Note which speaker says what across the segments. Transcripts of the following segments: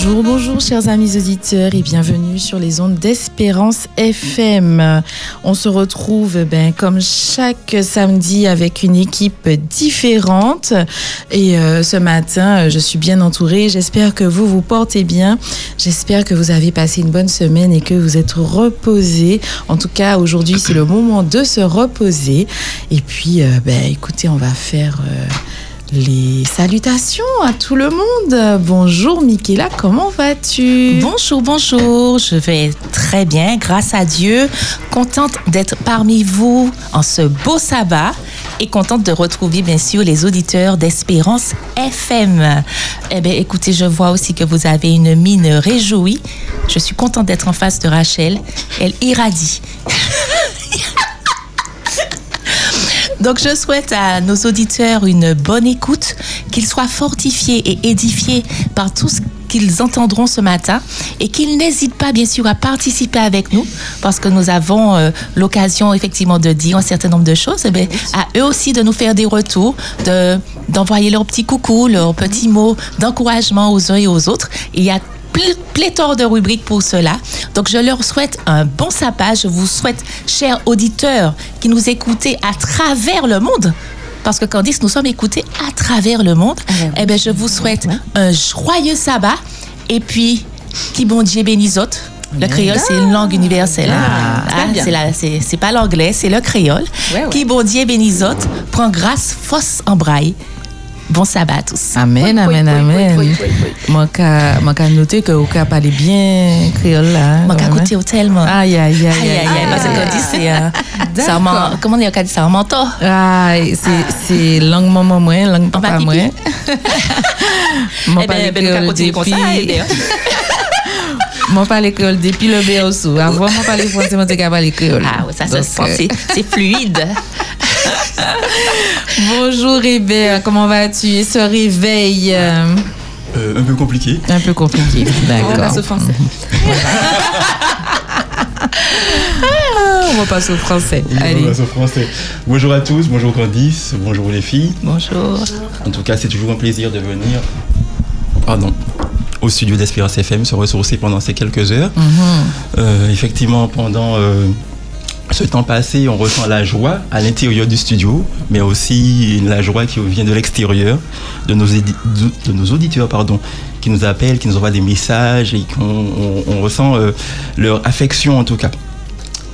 Speaker 1: Bonjour, bonjour chers amis auditeurs et bienvenue sur les ondes d'Espérance FM. On se retrouve ben, comme chaque samedi avec une équipe différente et euh, ce matin euh, je suis bien entourée. J'espère que vous vous portez bien. J'espère que vous avez passé une bonne semaine et que vous êtes reposés. En tout cas aujourd'hui c'est le moment de se reposer et puis euh, ben, écoutez on va faire... les salutations à tout le monde. Bonjour Michaela, comment vas-tu?
Speaker 2: Bonjour, bonjour. Je vais très bien, grâce à Dieu. Contente d'être parmi vous en ce beau sabbat et contente de retrouver bien sûr les auditeurs d'Espérance FM. Eh bien, écoutez, je vois aussi que vous avez une mine réjouie. Je suis contente d'être en face de Rachel. Elle irradie. Donc, je souhaite à nos auditeurs une bonne écoute, qu'ils soient fortifiés et édifiés par tout ce qu'ils entendront ce matin et qu'ils n'hésitent pas, bien sûr, à participer avec nous parce que nous avons euh, l'occasion, effectivement, de dire un certain nombre de choses. Eh bien, à eux aussi de nous faire des retours, de, d'envoyer leurs petits coucou, leurs petits mots d'encouragement aux uns et aux autres. Il y a pl- pléthore de rubriques pour cela. Donc, je leur souhaite un bon sabbat. Je vous souhaite, chers auditeurs qui nous écoutez à travers le monde, parce que Candice, nous sommes écoutés à travers le monde, eh bien, je vous souhaite un joyeux sabbat. Et puis, qui bon Dieu bénisse. Le créole, c'est une langue universelle.
Speaker 1: Ah,
Speaker 2: Ah, c'est pas l'anglais, c'est le créole.
Speaker 1: Ouais, ouais.
Speaker 2: Qui bon Dieu bénisse autres, prend grâce, force en braille. Bon sabbat à tous.
Speaker 1: Amen, amen, amen. Moi, qu'à noter que vous parlez bien créole là.
Speaker 2: Moi,
Speaker 1: même.
Speaker 2: côté tellement.
Speaker 1: Aïe, aïe, aïe,
Speaker 2: Aïe, aïe, aïe. Parce que dit, c'est Comment on dit, c'est un mentor.
Speaker 1: Ah, c'est langue maman moi, langue papa moi. Moi
Speaker 2: ben,
Speaker 1: parle
Speaker 2: nous, comme ça.
Speaker 1: Moi parle créole depuis le berceau. Avant moi parler français, moi t'es parler créole.
Speaker 2: Ah, ouais, ça se sent,
Speaker 1: euh,
Speaker 2: c'est- fluide.
Speaker 1: Bonjour Hébert, comment vas-tu? Ce réveil euh,
Speaker 3: Euh, un peu compliqué.
Speaker 1: un peu compliqué.
Speaker 4: On
Speaker 1: D'accord.
Speaker 4: passe au français.
Speaker 1: On va passer au français.
Speaker 3: Oui,
Speaker 1: Allez.
Speaker 3: on passe au français. Bonjour à tous, bonjour Candice, bonjour les filles.
Speaker 2: Bonjour.
Speaker 3: En tout cas, c'est toujours un plaisir de venir pardon, au studio d'Espérance FM, se ressourcer pendant ces quelques heures.
Speaker 1: Mhm.
Speaker 3: Euh, effectivement, pendant euh, ce temps passé, on ressent la joie à l'intérieur du studio, mais aussi la joie qui vient de l'extérieur, de nos, édi- de nos auditeurs pardon, qui nous appellent, qui nous envoient des messages et qu'on on- on ressent euh, leur affection en tout cas.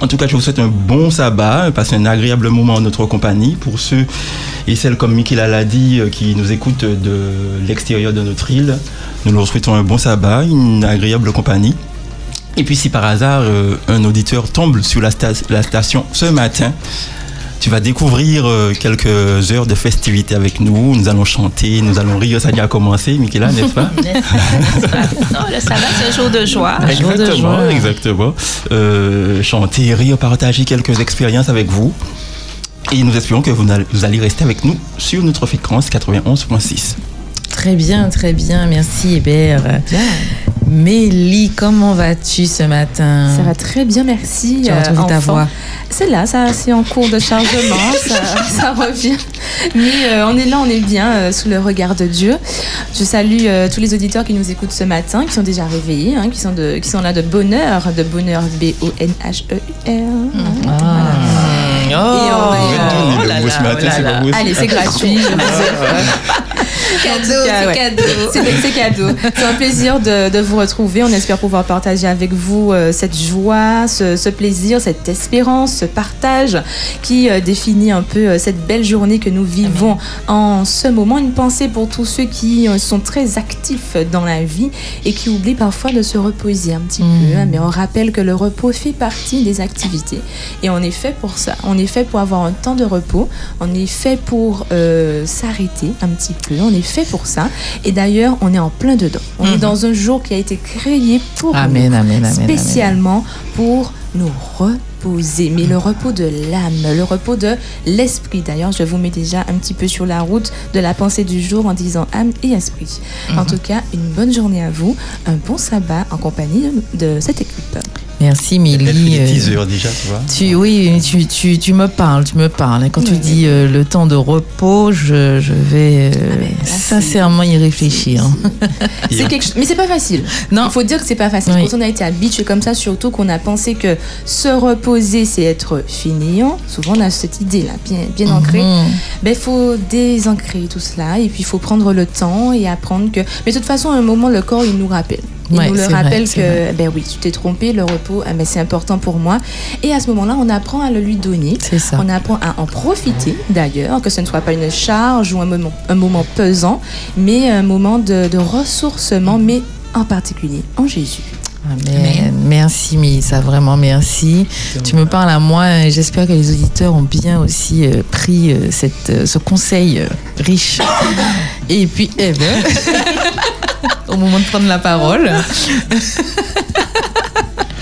Speaker 3: En tout cas, je vous souhaite un bon sabbat, passez un agréable moment en notre compagnie. Pour ceux et celles comme Michaela l'a dit, euh, qui nous écoutent de l'extérieur de notre île, nous leur souhaitons un bon sabbat, une agréable compagnie. Et puis si par hasard euh, un auditeur tombe sur la, sta- la station ce matin, tu vas découvrir euh, quelques heures de festivités avec nous. Nous allons chanter, nous allons rire. Ça a déjà commencé, Michaela, n'est-ce pas?
Speaker 2: Non, le sabbat, c'est un jour de joie.
Speaker 1: De
Speaker 3: Exactement,
Speaker 1: joie.
Speaker 3: exactement. Euh, chanter, rire, partager quelques expériences avec vous. Et nous espérons que vous, n'allez- vous allez rester avec nous sur notre fréquence 91.6.
Speaker 1: Très bien, très bien. Merci Hébert. Mélie, comment vas-tu ce matin?
Speaker 4: Ça va très bien, merci.
Speaker 1: Tu as
Speaker 4: euh,
Speaker 1: retrouvé ta voix.
Speaker 4: C'est là, ça, c'est en cours de chargement, ça, ça revient. Mais euh, on est là, on est bien euh, sous le regard de Dieu. Je salue euh, tous les auditeurs qui nous écoutent ce matin, qui sont déjà réveillés, hein, qui, sont de, qui sont là de bonheur, de bonheur B-O-N-H-E-R.
Speaker 1: Ah.
Speaker 2: Oh,
Speaker 4: Et on va-
Speaker 3: Vous êtes tourné
Speaker 2: oh
Speaker 3: le
Speaker 2: là
Speaker 3: mot ce
Speaker 2: là,
Speaker 3: matin,
Speaker 2: oh là
Speaker 3: c'est
Speaker 2: là.
Speaker 3: pas possible.
Speaker 4: Allez, c'est gratuit. je vous offre.
Speaker 1: Cadeau,
Speaker 4: c'est cadeau. C'est cadeau. C'est un plaisir de, de vous retrouver. On espère pouvoir partager avec vous euh, cette joie, ce, ce plaisir, cette espérance, ce partage qui euh, définit un peu euh, cette belle journée que nous vivons en ce moment. Une pensée pour tous ceux qui sont très actifs dans la vie et qui oublient parfois de se reposer un petit
Speaker 1: Mm.
Speaker 4: peu. hein. Mais on rappelle que le repos fait partie des activités et on est fait pour ça. On est fait pour avoir un temps de repos. On est fait pour s'arrêter un petit peu. On est fait pour ça. Et d'ailleurs, on est en plein dedans. On est
Speaker 2: Mhm.
Speaker 4: dans un jour qui a été créé pour
Speaker 1: Amen,
Speaker 4: nous,
Speaker 1: amen,
Speaker 4: spécialement pour nous reposer. Mais le repos de l'âme, le repos de l'esprit. D'ailleurs, je vous mets déjà un petit peu sur la route de la pensée du jour en disant âme et esprit. En tout cas, une bonne journée à vous, un bon sabbat en compagnie de cette équipe.
Speaker 1: Merci
Speaker 3: Elle fait
Speaker 1: Mélie. euh,
Speaker 3: teasers déjà, tu vois.
Speaker 1: Tu, oui, tu, tu, tu me parles, tu me parles. Quand tu
Speaker 4: Oui.
Speaker 1: dis euh, le temps de repos, je, je vais euh,
Speaker 4: Ah ben, là, c'est-
Speaker 1: sincèrement y réfléchir.
Speaker 4: C'est
Speaker 3: on-
Speaker 4: quelque Mais c'est pas facile.
Speaker 1: Non.
Speaker 4: Il faut dire que c'est pas facile.
Speaker 1: Oui.
Speaker 4: Quand on a été habitué comme ça, surtout qu'on a pensé que se reposer, c'est être finiant. Souvent, on a cette idée-là, bien, bien ancrée.
Speaker 1: Mhm.
Speaker 4: Ben, il faut désancrer tout cela et puis il faut prendre le temps et apprendre que. Mais de toute façon, à un moment, le corps, il nous rappelle. Il
Speaker 1: Ouais,
Speaker 4: nous le rappelle
Speaker 1: vrai.
Speaker 4: que, ben oui, tu t'es trompé, le repos, ben, c'est important pour moi. Et à ce moment-là, on apprend à le lui donner.
Speaker 1: C'est ça.
Speaker 4: On apprend à en profiter d'ailleurs, que ce ne soit pas une charge ou un moment, un moment pesant, mais un moment de, de ressourcement, mais en particulier en Jésus.
Speaker 1: Amen. Merci Mélissa, vraiment merci. Tu me parles à moi et j'espère que les auditeurs ont bien aussi euh, pris euh, cette, euh, ce conseil euh, riche. Et puis, eh ben, au moment de prendre la parole,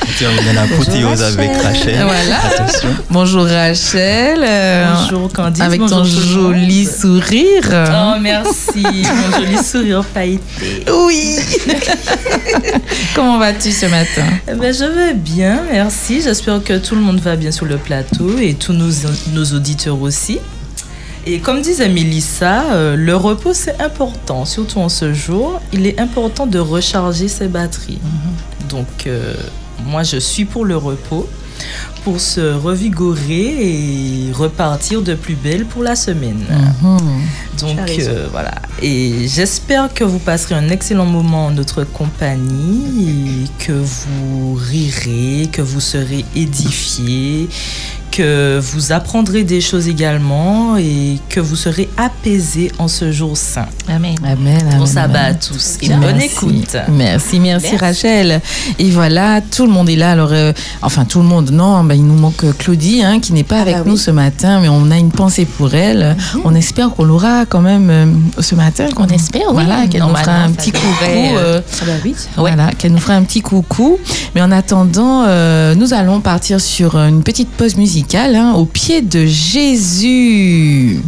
Speaker 3: on termine l'apothéose avec Rachel.
Speaker 1: Voilà.
Speaker 3: Attention.
Speaker 1: bonjour Rachel. euh,
Speaker 5: Bonjour Candice.
Speaker 1: Avec
Speaker 5: bonjour
Speaker 1: ton
Speaker 5: monde.
Speaker 1: joli sourire.
Speaker 5: Oh merci, mon joli sourire pailleté.
Speaker 1: Oui. Comment vas-tu ce matin?
Speaker 5: Eh ben, je vais bien, merci. J'espère que tout le monde va bien sur le plateau et tous nos, nos auditeurs aussi. Et comme disait Mélissa, euh, le repos c'est important, surtout en ce jour. Il est important de recharger ses batteries. Donc euh, moi je suis pour le repos, pour se revigorer et repartir de plus belle pour la semaine.
Speaker 1: Mhm.
Speaker 5: Donc euh, voilà. Et j'espère que vous passerez un excellent moment en notre compagnie, et que vous rirez, que vous serez édifiés, que vous apprendrez des choses également et que vous serez apaisés en ce jour saint.
Speaker 2: Amen.
Speaker 1: Amen.
Speaker 5: Bon
Speaker 1: amen,
Speaker 5: sabbat à tous et bonne
Speaker 1: Merci.
Speaker 5: écoute.
Speaker 1: Merci, merci,
Speaker 4: Merci.
Speaker 1: Rachel. Et voilà, tout le monde est là. Alors, euh, enfin, tout le monde, non, ben, il nous manque Claudie, hein, qui n'est pas avec
Speaker 4: bah
Speaker 1: nous
Speaker 4: oui.
Speaker 1: ce matin, mais on a une pensée pour elle. On espère qu'on l'aura quand même euh, ce matin.
Speaker 2: On espère, oui.
Speaker 1: Voilà, qu'elle nous fera un petit coucou.
Speaker 2: euh,
Speaker 1: euh,
Speaker 4: Ah bah oui.
Speaker 1: Voilà, qu'elle nous fera un petit coucou. Mais en attendant, euh, nous allons partir sur une petite pause hein, au pied de Jésus.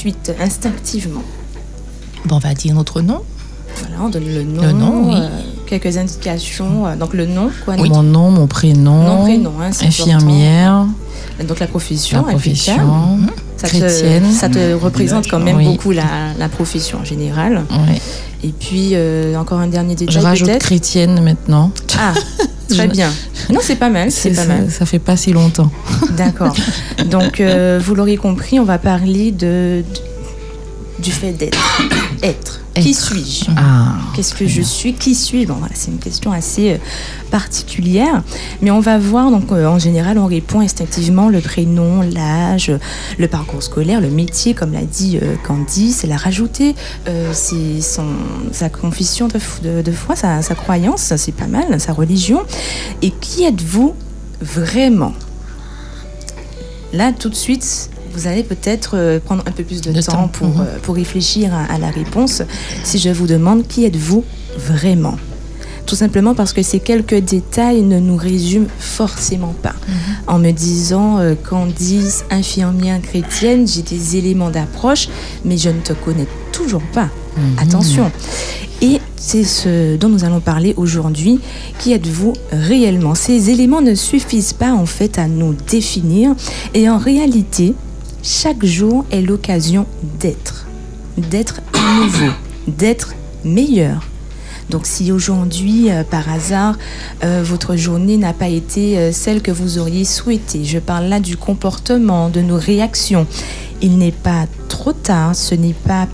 Speaker 4: Suite, instinctivement
Speaker 2: Bon, on va dire notre nom.
Speaker 4: Voilà, on donne le nom,
Speaker 2: Le nom, oui.
Speaker 4: euh, quelques indications. euh, donc le nom, quoi
Speaker 1: Mon nom, mon prénom.
Speaker 4: Nom, prénom, hein,
Speaker 1: infirmière,
Speaker 4: important. Donc la profession,
Speaker 1: la profession,
Speaker 4: Ça
Speaker 1: chrétienne.
Speaker 4: Te, ça te représente quand même
Speaker 1: Oui.
Speaker 4: beaucoup la, la profession en général. Et puis euh, encore un dernier
Speaker 1: Je
Speaker 4: détail
Speaker 1: rajoute
Speaker 4: peut-être.
Speaker 1: chrétienne maintenant.
Speaker 4: Ah, très
Speaker 1: Je-
Speaker 4: bien. Non, c'est pas mal, c'est pas
Speaker 1: ça,
Speaker 4: mal.
Speaker 1: ça fait pas si longtemps.
Speaker 4: D'accord. Donc, euh, vous l'aurez compris, on va parler de, du fait d'être. Être. Qui suis-je
Speaker 1: Ah,
Speaker 4: Qu'est-ce que je suis Qui suis-je Bon, voilà, c'est une question assez euh, particulière. Mais on va voir, donc euh, en général, on répond instinctivement le prénom, l'âge, le parcours scolaire, le métier, comme l'a dit euh, Candice. Elle a rajouté euh, ses- son, sa confession de, f- de- de foi, sa, sa croyance, c'est pas mal, sa religion. Et qui êtes-vous vraiment Là, tout de suite, vous allez peut-être euh, prendre un peu plus de,
Speaker 1: De
Speaker 4: temps,
Speaker 1: temps,
Speaker 4: pour,
Speaker 1: mhm.
Speaker 4: euh, pour réfléchir à, à la réponse. Si je vous demande qui êtes-vous vraiment? Tout simplement parce que ces quelques détails ne nous résument forcément pas. En me disant, euh, Candice, infirmière chrétienne, j'ai des éléments d'approche, mais je ne te connais toujours pas. Attention. C'est ce dont nous allons parler aujourd'hui. Qui êtes-vous réellement? Ces éléments ne suffisent pas en fait à nous définir et en réalité, chaque jour est l'occasion d'être, d'être nouveau, d'être meilleur. Donc si aujourd'hui, euh, par hasard, euh, votre journée n'a pas été euh, celle que vous auriez souhaité, je parle là du comportement, de nos réactions, il n'est pas trop tard, ce n'est pas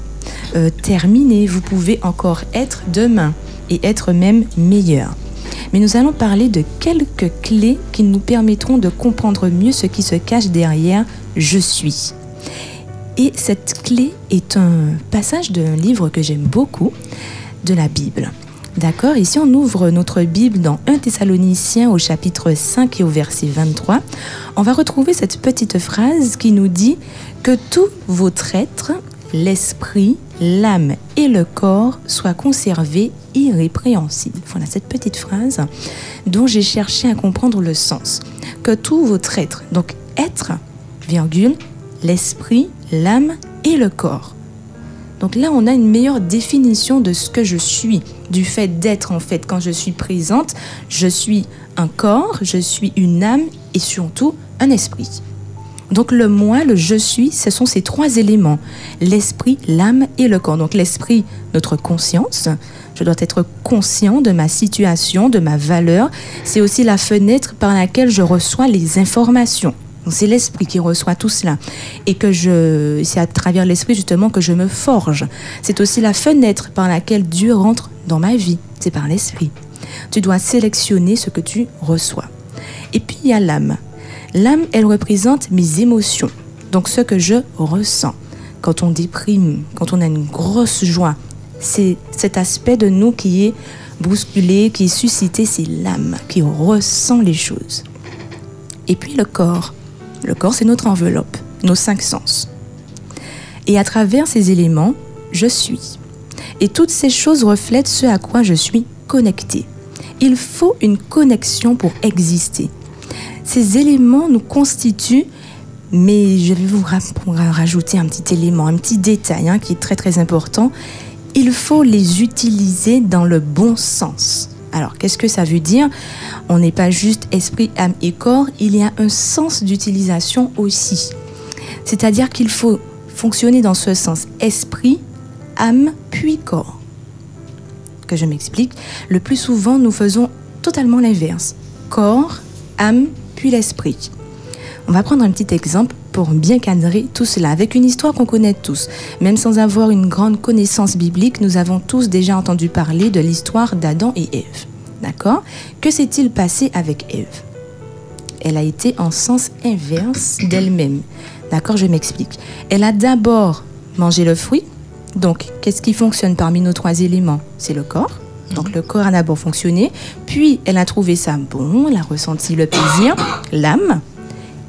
Speaker 4: euh, terminé, vous pouvez encore être demain et être même meilleur. Mais nous allons parler de quelques clés qui nous permettront de comprendre mieux ce qui se cache derrière je suis. Et cette clé est un passage d'un livre que j'aime beaucoup, de la Bible. D'accord Ici, on ouvre notre Bible dans 1 Thessaloniciens au chapitre 5 et au verset 23. On va retrouver cette petite phrase qui nous dit que tout votre être, l'esprit, l'âme et le corps soient conservés irrépréhensibles. Voilà cette petite phrase dont j'ai cherché à comprendre le sens. Que tout votre être, donc être, virgule, l'esprit, l'âme et le corps. Donc là, on a une meilleure définition de ce que je suis, du fait d'être en fait. Quand je suis présente, je suis un corps, je suis une âme et surtout un esprit. Donc le moi, le je suis, ce sont ces trois éléments, l'esprit, l'âme et le corps. Donc l'esprit, notre conscience, je dois être conscient de ma situation, de ma valeur. C'est aussi la fenêtre par laquelle je reçois les informations. C'est l'esprit qui reçoit tout cela. Et que je, c'est à travers l'esprit justement que je me forge. C'est aussi la fenêtre par laquelle Dieu rentre dans ma vie. C'est par l'esprit. Tu dois sélectionner ce que tu reçois. Et puis il y a l'âme. L'âme, elle représente mes émotions. Donc ce que je ressens. Quand on déprime, quand on a une grosse joie, c'est cet aspect de nous qui est bousculé, qui est suscité, c'est l'âme qui ressent les choses. Et puis le corps. Le corps, c'est notre enveloppe, nos cinq sens. Et à travers ces éléments, je suis. Et toutes ces choses reflètent ce à quoi je suis connecté. Il faut une connexion pour exister. Ces éléments nous constituent, mais je vais vous rajouter un petit élément, un petit détail hein, qui est très très important. Il faut les utiliser dans le bon sens. Alors, qu'est-ce que ça veut dire? On n'est pas juste esprit, âme et corps, il y a un sens d'utilisation aussi. C'est-à-dire qu'il faut fonctionner dans ce sens esprit, âme, puis corps. Que je m'explique. Le plus souvent, nous faisons totalement l'inverse. Corps, âme, puis l'esprit. On va prendre un petit exemple pour bien cadrer tout cela, avec une histoire qu'on connaît tous. Même sans avoir une grande connaissance biblique, nous avons tous déjà entendu parler de l'histoire d'Adam et Ève. D'accord? Que s'est-il passé avec Ève? Elle a été en sens inverse d'elle-même. D'accord? Je m'explique. Elle a d'abord mangé le fruit. Donc, qu'est-ce qui fonctionne parmi nos trois éléments? C'est le corps. Donc, le corps a d'abord fonctionné. Puis, elle a trouvé ça bon. Elle a ressenti le plaisir, l'âme.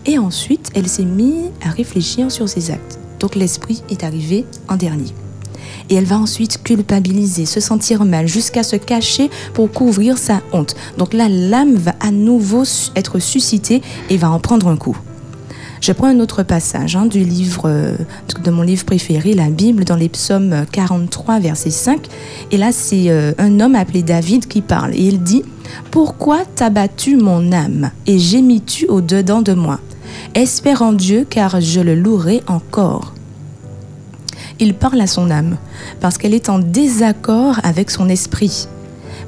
Speaker 4: Et ensuite, elle s'est mise à réfléchir sur ses actes. Donc, l'esprit est arrivé en dernier. Et elle va ensuite culpabiliser, se sentir mal, jusqu'à se cacher pour couvrir sa honte. Donc là, l'âme va à nouveau être suscitée et va en prendre un coup. Je prends un autre passage hein, du livre, euh, de mon livre préféré, la Bible, dans les psaumes 43, verset 5. Et là, c'est euh, un homme appelé David qui parle. Et il dit Pourquoi t'as battu mon âme et gémis-tu au-dedans de moi? Espère en Dieu, car je le louerai encore. Il parle à son âme parce qu'elle est en désaccord avec son esprit.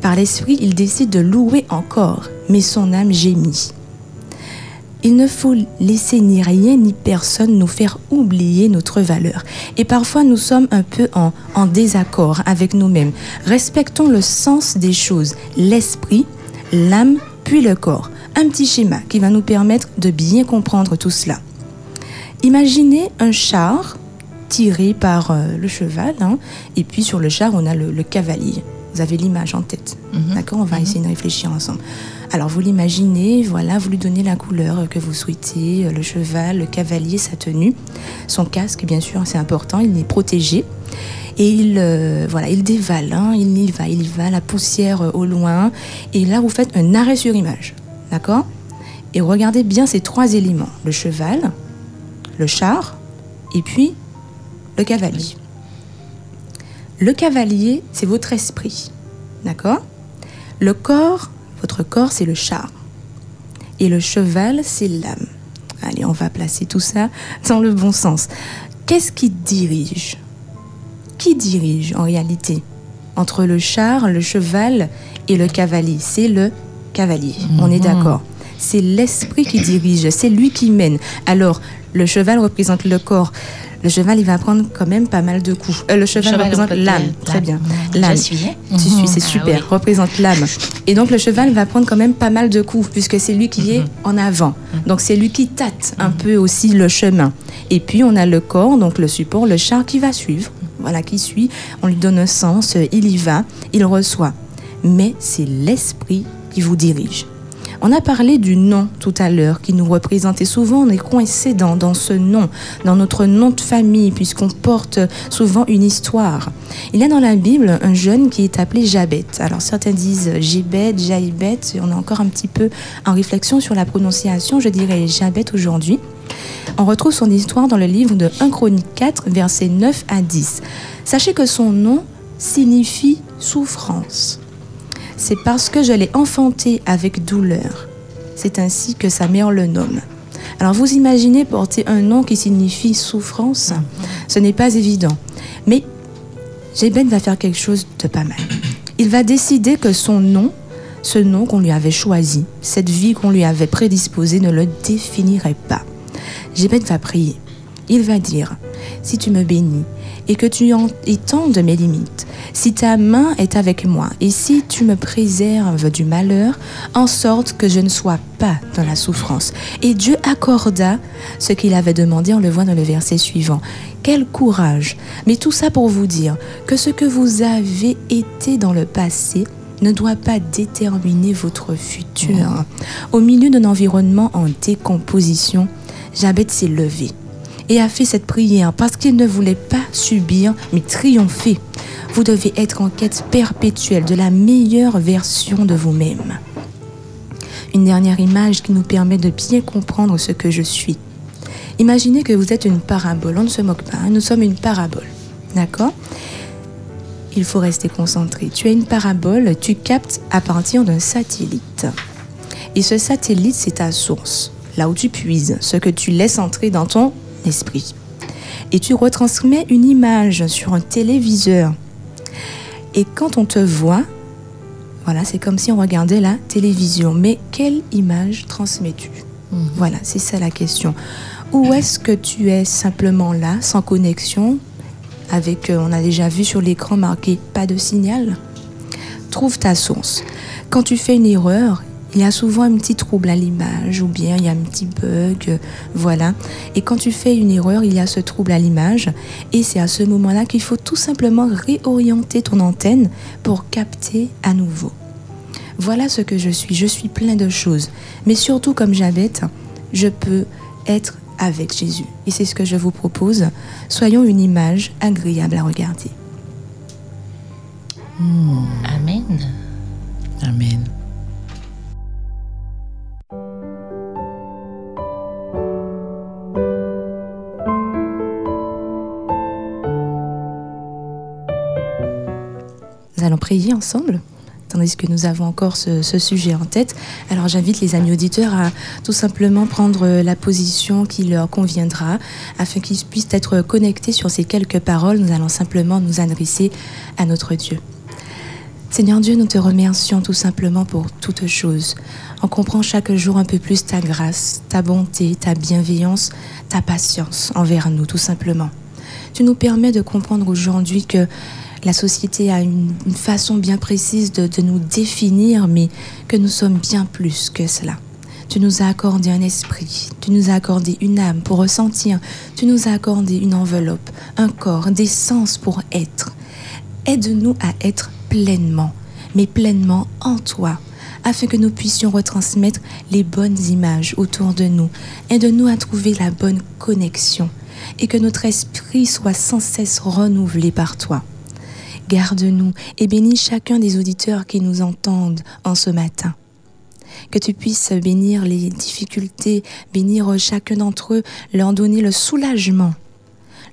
Speaker 4: Par l'esprit, il décide de louer encore, mais son âme gémit. Il ne faut laisser ni rien ni personne nous faire oublier notre valeur. Et parfois, nous sommes un peu en, en désaccord avec nous-mêmes. Respectons le sens des choses, l'esprit, l'âme, puis le corps. Un petit schéma qui va nous permettre de bien comprendre tout cela. Imaginez un char tiré par euh, le cheval, hein, et puis sur le char, on a le, le cavalier. Vous avez l'image en tête. D'accord? On va essayer de réfléchir ensemble. Alors, vous l'imaginez, voilà, vous lui donnez la couleur que vous souhaitez, euh, le cheval, le cavalier, sa tenue, son casque, bien sûr, c'est important, il est protégé. Et il, euh, voilà, il dévale, hein, il y va, il y va, la poussière euh, au loin. Et là, vous faites un arrêt sur image. D'accord? Et regardez bien ces trois éléments le cheval, le char, et puis le cavalier. Le cavalier, c'est votre esprit. D'accord? Le corps, votre corps, c'est le char. Et le cheval, c'est l'âme. Allez, on va placer tout ça dans le bon sens. Qu'est-ce qui dirige? Qui dirige en réalité? Entre le char, le cheval et le cavalier. C'est le cavalier. On est d'accord. C'est l'esprit qui dirige, c'est lui qui mène. Alors, le cheval représente le corps. Le cheval, il va prendre quand même pas mal de coups. Euh, le cheval,
Speaker 2: Cheval
Speaker 4: représente l'âme. Très bien. L'âme. Tu suis, c'est
Speaker 2: Ah
Speaker 4: super.
Speaker 2: oui.
Speaker 4: Représente l'âme. Et donc, le cheval va prendre quand même pas mal de coups, puisque c'est lui qui est en avant. Donc, c'est lui qui tâte un peu aussi le chemin. Et puis, on a le corps, donc le support, le char qui va suivre. Voilà, qui suit. On lui donne un sens, il y va, il reçoit. Mais c'est l'esprit qui vous dirige. On a parlé du nom tout à l'heure qui nous représente et souvent on est coincé dans, ce nom, dans notre nom de famille puisqu'on porte souvent une histoire. Il y a dans la Bible un jeune qui est appelé Jabet. Alors certains disent Jébet, Jaïbet, on est encore un petit peu en réflexion sur la prononciation, je dirais Jabet aujourd'hui. On retrouve son histoire dans le livre de 1 Chronique 4, versets 9 à 10. Sachez que son nom signifie souffrance. C'est parce que je l'ai enfanté avec douleur. C'est ainsi que sa mère le nomme. Alors vous imaginez porter un nom qui signifie souffrance Ce n'est pas évident. Mais Jébet va faire quelque chose de pas mal. Il va décider que son nom, ce nom qu'on lui avait choisi, cette vie qu'on lui avait prédisposée ne le définirait pas. Jébet va prier. Il va dire, si tu me bénis et que tu en étendes mes limites, si ta main est avec moi et si tu me préserves du malheur, en sorte que je ne sois pas dans la souffrance. Et Dieu accorda ce qu'il avait demandé, on le voit dans le verset suivant. Quel courage Mais tout ça pour vous dire que ce que vous avez été dans le passé ne doit pas déterminer votre futur. Au milieu d'un environnement en décomposition, Jabet s'est levé et a fait cette prière parce qu'il ne voulait pas subir, mais triompher. Vous devez être en quête perpétuelle de la meilleure version de vous-même. Une dernière image qui nous permet de bien comprendre ce que je suis. Imaginez que vous êtes une parabole, on ne se moque pas, hein, nous sommes une parabole, d'accord? Il faut rester concentré. Tu as une parabole, tu captes à partir d'un satellite. Et ce satellite, c'est ta source, là où tu puises, ce que tu laisses entrer dans ton esprit. Et tu retransmets une image sur un téléviseur. Et quand on te voit, voilà, c'est comme si on regardait la télévision. Mais quelle image transmets-tu? Voilà, c'est ça la question. Ou est-ce que tu es simplement là, sans connexion, avec, euh, on a déjà vu sur l'écran marqué pas de signal? Trouve ta source. Quand tu fais une erreur, il y a souvent un petit trouble à l'image ou bien il y a un petit bug, voilà. Et quand tu fais une erreur, il y a ce trouble à l'image et c'est à ce moment-là qu'il faut tout simplement réorienter ton antenne pour capter à nouveau. Voilà ce que je suis. Je suis plein de choses. Mais surtout, comme j'habite, je peux être avec Jésus. Et c'est ce que je vous propose. Soyons une image agréable à regarder.
Speaker 6: Amen.
Speaker 1: Amen.
Speaker 4: Ensemble, tandis que nous avons encore ce, ce sujet en tête. Alors j'invite les amis auditeurs à tout simplement prendre la position qui leur conviendra, afin qu'ils puissent être connectés sur ces quelques paroles. Nous allons simplement nous adresser à notre Dieu. Seigneur Dieu, nous te remercions tout simplement pour toutes choses. On comprend chaque jour un peu plus ta grâce, ta bonté, ta bienveillance, ta patience envers nous, tout simplement. Tu nous permets de comprendre aujourd'hui que la société a une, façon bien précise de nous définir, mais que nous sommes bien plus que cela. Tu nous as accordé un esprit, tu nous as accordé une âme pour ressentir, tu nous as accordé une enveloppe, un corps, des sens pour être. Aide-nous à être pleinement, mais pleinement en toi, afin que nous puissions retransmettre les bonnes images autour de nous. Aide-nous à trouver la bonne connexion et que notre esprit soit sans cesse renouvelé par toi. Garde-nous et bénis chacun des auditeurs qui nous entendent en ce matin. Que tu puisses bénir les difficultés, bénir chacun d'entre eux, leur donner le soulagement,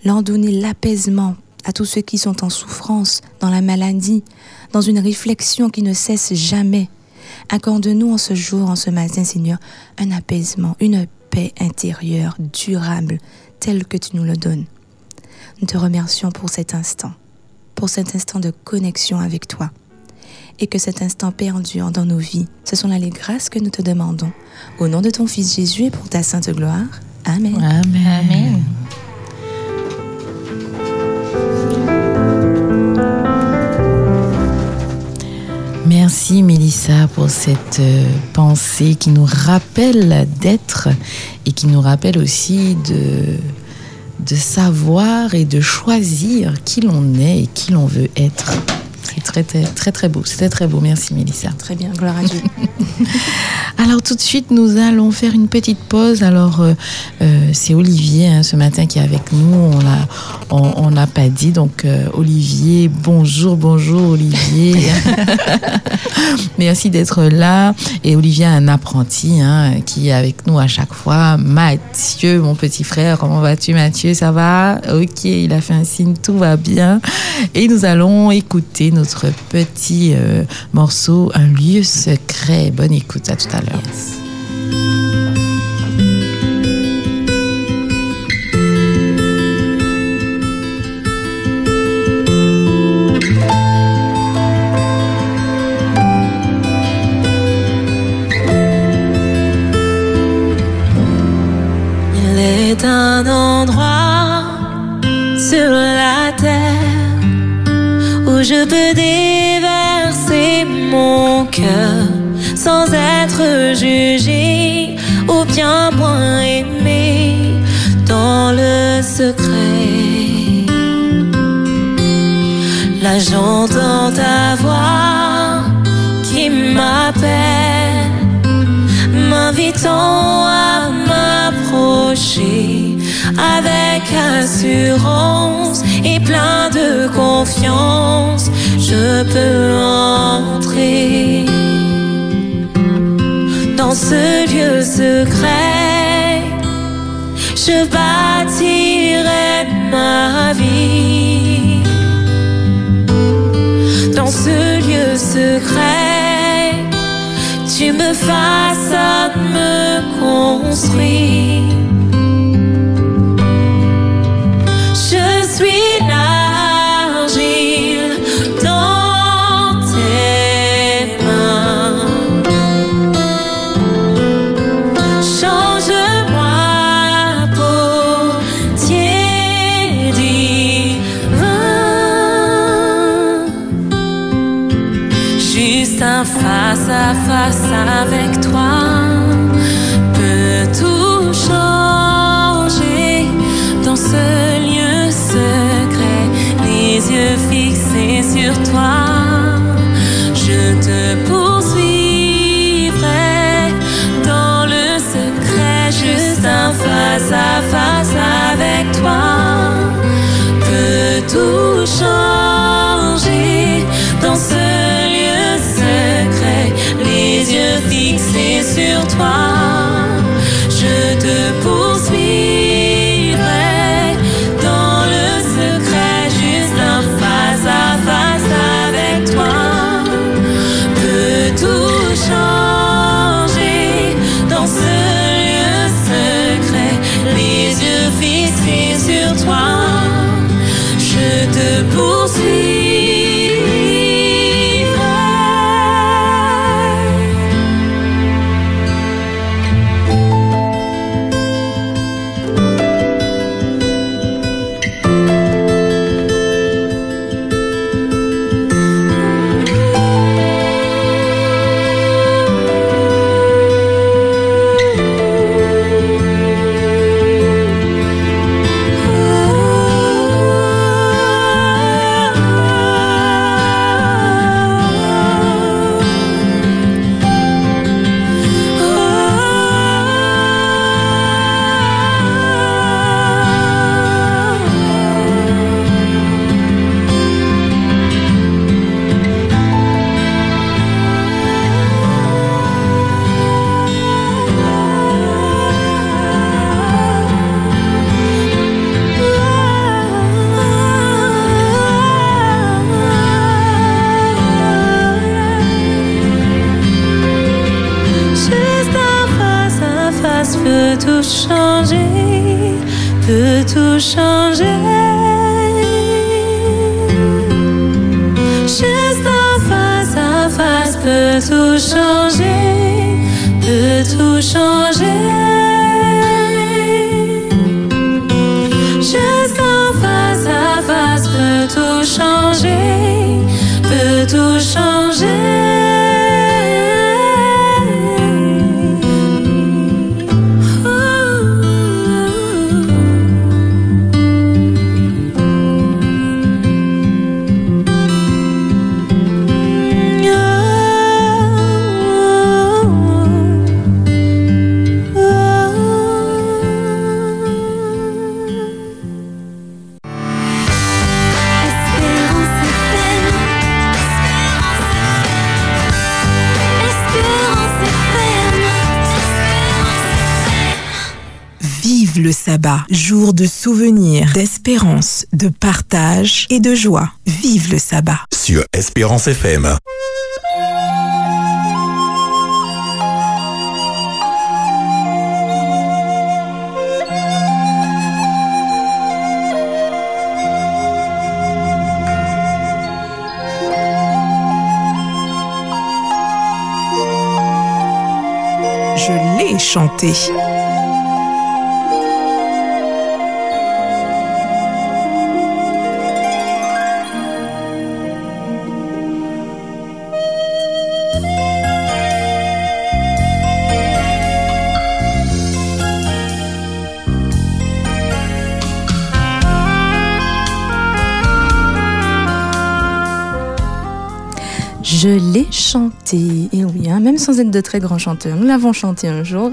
Speaker 4: leur donner l'apaisement à tous ceux qui sont en souffrance, dans la maladie, dans une réflexion qui ne cesse jamais. Accorde-nous en ce jour, en ce matin, Seigneur, un apaisement, une paix intérieure durable, telle que tu nous le donnes. Nous te remercions pour cet instant, pour cet instant de connexion avec toi. Et que cet instant perdure dans nos vies. Ce sont là les grâces que nous te demandons. Au nom de ton Fils Jésus et pour ta sainte gloire. Amen.
Speaker 1: Amen.
Speaker 6: Amen.
Speaker 1: Merci Mélissa pour cette euh, pensée qui nous rappelle d'être et qui nous rappelle aussi de, de savoir et de choisir qui l'on est et qui l'on veut être. C'est très, très, très, très beau. C'était très beau. Merci Mélissa.
Speaker 4: Très bien, gloire à Dieu.
Speaker 1: Alors tout de suite, nous allons faire une petite pause. Alors euh, euh, c'est Olivier hein, ce matin qui est avec nous. On l'a, on on n'a pas dit. Donc euh, Olivier, bonjour, bonjour Olivier. Merci d'être là. Et Olivier a un apprenti hein, qui est avec nous à chaque fois. Mathieu, mon petit frère, comment vas-tu Mathieu? Ça va? Ok, il a fait un signe, tout va bien. Et nous allons écouter petit euh, morceau, Un lieu secret. Bonne écoute, à tout à l'heure.
Speaker 7: Je peux déverser mon cœur sans être jugé ou bien moins aimé dans le secret. Là j'entends ta voix qui m'appelle m'invitant à m'approcher avec assurance et plein de confiance, je peux entrer dans ce lieu secret. Je bâtirai ma vie dans ce lieu secret tu me façonnes, me construis.
Speaker 8: Jour de souvenir, d'espérance, de partage et de joie. Vive le sabbat.
Speaker 9: Sur Espérance FM.
Speaker 8: Je l'ai chanté.
Speaker 4: Oui. Chanté, et oui, hein, même sans être de très grands chanteurs. Nous l'avons chanté un jour,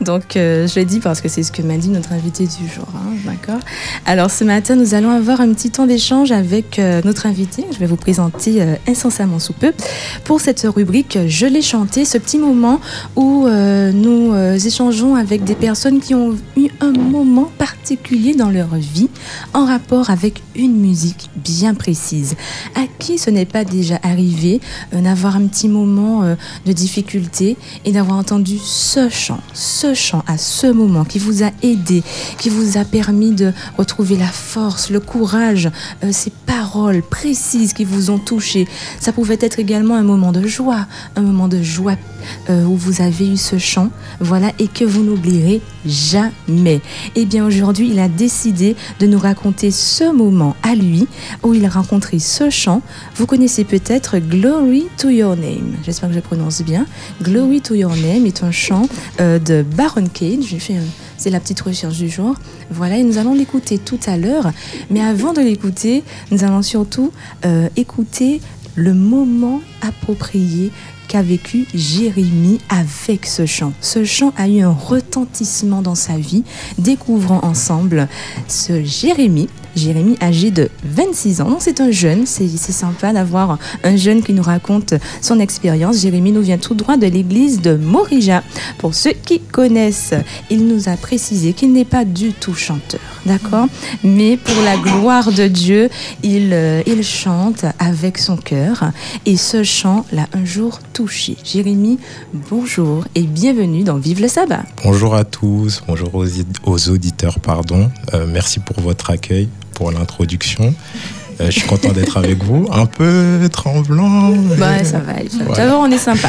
Speaker 4: donc euh, je l'ai dit parce que c'est ce que m'a dit notre invité du jour, hein, d'accord? Alors ce matin, nous allons avoir un petit temps d'échange avec euh, notre invité, je vais vous présenter euh, incessamment sous peu, pour cette rubrique Je l'ai chanté, ce petit moment où euh, nous échangeons avec des personnes qui ont eu un moment particulier dans leur vie en rapport avec une musique bien précise. À qui ce n'est pas déjà arrivé? Euh, d'avoir un petit moment euh, de difficulté et d'avoir entendu ce chant, ce chant à ce moment qui vous a aidé, qui vous a permis de retrouver la force, le courage, euh, ces paroles précises qui vous ont touché. Ça pouvait être également un moment de joie, un moment de joie euh, où vous avez eu ce chant, voilà, et que vous n'oublierez jamais. Eh bien, aujourd'hui, il a décidé de nous raconter ce moment à lui, où il a rencontré ce chant. Vous connaissez peut-être Glory to Your Name. J'espère que je prononce bien. Glory to Your Name est un chant euh, de Baron Cage. J'ai fait c'est la petite recherche du jour. Voilà, et nous allons l'écouter tout à l'heure. Mais avant de l'écouter, nous allons surtout euh, écouter le moment approprié qu'a vécu Jérémie avec ce chant. Ce chant a eu un retentissement dans sa vie. Découvrons ensemble ce Jérémie. Jérémie âgé de 26 ans. C'est un jeune, c'est sympa d'avoir un jeune qui nous raconte son expérience. Jérémie nous vient tout droit de l'église de Morija. Pour ceux qui connaissent, il nous a précisé qu'il n'est pas du tout chanteur, d'accord? Mais pour la gloire de Dieu, il, euh, il chante avec son cœur et ce chant l'a un jour touché. Jérémie, bonjour et bienvenue dans Vive le sabbat.
Speaker 10: Bonjour à tous, bonjour aux, aux auditeurs, pardon. Euh, merci pour votre accueil, pour l'introduction. Euh, je suis content d'être avec vous. Un peu tremblant. mais-
Speaker 4: Ouais, ça va. ça va.
Speaker 10: Voilà.
Speaker 4: D'abord, on est sympa.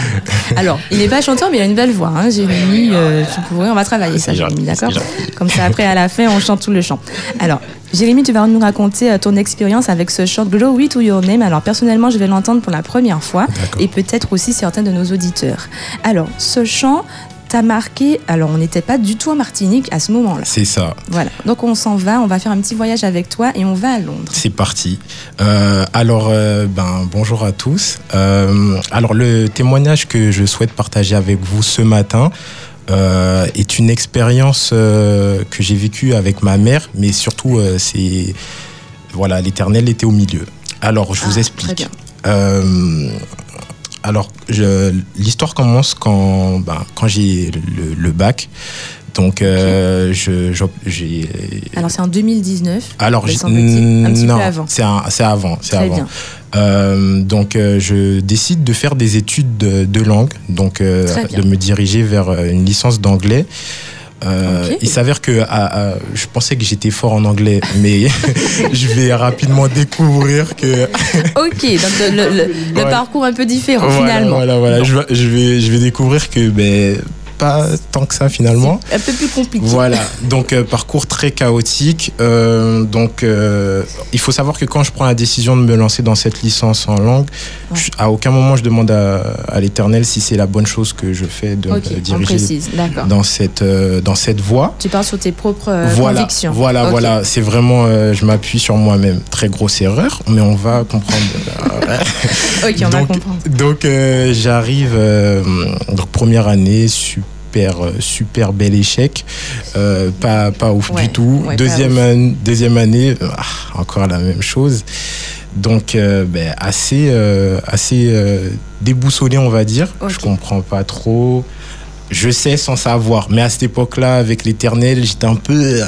Speaker 4: Alors, il n'est pas chanteur, mais il a une belle voix. Hein, Jérémy, euh, tu pourrais, on va travailler ça, Jérémy, d'accord Comme ça, après, à la fin, on chante tout le chant. Alors, Jérémy, tu vas nous raconter euh, ton expérience avec ce chant Glory to Your Name. Alors, personnellement, je vais l'entendre pour la première fois et peut-être aussi certains de nos auditeurs. Alors, ce chant t'a marqué. Alors, on n'était pas du tout en Martinique à ce moment-là.
Speaker 10: C'est ça,
Speaker 4: Voilà. Donc, on s'en va, on va faire un petit voyage avec toi et on va à Londres.
Speaker 10: c'est parti. Euh, alors, euh, ben, bonjour à tous. Euh, alors, le témoignage que je souhaite partager avec vous ce matin euh, est une expérience euh, que j'ai vécue avec ma mère, mais surtout, euh, c'est. Voilà, l'éternel était au milieu. Alors, je vous
Speaker 4: Ah, très
Speaker 10: explique. Alors, l'histoire commence quand, ben, quand j'ai le, le bac. Donc, euh, j'ai.
Speaker 4: Alors, c'est en 2019.
Speaker 10: Alors,
Speaker 4: semble-t-il. Un petit
Speaker 10: non,
Speaker 4: avant.
Speaker 10: c'est un- c'est avant, c'est
Speaker 4: Très
Speaker 10: avant.
Speaker 4: bien.
Speaker 10: Euh, donc, euh, je décide de faire des études de, de langue, donc de me diriger vers une licence d'anglais. Euh. Il s'avère que à- à- je pensais que j'étais fort en anglais, mais je vais rapidement découvrir que
Speaker 4: Ok, donc le, le- le- le
Speaker 10: Ouais.
Speaker 4: parcours un peu différent
Speaker 10: voilà,
Speaker 4: finalement.
Speaker 10: voilà, voilà, je, vais- je vais je vais découvrir que ben pas tant que ça finalement.
Speaker 4: Un peu plus compliqué.
Speaker 10: Voilà, donc euh, parcours très chaotique. Euh, donc euh, il faut savoir que quand je prends la décision de me lancer dans cette licence en langue,
Speaker 4: Ouais.
Speaker 10: je- à aucun moment je demande à, à l'Éternel si c'est la bonne chose que je fais de me diriger
Speaker 4: précise,
Speaker 10: dans cette dans cette voie.
Speaker 4: Tu parles sur tes propres
Speaker 10: voilà,
Speaker 4: convictions.
Speaker 10: voilà,
Speaker 4: Ok.
Speaker 10: voilà. C'est vraiment, je m'appuie sur moi-même. Très grosse erreur, mais on va comprendre.
Speaker 4: Ok, on va comprendre.
Speaker 10: donc j'arrive, donc première année, super, euh, super bel échec, Euh, pas, pas ouf
Speaker 4: Ouais,
Speaker 10: du tout.
Speaker 4: ouais,
Speaker 10: deuxième, deuxième année, ah, encore la même chose. Donc euh, ben, assez, euh, assez déboussolé, on va dire. Je comprends pas trop. Je sais sans savoir, mais à cette époque-là, avec l'éternel, j'étais un peu.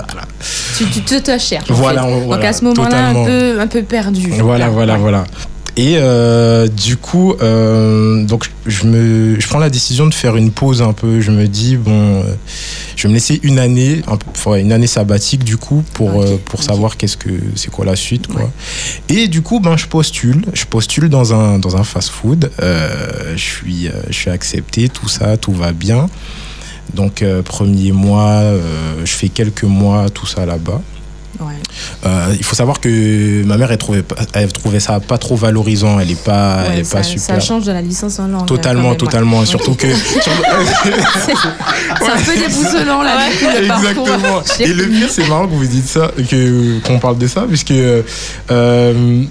Speaker 4: Tu, tu te, te cherches. en
Speaker 10: Voilà,
Speaker 4: fait. Donc à ce moment-là, un peu, un peu perdu.
Speaker 10: Voilà,
Speaker 4: Là,
Speaker 10: voilà, voilà. Et euh, du coup, euh, donc je me, je prends la décision de faire une pause un peu. Je me dis bon, euh, je vais me laisser une année, un peu, une année sabbatique du coup pour euh, pour savoir qu'est-ce que c'est quoi la suite quoi.
Speaker 4: Ouais.
Speaker 10: Et du coup, ben je postule, je postule dans un dans un fast-food. Je suis je suis accepté, tout ça, tout va bien. Donc premier mois, je fais quelques mois tout ça là-bas.
Speaker 4: Ouais.
Speaker 10: Euh, il faut savoir que ma mère elle trouvait, pas- elle trouvait ça pas trop valorisant. Elle est pas, elle est
Speaker 4: ça,
Speaker 10: pas
Speaker 4: ça
Speaker 10: super.
Speaker 4: change de la licence en langue.
Speaker 10: Totalement,
Speaker 4: même, ouais.
Speaker 10: totalement. Surtout que.
Speaker 4: C'est un peu déboussolant là, le.
Speaker 10: Exactement. Et le pire, c'est marrant que vous dites ça, que qu'on parle de ça, puisque euh,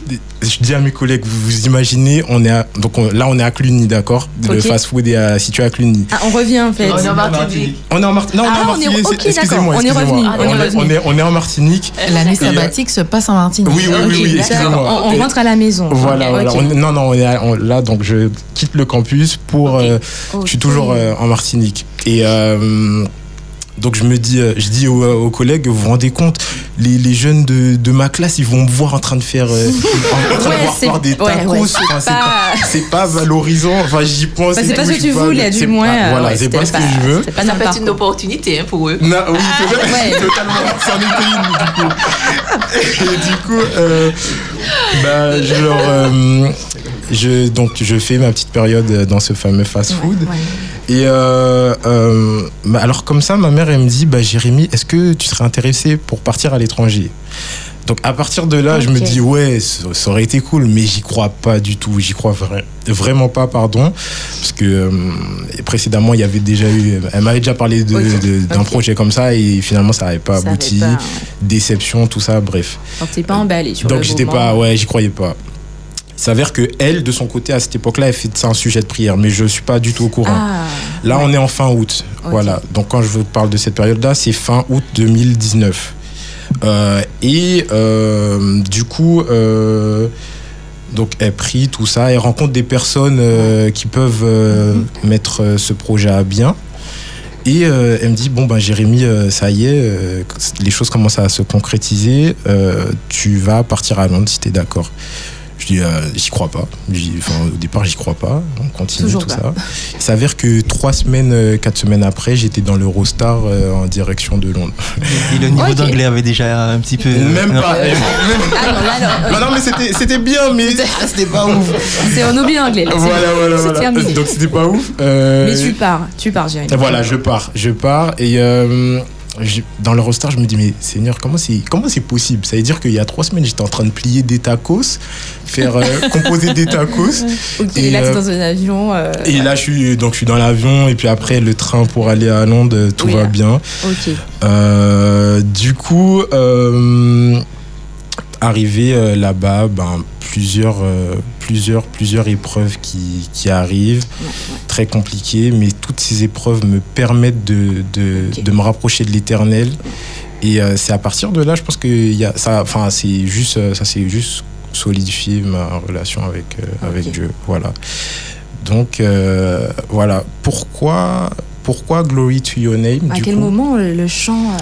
Speaker 10: je dis à mes collègues, vous vous imaginez, on est à- donc on- là on est à Cluny, d'accord? Le
Speaker 4: Ok.
Speaker 10: fast-food est à- situé à Cluny.
Speaker 4: Ah, on revient en fait.
Speaker 10: On est en Martinique. Non, on est en
Speaker 4: on est-
Speaker 10: Martinique. excusez-moi,
Speaker 4: d'accord. On est
Speaker 10: excusez-moi.
Speaker 4: On est- revenu.
Speaker 10: on est- on est en Martinique.
Speaker 1: L'année sabbatique se passe en Martinique.
Speaker 10: Oui, oui, oui, oui.
Speaker 4: On, on rentre à la maison.
Speaker 10: Voilà, voilà. On- non, non, on est à- on- là, donc je quitte le campus pour. Euh, je suis toujours euh, en Martinique. Et euh, Donc je me dis, euh, je dis aux, aux collègues, vous vous rendez compte, les, les jeunes de, de ma classe, ils vont me voir en train de faire, euh, en, en train
Speaker 4: Ouais,
Speaker 10: de voir
Speaker 4: c'est-
Speaker 10: faire des
Speaker 4: ouais,
Speaker 10: tacos.
Speaker 4: ouais,
Speaker 10: Enfin,
Speaker 4: c'est
Speaker 10: c'est
Speaker 4: pas-
Speaker 10: pas, c'est pas valorisant. Enfin, j'y pense.
Speaker 4: Bah, c'est pas ce que tu
Speaker 10: pas-
Speaker 4: voulais, du
Speaker 10: c'est
Speaker 4: moins.
Speaker 10: pas-
Speaker 4: euh,
Speaker 10: voilà,
Speaker 4: ouais,
Speaker 10: c'est pas ce que je veux.
Speaker 4: pas
Speaker 2: Ça peut être une opportunité hein, pour eux.
Speaker 10: Non, oui,
Speaker 4: Ah,
Speaker 10: totalement,
Speaker 4: ouais.
Speaker 10: était une, du coup. Et du coup, euh, bah, je leur, euh, je, donc, je fais ma petite période dans ce fameux fast-food. Et euh, euh, bah, alors comme ça, ma mère, elle me dit, bah, Jérémy, est-ce que tu serais intéressé pour partir à l'étranger? Donc à partir de là, je me dis ouais, ça, aurait été cool, mais j'y crois pas du tout. J'y crois vra- vraiment pas, pardon, parce que euh, précédemment il y avait déjà eu, elle m'avait déjà parlé d'un projet comme ça et finalement ça n'avait pas
Speaker 4: Ça
Speaker 10: abouti, déception, tout ça, bref.
Speaker 4: Donc t'es pas emballé sur
Speaker 10: Donc j'étais pas, ouais, j'y croyais pas. Il s'avère que elle, de son côté, à cette époque-là, elle fait de ça un sujet de prière, mais je suis pas du tout au courant.
Speaker 4: Ah,
Speaker 10: Là,
Speaker 4: ouais.
Speaker 10: on est en fin août. Voilà. Donc, quand je vous parle de cette période-là, c'est fin août 2019. Euh, et euh, du coup, euh, donc elle prie tout ça, elle rencontre des personnes qui peuvent
Speaker 4: Mhm.
Speaker 10: mettre ce projet à bien. Et euh, elle me dit bon ben Jérémy, euh, ça y est, euh, les choses commencent à se concrétiser. tu vas partir à Londres si t'es d'accord. Je dis euh, j'y crois pas. Au départ j'y crois pas. On continue
Speaker 4: Toujours
Speaker 10: tout
Speaker 4: pas.
Speaker 10: ça. Il s'avère que trois semaines, euh, quatre semaines après, j'étais dans l'Eurostar euh, en direction de Londres.
Speaker 3: Et le niveau d'anglais avait déjà un petit peu.
Speaker 10: Même
Speaker 3: non.
Speaker 10: pas.
Speaker 4: Ah non, là, non,
Speaker 10: non, non, mais c'était c'était bien, mais c'était pas ouf.
Speaker 4: c'est on oublie l'anglais.
Speaker 10: Voilà, voilà, voilà.
Speaker 4: terminé.
Speaker 10: Donc c'était pas ouf. Euh,
Speaker 4: Mais tu pars, tu pars, Jérémy.
Speaker 10: Voilà, je pars, je pars et euh, je- dans l'Eurostar, je me dis mais Seigneur, comment c'est comment c'est possible? Ça veut dire qu'il y a trois semaines, j'étais en train de plier des tacos, faire euh, composer des tacos.
Speaker 4: Ok,
Speaker 10: Et,
Speaker 4: là
Speaker 10: euh,
Speaker 4: dans un avion. euh,
Speaker 10: Et là, je suis donc je suis dans l'avion et puis après le train pour aller à Londres, tout
Speaker 4: Oui,
Speaker 10: va
Speaker 4: là.
Speaker 10: bien.
Speaker 4: Ok.
Speaker 10: Euh, du coup, arrivé euh, là-bas, ben, plusieurs, euh, plusieurs, plusieurs épreuves qui, qui arrivent, très compliquées, mais toutes ces épreuves me permettent de, de, de me rapprocher de l'éternel. Et euh, c'est à partir de là, je pense que y a, ça, enfin, c'est juste, ça s'est juste solidifié ma relation avec, euh, avec. Dieu. Voilà. Donc, euh, voilà. Pourquoi, pourquoi Glory to Your Name
Speaker 4: À
Speaker 10: du
Speaker 4: quel
Speaker 10: coup
Speaker 4: moment euh, le chant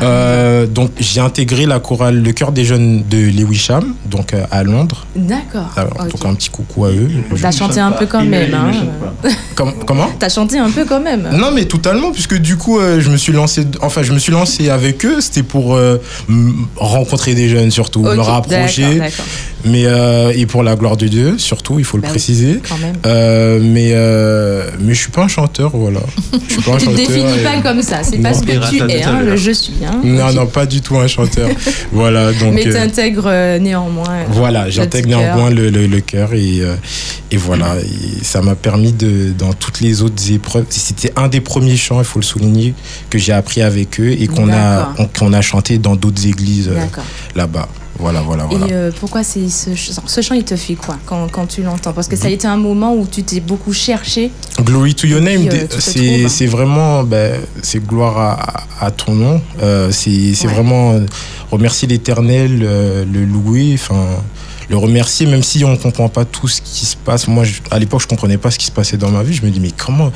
Speaker 4: euh,
Speaker 10: euh, donc j'ai intégré la chorale Le Cœur des Jeunes de Lewisham, donc euh, à Londres.
Speaker 4: D'accord.
Speaker 10: Alors,
Speaker 4: ok.
Speaker 10: Donc un petit coucou à eux.
Speaker 4: T'as chanté un peu quand même. Hein.
Speaker 10: Com- comment?
Speaker 4: T'as chanté un peu quand même.
Speaker 10: Non mais totalement puisque du coup euh, je me suis lancé enfin je me suis lancé avec eux c'était pour euh, rencontrer des jeunes surtout me rapprocher. Mais euh, et pour la gloire de Dieu surtout il faut le
Speaker 4: Bah oui.
Speaker 10: préciser
Speaker 4: Quand même.
Speaker 10: Euh, mais euh, mais je suis pas un chanteur voilà je suis pas un
Speaker 4: Tu te
Speaker 10: chanteur
Speaker 4: définis
Speaker 10: et-
Speaker 4: pas comme ça, c'est pas ce que tu es, hein, le je suis. Hein.
Speaker 10: non non pas du tout un chanteur voilà donc
Speaker 4: Mais
Speaker 10: euh,
Speaker 4: t'intègres néanmoins.
Speaker 10: Voilà, j'intègre néanmoins le, le, le cœur et, et voilà, et ça m'a permis de, dans toutes les autres épreuves, c'était un des premiers chants, il faut le souligner, que j'ai appris avec eux et qu'on a, qu'on a chanté dans d'autres églises là-bas. Voilà, voilà, voilà.
Speaker 4: Et euh, pourquoi c'est ce, ch- ce chant, il te fait quoi quand, quand tu l'entends? Parce que ça a été un moment où tu t'es beaucoup cherché.
Speaker 10: Glory to your name,
Speaker 4: euh, te
Speaker 10: c'est vraiment, ben, c'est gloire à, à ton nom. Euh, c'est
Speaker 4: Ouais.
Speaker 10: vraiment remercier l'Éternel, le louer, enfin le remercier, même si on comprend pas tout ce qui se passe. Moi, je- à l'époque, je comprenais pas ce qui se passait dans ma vie. Je me dis mais comment,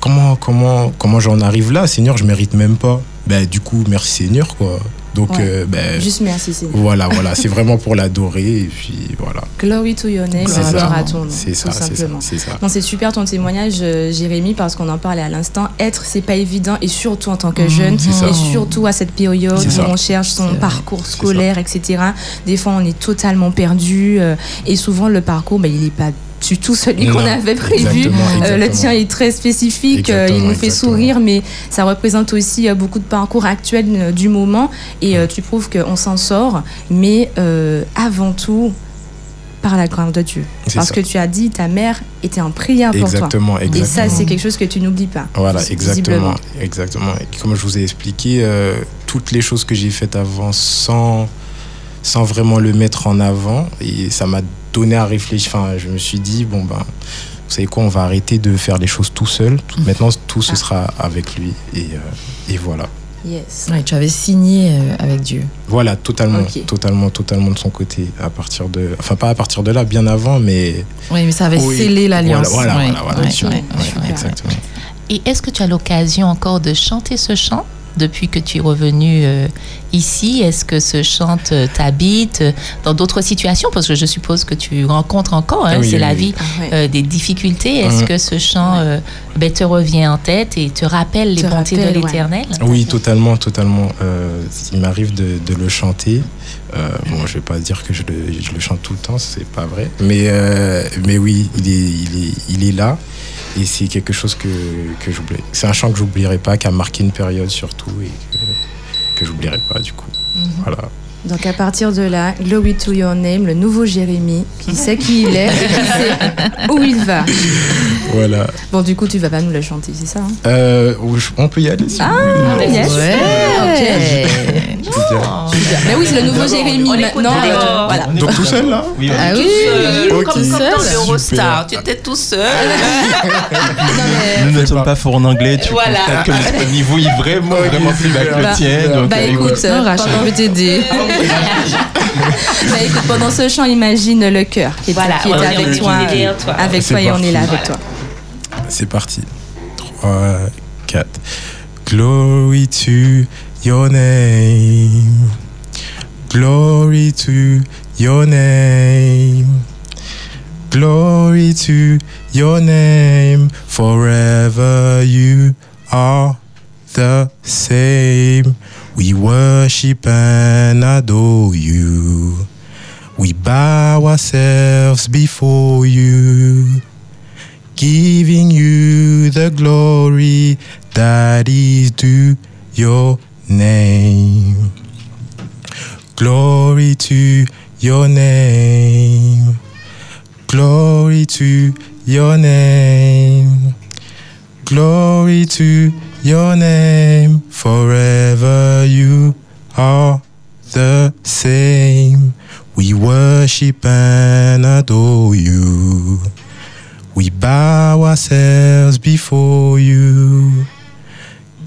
Speaker 10: comment, comment, comment j'en arrive là, Seigneur Je mérite même pas. Ben du coup, merci Seigneur quoi. Donc
Speaker 4: Ouais.
Speaker 10: euh, ben,
Speaker 4: Juste merci,
Speaker 10: voilà, voilà, c'est vraiment pour l'adorer et puis voilà.
Speaker 4: Glory to your name,
Speaker 10: C'est
Speaker 4: gloire à ton nom.
Speaker 10: C'est ça,
Speaker 4: tout
Speaker 10: c'est ça,
Speaker 4: simplement.
Speaker 10: c'est ça.
Speaker 4: Non, c'est super ton témoignage, euh, Jérémy, parce qu'on en parlait à l'instant. Être, c'est pas évident, et surtout en tant que jeune,
Speaker 10: c'est ça.
Speaker 4: et surtout à cette période où
Speaker 10: ça.
Speaker 4: on cherche son parcours scolaire, etc. Des fois, on est totalement perdu, euh, et souvent, le parcours, ben, il n'est pas du tout celui qu'on avait prévu.
Speaker 10: exactement,
Speaker 4: Euh, le
Speaker 10: exactement.
Speaker 4: tien est très spécifique, euh, il
Speaker 10: Exactement,
Speaker 4: nous fait
Speaker 10: exactement.
Speaker 4: sourire, mais ça représente aussi euh, beaucoup de parcours actuels du moment, et tu prouves qu'on s'en sort, mais avant tout, par la grâce de Dieu. Parce
Speaker 10: ça.
Speaker 4: que tu as dit, ta mère était en prière pour toi.
Speaker 10: Exactement, exactement.
Speaker 4: Et ça, c'est quelque chose que tu n'oublies pas.
Speaker 10: Voilà, exactement, exactement. Et comme je vous ai expliqué, euh, toutes les choses que j'ai faites avant sans, sans vraiment le mettre en avant, et ça m'a donné à réfléchir. Enfin, je me suis dit, bon, ben, vous savez quoi, on va arrêter de faire les choses tout seul. Tout- Maintenant, tout ce
Speaker 4: Ah.
Speaker 10: sera avec lui. Et, euh, et voilà.
Speaker 4: Yes.
Speaker 1: Ouais, tu avais signé euh, avec Dieu.
Speaker 10: Voilà, totalement, totalement, totalement de son côté. À partir de, enfin, pas à partir de là, bien avant, mais
Speaker 1: Oui, mais ça avait
Speaker 10: Oui,
Speaker 1: scellé l'alliance.
Speaker 10: Voilà, voilà,
Speaker 1: Ouais,
Speaker 10: voilà, voilà,
Speaker 1: ouais,
Speaker 10: super,
Speaker 1: ouais,
Speaker 10: ouais,
Speaker 1: ouais, ouais.
Speaker 10: exactement.
Speaker 2: Et est-ce que tu as l'occasion encore de chanter ce chant? Depuis que tu es revenu euh, ici Est-ce que ce chant te- t'habite euh, dans d'autres situations? Parce que je suppose que tu rencontres encore, hein,
Speaker 10: Ah oui,
Speaker 2: c'est
Speaker 10: oui,
Speaker 2: la
Speaker 10: oui.
Speaker 2: vie,
Speaker 4: Ah
Speaker 2: euh, des difficultés. Est-ce
Speaker 10: Mhm.
Speaker 2: que ce chant euh, ben, te revient en tête et te rappelle les
Speaker 4: Te
Speaker 2: bontés
Speaker 4: rappelle,
Speaker 2: de
Speaker 4: ouais.
Speaker 2: l'Éternel?
Speaker 10: Oui, totalement, totalement. Euh, il m'arrive de, de le chanter. Euh, bon, je vais pas dire que je le, je le chante tout le temps, c'est pas vrai. Mais, euh, mais oui, il est, il, est, il est là. Et c'est quelque chose que, que j'oublie. C'est un chant que j'oublierai pas, qui a marqué une période surtout et que, que j'oublierai pas du coup. Voilà.
Speaker 4: Donc à partir de là, Glory to Your Name, le nouveau Jérémie, qui sait qui il est et qui sait où il va.
Speaker 10: Voilà.
Speaker 4: Bon, du coup, tu vas pas nous le chanter, c'est ça hein?
Speaker 10: Euh, on peut y aller si
Speaker 4: Ah,
Speaker 10: vous voulez.
Speaker 4: yes.
Speaker 1: Ouais.
Speaker 10: Dire.
Speaker 4: Mais oui, c'est le nouveau Jérémie maintenant. euh, voilà.
Speaker 10: Donc tout seul là
Speaker 3: Oui,
Speaker 1: Ah oui.
Speaker 10: Ok.
Speaker 2: Comme, comme dans
Speaker 1: Seul.
Speaker 2: l'Eurostar, tu étais tout seul.
Speaker 3: nous ne sommes pas forts en anglais. Tu
Speaker 2: Voilà.
Speaker 3: que notre niveau est vraiment, vraiment plus bas que le tien. Donc,
Speaker 4: bah,
Speaker 3: euh,
Speaker 4: écoute,
Speaker 1: Rachel,
Speaker 4: pendant-
Speaker 1: je peux t'aider.
Speaker 4: Bah, écoute, pendant ce chant, imagine le cœur qui est avec toi. Avec toi et on est là avec toi.
Speaker 10: C'est parti. 3, 4. Glory to your name. Glory to your name. Glory to your name. Forever you are the same. We worship and adore you. We bow ourselves before you giving you the glory that is due your name. Glory to your name. Glory to your name. Glory to your name. Forever you are the same. We worship and adore you. We bow ourselves before you,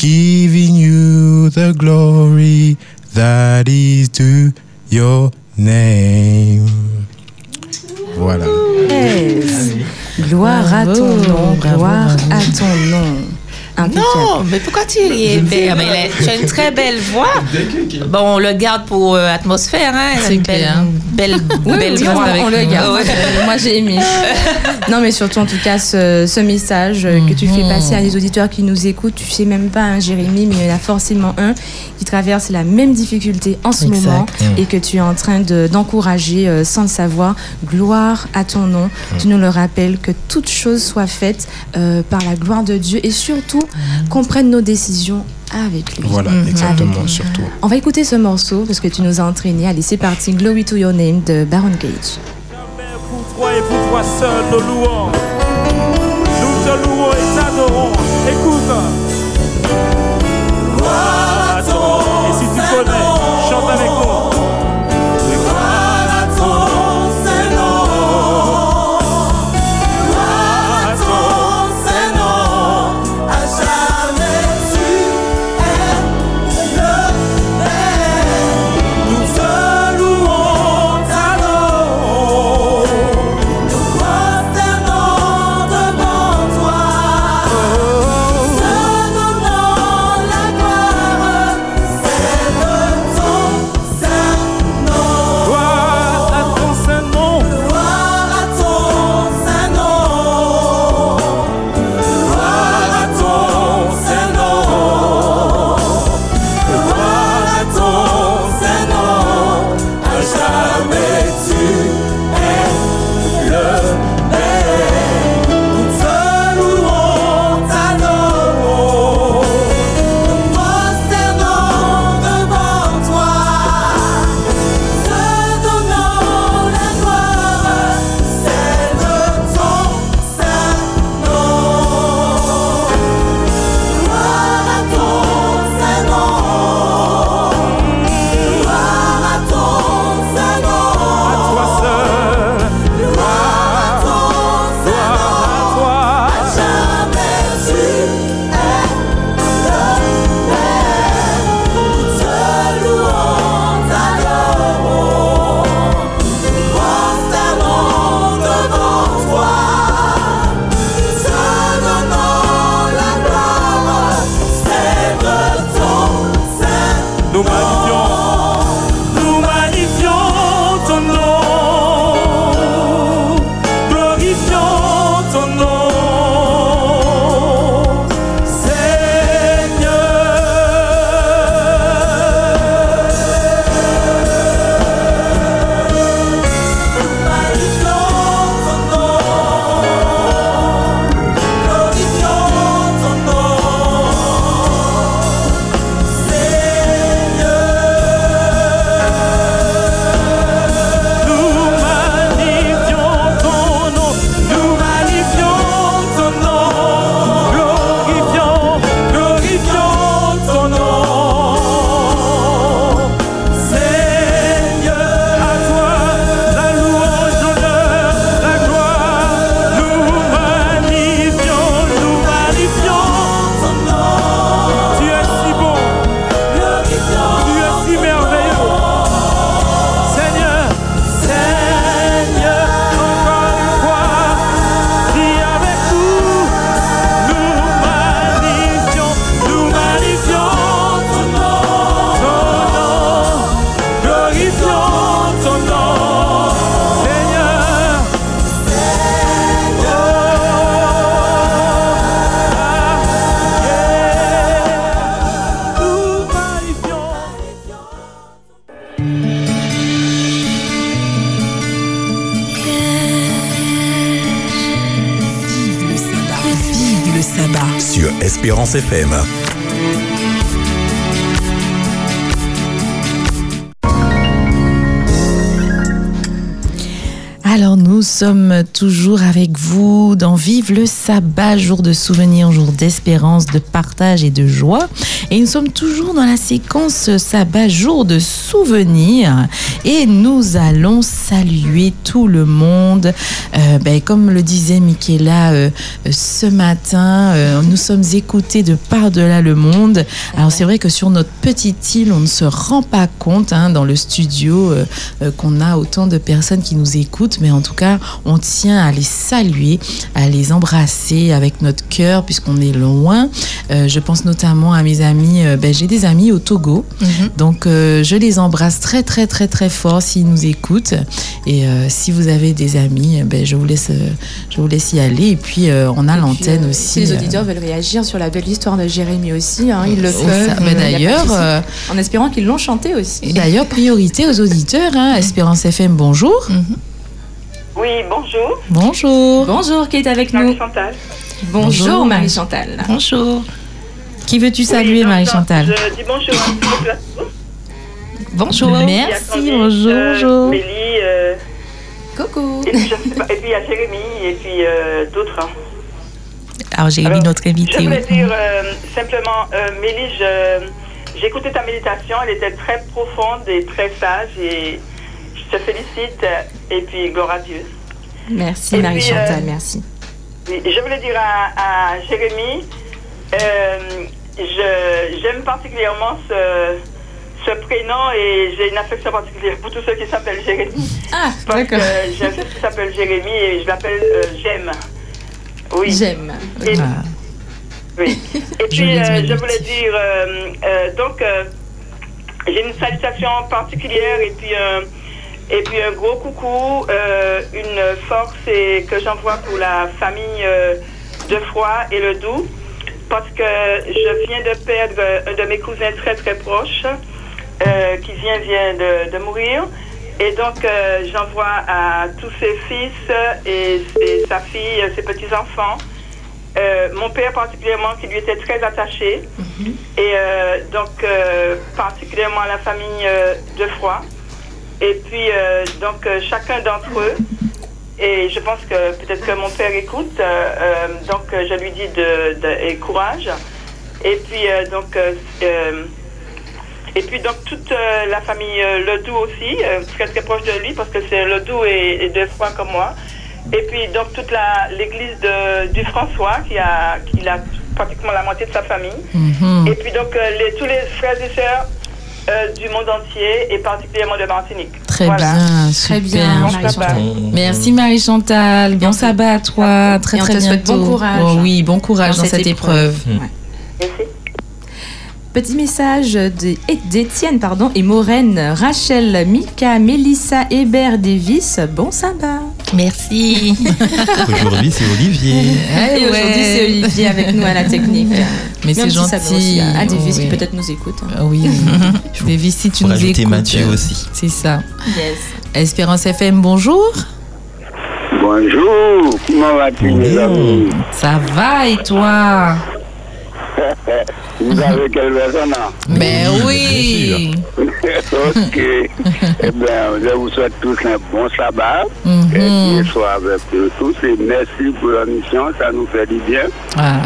Speaker 10: giving you the glory that is due your name. Voilà.
Speaker 4: Yes. Gloire à ton
Speaker 1: Bravo,
Speaker 4: nom,
Speaker 1: bravo,
Speaker 4: gloire
Speaker 1: bravo.
Speaker 4: à ton nom.
Speaker 2: Non, mais pourquoi tu ris mais là, Tu as une très belle voix. Bon, on le garde pour euh, atmosphère, hein.
Speaker 1: C'est
Speaker 2: une belle, belle,
Speaker 4: Oui,
Speaker 2: belle
Speaker 4: oui,
Speaker 2: voix.
Speaker 4: on, on le garde.
Speaker 2: Ouais.
Speaker 4: Euh, Moi, j'ai aimé. Non, mais surtout, en tout cas, ce, ce message euh, que tu fais
Speaker 1: Mhm.
Speaker 4: passer à des auditeurs qui nous écoutent, tu sais même pas, hein, Jérémy, mais il y en a forcément un qui traverse la même difficulté en ce
Speaker 1: Exact.
Speaker 4: moment
Speaker 10: Mhm.
Speaker 4: et que tu es en train de- d'encourager euh, sans le savoir. Gloire à ton nom. Tu nous le rappelles que toute chose soit faite euh, par la gloire de Dieu et surtout qu'on prenne nos décisions avec lui.
Speaker 10: Voilà, exactement, surtout.
Speaker 4: On va écouter ce morceau parce que tu nous as entraîné. Allez, c'est parti. Glory to your name de Baron Gage.
Speaker 11: Pour toi et pour toi seul, nos louanges. Nous te louons et t'adorons. Écoute.
Speaker 1: Alors nous sommes toujours avec vous dans Vive le sabbat, jour de souvenir, jour d'espérance, de partage et de joie. Et nous sommes toujours dans la séquence sabbat, jour de souvenir. Et nous allons saluer tout le monde. Euh, ben, comme le disait Michaela euh, ce matin, euh, nous sommes écoutés de par-delà le monde. Alors c'est vrai que sur notre petite île, on ne se rend pas compte hein, dans le studio euh, euh, qu'on a autant de personnes qui nous écoutent, mais en tout cas, on tient à les saluer, à les embrasser avec notre cœur puisqu'on est loin. Euh, je pense notamment à mes amis, euh, ben, j'ai des amis au Togo, donc euh, je les embrasse très très très très fort s'ils nous écoutent. Et euh, si vous avez des amis, eh ben, je vous laisse, euh, je vous laisse y aller. Et puis euh, on a l'antenne aussi.
Speaker 4: Si les
Speaker 1: euh,
Speaker 4: auditeurs veulent réagir sur la belle histoire de Jérémy aussi, hein, ils le a pas de
Speaker 1: d'ailleurs,
Speaker 4: en espérant qu'ils l'ont chanté aussi.
Speaker 1: D'ailleurs, priorité aux auditeurs. Hein. Espérance FM, bonjour.
Speaker 12: Oui, bonjour.
Speaker 1: Bonjour.
Speaker 4: Bonjour, qui est avec nous
Speaker 12: Chantal.
Speaker 4: Bonjour,
Speaker 1: Bonjour.
Speaker 4: Marie-Chantal.
Speaker 1: Bonjour. Qui veux-tu saluer,
Speaker 12: Oui,
Speaker 1: Marie-Chantal
Speaker 12: Je dis bonjour à tout le plateau.
Speaker 1: Bonjour. Merci, bonjour,
Speaker 12: euh,
Speaker 1: bonjour.
Speaker 12: Mélie, euh,
Speaker 4: Coucou.
Speaker 12: et, puis, je sais pas, et puis il y a Jérémy et puis euh, d'autres. hein.
Speaker 2: Alors, Jérémy,
Speaker 12: Alors,
Speaker 2: notre invité.
Speaker 12: Je voulais
Speaker 2: oui.
Speaker 12: dire euh, simplement, euh, Mélie, je- j'ai écouté ta méditation, elle était très profonde et très sage et je te félicite et puis gloire à Dieu.
Speaker 4: Merci Marie-Chantal,
Speaker 12: euh,
Speaker 4: merci.
Speaker 12: Je voulais dire à, à Jérémy, euh, je- j'aime particulièrement ce, ce prénom et j'ai une affection particulière pour tous ceux qui s'appellent Jérémy.
Speaker 4: Ah,
Speaker 12: Parce que
Speaker 4: d'accord.
Speaker 12: j'aime ceux qui s'appellent Jérémy et je l'appelle euh, J'aime. Oui.
Speaker 4: J'aime.
Speaker 12: Et,
Speaker 1: Ah.
Speaker 12: oui. Et puis, euh, je voulais dire, euh, donc, j'ai une salutation particulière et puis, et puis un gros coucou, une force et que j'envoie pour la famille de Froid et le Doux, parce que je viens de perdre un de mes cousins très très proches, euh, qui vient, vient de, de mourir. Et donc, euh, j'envoie à tous ses fils et, sa fille, ses petits-enfants, euh, mon père particulièrement qui lui était très attaché. Et euh, donc particulièrement la famille de Froid. Et puis donc chacun d'entre eux et je pense que peut-être que mon père écoute donc je lui dis de, de- et courage. Et puis donc et puis donc toute euh, la famille euh, Ledoux aussi, euh, très très proche de lui parce que c'est Ledoux et, et de Froid comme moi. Et puis donc toute l'église de du François qui a qui a pratiquement la moitié de sa famille.
Speaker 1: Mhm.
Speaker 12: Et puis donc euh, les, tous les frères et sœurs euh, du monde entier et particulièrement de Martinique.
Speaker 1: Très
Speaker 12: Voilà.
Speaker 1: bien,
Speaker 4: Très bien.
Speaker 1: Merci Marie-Chantal. Bon sabbat à toi. Très
Speaker 4: Et on
Speaker 1: très
Speaker 4: te souhaite
Speaker 1: bientôt.
Speaker 4: bon courage.
Speaker 1: Oh oui, bon courage
Speaker 4: Dans
Speaker 1: dans,
Speaker 4: cette
Speaker 1: cette
Speaker 4: épreuve.
Speaker 1: épreuve.
Speaker 4: Ouais. Petit message d'Étienne pardon, et Maureen, Rachel, Mika, Mélissa, Hébert, Davis. Bon sabbat.
Speaker 2: Merci.
Speaker 3: Aujourd'hui, c'est Olivier.
Speaker 4: Aujourd'hui, c'est Olivier avec nous à la technique.
Speaker 1: Mais c'est gentil.
Speaker 4: aussi à, à Davis
Speaker 1: Oui.
Speaker 4: qui peut-être nous écoute.
Speaker 1: Ah Oui. Davis, si tu nous écoutes.
Speaker 3: Mathieu aussi.
Speaker 1: C'est ça.
Speaker 4: Yes.
Speaker 1: Espérance FM, bonjour.
Speaker 13: Bonjour, comment vas-tu mes amis?
Speaker 1: Ça va et toi?
Speaker 13: Vous avez quelle personne hein?
Speaker 1: Ben oui.
Speaker 13: Ok. eh bien, je vous souhaite tous un bon sabbat.
Speaker 1: Mhm.
Speaker 13: Et Dieu soit avec nous tous. Et merci pour la mission, ça nous fait du bien.
Speaker 1: Ah,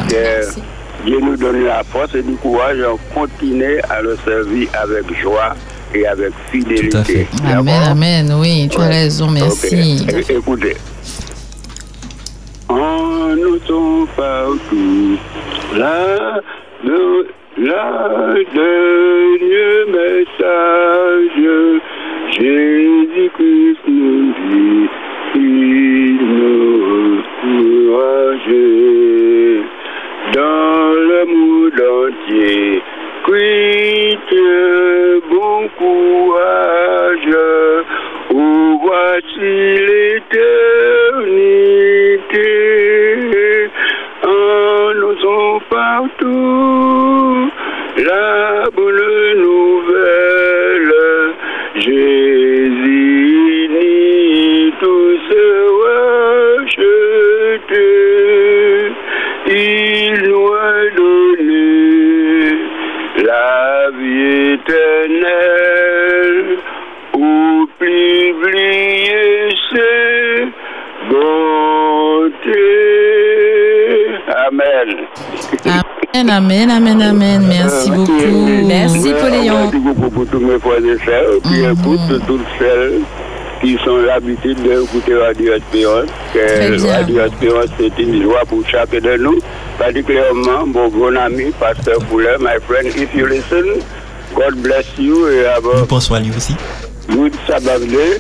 Speaker 13: Dieu nous donne la force et du courage à continuer à le servir avec joie et avec fidélité.
Speaker 3: Tout à fait.
Speaker 1: Amen, amen. Oui, tu as raison, merci.
Speaker 13: Écoutez. En nous sommes partout, là, le, là, dernier message, Jésus-Christ nous dit, il nous encourage dans le monde entier. Christ, bon courage, où voici cité, en partout la bonne nouvelle. Jésus ni tout se rejeté, il nous a donné la vie éternelle. Oubliez bontés. Amen.
Speaker 1: Amen, amen, amen, amen. Merci beaucoup.
Speaker 4: Merci, Pauléon.
Speaker 13: Merci beaucoup pour tous mes frères et sœurs qui
Speaker 1: Mhm.
Speaker 13: écoutent toutes celles qui sont l'habitude d'écouter Radio Espérance. Radio Espérance, c'est une joie pour chacun de nous, particulièrement mon bon ami, Pasteur Fuller, my friend, if you listen, God bless you et have a
Speaker 3: Nous pensons à lui aussi.
Speaker 13: good Sabbath day.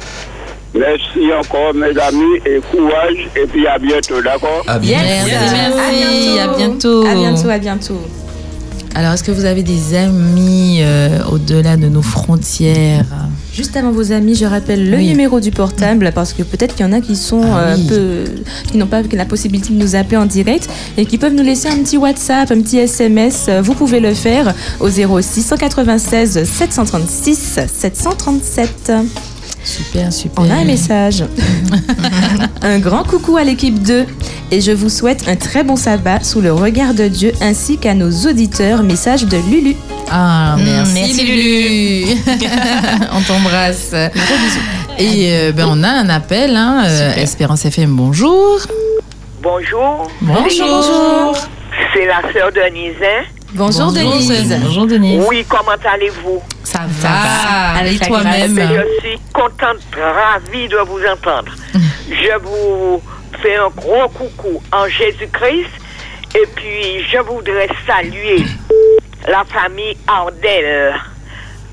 Speaker 13: Merci encore, mes amis, et courage, et puis à bientôt, d'accord?
Speaker 3: À.
Speaker 1: Merci, merci. À bientôt.
Speaker 4: À bientôt, à bientôt.
Speaker 1: Alors, est-ce que vous avez des amis euh, au-delà de nos frontières?
Speaker 4: Juste avant vos amis, je rappelle le
Speaker 1: Oui.
Speaker 4: numéro du portable parce que peut-être qu'il y en a qui sont
Speaker 1: Ah
Speaker 4: euh,
Speaker 1: oui.
Speaker 4: peu, qui n'ont pas la possibilité de nous appeler en direct et qui peuvent nous laisser un petit WhatsApp, un petit SMS. Vous pouvez le faire au 06 196 736 737.
Speaker 1: Super, super.
Speaker 4: On a un message. un grand coucou à l'équipe 2 et je vous souhaite un très bon sabbat sous le regard de Dieu ainsi qu'à nos auditeurs. Message de Lulu.
Speaker 1: Ah,
Speaker 2: Mm,
Speaker 1: merci,
Speaker 2: merci,
Speaker 1: Lulu. on t'embrasse. Et euh, ben, on a un appel, hein, euh. Espérance FM, bonjour.
Speaker 14: Bonjour,
Speaker 1: Bonjour.
Speaker 14: c'est la sœur Denise. hein.
Speaker 4: Bonjour, Denise.
Speaker 1: Denise. Bonjour Denise.
Speaker 14: Oui, comment allez-vous?
Speaker 1: Ça va.
Speaker 4: La
Speaker 1: toi-même?
Speaker 14: Je suis contente, ravie de vous entendre. Je vous fais un gros coucou en Jésus-Christ et puis je voudrais saluer la famille Ardel,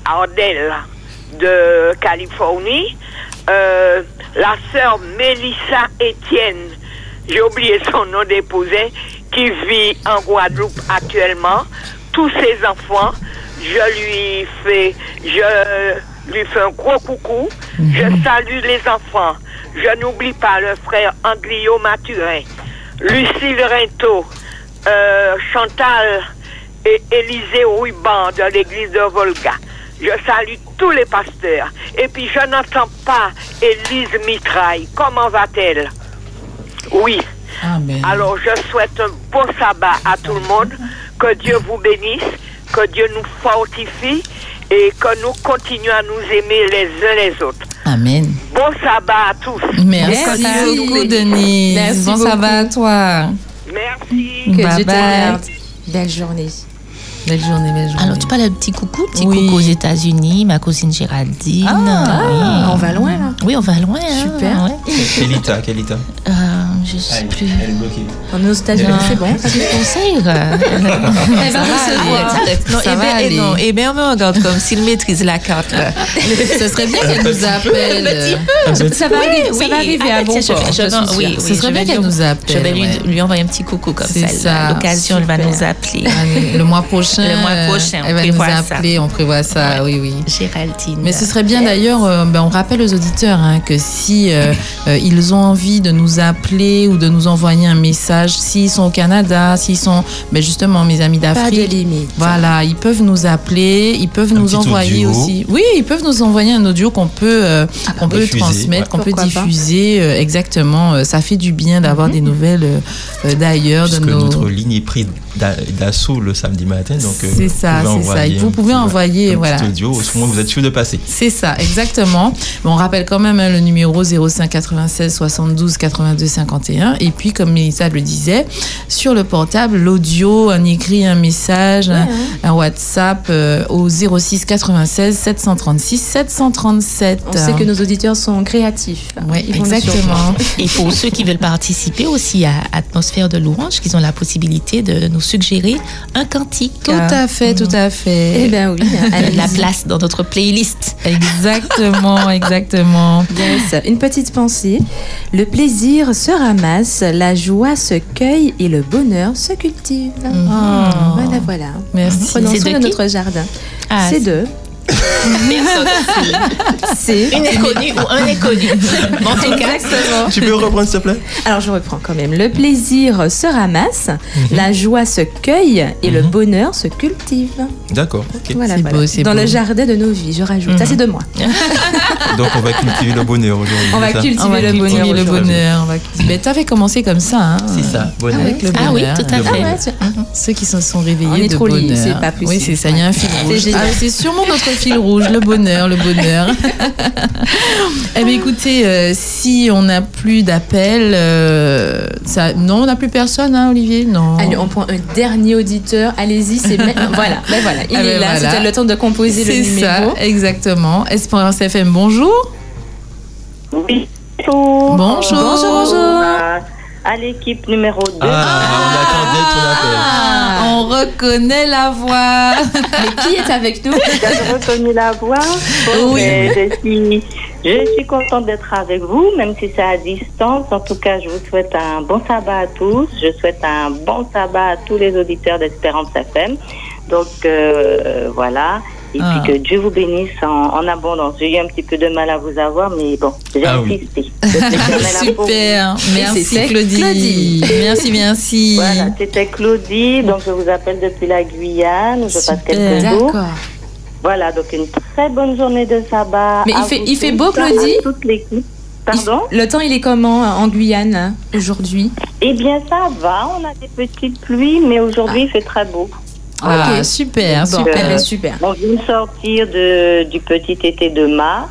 Speaker 14: Ardel de Californie, euh, la sœur Mélissa Étienne, j'ai oublié son nom d'épousé, qui vit en Guadeloupe actuellement. Tous ses enfants, je lui fais, je lui fais un gros coucou. Je salue les enfants. Je n'oublie pas le frère Anglio Mathurin, Lucille Rinto, euh, Chantal et Élisée Ruban de l'église de Volga. Je salue tous les pasteurs. Et puis je n'entends pas Élise Mitraille. Comment va-t-elle? Oui.
Speaker 1: Amen.
Speaker 14: Alors je souhaite un bon sabbat à tout le monde. Que Dieu vous bénisse, que Dieu nous fortifie et que nous continuons à nous aimer les uns les autres.
Speaker 1: Amen.
Speaker 14: Bon sabbat à tous.
Speaker 1: Merci,
Speaker 4: Merci.
Speaker 1: beaucoup Denise.
Speaker 4: Merci
Speaker 1: bon,
Speaker 4: beaucoup.
Speaker 1: va à toi.
Speaker 14: Merci.
Speaker 4: Que
Speaker 1: Bye
Speaker 4: Dieu
Speaker 1: bye.
Speaker 4: Belle journée.
Speaker 1: Belle journée, belle journée.
Speaker 2: Alors, tu parles d'un petit coucou, petit
Speaker 1: Oui.
Speaker 2: coucou aux États-Unis, ma cousine Géraldine.
Speaker 4: Ah, on va loin là.
Speaker 2: Oui, on va loin. hein,
Speaker 4: Super.
Speaker 2: ouais.
Speaker 3: État, quel état
Speaker 2: Euh, je sais
Speaker 3: elle,
Speaker 2: plus.
Speaker 3: elle est bloquée.
Speaker 4: On est aux États-Unis, c'est bon.
Speaker 2: Je conseille.
Speaker 4: Elle va recevoir.
Speaker 2: Non,
Speaker 1: Ça va
Speaker 2: ben, eh eh ben, on me regarde comme s'il maîtrise la carte.
Speaker 1: Ce serait bien qu'elle nous appelle.
Speaker 4: Ça va, arriver, ça
Speaker 2: Oui,
Speaker 4: va arriver à
Speaker 2: ah,
Speaker 4: bon port.
Speaker 2: oui,
Speaker 1: Ce serait bien qu'elle nous appelle.
Speaker 2: Je vais lui, envoyer un petit coucou comme
Speaker 1: C'est
Speaker 2: ça. À l'occasion, elle va nous appeler.
Speaker 1: Le mois prochain.
Speaker 2: Le mois prochain, on
Speaker 1: Elle va nous
Speaker 2: prévoit ça.
Speaker 1: appeler, on prévoit ça, oui, oui.
Speaker 2: Géraldine.
Speaker 1: Mais ce serait bien d'ailleurs, euh, ben, on rappelle aux auditeurs hein, que si euh, euh, ils ont envie de nous appeler ou de nous envoyer un message, s'ils sont au Canada, s'ils sont, ben justement mes amis
Speaker 4: Pas de
Speaker 1: d'Afrique,
Speaker 4: limite.
Speaker 1: voilà, ils peuvent nous appeler, ils peuvent
Speaker 3: Un
Speaker 1: nous
Speaker 3: petit
Speaker 1: envoyer
Speaker 3: audio.
Speaker 1: aussi. Oui, ils peuvent nous envoyer un audio qu'on peut, euh, qu'on peut
Speaker 3: diffuser,
Speaker 1: transmettre,
Speaker 3: ouais.
Speaker 1: qu'on peut diffuser. euh, exactement, euh, ça fait du bien d'avoir des nouvelles euh, d'ailleurs, de nos.
Speaker 3: notre ligne est prise d'a- d'assaut le samedi matin. Donc, euh,
Speaker 1: C'est ça, c'est ça. Vous pouvez
Speaker 3: petit-
Speaker 1: envoyer,
Speaker 3: un
Speaker 1: voilà.
Speaker 3: petit audio, au moment où vous êtes sûr de passer.
Speaker 1: C'est ça, exactement. Mais on rappelle quand même hein, le numéro 05 96 72 82 51. Et puis, comme Mélissa le disait, sur le portable, l'audio, un écrit, un message, un, un WhatsApp euh, au 06 96 736 737.
Speaker 4: On sait que nos auditeurs sont créatifs.
Speaker 1: Oui, exactement.
Speaker 2: Et pour ceux qui veulent participer aussi à Atmosphère de louange, qu'ils ont la possibilité de nous suggérer un cantique.
Speaker 1: Tout à fait, tout à fait.
Speaker 4: Eh bien oui, allez-y.
Speaker 2: la place dans notre playlist.
Speaker 1: Exactement, exactement.
Speaker 4: Yes. Une petite pensée. Le plaisir se ramasse, la joie se cueille et le bonheur se cultive.
Speaker 1: Oh.
Speaker 4: Voilà, voilà.
Speaker 1: Merci.
Speaker 4: Prenons soin
Speaker 2: de
Speaker 4: notre jardin.
Speaker 2: Ah,
Speaker 4: C'est de C'est
Speaker 2: Une inconnue ou un inconnu. En tout cas,
Speaker 4: Exactement.
Speaker 3: Tu peux reprendre s'il te plaît?
Speaker 4: Alors je reprends quand même. Le plaisir se ramasse, la joie se cueille et le bonheur se cultive.
Speaker 3: D'accord, ok.
Speaker 4: Voilà,
Speaker 1: C'est
Speaker 4: voilà.
Speaker 1: beau,
Speaker 4: Dans
Speaker 1: beau.
Speaker 4: le jardin de nos vies, je rajoute. Ça c'est de moi.
Speaker 3: Donc on va cultiver le bonheur aujourd'hui.
Speaker 4: On va cultiver
Speaker 1: On va
Speaker 4: le bonheur.
Speaker 1: le
Speaker 4: aujourd'hui.
Speaker 1: bonheur. on va t'avais commencé comme ça, hein,
Speaker 3: C'est ça, bonheur.
Speaker 1: Avec le
Speaker 2: Ah oui,
Speaker 1: bonheur.
Speaker 2: tout à fait.
Speaker 4: Ah ouais,
Speaker 1: Ceux qui se sont
Speaker 4: On
Speaker 1: réveillés
Speaker 4: est
Speaker 1: de
Speaker 4: trop
Speaker 1: bonheur.
Speaker 4: c'est pas possible.
Speaker 1: Oui, c'est ça, il y a un fil rouge.
Speaker 4: génial.
Speaker 1: Ah, c'est sûrement notre fil rouge, le bonheur, le bonheur. eh bien, écoutez, euh, si on n'a plus d'appels, euh, ça... non, on n'a plus personne, hein, Olivier Non.
Speaker 4: Allez, on prend un dernier auditeur. Allez-y, c'est maintenant. Voilà, ben voilà, il
Speaker 1: Ah
Speaker 4: est
Speaker 1: ben
Speaker 4: là.
Speaker 1: voilà.
Speaker 4: C'était le temps de composer le
Speaker 1: C'est
Speaker 4: numéro.
Speaker 1: ça, exactement. Espérance FM, bonjour.
Speaker 15: Oui. Bonjour.
Speaker 1: Bonjour.
Speaker 4: Bonjour, bonjour.
Speaker 15: À, l'équipe numéro 2.
Speaker 3: Ah, on attendait ton appel.
Speaker 1: Ah, on reconnaît la voix.
Speaker 4: Mais qui est avec nous?
Speaker 15: Avez reconnu la voix Bon,
Speaker 1: Oui.
Speaker 15: Je suis, je suis contente d'être avec vous, même si c'est à distance. En tout cas, je vous souhaite un bon sabbat à tous. Je souhaite un bon sabbat à tous les auditeurs d'Espérance FM. Donc, euh, voilà. Et
Speaker 1: Ah.
Speaker 15: puis que Dieu vous bénisse en, en abondance. J'ai eu un petit peu de mal à vous avoir, mais bon, j'ai
Speaker 3: Ah
Speaker 15: insisté.
Speaker 1: Super, merci Claudie.
Speaker 4: Claudie.
Speaker 1: Merci, merci.
Speaker 15: Voilà, c'était Claudie, donc je vous appelle depuis la Guyane, où je passe
Speaker 1: Super.
Speaker 15: quelques jours.
Speaker 4: D'accord.
Speaker 15: Voilà, donc une très bonne journée de sabbat.
Speaker 4: Mais il fait- il fait beau, Claudie
Speaker 15: à toute l'équipe. Pardon?
Speaker 4: Le temps, il est comment en Guyane hein, aujourd'hui?
Speaker 15: Eh bien, ça va, on a des petites pluies, mais aujourd'hui, il fait très beau.
Speaker 1: Ah,
Speaker 4: Ok.
Speaker 1: super,
Speaker 4: Bon,
Speaker 1: super.
Speaker 4: super.
Speaker 15: On vient de sortir de, du petit été de mars,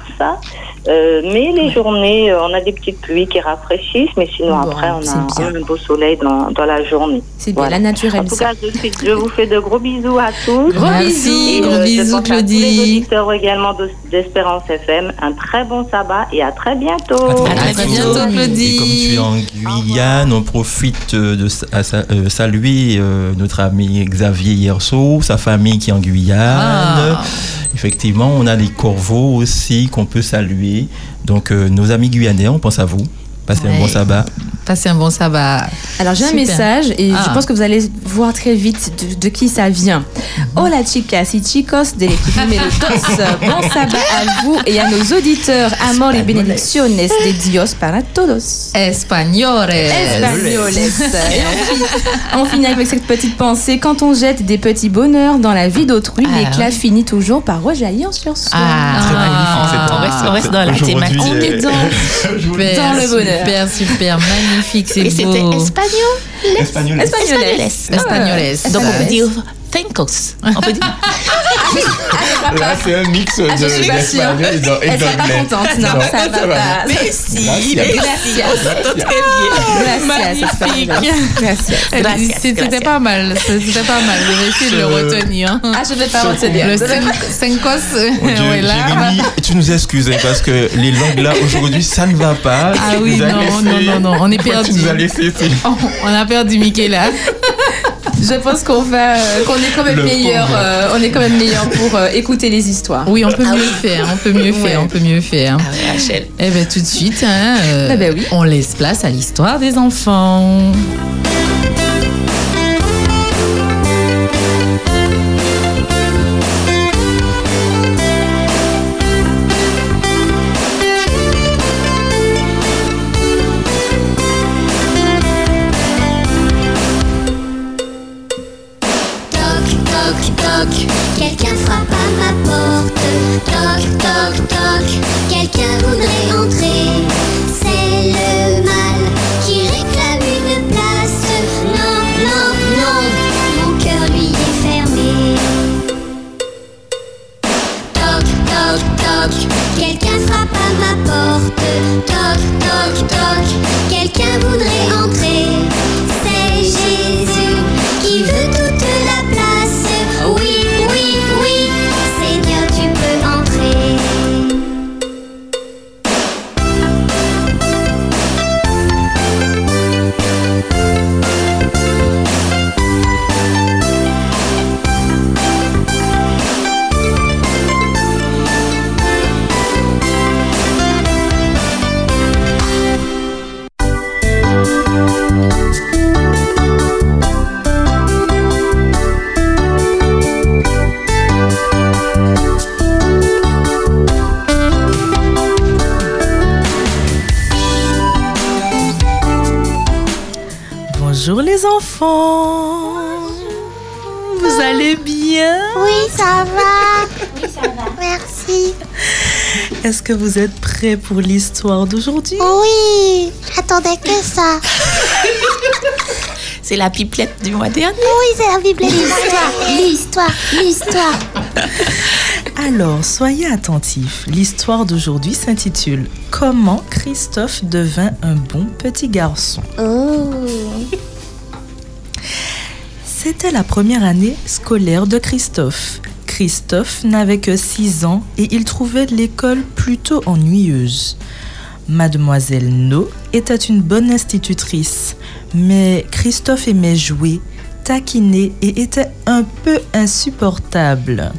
Speaker 15: euh, mais les journées, euh, on a des petites pluies qui rafraîchissent, mais sinon
Speaker 4: Bon,
Speaker 15: après, on a,
Speaker 4: bien.
Speaker 15: on a un beau soleil dans, dans la journée.
Speaker 4: C'est bien,
Speaker 15: Voilà.
Speaker 4: la nature
Speaker 15: En
Speaker 4: aime
Speaker 15: tout
Speaker 4: ça.
Speaker 15: cas, je, fais- je vous fais de gros bisous à tous.
Speaker 4: Gros
Speaker 1: Merci,
Speaker 4: bisous.
Speaker 15: Et,
Speaker 1: gros
Speaker 15: euh, je
Speaker 1: bisous
Speaker 15: pense à tous les
Speaker 1: Claudie.
Speaker 15: auditeurs également de- d'Espérance FM. Un très bon sabbat et à très bientôt.
Speaker 3: À très
Speaker 1: À très bientôt
Speaker 3: Et
Speaker 1: Claudie.
Speaker 3: comme tu es en Guyane, on profite euh, de sa- à euh, saluer euh, notre ami Xavier Hierceau, sa famille qui est en Guyane.
Speaker 1: Ah.
Speaker 3: Effectivement, on a les corveaux aussi qu'on peut saluer. Donc, euh, nos amis guyanais, on pense à vous. Passez un bon sabbat.
Speaker 1: Passez un bon sabbat.
Speaker 4: Alors j'ai un message et
Speaker 1: Ah.
Speaker 4: je pense que vous allez voir très vite de, de qui ça vient. Hola chicas y chicos de l'équipe 2. Bon sabbat à vous et à nos auditeurs. Amor y benedicciones de Dios para todos.
Speaker 1: Espagnol.
Speaker 4: Espagnoles. Et on finit- avec cette petite pensée. Quand on jette des petits bonheurs dans la vie d'autrui,
Speaker 2: Ah.
Speaker 4: l'éclat finit toujours par rejaillir sur soi.
Speaker 2: Ah,
Speaker 3: Très magnifique,
Speaker 2: on reste, on reste dans la thématique.
Speaker 4: On est dans le bonheur.
Speaker 1: Super, super, magnifique, c'est
Speaker 2: Et c'était
Speaker 1: beau.
Speaker 2: espagnol.
Speaker 3: Espagnol.
Speaker 4: Espagnoles.
Speaker 1: Espagnoles.
Speaker 2: Donc on peut dire thankos. On peut dire.
Speaker 10: Là, c'est un mix
Speaker 4: Ah,
Speaker 10: de
Speaker 4: sûre.
Speaker 10: l'espagnol et d'an- et
Speaker 4: Elle sera pas
Speaker 10: d'anglais.
Speaker 4: contente. Non, ça va pas.
Speaker 2: Mais si,
Speaker 10: Gracias.
Speaker 2: on s'entend très bien.
Speaker 4: Gracias, Espagnoles. Gracias.
Speaker 1: Elle-
Speaker 2: Gracias,
Speaker 1: C'était pas mal, c'était pas mal. Je vais essayer de le
Speaker 3: Euh,
Speaker 1: retenir.
Speaker 4: Ah, je vais pas retenir.
Speaker 1: Le cin- cincos,
Speaker 3: Mon Dieu,
Speaker 1: ouais, là.
Speaker 3: Jérémy, tu nous excuses hein, parce que les langues là aujourd'hui ça ne va pas.
Speaker 1: Ah oui, non, non, non, non, on est perdu.
Speaker 3: Tu nous as laissé. c'est-
Speaker 1: on a perdu Mickey là.
Speaker 4: Je pense qu'on va, euh, qu'on est quand même
Speaker 3: Le
Speaker 4: meilleur. euh, on est quand même meilleur pour euh, écouter les histoires.
Speaker 1: Oui, on peut mieux faire, on peut mieux faire, on peut mieux faire.
Speaker 2: Ah ouais, Rachel.
Speaker 1: Eh bien, tout de suite, hein, euh,
Speaker 4: Ah ben oui.
Speaker 1: on laisse place à l'histoire des enfants.
Speaker 5: Est-ce que vous êtes prêts pour l'histoire d'aujourd'hui?
Speaker 16: Oui, j'attendais que ça.
Speaker 2: C'est la pipelette du mois dernier.
Speaker 16: Oui, c'est la Bible l'histoire. L'histoire, l'histoire.
Speaker 5: Alors, soyez attentifs. L'histoire d'aujourd'hui s'intitule Comment Christophe devint un bon petit garçon.
Speaker 16: Oh.
Speaker 5: C'était la première année scolaire de Christophe. Christophe n'avait que 6 ans et il trouvait l'école plutôt ennuyeuse. Mademoiselle No était une bonne institutrice, mais Christophe aimait jouer, taquiner et était un peu insupportable.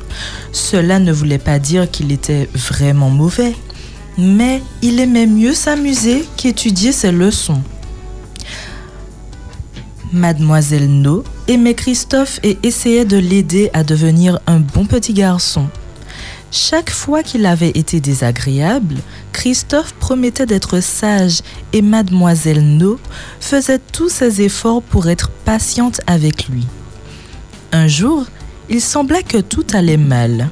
Speaker 5: Cela ne voulait pas dire qu'il était vraiment mauvais, mais il aimait mieux s'amuser qu'étudier ses leçons. Mademoiselle No aimait Christophe et essayait de l'aider à devenir un bon petit garçon. Chaque fois qu'il avait été désagréable, Christophe promettait d'être sage et Mademoiselle No faisait tous ses efforts pour être patiente avec lui. Un jour, il semblait que tout allait mal.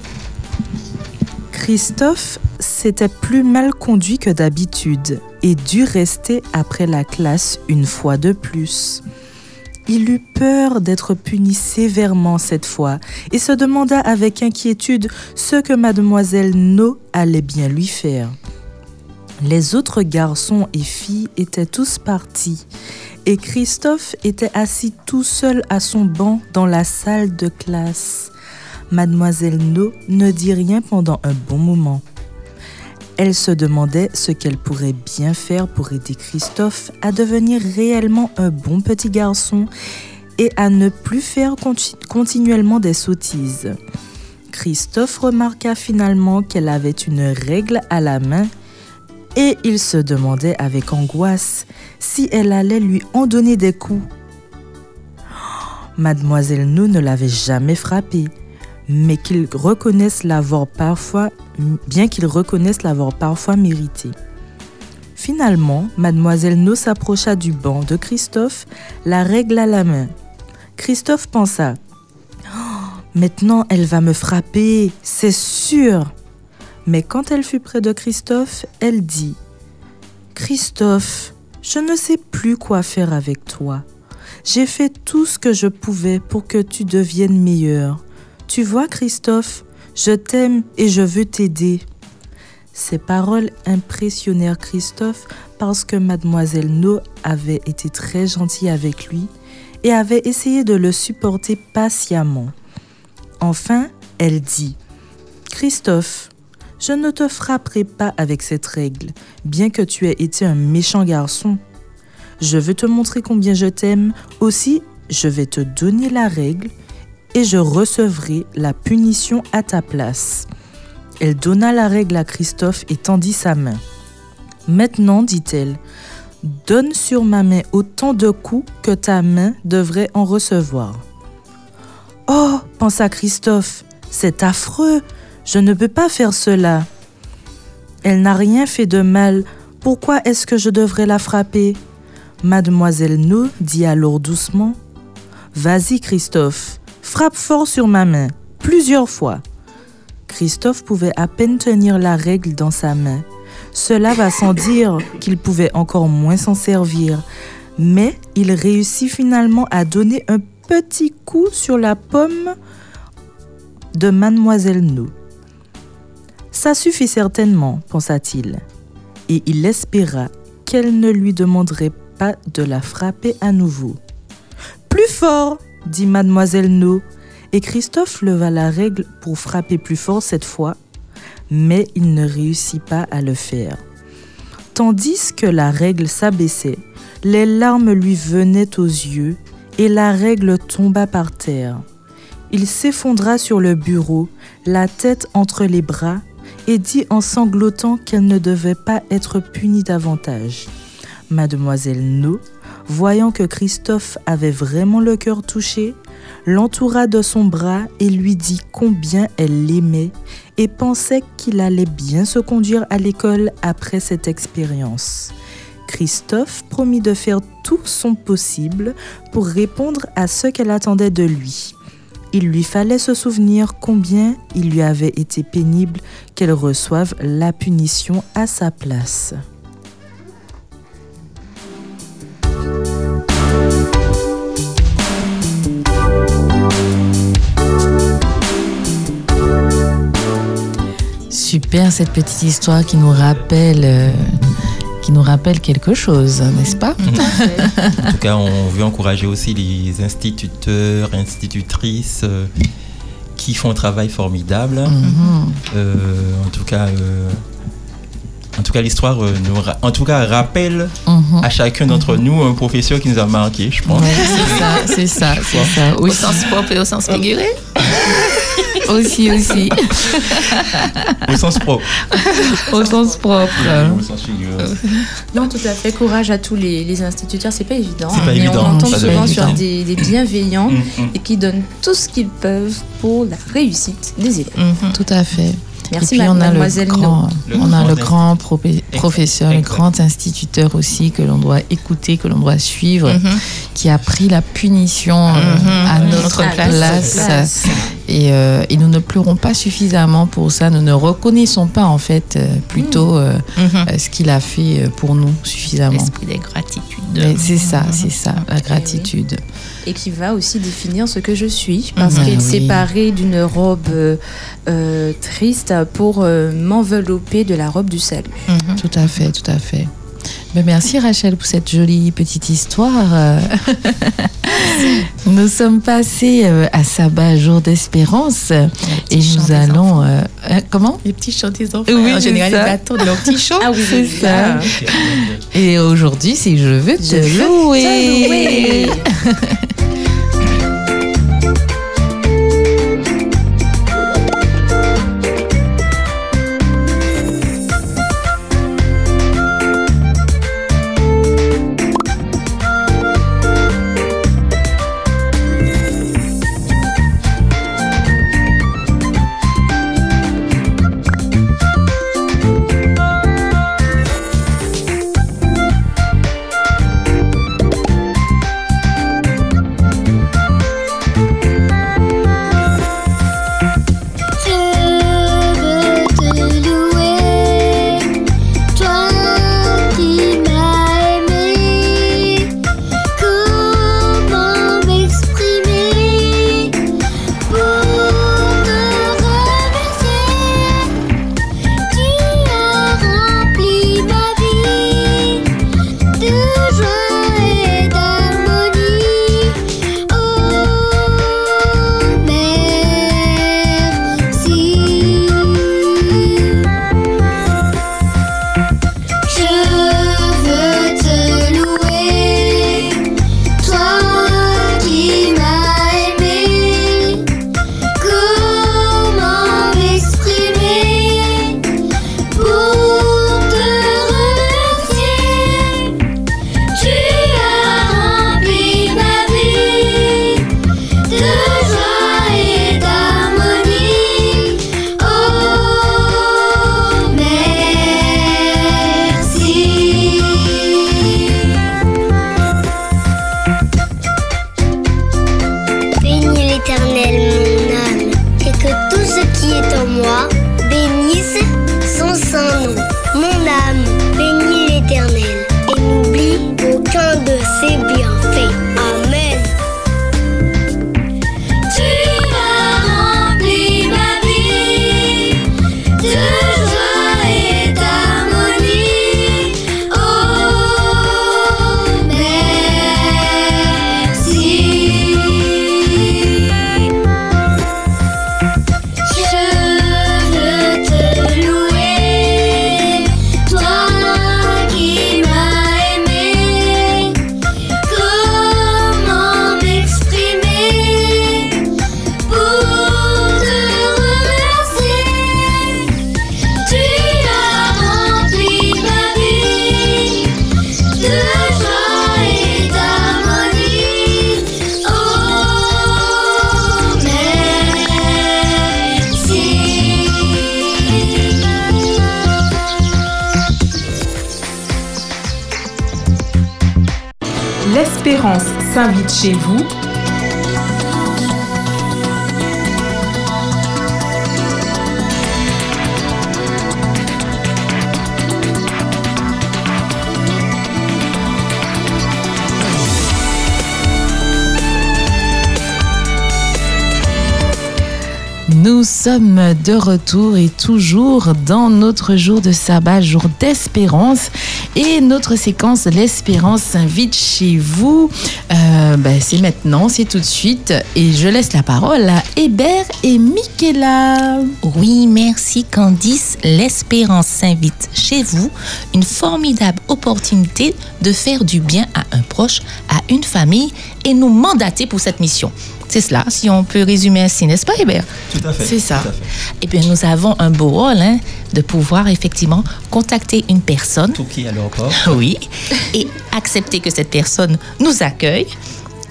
Speaker 5: Christophe s'était plus mal conduit que d'habitude et dut rester après la classe une fois de plus. Il eut peur d'être puni sévèrement cette fois et se demanda avec inquiétude ce que mademoiselle No allait bien lui faire. Les autres garçons et filles étaient tous partis et Christophe était assis tout seul à son banc dans la salle de classe. Mademoiselle No ne dit rien pendant un bon moment. Elle se demandait ce qu'elle pourrait bien faire pour aider Christophe à devenir réellement un bon petit garçon et à ne plus faire conti- continuellement des sottises. Christophe remarqua finalement qu'elle avait une règle à la main et il se demandait avec angoisse si elle allait lui en donner des coups. Mademoiselle No ne l'avait jamais frappé, mais qu'il reconnaisse l'avoir parfois, bien qu'il reconnaisse l'avoir parfois mérité. Finalement, Mademoiselle No s'approcha du banc de Christophe, la règle à la main. Christophe pensa Oh, Maintenant, elle va me frapper, c'est sûr. Mais quand elle fut près de Christophe, elle dit Christophe, je ne sais plus quoi faire avec toi. J'ai fait tout ce que je pouvais pour que tu deviennes meilleur. Tu vois, Christophe, je t'aime et je veux t'aider. Ces paroles impressionnèrent Christophe parce que mademoiselle No avait été très gentille avec lui et avait essayé de le supporter patiemment. Enfin, elle dit Christophe, je ne te frapperai pas avec cette règle, bien que tu aies été un méchant garçon. Je veux te montrer combien je t'aime, aussi je vais te donner la règle et je recevrai la punition à ta place. Elle donna la règle à Christophe et tendit sa main. Maintenant, dit-elle, donne sur ma main autant de coups que ta main devrait en recevoir. Oh, pensa Christophe, c'est affreux, je ne peux pas faire cela. Elle n'a rien fait de mal, pourquoi est-ce que je devrais la frapper? Mademoiselle No dit alors doucement Vas-y, Christophe, frappe fort sur ma main, plusieurs fois. Christophe pouvait à peine tenir la règle dans sa main. Cela va sans dire qu'il pouvait encore moins s'en servir, mais il réussit finalement à donner un petit coup sur la pomme de mademoiselle No. Ça suffit certainement, pensa-t-il, et il espéra qu'elle ne lui demanderait pas de la frapper à nouveau. Plus fort, dit mademoiselle No, et Christophe leva la règle pour frapper plus fort cette fois, mais il ne réussit pas à le faire. Tandis que la règle s'abaissait, les larmes lui venaient aux yeux et la règle tomba par terre. Il s'effondra sur le bureau, la tête entre les bras, et dit en sanglotant qu'elle ne devait pas être punie davantage. Mademoiselle No, voyant que Christophe avait vraiment le cœur touché, l'entoura de son bras et lui dit combien elle l'aimait et pensait qu'il allait bien se conduire à l'école après cette expérience.
Speaker 17: Christophe promit de faire tout son possible pour répondre à ce qu'elle attendait de lui. Il lui fallait se souvenir combien il lui avait été pénible qu'elle reçoive la punition à sa place.
Speaker 1: Super cette petite histoire qui nous rappelle, euh, qui nous rappelle quelque chose, n'est-ce pas?
Speaker 3: En tout cas, on veut encourager aussi les instituteurs, institutrices euh, qui font un travail formidable.
Speaker 1: Mhm.
Speaker 3: Euh, en tout cas, en tout cas, l'histoire euh, nous, ra- en tout cas, rappelle
Speaker 1: Mhm.
Speaker 3: à chacun d'entre nous un professeur qui nous a marqué, je pense.
Speaker 1: Ouais, c'est ça, c'est ça, c'est ça.
Speaker 2: Au sens propre et au sens figuré.
Speaker 1: aussi, aussi.
Speaker 3: Au sens propre.
Speaker 1: Au sens propre.
Speaker 3: Au sens figuré.
Speaker 4: Non, tout à fait. Courage à tous les, les instituteurs. C'est pas évident.
Speaker 3: C'est
Speaker 4: hein,
Speaker 3: pas
Speaker 4: mais
Speaker 3: évident,
Speaker 4: on
Speaker 3: pas
Speaker 4: souvent sur des, des bienveillants
Speaker 1: Mm,
Speaker 4: et qui donnent tout ce qu'ils peuvent pour la réussite des élèves.
Speaker 1: Mhm, Tout à fait.
Speaker 4: Merci,
Speaker 1: Et puis on a le grand, on a
Speaker 3: Le
Speaker 1: professeur, le grand instituteur aussi que l'on doit écouter, que l'on doit suivre,
Speaker 2: Mhm.
Speaker 1: qui a pris la punition euh,
Speaker 2: Mhm.
Speaker 1: à
Speaker 2: À
Speaker 1: notre place. Et, euh, et nous ne pleurons pas suffisamment pour ça. Nous ne reconnaissons pas en fait euh, plutôt euh,
Speaker 2: Mhm.
Speaker 1: euh, ce qu'il a fait pour nous suffisamment.
Speaker 2: L'esprit des gratitudes.
Speaker 1: C'est ça, c'est ça, la gratitude.
Speaker 4: Et qui va aussi définir ce que je suis. Parce qu'il s'est
Speaker 1: oui.
Speaker 4: paré d'une robe euh, euh, triste pour euh, m'envelopper de la robe du salut.
Speaker 1: Mhm. Tout à fait, tout à fait. Merci Rachel pour cette jolie petite histoire. Nous sommes passés euh, à Sabbat, jour d'espérance, et nous allons. euh, euh, comment?
Speaker 2: Les petits chants des enfants.
Speaker 1: Oui,
Speaker 2: en général,
Speaker 1: ça.
Speaker 2: ils attendent leur petit chant.
Speaker 4: Ah oui,
Speaker 1: C'est ça.
Speaker 4: ah.
Speaker 1: Et aujourd'hui, c'est Je veux te
Speaker 4: Je veux
Speaker 1: louer.
Speaker 4: te louer.
Speaker 1: de retour et toujours dans notre jour de sabbat, jour d'espérance. Et notre séquence L'espérance s'invite chez vous. Euh, ben, c'est maintenant, c'est tout de suite. Et je laisse la parole à Hébert et Michaela.
Speaker 2: Oui, merci Candice. L'espérance s'invite chez vous. Une formidable opportunité de faire du bien à un proche, à une famille et nous mandater pour cette mission. C'est cela, si on peut résumer ainsi, n'est-ce pas, Hébert?
Speaker 3: Tout à fait.
Speaker 1: C'est ça.
Speaker 3: tout à fait.
Speaker 2: Eh bien, nous avons un beau rôle hein, de pouvoir effectivement contacter une personne.
Speaker 3: Toquer à leur porte.
Speaker 2: Oui. Et accepter que cette personne nous accueille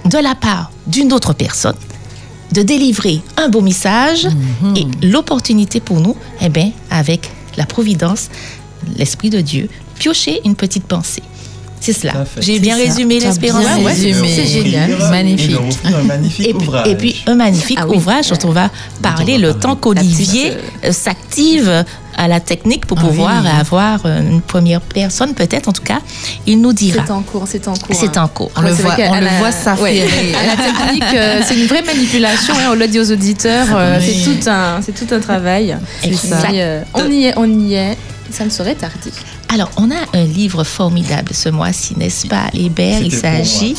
Speaker 2: de la part d'une autre personne, de délivrer un beau message et l'opportunité pour nous, eh bien, avec la providence, l'Esprit de Dieu, piocher une petite pensée. C'est cela. J'ai bien
Speaker 1: ça.
Speaker 2: résumé l'espérance. Ouais. C'est génial.
Speaker 1: Magnifique.
Speaker 3: un
Speaker 2: Et puis,
Speaker 3: ouvrage.
Speaker 2: et puis un magnifique
Speaker 4: Ah oui.
Speaker 2: ouvrage dont on va parler le temps qu'Olivier euh, s'active à la technique pour
Speaker 1: Ah
Speaker 2: pouvoir
Speaker 1: oui.
Speaker 2: avoir euh, une première personne, peut-être en tout cas, il nous dira.
Speaker 4: C'est en cours, c'est en cours.
Speaker 2: C'est
Speaker 4: hein.
Speaker 2: en cours.
Speaker 1: On le voit, on le
Speaker 4: la-
Speaker 1: voit s'affairer.
Speaker 4: ouais, à la technique, euh, c'est une vraie manipulation. hein, on l'a dit aux auditeurs. euh,
Speaker 1: Oui.
Speaker 4: C'est tout un, c'est tout un travail. Euh, on y est, on y est. Ça ne serait tarder.
Speaker 2: Alors, on a un livre formidable ce mois-ci, n'est-ce pas, Hébert? Il s'agit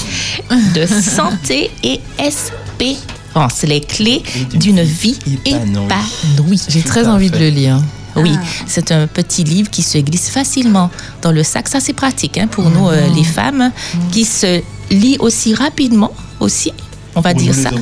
Speaker 2: de santé et espérance, les clés d'une vie
Speaker 3: épanouie.
Speaker 2: épanouie.
Speaker 1: J'ai très envie
Speaker 3: fait.
Speaker 1: de le lire.
Speaker 2: Oui,
Speaker 4: Ah.
Speaker 2: c'est un petit livre qui se glisse facilement dans le sac. Ça, c'est pratique hein, pour nous, euh, les femmes, qui se lit aussi rapidement aussi. On va dire
Speaker 3: les
Speaker 2: ça.
Speaker 3: pas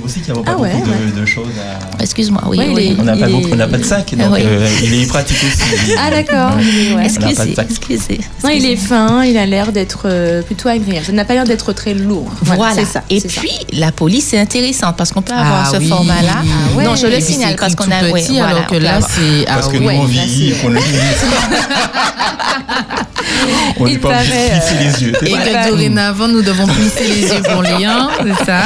Speaker 4: Ah ouais,
Speaker 3: de,
Speaker 4: ouais.
Speaker 3: de choses à.
Speaker 2: Excuse-moi, oui.
Speaker 4: Ouais, il
Speaker 2: oui.
Speaker 4: est-
Speaker 3: On n'a pas,
Speaker 4: il
Speaker 3: beaucoup- on pas de sac, donc
Speaker 2: oui.
Speaker 3: euh, il est pratique aussi.
Speaker 4: Ah d'accord.
Speaker 3: Ouais.
Speaker 4: Ouais.
Speaker 3: On n'a pas
Speaker 2: Excusez,
Speaker 3: de sac.
Speaker 2: excusez.
Speaker 4: Non, il est fin, il a l'air d'être euh, plutôt agréable. Ça n'a pas l'air d'être très lourd.
Speaker 2: Voilà.
Speaker 4: ça.
Speaker 2: Et
Speaker 4: ça.
Speaker 2: puis, la police, c'est intéressant parce qu'on peut avoir
Speaker 1: Ah
Speaker 2: ce
Speaker 1: oui.
Speaker 2: format-là.
Speaker 4: Ah ouais.
Speaker 2: Non, je le signale parce qu'on a.
Speaker 1: petit,
Speaker 2: voilà,
Speaker 1: alors que
Speaker 2: on
Speaker 1: là,
Speaker 2: avoir-
Speaker 1: c'est.
Speaker 3: Parce
Speaker 1: ah
Speaker 3: que nous, on vit, qu'on le On
Speaker 4: Il
Speaker 3: n'est pas obligé de plisser les yeux.
Speaker 1: Et que dorénavant, nous devons plisser les yeux pour lire, c'est ça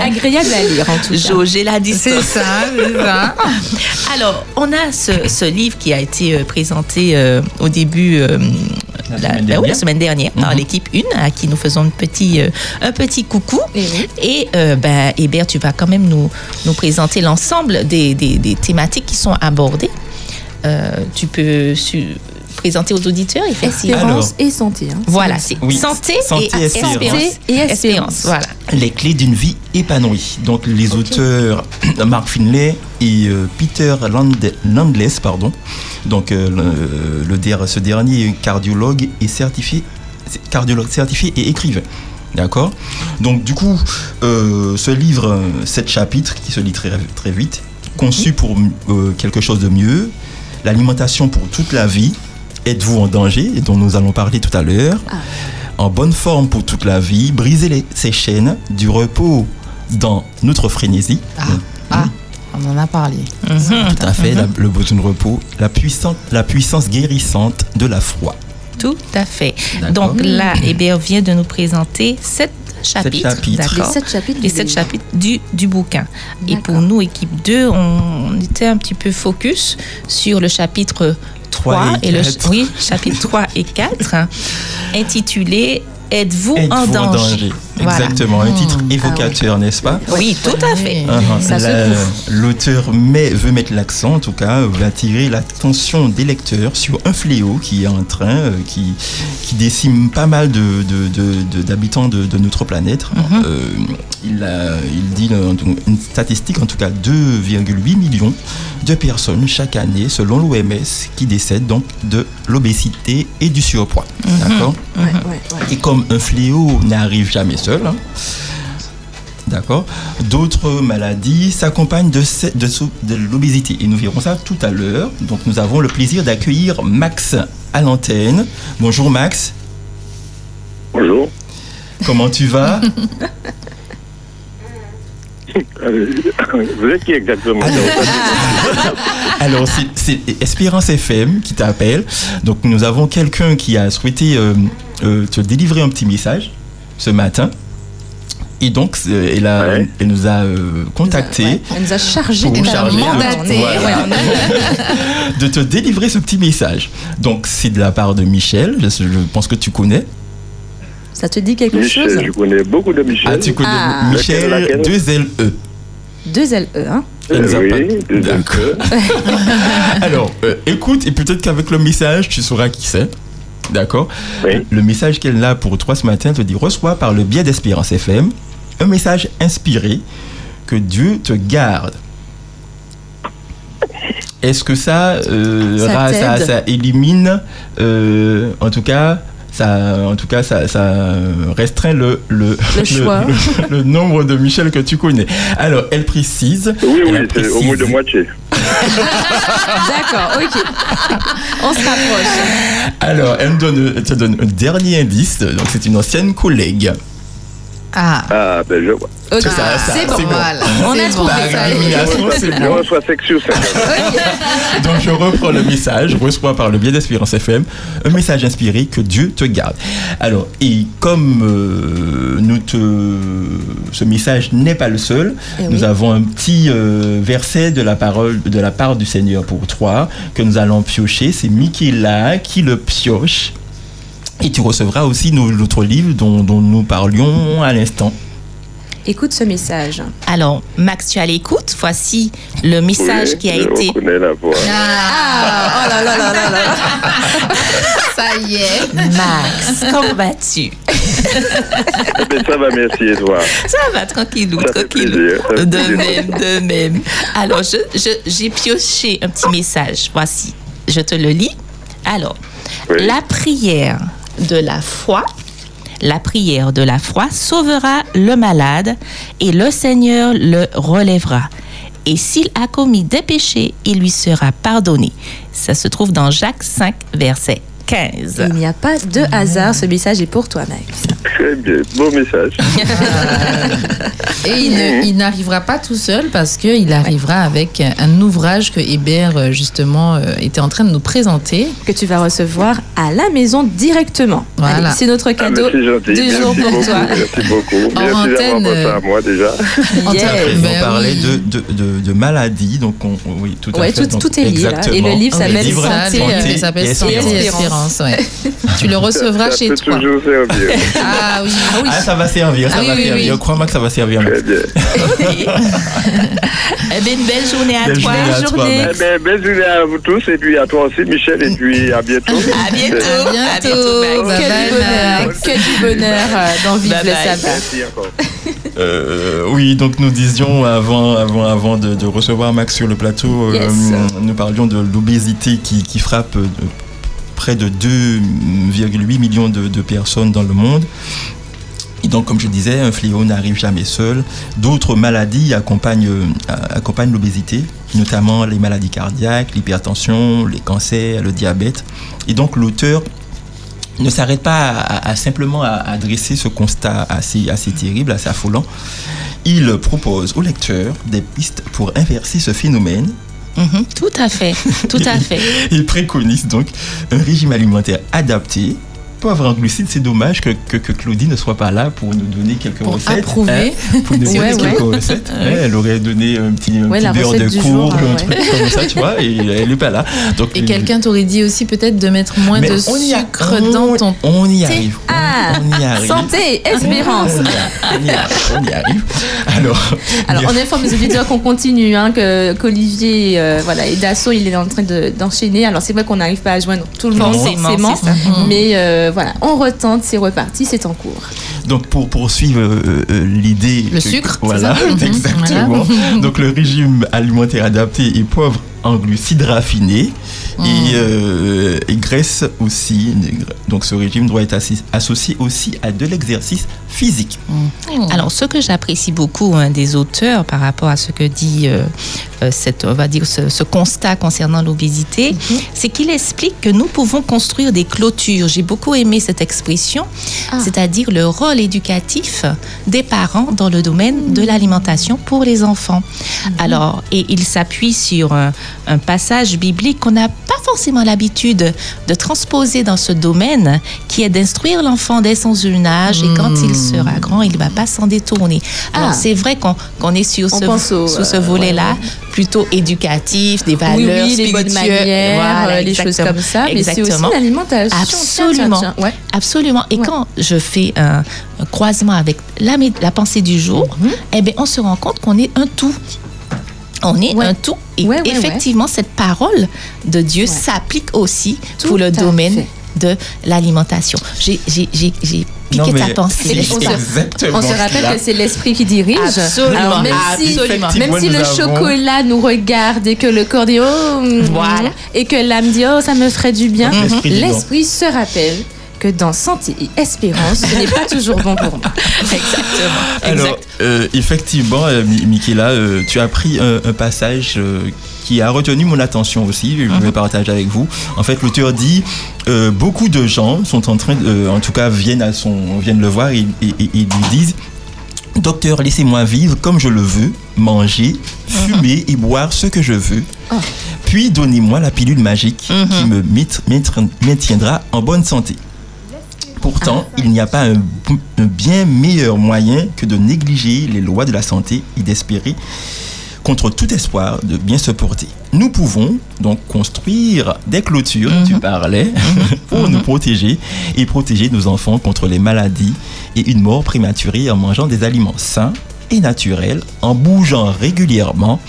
Speaker 4: Agréable à lire en tout cas.
Speaker 2: Jauger la distance.
Speaker 1: C'est ça, c'est ça.
Speaker 2: Alors, on a ce, ce livre qui a été euh, présenté euh, au début euh,
Speaker 3: La
Speaker 2: la,
Speaker 3: semaine
Speaker 2: oui,
Speaker 3: dernière.
Speaker 2: la semaine dernière par
Speaker 3: Mhm.
Speaker 2: l'équipe 1 à qui nous faisons un petit, euh, un petit coucou.
Speaker 4: Et oui.
Speaker 2: Et euh, ben, Hébert, tu vas quand même nous, nous présenter l'ensemble des, des- des thématiques qui sont abordées. Euh, tu peux su- présenter aux auditeurs.
Speaker 4: Espérance et santé. hein.
Speaker 2: Voilà, c'est
Speaker 3: Oui,
Speaker 2: santé,
Speaker 3: santé
Speaker 2: et
Speaker 3: espérance.
Speaker 2: espérance.
Speaker 4: Et espérance.
Speaker 2: Voilà.
Speaker 3: Les clés d'une vie épanouie. Donc les auteurs Mark Finlay et euh, Peter Landless, pardon. Donc euh, le, ce dernier est cardiologue et certifié, cardiologue certifié et écrivain. D'accord? Donc du coup, euh, ce livre, sept chapitres qui se lit très, très vite, conçu pour euh, quelque chose de mieux, l'alimentation pour toute la vie, êtes-vous en danger, dont nous allons parler tout à l'heure, en bonne forme pour toute la vie, briser les, ces chaînes du repos dans notre frénésie.
Speaker 1: Ah, on en a parlé.
Speaker 3: Tout à fait, la- le besoin de repos, la puissance, la puissance guérissante de la foi.
Speaker 2: Tout à fait. Donc là, Hébert vient de nous présenter sept chapitres.
Speaker 3: chapitres.
Speaker 2: d'accord
Speaker 4: Les sept chapitres
Speaker 2: Les
Speaker 4: du
Speaker 2: sept chapitres du, du bouquin. Et pour nous, équipe 2, on était un petit peu focus sur le chapitre 3,
Speaker 3: Trois et
Speaker 2: et, le oui, chapitre 3 et 4, intitulé Êtes-vous
Speaker 3: Êtes-vous
Speaker 2: en danger, Voilà.
Speaker 3: Exactement, un titre
Speaker 2: Mmh.
Speaker 3: évocateur, n'est-ce pas?
Speaker 2: Oui, tout à fait.
Speaker 3: La-
Speaker 2: secoue.
Speaker 3: L'auteur met- veut mettre l'accent, en tout cas, veut attirer l'attention des lecteurs sur un fléau qui est en train, euh, qui, qui décime pas mal de- de- de- de- d'habitants de, de notre planète.
Speaker 2: Mhm.
Speaker 3: Euh, il, a- il dit une statistique, en tout cas 2,8 millions de personnes chaque année, selon l'OMS, qui décèdent donc de l'obésité et du surpoids.
Speaker 2: Mhm.
Speaker 3: D'accord?
Speaker 4: Ouais, ouais, ouais.
Speaker 3: et comme un fléau n'arrive jamais seul, hein, d'accord, d'autres maladies s'accompagnent de, l'obésité. Et nous verrons ça tout à l'heure. Donc nous avons le plaisir d'accueillir Max à l'antenne. Bonjour Max.
Speaker 18: Bonjour.
Speaker 3: Comment tu vas?
Speaker 18: Euh, Vous êtes qui exactement?
Speaker 3: Alors, c'est- c'est Espérance FM qui t'appelle. Donc, nous avons quelqu'un qui a souhaité euh, euh, te délivrer un petit message ce matin. Et donc, euh, elle, a, elle nous a euh, contacté
Speaker 4: Elle nous a chargé
Speaker 3: Pour de-
Speaker 4: mandaté.
Speaker 3: Voilà.
Speaker 4: Ouais, on a-
Speaker 3: de te délivrer ce petit message. Donc, c'est de la part de Michel, je, je pense que tu connais.
Speaker 4: Ça te dit quelque
Speaker 18: Michel,
Speaker 4: chose?
Speaker 18: je connais beaucoup de Michel.
Speaker 3: Ah, tu connais
Speaker 4: Ah.
Speaker 3: Michel,
Speaker 18: Laquelle, laquelle?
Speaker 3: 2LE.
Speaker 4: Deux LE, hein
Speaker 3: Elle nous a
Speaker 18: oui,
Speaker 3: pas- D'accord. Alors, euh, écoute, et peut-être qu'avec le message, tu sauras qui c'est. D'accord Le message qu'elle a pour toi ce matin te dit Reçois par le biais d'Espérance FM un message inspiré que Dieu te garde. Est-ce que ça, euh,
Speaker 19: Ça
Speaker 3: élimine, euh, en tout cas, ça, en tout cas, ça, ça restreint le, le,
Speaker 4: Le choix.
Speaker 3: le- le nombre de Michel que tu connais. Alors, elle précise.
Speaker 18: Oui,
Speaker 3: elle
Speaker 18: oui, c'est au moins de moitié.
Speaker 4: D'accord, ok. On se rapproche.
Speaker 3: Alors, elle me donne, elle te donne un dernier indice. Donc, c'est une ancienne collègue.
Speaker 1: Ah.
Speaker 18: Ah, ben je vois.
Speaker 4: Ok,
Speaker 3: Ça, ça,
Speaker 4: c'est bon.
Speaker 3: bon.
Speaker 4: Voilà. On a trouvé.
Speaker 3: Par élimination, c'est
Speaker 18: Je
Speaker 3: bon.
Speaker 18: reçois section 5.
Speaker 3: Donc, je reprends le message, reçois par le biais d'Espérance FM, un message inspiré que Dieu te garde. Alors, et comme euh, nous te, ce message n'est pas le seul,
Speaker 19: Eh
Speaker 3: nous
Speaker 19: oui.
Speaker 3: avons un petit euh, verset de la parole, de la part du Seigneur pour toi, que nous allons piocher. C'est Michaela qui le pioche. Et tu recevras aussi notre livre dont, dont nous parlions à l'instant.
Speaker 4: Écoute ce message.
Speaker 2: Alors, Max, tu as l'écoute? Voici le message
Speaker 18: Oui,
Speaker 2: qui a
Speaker 18: je
Speaker 2: été.
Speaker 18: reconnais la voix.
Speaker 4: Ah, oh là là là là là.
Speaker 1: Ça y est.
Speaker 2: Max, comment vas-tu?
Speaker 18: Eh ça va, merci, et toi
Speaker 2: Ça va, tranquillou,
Speaker 18: Ça fait
Speaker 2: tranquillou.
Speaker 18: plaisir, ça fait
Speaker 2: De
Speaker 18: plaisir.
Speaker 2: même, de même. Alors, je, je- j'ai pioché un petit message. Voici, je te le lis. Alors, la prière de la foi, la prière de la foi sauvera le malade et le Seigneur le relèvera. Et s'il a commis des péchés, il lui sera pardonné. Ça se trouve dans Jacques 5, verset 15.
Speaker 4: Il n'y a pas de hasard, ce message est pour toi, Max.
Speaker 18: Très bien, beau message.
Speaker 1: Et il ne- il n'arrivera pas tout seul parce qu'il arrivera avec un ouvrage que Hébert, euh, justement, euh, était en train de nous présenter.
Speaker 4: Que tu vas recevoir à la maison directement.
Speaker 1: Voilà.
Speaker 4: Allez, c'est notre
Speaker 18: Ah,
Speaker 4: cadeau
Speaker 18: merci, gentil.
Speaker 4: du
Speaker 18: Merci
Speaker 4: jour pour
Speaker 18: beaucoup,
Speaker 4: toi.
Speaker 18: Merci beaucoup.
Speaker 1: En
Speaker 18: Merci
Speaker 1: antenne,
Speaker 18: pensé à moi déjà.
Speaker 3: On
Speaker 1: Ben
Speaker 3: parlait
Speaker 1: oui.
Speaker 3: de, de, de, de maladies, donc on, oui, tout à
Speaker 4: Ouais,
Speaker 3: fait.
Speaker 4: tout-
Speaker 3: donc,
Speaker 4: tout est lié, là.
Speaker 3: exactement.
Speaker 4: Et le livre s'appelle Santé,
Speaker 1: Ça,
Speaker 4: euh,
Speaker 1: il s'appelle
Speaker 3: et
Speaker 1: Santé ouais. Tu le recevras
Speaker 18: Ça
Speaker 1: chez
Speaker 18: peut
Speaker 1: toi.
Speaker 18: toujours servir.
Speaker 1: Ah oui. Ah oui.
Speaker 3: Ah, ça va servir, ça
Speaker 1: Ah
Speaker 3: va
Speaker 1: oui,
Speaker 3: servir.
Speaker 1: oui.
Speaker 3: Crois-moi que ça va servir. Max.
Speaker 18: Très bien.
Speaker 2: Eh bien, une belle journée à
Speaker 3: Belle
Speaker 2: toi.
Speaker 3: journée à toi,
Speaker 18: Eh ben, belle journée à vous tous, et puis à toi aussi, Michel, et puis à bientôt.
Speaker 2: À bientôt.
Speaker 1: À
Speaker 2: À bientôt,
Speaker 1: bientôt.
Speaker 2: Max.
Speaker 1: Bye
Speaker 4: Que
Speaker 1: bye,
Speaker 4: du bonheur,
Speaker 1: Max.
Speaker 4: que du bonheur euh, dans Vive
Speaker 2: Bye
Speaker 4: le sabbat.
Speaker 18: Merci encore.
Speaker 3: Euh, oui, donc nous disions avant, avant, avant de, de recevoir Max sur le plateau, euh, nous parlions de l'obésité qui, qui frappe euh, près de 2,8 millions de, personnes dans le monde. Et donc, comme je disais, un fléau n'arrive jamais seul. D'autres maladies accompagnent, euh, accompagnent l'obésité, notamment les maladies cardiaques, l'hypertension, les cancers, le diabète. Et donc, l'auteur ne s'arrête pas à, à- simplement à, à dresser ce constat assez, assez terrible, assez affolant. Il propose au lecteur des pistes pour inverser ce phénomène.
Speaker 2: Mhm, tout à fait, tout à fait.
Speaker 3: Il préconise donc un régime alimentaire adapté. Pauvre en glucides, c'est dommage que, que, que Claudie ne soit pas là pour nous donner quelques
Speaker 1: Pour
Speaker 3: recettes.
Speaker 1: approuver.
Speaker 3: hein, pour nous donner
Speaker 4: Ouais,
Speaker 3: quelques
Speaker 4: ouais.
Speaker 3: recettes.
Speaker 2: Ouais.
Speaker 3: Elle aurait donné un petit, un
Speaker 4: Ouais,
Speaker 3: petit beurre de
Speaker 4: jour,
Speaker 3: un
Speaker 4: ouais.
Speaker 3: truc comme ça, tu vois, et elle n'est pas là. Donc,
Speaker 1: Et quelqu'un t'aurait dit aussi peut-être de mettre moins de
Speaker 3: on y a-
Speaker 1: sucre
Speaker 3: on-
Speaker 1: dans ton
Speaker 3: on y arrive. On-
Speaker 4: Ah,
Speaker 3: on y arrive.
Speaker 4: santé, espérance.
Speaker 3: On y arrive, on y arrive, on y arrive. Alors,
Speaker 4: Alors, on informe les auditeurs qu'on continue, hein, que qu'Olivier, euh, voilà, et Dassault, il est en train de- d'enchaîner. Alors, c'est vrai qu'on n'arrive pas à joindre tout le monde
Speaker 2: Forcément,
Speaker 4: mais euh, voilà, on retente, c'est reparti, c'est en cours.
Speaker 3: Donc pour poursuivre euh, euh, l'idée...
Speaker 1: Le
Speaker 3: que-
Speaker 1: sucre, c'est
Speaker 3: Voilà,
Speaker 1: ça?
Speaker 3: exactement.
Speaker 1: voilà.
Speaker 3: Donc le régime alimentaire adapté est pauvre en glucides raffinés et, euh, et graisse aussi. Donc ce régime doit être associé aussi à de l'exercice physique.
Speaker 2: Alors, ce que j'apprécie beaucoup hein, des auteurs par rapport à ce que dit euh, euh, cette, on va dire, ce, ce constat concernant l'obésité, c'est qu'il explique que nous pouvons construire des clôtures. J'ai beaucoup aimé cette expression, c'est-à-dire le rôle éducatif des parents dans le domaine de l'alimentation pour les enfants. Alors, et il s'appuie sur un, un passage biblique qu'on n'a pas forcément l'habitude de transposer dans ce domaine qui est d'instruire l'enfant dès son jeune âge et quand il sera grand, il ne va pas s'en détourner. Alors
Speaker 4: Ah.
Speaker 2: c'est vrai qu'on est sur
Speaker 4: On
Speaker 2: ce,
Speaker 4: pense au,
Speaker 2: sur ce
Speaker 4: euh,
Speaker 2: volet-là, plutôt éducatif, des valeurs
Speaker 4: Oui, oui, les bonnes manières,
Speaker 2: voilà,
Speaker 4: euh, les choses comme ça. Mais c'est aussi l'alimentation.
Speaker 2: Absolument.
Speaker 4: Tiens, tiens, tiens. Ouais.
Speaker 2: Absolument. Et quand je fais un, un croisement avec la, la pensée du jour,
Speaker 4: Mhm.
Speaker 2: eh bien, on se rend compte qu'on est un tout. On est un tout. Et
Speaker 4: Ouais, ouais,
Speaker 2: effectivement, cette parole de Dieu s'applique aussi
Speaker 4: Tout
Speaker 2: pour le domaine
Speaker 4: fait.
Speaker 2: de l'alimentation. J'ai piqué
Speaker 3: Non,
Speaker 2: ta pensée.
Speaker 3: exactement
Speaker 4: On se rappelle que c'est l'esprit qui dirige.
Speaker 2: Absolument.
Speaker 4: Alors, même
Speaker 2: Ah,
Speaker 4: si, même le
Speaker 3: avons-
Speaker 4: chocolat nous regarde et que le corps dit oh,
Speaker 2: Voilà.
Speaker 4: et que l'âme dit oh, ça me ferait du bien,
Speaker 3: l'esprit
Speaker 4: se rappelle que dans santé et espérance, ce n'est pas toujours bon pour moi.
Speaker 2: Exactement.
Speaker 3: Alors,
Speaker 2: Exact.
Speaker 3: euh, effectivement, euh, Michaela, euh, tu as pris un, un passage euh, qui a retenu mon attention aussi, je
Speaker 2: Mhm.
Speaker 3: vais partager avec vous. En fait, l'auteur dit euh, beaucoup de gens sont en train, de, euh, en tout cas, viennent, à son, viennent le voir et, et- et- et lui disent Docteur, laissez-moi vivre comme je le veux, manger, fumer et boire ce que je veux. Puis donnez-moi la pilule magique qui me maître- maître- maintiendra en bonne santé. Pourtant, il n'y a pas un, bien meilleur moyen que de négliger les lois de la santé et d'espérer contre tout espoir de bien se porter. Nous pouvons donc construire des clôtures, tu parlais, pour nous protéger et protéger nos enfants contre les maladies et une mort prématurée en mangeant des aliments sains et naturels, en bougeant régulièrement,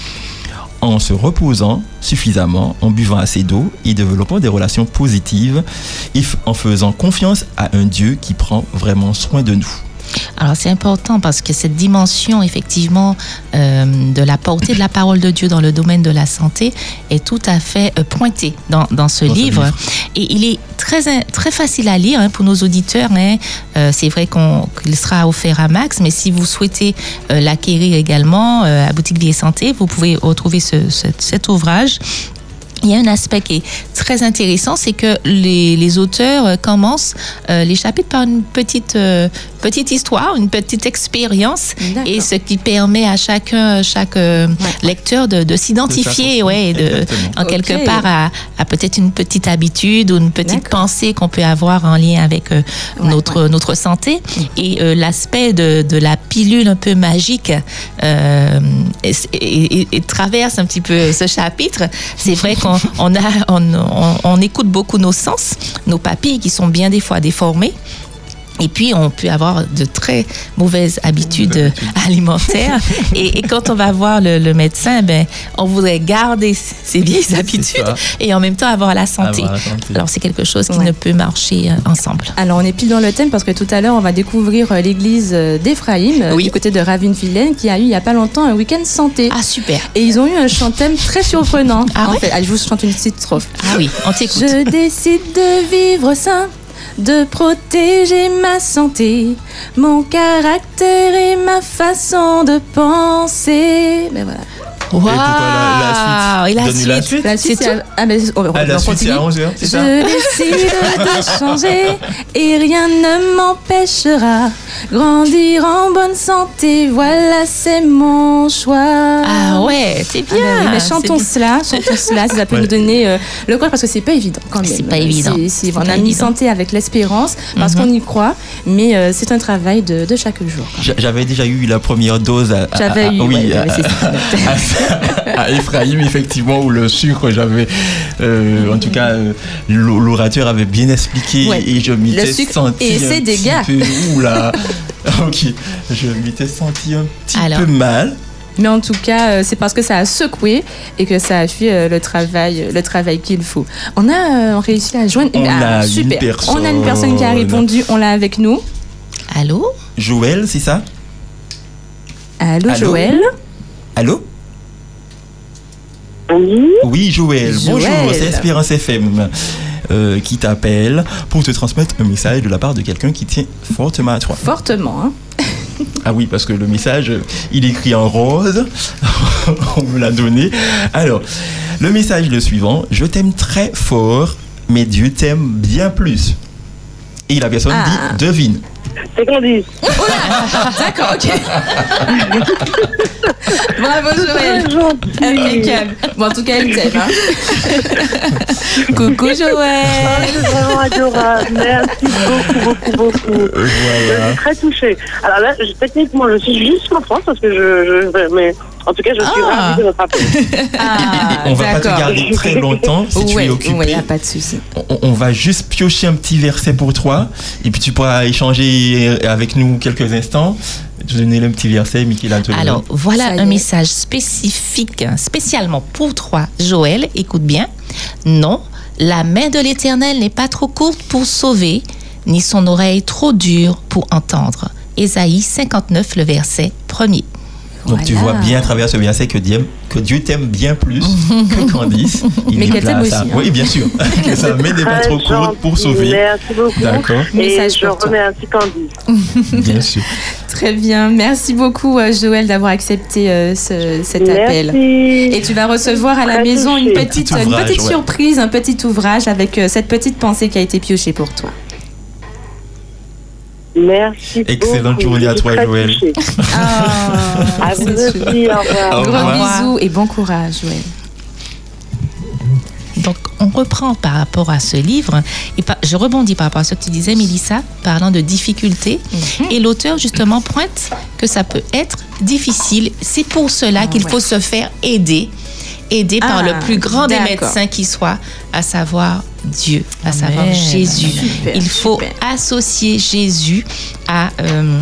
Speaker 3: en se reposant suffisamment, en buvant assez d'eau et développant des relations positives en faisant confiance à un Dieu qui prend vraiment soin de nous.
Speaker 2: Alors c'est important parce que cette dimension effectivement euh, de la portée de la parole de Dieu dans le domaine de la santé est tout à fait euh, pointée dans, dans ce
Speaker 3: Dans ce
Speaker 2: livre. Et il est très, très facile à lire hein, pour nos auditeurs. hein. Euh, c'est vrai qu'on- qu'il sera offert à Max, mais si vous souhaitez l'acquérir également à Boutique Vie et Santé, vous pouvez retrouver ce- ce- cet ouvrage. Il y a un aspect qui est très intéressant, c'est que les, les auteurs euh, commencent euh, les chapitres par une petite, euh, petite histoire, une petite expérience, et ce qui permet à chacun, chaque euh, lecteur de, de s'identifier, ouais, et de, en quelque part à, à peut-être une petite habitude ou une petite pensée qu'on peut avoir en lien avec euh, notre, notre santé. Et euh, l'aspect de, de la pilule un peu magique euh, et, et- et- et traverse un petit peu ce chapitre. C'est vrai qu'on on écoute beaucoup nos sens, nos papilles qui sont bien des fois déformées. Et puis, on peut avoir de très mauvaises habitudes alimentaires. Et, et quand on va voir le, le médecin, ben, on voudrait garder ces vieilles habitudes
Speaker 3: ça.
Speaker 2: et en même temps avoir la santé.
Speaker 3: Avoir la santé.
Speaker 2: Alors, c'est quelque chose qui
Speaker 4: Ouais.
Speaker 2: ne peut marcher euh, ensemble.
Speaker 4: Alors, on est pile dans le thème parce que tout à l'heure, on va découvrir euh, l'église euh, d'Ephraïm, euh, du côté de Ravine-Vilaine, qui a eu il n'y a pas longtemps un week-end santé.
Speaker 2: Ah, super.
Speaker 4: Et ils ont eu un chant thème très surprenant.
Speaker 2: Ah
Speaker 4: en
Speaker 2: ouais
Speaker 4: fait, Allez, je vous chante une petite strophe.
Speaker 2: Ah oui, on t'écoute.
Speaker 4: Je décide de vivre sain, de protéger ma santé, mon caractère et ma façon de penser. Ben voilà.
Speaker 2: Waouh
Speaker 3: la- la suite
Speaker 2: Et la suite.
Speaker 4: La suite,
Speaker 2: c'est
Speaker 4: ah, mais on,
Speaker 3: Ah, la
Speaker 4: on
Speaker 3: suite, c'est à
Speaker 4: continue.
Speaker 3: 11 heures, c'est ça
Speaker 4: Je décide de changer et rien ne m'empêchera grandir en bonne santé. Voilà, c'est mon choix.
Speaker 2: Ah ouais, c'est
Speaker 4: Ah
Speaker 2: bien.
Speaker 4: ben mais
Speaker 2: c'est
Speaker 4: chantons
Speaker 2: bien.
Speaker 4: cela, chantons cela, ça peut
Speaker 3: Ouais.
Speaker 4: nous donner euh, le courage parce que c'est pas évident quand même.
Speaker 2: C'est pas évident.
Speaker 4: On a mis santé avec l'espérance parce
Speaker 2: Mhm.
Speaker 4: qu'on y croit, mais euh, c'est un travail de, de chaque jour.
Speaker 3: J'a- J'avais déjà eu la première dose
Speaker 4: J'avais
Speaker 3: à-
Speaker 4: eu,
Speaker 3: oui,
Speaker 4: ouais,
Speaker 3: à- à Ephraïm, effectivement, où le sucre, j'avais, euh, en tout cas, euh, l'o- l'orateur avait bien expliqué
Speaker 4: Ouais.
Speaker 3: et je m'étais senti
Speaker 4: et ses dégâts.
Speaker 3: peu, oula, ok, je m'étais senti un petit
Speaker 2: Alors.
Speaker 3: peu mal.
Speaker 4: Mais en tout cas, euh, c'est parce que ça a secoué et que ça a fait le travail, le travail qu'il faut. On a réussi à joindre.
Speaker 3: On
Speaker 4: Ah,
Speaker 3: a une
Speaker 4: super. On a une personne qui a
Speaker 3: personne.
Speaker 4: répondu. On l'a avec nous.
Speaker 2: Allô?
Speaker 3: Joël, c'est ça?
Speaker 4: Allô,
Speaker 3: Allô?
Speaker 4: Joël?
Speaker 3: Allô?
Speaker 15: Oui.
Speaker 3: Oui, Joël.
Speaker 4: Joël.
Speaker 3: Bonjour, c'est Espérance FM euh, qui t'appelle pour te transmettre un message de la part de quelqu'un qui tient fortement à toi.
Speaker 4: Fortement. Hein.
Speaker 3: Ah oui, parce que le message, il est écrit en rose. On me l'a donné. Alors, le message est le suivant. Je t'aime très fort, mais Dieu t'aime bien plus. Et la personne
Speaker 4: Ah.
Speaker 3: dit, devine.
Speaker 19: C'est qu'on dit.
Speaker 4: D'accord, ok. Bravo Joël. Impeccable. Bon, en tout cas, elle t'aime. Hein.
Speaker 1: Coucou Joël.
Speaker 19: Oh, c'est vraiment adorable. Merci beaucoup, beaucoup, beaucoup. Je suis très touchée. Alors là, je- techniquement, je suis juste en France parce que je, je mais en tout cas, je suis
Speaker 1: Ah.
Speaker 19: ravie de votre appel.
Speaker 3: on va pas te garder très longtemps si tu
Speaker 4: Ouais,
Speaker 3: es occupé.
Speaker 4: ouais, y a pas de souci.
Speaker 3: on, on va juste piocher un petit verset pour toi et puis tu pourras échanger avec nous quelques instants. Je donner le petit verset, Michael Antonio.
Speaker 2: Alors, voilà un message spécifique, spécialement pour toi, Joël. Écoute bien. Non, la main de l'Éternel n'est pas trop courte pour sauver, ni son oreille trop dure pour entendre. Ésaïe 59, le verset
Speaker 3: Donc tu vois bien à travers ce verset que Dieu, que Dieu t'aime bien plus que Candice. Il
Speaker 4: Mais
Speaker 3: est
Speaker 4: qu'elle
Speaker 3: là,
Speaker 4: t'aime
Speaker 3: ça-
Speaker 4: aussi, hein.
Speaker 3: Oui, bien sûr. que sa main n'est pas trop courte pour sauver.
Speaker 19: Merci beaucoup.
Speaker 3: D'accord.
Speaker 19: Et
Speaker 4: Message
Speaker 19: je
Speaker 4: pour toi.
Speaker 19: remercie Candice.
Speaker 3: Bien sûr.
Speaker 4: Très bien. Merci beaucoup, euh, Joël, d'avoir accepté euh, ce- cet
Speaker 19: Merci.
Speaker 4: appel. Et tu vas recevoir à la
Speaker 19: Très
Speaker 4: maison une petite,
Speaker 3: Petit
Speaker 4: une petite
Speaker 3: ouais.
Speaker 4: surprise, un petit ouvrage avec euh, cette petite pensée qui a été piochée pour toi.
Speaker 19: Merci
Speaker 3: Excellente journée à toi, Joël.
Speaker 4: Ah,
Speaker 19: À vous aussi, au revoir.
Speaker 3: Au
Speaker 4: Gros
Speaker 3: revoir.
Speaker 4: bisous et bon courage, Joël.
Speaker 2: Donc, on reprend par rapport à ce livre. Et par- je rebondis par rapport à ce que tu disais, Mélissa, parlant de difficultés. Et l'auteur, justement, pointe que ça peut être difficile. C'est pour cela qu'il
Speaker 4: ouais.
Speaker 2: faut se faire aider. Aider par
Speaker 4: Ah,
Speaker 2: le plus grand des médecins qui soit, à savoir Dieu, à savoir. Jésus.
Speaker 4: Super,
Speaker 2: Il faut
Speaker 4: super.
Speaker 2: associer Jésus à euh,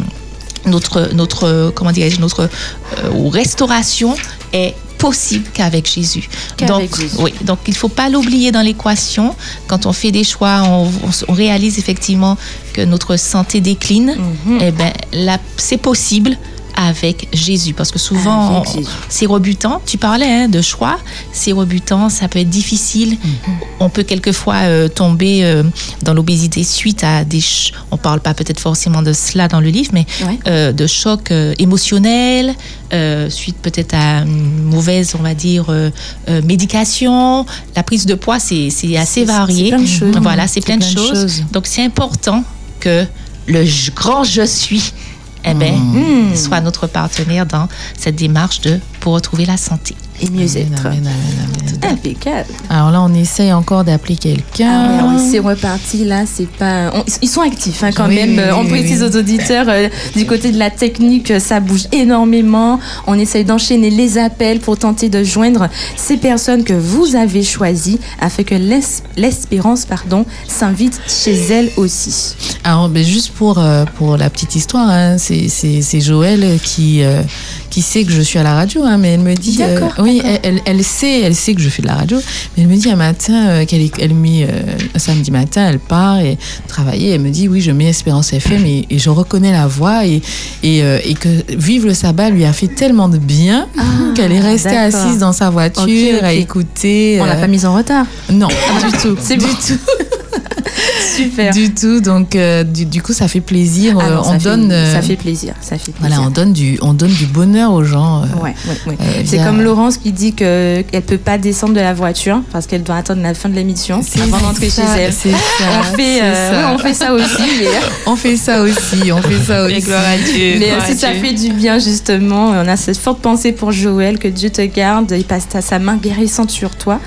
Speaker 2: notre, notre, comment dirais-je, notre euh, ou restauration est possible qu'avec Jésus. Donc,
Speaker 4: Jésus.
Speaker 2: oui, donc il ne faut pas l'oublier dans l'équation. Quand on fait des choix, on, réalise effectivement que notre santé décline.
Speaker 4: Mhm.
Speaker 2: Eh ben, c'est possible avec Jésus. Parce que souvent, c'est rebutant. Tu parlais hein, de choix. C'est rebutant, ça peut être difficile.
Speaker 4: Mhm.
Speaker 2: On peut quelquefois euh, tomber euh, dans l'obésité suite à des... On parle pas peut-être forcément de cela dans le livre, mais
Speaker 4: Ouais.
Speaker 2: euh, de chocs émotionnels, suite peut-être à une mauvaise, on va dire, médication. La prise de poids, c'est c'est assez varié.
Speaker 4: c'est plein de choses.
Speaker 2: Voilà, c'est plein, de
Speaker 1: plein de
Speaker 2: choses.
Speaker 1: choses.
Speaker 2: Donc c'est important que le grand je suis eh ben,
Speaker 4: Mm.
Speaker 2: soit notre partenaire dans cette démarche de pour retrouver la santé.
Speaker 4: Et mieux être.
Speaker 1: Amen, amen, amen.
Speaker 4: Impeccable.
Speaker 1: Alors là, on essaye encore d'appeler quelqu'un.
Speaker 4: Ah c'est reparti là, c'est pas. on- ils sont actifs hein, quand
Speaker 1: Oui,
Speaker 4: même.
Speaker 1: oui,
Speaker 4: on précise aux auditeurs euh, du côté de la technique, ça bouge énormément. On essaye d'enchaîner les appels pour tenter de joindre ces personnes que vous avez choisies afin que l'es- l'espérance, pardon, s'invite chez elles aussi.
Speaker 1: Alors, ben, juste pour, euh, pour la petite histoire, hein, c'est- Joël qui, euh, qui sait que je suis à la radio, hein, mais elle me dit.
Speaker 4: D'accord,
Speaker 1: oui, elle, elle, elle sait, elle sait que je fais de la radio, mais elle me dit un matin, euh, qu'elle est- elle met, euh, un samedi matin, elle part et travailler, elle me dit oui, je mets Espérance FM et, et je reconnais la voix et, et, euh, et que Vive le sabbat lui a fait tellement de bien qu'elle est restée assise dans sa voiture à écouter.
Speaker 4: On l'a
Speaker 1: euh,
Speaker 4: pas mise en retard.
Speaker 1: Non, pas du tout.
Speaker 4: C'est
Speaker 1: du
Speaker 4: bon.
Speaker 1: tout.
Speaker 4: Super.
Speaker 1: Du tout. Donc, euh, du, du coup, ça fait plaisir.
Speaker 4: Ah non, ça
Speaker 1: on
Speaker 4: fait-
Speaker 1: donne. euh,
Speaker 4: ça fait plaisir. Ça fait plaisir.
Speaker 1: Voilà, on donne du, on donne du bonheur aux gens. euh,
Speaker 4: Ouais, ouais, ouais. C'est comme Laurence qui dit que qu'elle peut pas descendre de la voiture parce qu'elle doit attendre la fin de l'émission avant d'entrer chez elle.
Speaker 1: ça,
Speaker 4: on fait, euh,
Speaker 1: ça.
Speaker 4: ouais, on fait ça aussi. Mais,
Speaker 1: On fait ça aussi, on fait ça aussi.
Speaker 4: mais, euh, si ça fait du bien justement, on a cette forte pensée pour Joël que Dieu te garde, il passe ta- sa main guérissante sur toi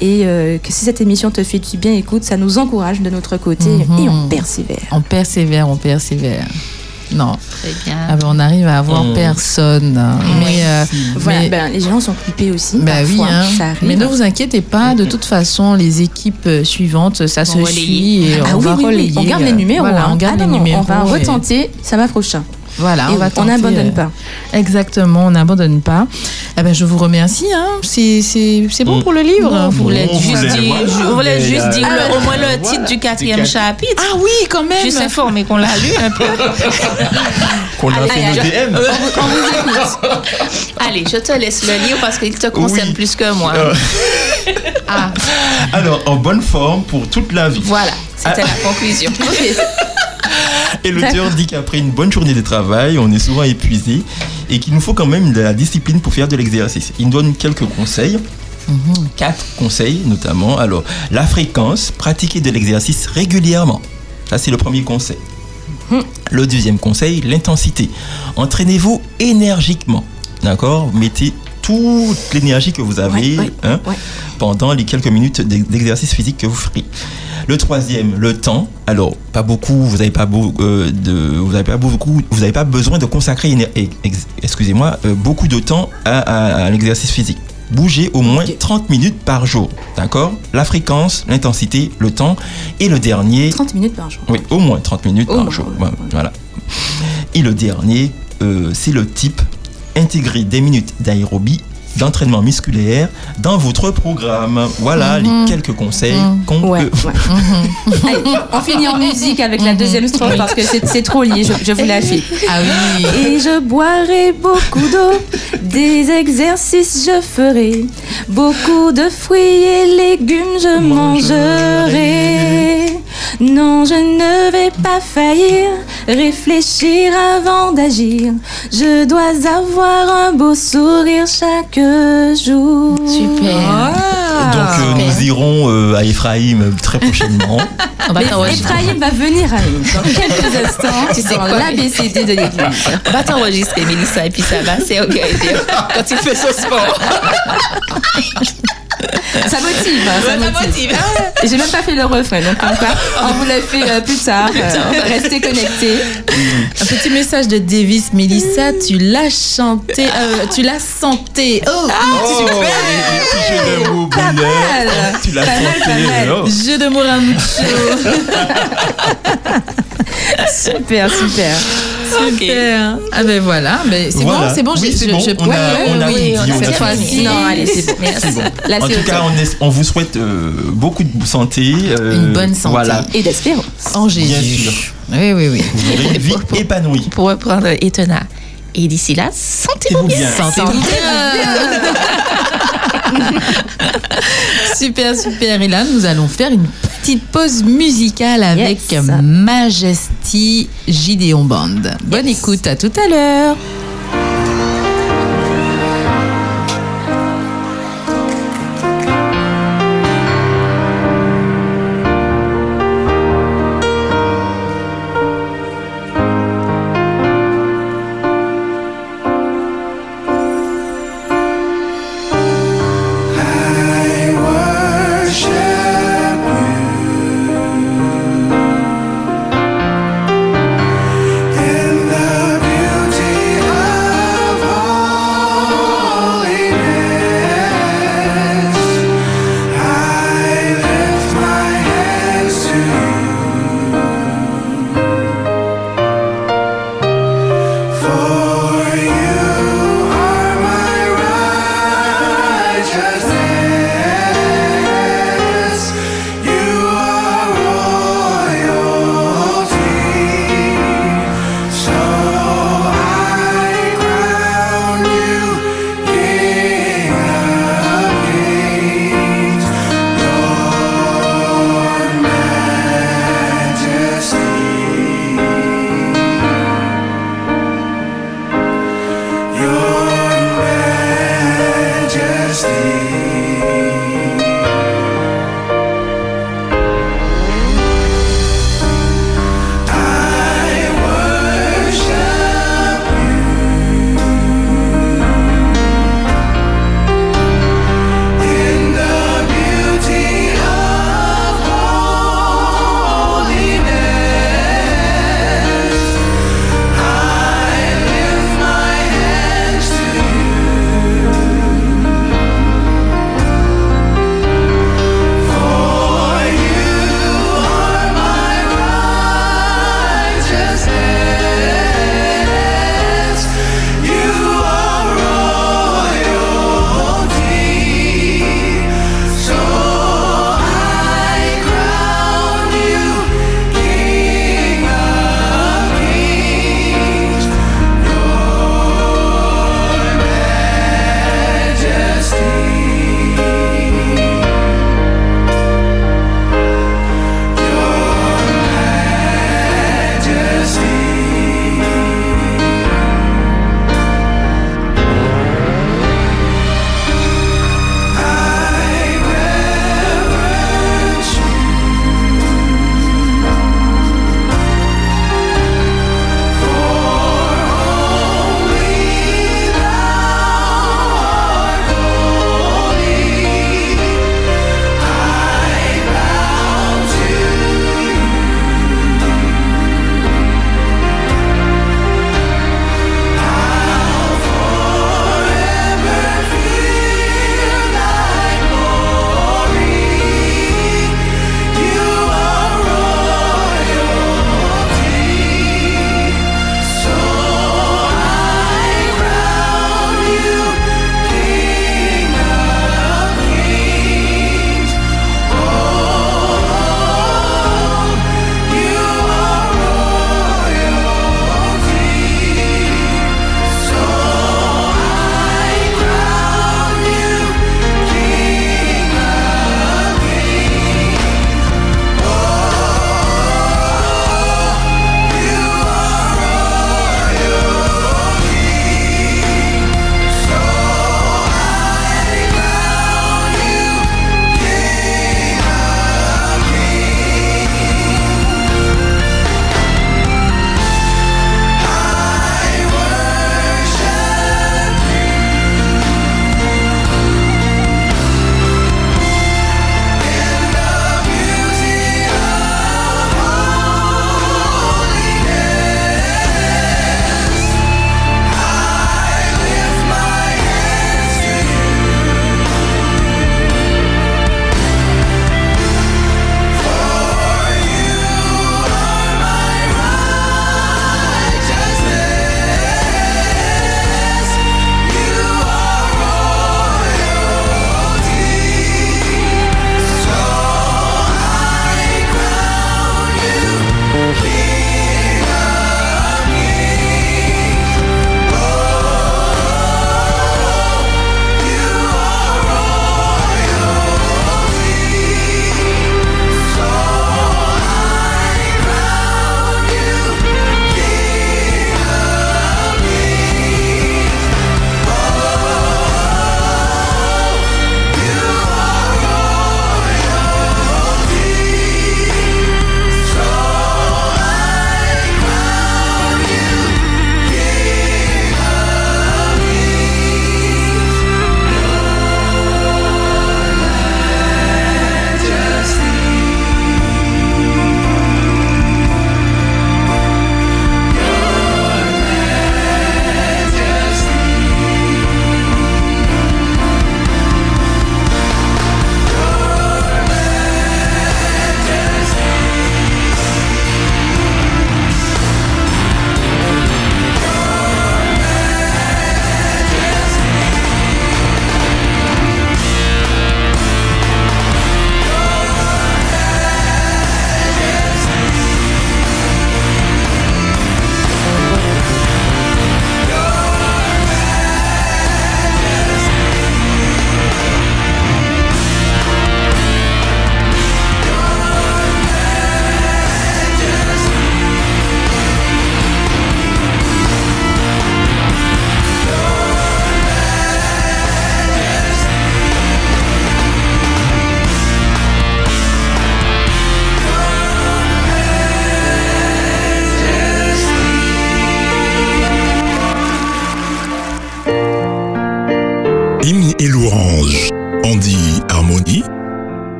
Speaker 4: et euh, que si cette émission te fait du bien, écoute, ça nous encourage de notre côté et on
Speaker 1: Mhm.
Speaker 4: persévère.
Speaker 1: On persévère, on persévère. Non.
Speaker 2: Très bien.
Speaker 1: Ah ben, on arrive à avoir
Speaker 3: Mm.
Speaker 1: personne. hein. Mais, euh,
Speaker 4: Voilà,
Speaker 1: mais-
Speaker 4: ben, les gens sont occupés aussi.
Speaker 1: oui,
Speaker 4: parfois,
Speaker 1: hein.
Speaker 4: ça
Speaker 1: mais ne vous inquiétez pas, de toute façon, les équipes euh, suivantes, ça se
Speaker 2: Vont
Speaker 1: suit et
Speaker 4: Ah
Speaker 1: on
Speaker 4: oui,
Speaker 1: va
Speaker 4: oui,
Speaker 1: relayer.
Speaker 4: On garde les numéros.
Speaker 1: Voilà,
Speaker 4: hein.
Speaker 1: on garde
Speaker 4: Ah
Speaker 1: les
Speaker 4: non, non,
Speaker 1: numéros.
Speaker 4: On va
Speaker 1: et-
Speaker 4: retenter, ça va prochain.
Speaker 1: Voilà,
Speaker 4: Et
Speaker 1: on va
Speaker 4: on n'abandonne
Speaker 1: euh,
Speaker 4: pas.
Speaker 1: Exactement, on n'abandonne pas. Eh ben, je vous remercie. Hein. C'est, c'est, c'est bon
Speaker 3: Mm.
Speaker 1: pour le livre
Speaker 2: On voulait
Speaker 3: On
Speaker 2: juste dire,
Speaker 3: voilà,
Speaker 2: juste dire le- au moins le
Speaker 3: voilà.
Speaker 2: titre du quatrième chapitre.
Speaker 1: Ah oui, quand même.
Speaker 2: Juste informer qu'on l'a lu un peu.
Speaker 3: Qu'on a fait nos DM.
Speaker 2: euh, on vous écoute. Allez, je te laisse le lire parce qu'il te concerne
Speaker 3: Oui.
Speaker 2: plus que moi.
Speaker 3: Euh,
Speaker 2: Ah,
Speaker 3: Alors, en bonne forme pour toute la vie.
Speaker 2: voilà, c'était la conclusion.
Speaker 3: Et l'auteur dit qu'après une bonne journée de travail, on est souvent épuisé et qu'il nous faut quand même de la discipline pour faire de l'exercice. Il nous donne quelques conseils. Quatre conseils notamment. Alors, la fréquence, pratiquer de l'exercice régulièrement. Ça, c'est le premier conseil. Le deuxième conseil, l'intensité. Entraînez-vous énergiquement. D'accord? Mettez toute l'énergie que vous avez
Speaker 4: Ouais,
Speaker 3: hein,
Speaker 4: ouais.
Speaker 3: pendant les quelques minutes d'ex- d'exercice physique que vous ferez. Le troisième, le temps. Alors, pas beaucoup, vous n'avez pas, beau- euh, de, vous avez pas beaucoup, vous n'avez pas besoin de consacrer, excusez-moi, euh, beaucoup de temps à, à- à l'exercice physique. Bougez au moins 30 minutes par jour, d'accord? La fréquence, l'intensité, le temps. Et le dernier...
Speaker 4: 30 minutes par jour.
Speaker 3: Oui, au moins 30 minutes
Speaker 4: Au
Speaker 3: par
Speaker 4: moins,
Speaker 3: jour. Voilà. Et le dernier, euh, c'est le type intégrer des minutes d'aérobie, d'entraînement musculaire dans votre programme. Voilà
Speaker 4: Mhm.
Speaker 3: les quelques conseils
Speaker 4: Mhm.
Speaker 3: qu'on
Speaker 4: Ouais,
Speaker 3: peut.
Speaker 4: ouais. Allez, on finit en musique avec la deuxième strophe parce que c'est c'est trop lié, je, je vous la fais.
Speaker 1: Ah oui.
Speaker 4: Et je boirai beaucoup d'eau, des exercices je ferai, beaucoup de fruits et légumes je mangerai. Non, je ne vais pas faillir, réfléchir avant d'agir. Je dois avoir un beau sourire chaque
Speaker 1: Super.
Speaker 3: Donc euh, nous irons euh, à Ephraim très prochainement.
Speaker 1: On va
Speaker 4: venir à nous dans quelques instants.
Speaker 2: Tu sais
Speaker 4: dans
Speaker 2: quoi
Speaker 4: l'ABCD de l'église.
Speaker 2: On va t'enregistrer, Mélissa, et puis ça va, c'est ok. Quand tu fais ce sport.
Speaker 4: Ça motive, hein, ça
Speaker 2: ça
Speaker 4: motive. J'ai même pas fait le refrain, donc comme quoi, on vous l'a fait euh, plus tard. Euh, restez connectés.
Speaker 1: Un petit message de Davis, Mélissa, tu l'as chanté, euh, tu l'as santé. Oh,
Speaker 3: Oh,
Speaker 1: super.
Speaker 3: jeu de mots,
Speaker 4: Pas mal.
Speaker 3: Tu l'as
Speaker 4: Pas mal, pas.
Speaker 1: Jeu de mots Ramucho.
Speaker 4: Super, super.
Speaker 1: Super. Ah ben voilà, mais c'est
Speaker 3: Voilà.
Speaker 1: bon, c'est bon,
Speaker 3: Oui,
Speaker 1: je,
Speaker 3: c'est
Speaker 1: je,
Speaker 3: bon.
Speaker 1: je
Speaker 3: On a- on a
Speaker 1: oui,
Speaker 3: on a
Speaker 1: cette fois-ci.
Speaker 4: Non, allez, c'est bon. Là,
Speaker 3: en tout cas, on, est- on vous souhaite euh, beaucoup de santé. euh,
Speaker 1: Une bonne santé.
Speaker 3: Voilà.
Speaker 4: Et d'espérance.
Speaker 1: En Jésus.
Speaker 3: Bien sûr.
Speaker 1: Oui, oui, oui.
Speaker 3: Vous aurez une vie épanouie.
Speaker 2: Pour reprendre Etona. Et d'ici là, sentez-vous bien.
Speaker 1: Sentez-vous bien. super, super. Et là, nous allons faire une petite pause musicale avec
Speaker 4: Yes.
Speaker 1: Majesty Gideon Band. Bonne écoute, à tout à l'heure.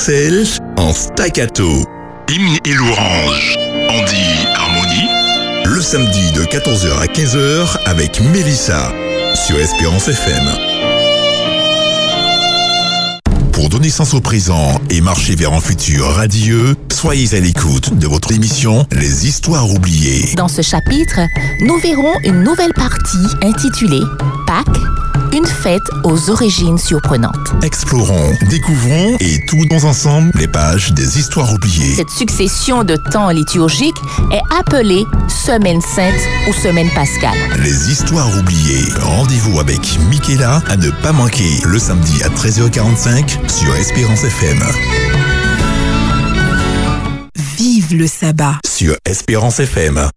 Speaker 9: Violoncelle en staccato. Hymne et Lourange. On dit harmonie. Le samedi de 14h à 15h avec Mélissa sur Espérance FM. Pour donner sens au présent et marcher vers un futur radieux, soyez à l'écoute de votre émission Les Histoires oubliées.
Speaker 2: Dans ce chapitre, nous verrons une nouvelle partie intitulée Pâques, fête aux origines surprenantes.
Speaker 9: Explorons, découvrons et tournons ensemble les pages des histoires oubliées.
Speaker 2: Cette succession de temps liturgiques est appelée Semaine sainte ou Semaine pascale.
Speaker 9: Les histoires oubliées. Rendez-vous avec Michaela à ne pas manquer le samedi à 13h45 sur Espérance FM.
Speaker 8: Vive le sabbat.
Speaker 9: Sur Espérance FM.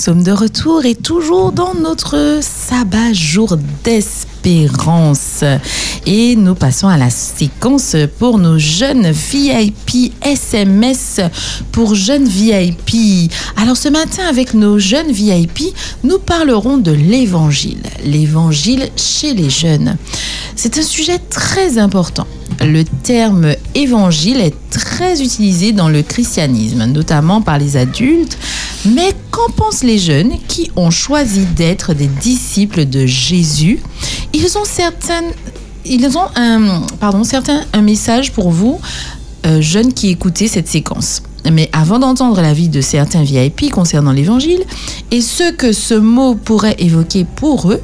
Speaker 1: Sommes de retour et toujours dans notre sabbat jour d'espérance. Et nous passons à la séquence pour nos jeunes VIP SMS pour jeunes VIP. Alors ce matin avec nos jeunes VIP, nous parlerons de l'évangile. L'évangile chez les jeunes. C'est un sujet très important. Le terme évangile est très utilisé dans le christianisme, notamment par les adultes. Mais qu'en pensent les jeunes qui ont choisi d'être des disciples de Jésus? Ils ont certaines, ils ont un, pardon, certains un message pour vous, euh, jeunes qui écoutez cette séquence. Mais avant d'entendre l'avis de certains VIP concernant l'évangile et ce que ce mot pourrait évoquer pour eux,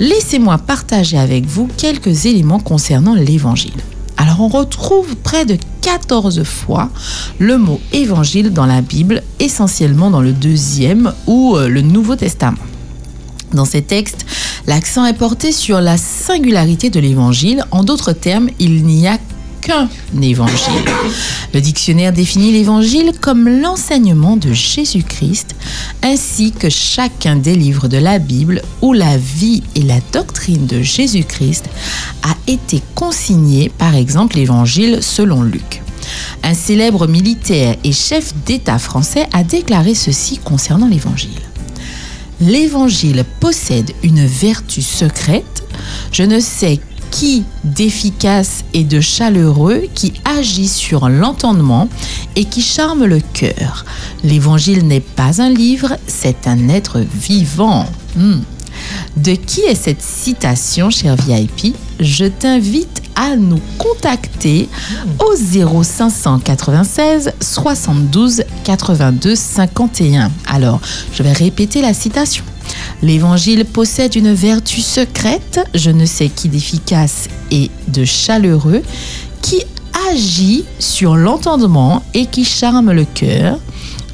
Speaker 1: laissez-moi partager avec vous quelques éléments concernant l'évangile. Alors on retrouve près de 14 fois le mot évangile dans la Bible, essentiellement dans le deuxième ou euh, le Nouveau Testament. Dans ces textes, l'accent est porté sur la singularité de l'évangile. En d'autres termes, il n'y a qu'un évangile. Le dictionnaire définit l'évangile comme l'enseignement de Jésus-Christ, ainsi que chacun des livres de la Bible où la vie et la doctrine de Jésus-Christ a été consigné, par exemple l'évangile selon Luc. Un célèbre militaire et chef d'État français a déclaré ceci concernant l'évangile. L'évangile possède une vertu secrète, je ne sais qui d'efficace et de chaleureux qui agit sur l'entendement et qui charme le cœur. L'évangile n'est pas un livre, c'est un être vivant. Hmm. De qui est cette citation, cher VIP Je t'invite à nous contacter au 0596 72 82 51. Alors, je vais répéter la citation. L'évangile possède une vertu secrète, je ne sais qui d'efficace et de chaleureux, qui agit sur l'entendement et qui charme le cœur.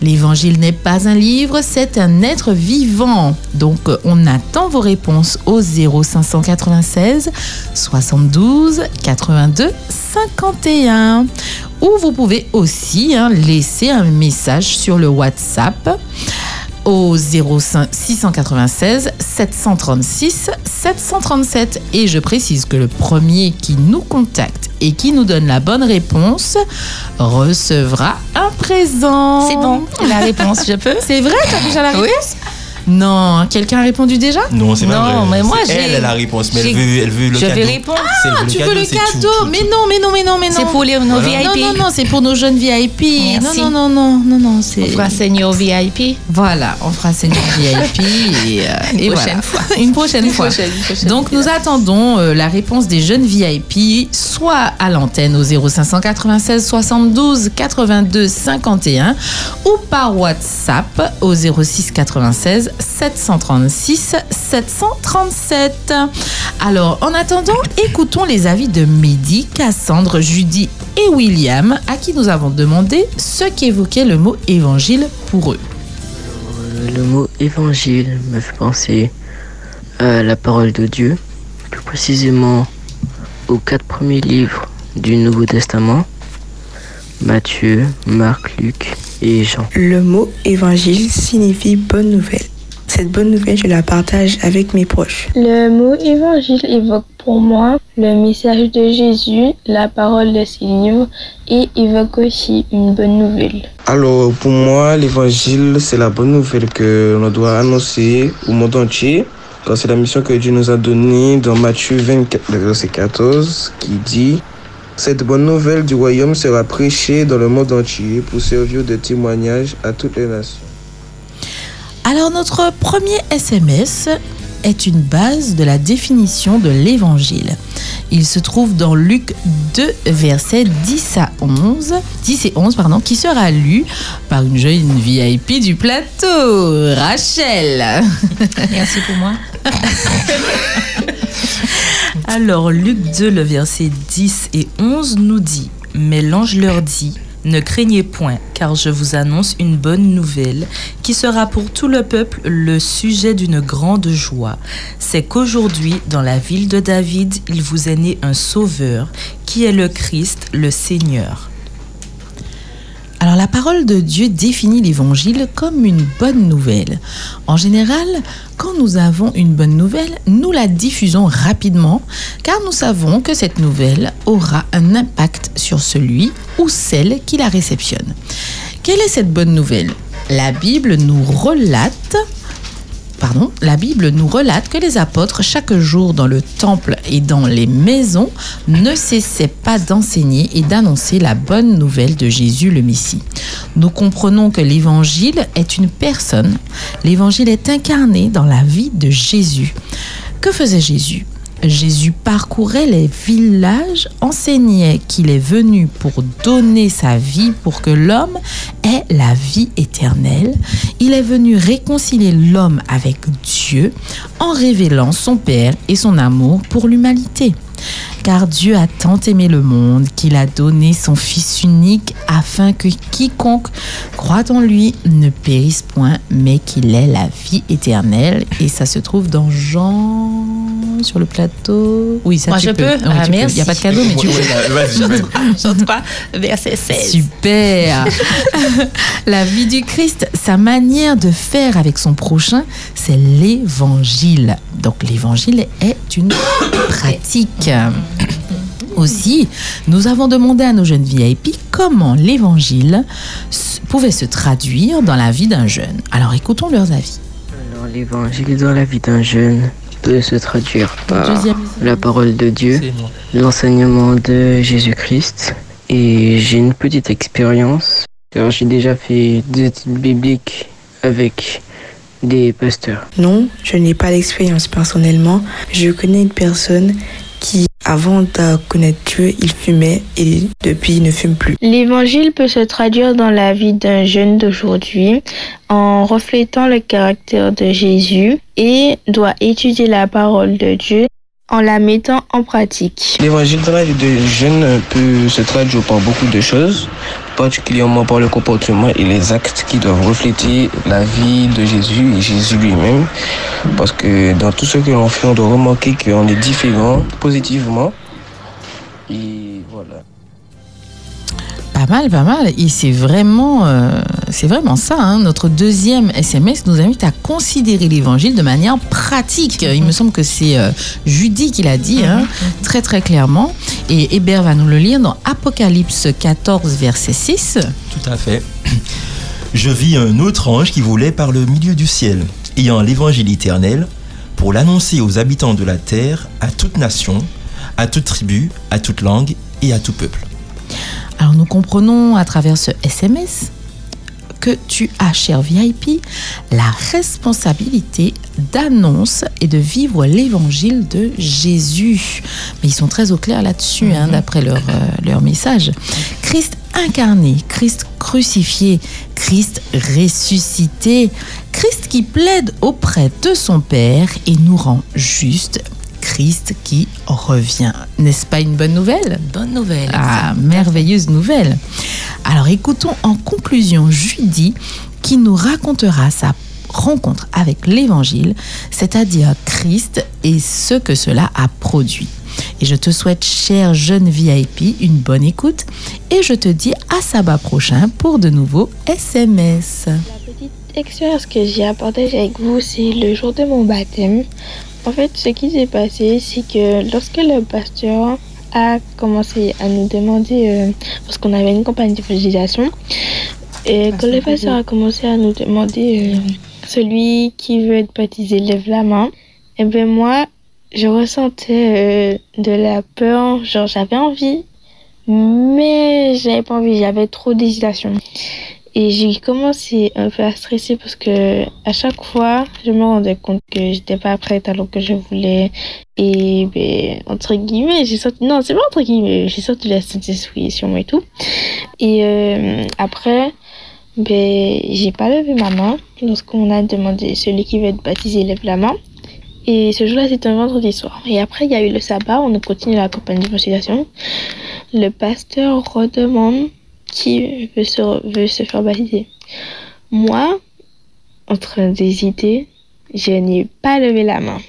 Speaker 1: L'évangile n'est pas un livre, c'est un être vivant. Donc on attend vos réponses au 0596 72 82 51. Ou vous pouvez aussi hein, laisser un message sur le WhatsApp au 05 696 736 737. Et je précise que le premier qui nous contacte et qui nous donne la bonne réponse recevra un présent.
Speaker 2: C'est bon, la réponse, je peux
Speaker 1: C'est vrai, tu as déjà la
Speaker 2: Oui.
Speaker 1: Non, quelqu'un a répondu déjà
Speaker 3: Non, c'est pas
Speaker 2: Non,
Speaker 3: vrai.
Speaker 2: mais moi,
Speaker 3: C'est
Speaker 2: j'ai-
Speaker 3: Elle a la réponse, mais elle
Speaker 2: j'ai-
Speaker 3: veut, elle veut le
Speaker 2: je
Speaker 3: cadeau.
Speaker 2: vais répondre.
Speaker 1: Ah, tu veux le cadeau Mais non, mais non, mais non, mais non.
Speaker 2: C'est pour les- nos
Speaker 1: Voilà.
Speaker 2: VIP.
Speaker 1: Non, non, non, c'est pour nos jeunes VIP.
Speaker 2: Merci.
Speaker 1: Non, non, non, non, non, non, c'est.
Speaker 2: On fera senior VIP.
Speaker 1: Voilà, on fera senior VIP et, euh,
Speaker 2: Une
Speaker 1: et
Speaker 2: prochaine
Speaker 1: voilà.
Speaker 2: fois.
Speaker 1: une prochaine
Speaker 2: Une
Speaker 1: fois.
Speaker 2: prochaine, une prochaine
Speaker 1: Donc nous attendons euh, la réponse des jeunes VIP, soit à l'antenne au 0596 72 82 51 ou par WhatsApp au 06 96 736 737. Alors en attendant, écoutons les avis de Mehdi, Cassandre, Judy et William, à qui nous avons demandé ce qu'évoquait le mot évangile pour eux.
Speaker 20: Le mot évangile me fait penser à la parole de Dieu plus précisément aux quatre premiers livres du Nouveau Testament, Matthieu, Marc, Luc et Jean.
Speaker 21: Le mot évangile signifie bonne nouvelle. Cette bonne nouvelle, je la partage avec mes proches.
Speaker 22: Le mot évangile évoque pour moi le message de Jésus, la parole de Seigneur et évoque aussi une bonne nouvelle.
Speaker 23: Alors, pour moi, l'évangile, c'est la bonne nouvelle que l'on doit annoncer au monde entier. C'est la mission que Dieu nous a donnée dans Matthieu 24, verset 14, qui dit Cette bonne nouvelle du royaume sera prêchée dans le monde entier pour servir de témoignage à toutes les nations.
Speaker 1: Alors notre premier SMS est une base de la définition de l'évangile. Il se trouve dans Luc 2 versets 10 à 11, 10 et 11 pardon, qui sera lu par une jeune VIP du plateau, Rachel.
Speaker 2: Merci pour moi.
Speaker 5: Alors Luc 2, le verset 10 et 11 nous dit, Mais l'ange leur dit, Ne craignez point, car je vous annonce une bonne nouvelle qui sera pour tout le peuple le sujet d'une grande joie. C'est qu'aujourd'hui, dans la ville de David, il vous est né un sauveur, qui est le Christ, le Seigneur.
Speaker 1: Alors la parole de Dieu définit l'évangile comme une bonne nouvelle. En général, quand nous avons une bonne nouvelle, nous la diffusons rapidement car nous savons que cette nouvelle aura un impact sur celui ou celle qui la réceptionne. Quelle est cette bonne nouvelle? La Bible nous relate La Bible nous relate que les apôtres, chaque jour dans le temple et dans les maisons, ne cessaient pas d'enseigner et d'annoncer la bonne nouvelle de Jésus le Messie. Nous comprenons que l'évangile est une personne. L'évangile est incarné dans la vie de Jésus. Que faisait Jésus? Jésus parcourait les villages, enseignait qu'il est venu pour donner sa vie pour que l'homme ait la vie éternelle. Il est venu réconcilier l'homme avec Dieu en révélant son Père et son amour pour l'humanité. Car Dieu a tant aimé le monde qu'il a donné son Fils unique afin que quiconque croit en lui ne périsse point, mais qu'il ait la vie éternelle. Et ça se trouve dans Jean sur le plateau. Oui, ça
Speaker 2: Moi,
Speaker 1: tu
Speaker 2: je peux.
Speaker 1: Oui,
Speaker 2: Ah,
Speaker 1: tu peux.
Speaker 2: merci.
Speaker 1: Il n'y a pas de cadeau, mais tu peux.
Speaker 2: Jean 3, verset 16.
Speaker 1: Super. La vie du Christ, sa manière de faire avec son prochain, c'est l'évangile. Donc l'évangile est une pratique. Aussi, nous avons demandé à nos jeunes VIP comment l'évangile pouvait se traduire dans la vie d'un jeune. Alors écoutons leurs avis.
Speaker 20: Alors l'évangile dans la vie d'un jeune peut se traduire par la parole de Dieu, l'enseignement de Jésus-Christ. Et j'ai une petite expérience, car j'ai déjà fait des études bibliques avec des pasteurs.
Speaker 21: Non, je n'ai pas d'expérience personnellement. Je connais une personne qui, avant de connaître Dieu, il fumait et depuis il ne fume plus.
Speaker 22: L'évangile peut se traduire dans la vie d'un jeune d'aujourd'hui en reflétant le caractère de Jésus et doit étudier la parole de Dieu en la mettant en pratique.
Speaker 23: L'évangile dans la vie de jeunes peut se traduire par beaucoup de choses, particulièrement par le comportement et les actes qui doivent refléter la vie de Jésus et Jésus lui-même. Parce que dans tout ce que l'on fait, on doit remarquer qu'on est différent positivement.
Speaker 1: Pas mal, pas mal. Et c'est vraiment, euh, vraiment ça. hein. Notre deuxième SMS nous invite à considérer l'évangile de manière pratique. Il me semble que c'est euh, Judy qui l'a dit, hein, très très clairement. Et Hébert va nous le lire dans Apocalypse 14, verset 6.
Speaker 3: Tout à fait. Je vis un autre ange qui volait par le milieu du ciel, ayant l'évangile éternel, pour l'annoncer aux habitants de la terre, à toute nation, à toute tribu, à toute langue et à tout peuple.
Speaker 1: Alors nous comprenons à travers ce SMS que tu as, cher VIP, la responsabilité d'annonce et de vivre l'évangile de Jésus. Mais ils sont très au clair là-dessus, hein, d'après leur, euh, leur message. Christ incarné, Christ crucifié, Christ ressuscité, Christ qui plaide auprès de son Père et nous rend juste. Christ qui revient. N'est-ce pas une bonne nouvelle?
Speaker 2: Bonne nouvelle.
Speaker 1: Ah, merveilleuse nouvelle. Alors écoutons en conclusion Judy qui nous racontera sa rencontre avec l'Évangile, c'est-à-dire Christ et ce que cela a produit. Et je te souhaite, cher jeune VIP, une bonne écoute et je te dis à sabbat prochain pour de nouveaux SMS.
Speaker 22: L'expérience que j'ai à partager avec vous, c'est le jour de mon baptême. En fait, ce qui s'est passé, c'est que lorsque le pasteur a commencé à nous demander, euh, parce qu'on avait une campagne d'évangélisation, et quand le pasteur a commencé à nous demander, euh, celui qui veut être baptisé lève la main, et bien moi, je ressentais euh, de la peur, genre j'avais envie, mais j'avais pas envie, j'avais trop d'hésitation. Et j'ai commencé un peu à stresser parce que à chaque fois, je me rendais compte que j'étais pas prête alors que je voulais. Et ben, entre guillemets, j'ai sorti. Non, c'est pas entre guillemets, j'ai sorti la moi et tout. Et euh, après, ben, j'ai pas levé ma main lorsqu'on a demandé celui qui veut être baptisé lève la main. Et ce jour-là, c'était un vendredi soir. Et après, il y a eu le sabbat, on a continué la campagne d'évangélisation. Le pasteur redemande qui veut se, veut se faire baptiser. Moi, en train d'hésiter, je n'ai pas levé la main.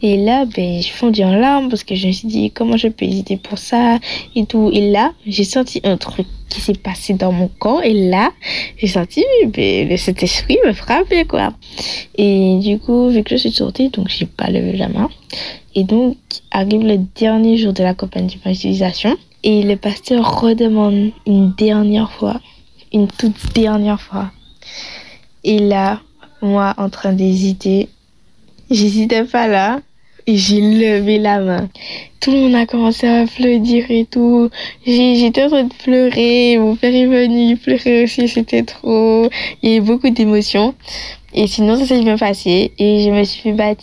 Speaker 22: Et là, ben, je fondis en larmes parce que je me suis dit, comment je peux hésiter pour ça et tout. Et là, j'ai senti un truc qui s'est passé dans mon corps. Et là, j'ai senti ben, cet esprit me frapper, quoi. Et du coup, vu que je suis sortie, donc j'ai pas levé la main. Et donc, arrive le dernier jour de la campagne d'évangélisation. Et le pasteur redemande une dernière fois, une toute dernière fois. Et là, moi, en train d'hésiter, j'hésitais pas là. Et j'ai levé la main. Tout le monde a commencé à applaudir et tout. J'étais en train de pleurer. Mon père est venu pleurer aussi. C'était trop. Il y a eu beaucoup d'émotions. Et sinon, ça s'est bien passé. Et je me suis fait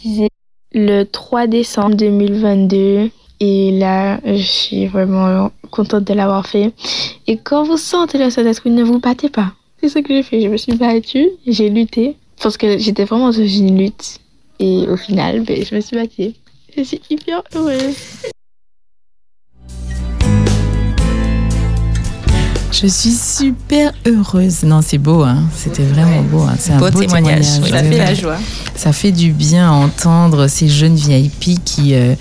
Speaker 22: le 3 décembre 2022. Et là, je suis vraiment contente de l'avoir fait. Et quand vous sentez le Saint-Esprit, ne vous battez pas. C'est ce que j'ai fait. Je me suis battue, j'ai lutté. Parce que j'étais vraiment dans une lutte. Et au final, ben, je me suis battue. Je suis hyper heureuse.
Speaker 1: Je suis super heureuse. Non, c'est beau, hein. C'était vraiment beau. hein. C'est un
Speaker 2: Beau
Speaker 1: beau,
Speaker 2: témoignage. Ça fait la joie.
Speaker 1: Ça fait du bien à entendre ces jeunes VIP qui, euh,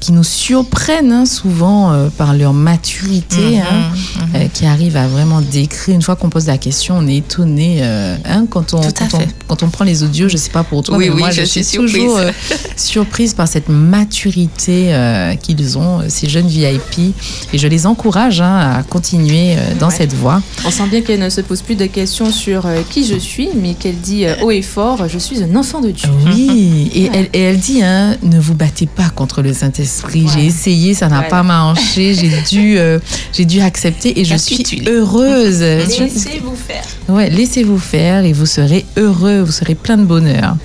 Speaker 1: qui nous surprennent hein, souvent euh, par leur maturité,
Speaker 2: Mhm,
Speaker 1: hein, euh, qui arrivent à vraiment décrire. Une fois qu'on pose la question, on est étonné. euh, hein, quand, on, quand, on,
Speaker 2: fait.
Speaker 1: quand on prend les audios, je sais pas pour toi,
Speaker 2: Oui,
Speaker 1: mais
Speaker 2: oui,
Speaker 1: moi
Speaker 2: je
Speaker 1: je,
Speaker 2: suis
Speaker 1: suis toujours
Speaker 2: surprise.
Speaker 1: euh, surprise par cette maturité euh, qu'ils ont, euh, ces jeunes VIP. Et je les encourage hein, à continuer euh, dans
Speaker 4: Ouais.
Speaker 1: cette voie.
Speaker 4: On sent bien qu'elle ne se pose plus de questions sur euh, qui je suis, mais qu'elle dit euh, haut et fort, je suis un enfant de Dieu.
Speaker 1: Oui, et, elle, et elle dit, hein, ne vous battez pas contre le Saint-Esprit. J'ai essayé, ça n'a
Speaker 4: Voilà.
Speaker 1: pas marché, j'ai dû, euh, j'ai dû accepter et je suis heureuse.
Speaker 2: Laissez-vous faire.
Speaker 1: Ouais, laissez-vous faire et vous serez heureux, vous serez plein de bonheur.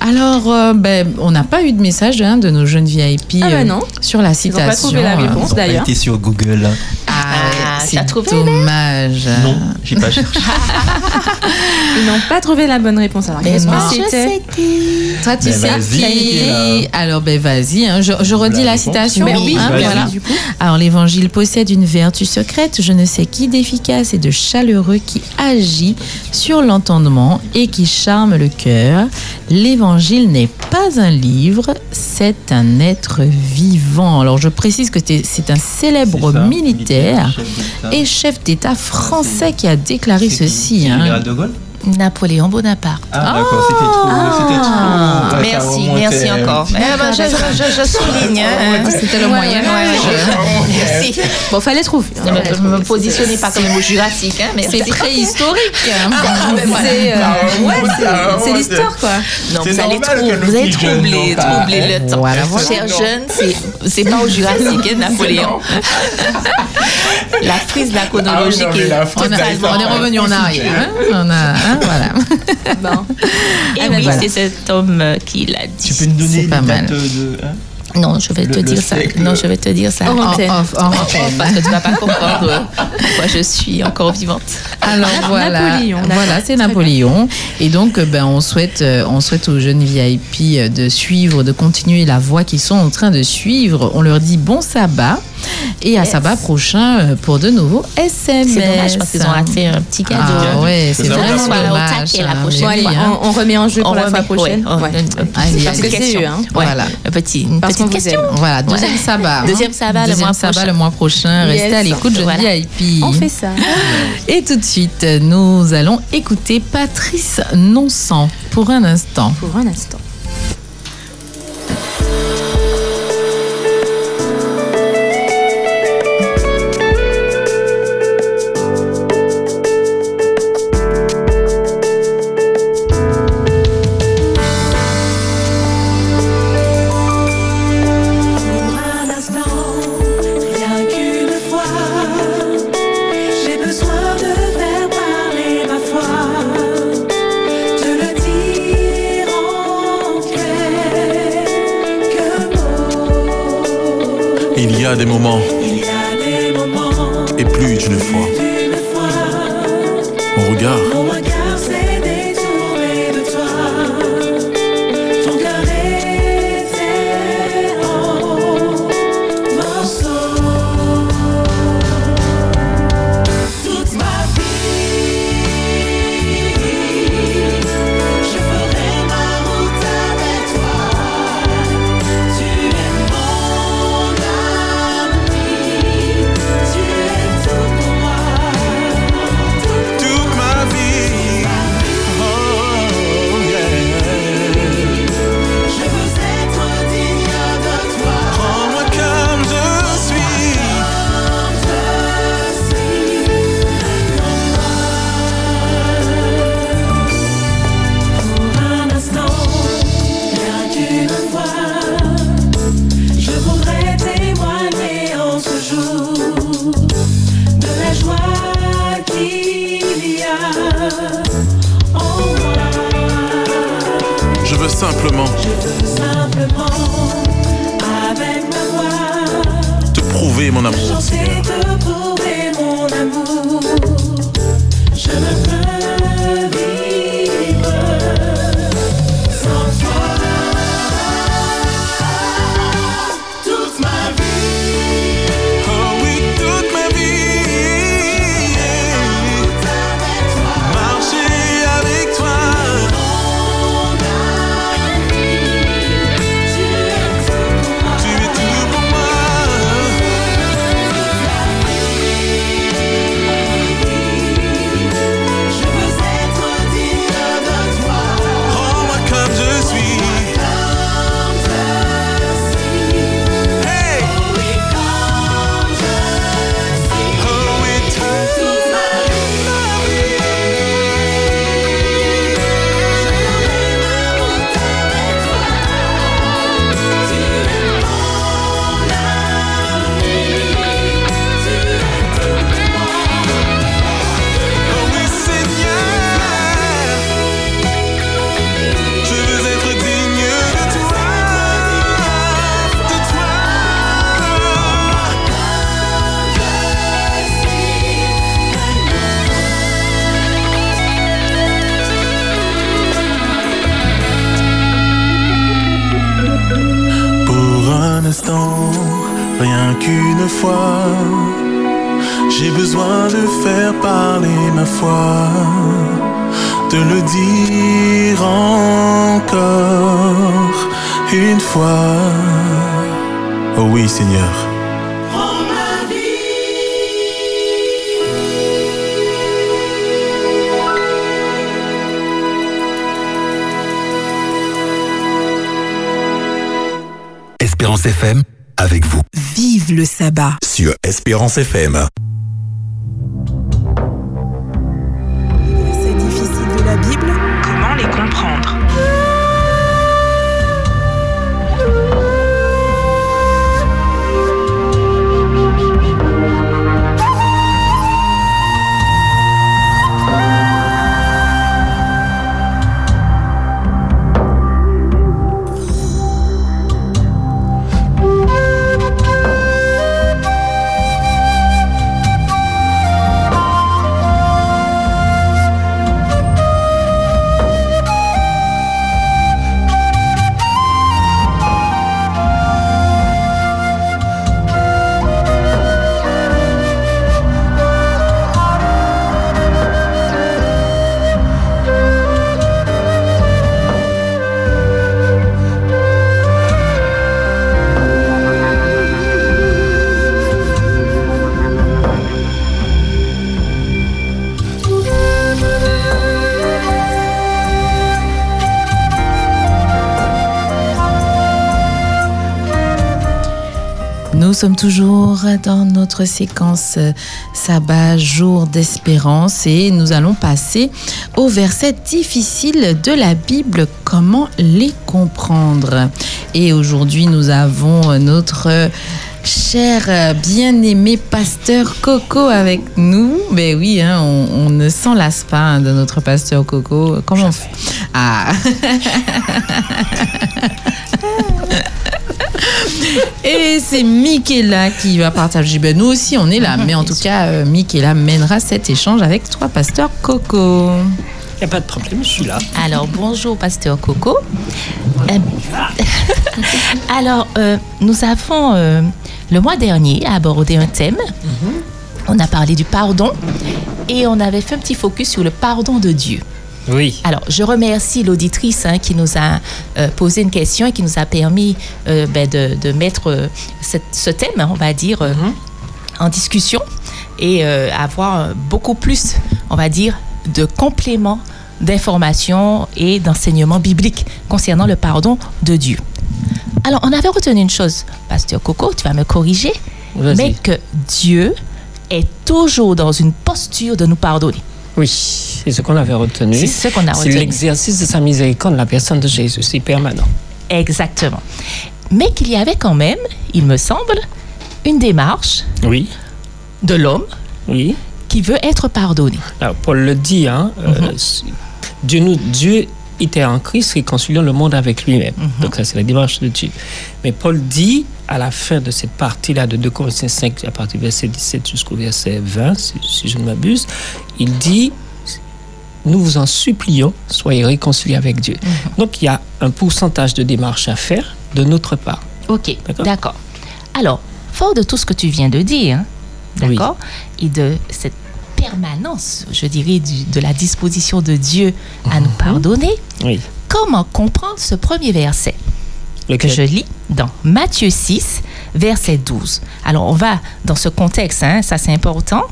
Speaker 1: Alors, euh, ben, on n'a pas eu de message hein, de nos jeunes VIP
Speaker 4: Ah ben
Speaker 1: euh,
Speaker 4: non.
Speaker 1: sur la
Speaker 4: Ils
Speaker 1: citation.
Speaker 4: n'ont pas trouvé la réponse d'ailleurs.
Speaker 3: été sur Google.
Speaker 1: Ah,
Speaker 2: t'as
Speaker 1: c'est dommage.
Speaker 3: Non, j'ai pas cherché.
Speaker 4: Ils n'ont pas trouvé la bonne réponse. Alors,
Speaker 1: Mais
Speaker 4: qu'est-ce que c'était
Speaker 1: Toi, tu
Speaker 3: Ben,
Speaker 1: sais qui
Speaker 3: là.
Speaker 1: Alors, ben vas-y, hein, je, je redis la, citation.
Speaker 4: Ben oui,
Speaker 1: hein,
Speaker 3: vas-y.
Speaker 1: voilà.
Speaker 4: du coup.
Speaker 1: Alors, l'évangile possède une vertu secrète, je ne sais qui d'efficace et de chaleureux qui agit sur l'entendement et qui charme le cœur. L'évangile n'est pas un livre, c'est un être vivant. Alors, je précise que c'est- c'est un célèbre
Speaker 3: ça,
Speaker 1: militaire
Speaker 3: chef
Speaker 1: et chef d'État français qui a déclaré
Speaker 3: qui
Speaker 1: ceci. Hein.
Speaker 3: de Gaulle?
Speaker 2: Napoléon Bonaparte.
Speaker 3: Ah, d'accord, c'était trop. Ouais, ça
Speaker 2: merci, merci
Speaker 3: un
Speaker 2: encore. Eh ben, je, je, je, je souligne. hein.
Speaker 1: C'était le Moyen Âge.
Speaker 2: Merci.
Speaker 4: Bon, fallait trouver. hein.
Speaker 2: Ne me, me positionnez pas comme au Jurassique. Hein, merci.
Speaker 1: C'est préhistorique.
Speaker 2: Ah, ben voilà.
Speaker 4: C'est euh, ouais, l'histoire quoi.
Speaker 2: Non, vous allez,
Speaker 3: normal
Speaker 2: trou-
Speaker 3: que nos
Speaker 2: vous allez troubler, troubler
Speaker 3: hein.
Speaker 2: le temps.
Speaker 1: Voilà, voilà.
Speaker 2: Cher jeune, c'est- pas au Jurassique, hein, Napoléon. La frise de la chronologie
Speaker 3: Ah mais la frise,
Speaker 1: On, est revenu en arrière. hein. On a, hein, voilà.
Speaker 4: Bon.
Speaker 2: Et
Speaker 1: Ah, ben
Speaker 2: oui,
Speaker 1: voilà.
Speaker 2: c'est cet homme euh, qui l'a dit.
Speaker 3: Tu peux nous donner
Speaker 1: pas mal.
Speaker 3: dates de. hein?
Speaker 2: Non, je vais
Speaker 3: Le-
Speaker 2: te
Speaker 3: le
Speaker 2: dire ça. Non, je vais te dire ça. En-
Speaker 1: en.
Speaker 2: Parce que tu vas pas comprendre euh, pourquoi je suis encore vivante.
Speaker 1: Alors voilà,
Speaker 4: Napoléon, d'accord.
Speaker 1: voilà, c'est Napoléon. Et donc, euh, ben, on souhaite, euh, on souhaite aux jeunes VIP euh, de suivre, de continuer la voie qu'ils sont en train de suivre. On leur dit bon sabbat. Et à yes. sabbat prochain euh, pour de nouveaux SMS.
Speaker 2: C'est dommage parce qu'ils ont raté un petit cadeau.
Speaker 1: Ah ouais, c'est vraiment dommage.
Speaker 2: La
Speaker 1: hein,
Speaker 2: prochaine
Speaker 1: fois. Hein.
Speaker 24: On, on, remet en jeu
Speaker 2: on pour
Speaker 24: la fois prochaine.
Speaker 2: Ouais,
Speaker 24: ouais. Parce que c'est eux. Hein.
Speaker 1: Voilà.
Speaker 2: Petit, une
Speaker 24: parce
Speaker 2: petite
Speaker 24: qu
Speaker 2: question.
Speaker 1: Voilà, deuxième sabbat.
Speaker 2: Deuxième sabbat,
Speaker 1: deuxième
Speaker 2: le,
Speaker 1: sabbat le mois prochain.
Speaker 24: Yes.
Speaker 1: Restez à l'écoute, jeune
Speaker 2: voilà.
Speaker 1: VIP.
Speaker 24: On fait ça.
Speaker 1: Et tout de suite, nous allons écouter Patrice Nonsan pour un instant.
Speaker 24: Pour un instant.
Speaker 25: des moments.
Speaker 8: Espérance FM.
Speaker 1: Sommes toujours dans notre séquence euh, sabbat, jour d'espérance, et nous allons passer aux versets difficiles de la Bible, comment les comprendre. Et aujourd'hui, nous avons notre cher euh, bien-aimé pasteur Coco avec nous. Mais oui, hein, on, on ne s'en lasse pas hein, de notre pasteur Coco. Comment on fait? Ah Et c'est Michaela qui va partager. Ben, nous aussi, on est là. Mais en tout cas, euh, Michaela mènera cet échange avec trois pasteurs Coco.
Speaker 26: Il n'y a pas de problème, je suis là.
Speaker 2: Alors, bonjour, pasteur Coco. Euh, alors, euh, nous avons, euh, le mois dernier, abordé un thème. On a parlé du pardon et on avait fait un petit focus sur le pardon de Dieu.
Speaker 26: Oui.
Speaker 2: Alors, je remercie l'auditrice hein, qui nous a euh, posé une question et qui nous a permis euh, ben, de, de mettre euh, cette- ce thème, on va dire, euh, en discussion et avoir beaucoup plus, on va dire, de compléments d'informations et d'enseignements bibliques concernant le pardon de Dieu. Alors, on avait retenu une chose, Pasteur Coco, tu vas me corriger, mais que Dieu est toujours dans une posture de nous pardonner.
Speaker 26: Oui, c'est ce qu'on avait retenu.
Speaker 2: C'est ce qu'on a
Speaker 26: C'est
Speaker 2: retenu.
Speaker 26: l'exercice de sa miséricorde, la personne de Jésus, c'est permanent.
Speaker 2: Exactement. Mais qu'il y avait quand même, il me semble, une démarche
Speaker 26: Oui.
Speaker 2: de l'homme
Speaker 26: Oui.
Speaker 2: qui veut être pardonné.
Speaker 26: Alors, Paul le dit, hein, euh, c'est- Dieu, nous, Dieu était en Christ réconciliant le monde avec lui-même. Donc ça, c'est la démarche de Dieu. Mais Paul dit, à la fin de cette partie-là de 2 Corinthiens 5, à partir du verset 17 jusqu'au verset 20, si, si je ne m'abuse, il dit, nous vous en supplions, soyez réconciliés avec Dieu. Donc il y a un pourcentage de démarche à faire de notre part.
Speaker 2: Ok, d'accord. Alors, fort de tout ce que tu viens de dire, hein, d'accord, et de cette permanence, je dirais, du- de la disposition de Dieu à nous pardonner,
Speaker 26: Oui.
Speaker 2: comment comprendre ce premier verset que je lis dans Matthieu 6, verset 12. Alors, on va dans ce contexte, hein, ça c'est important.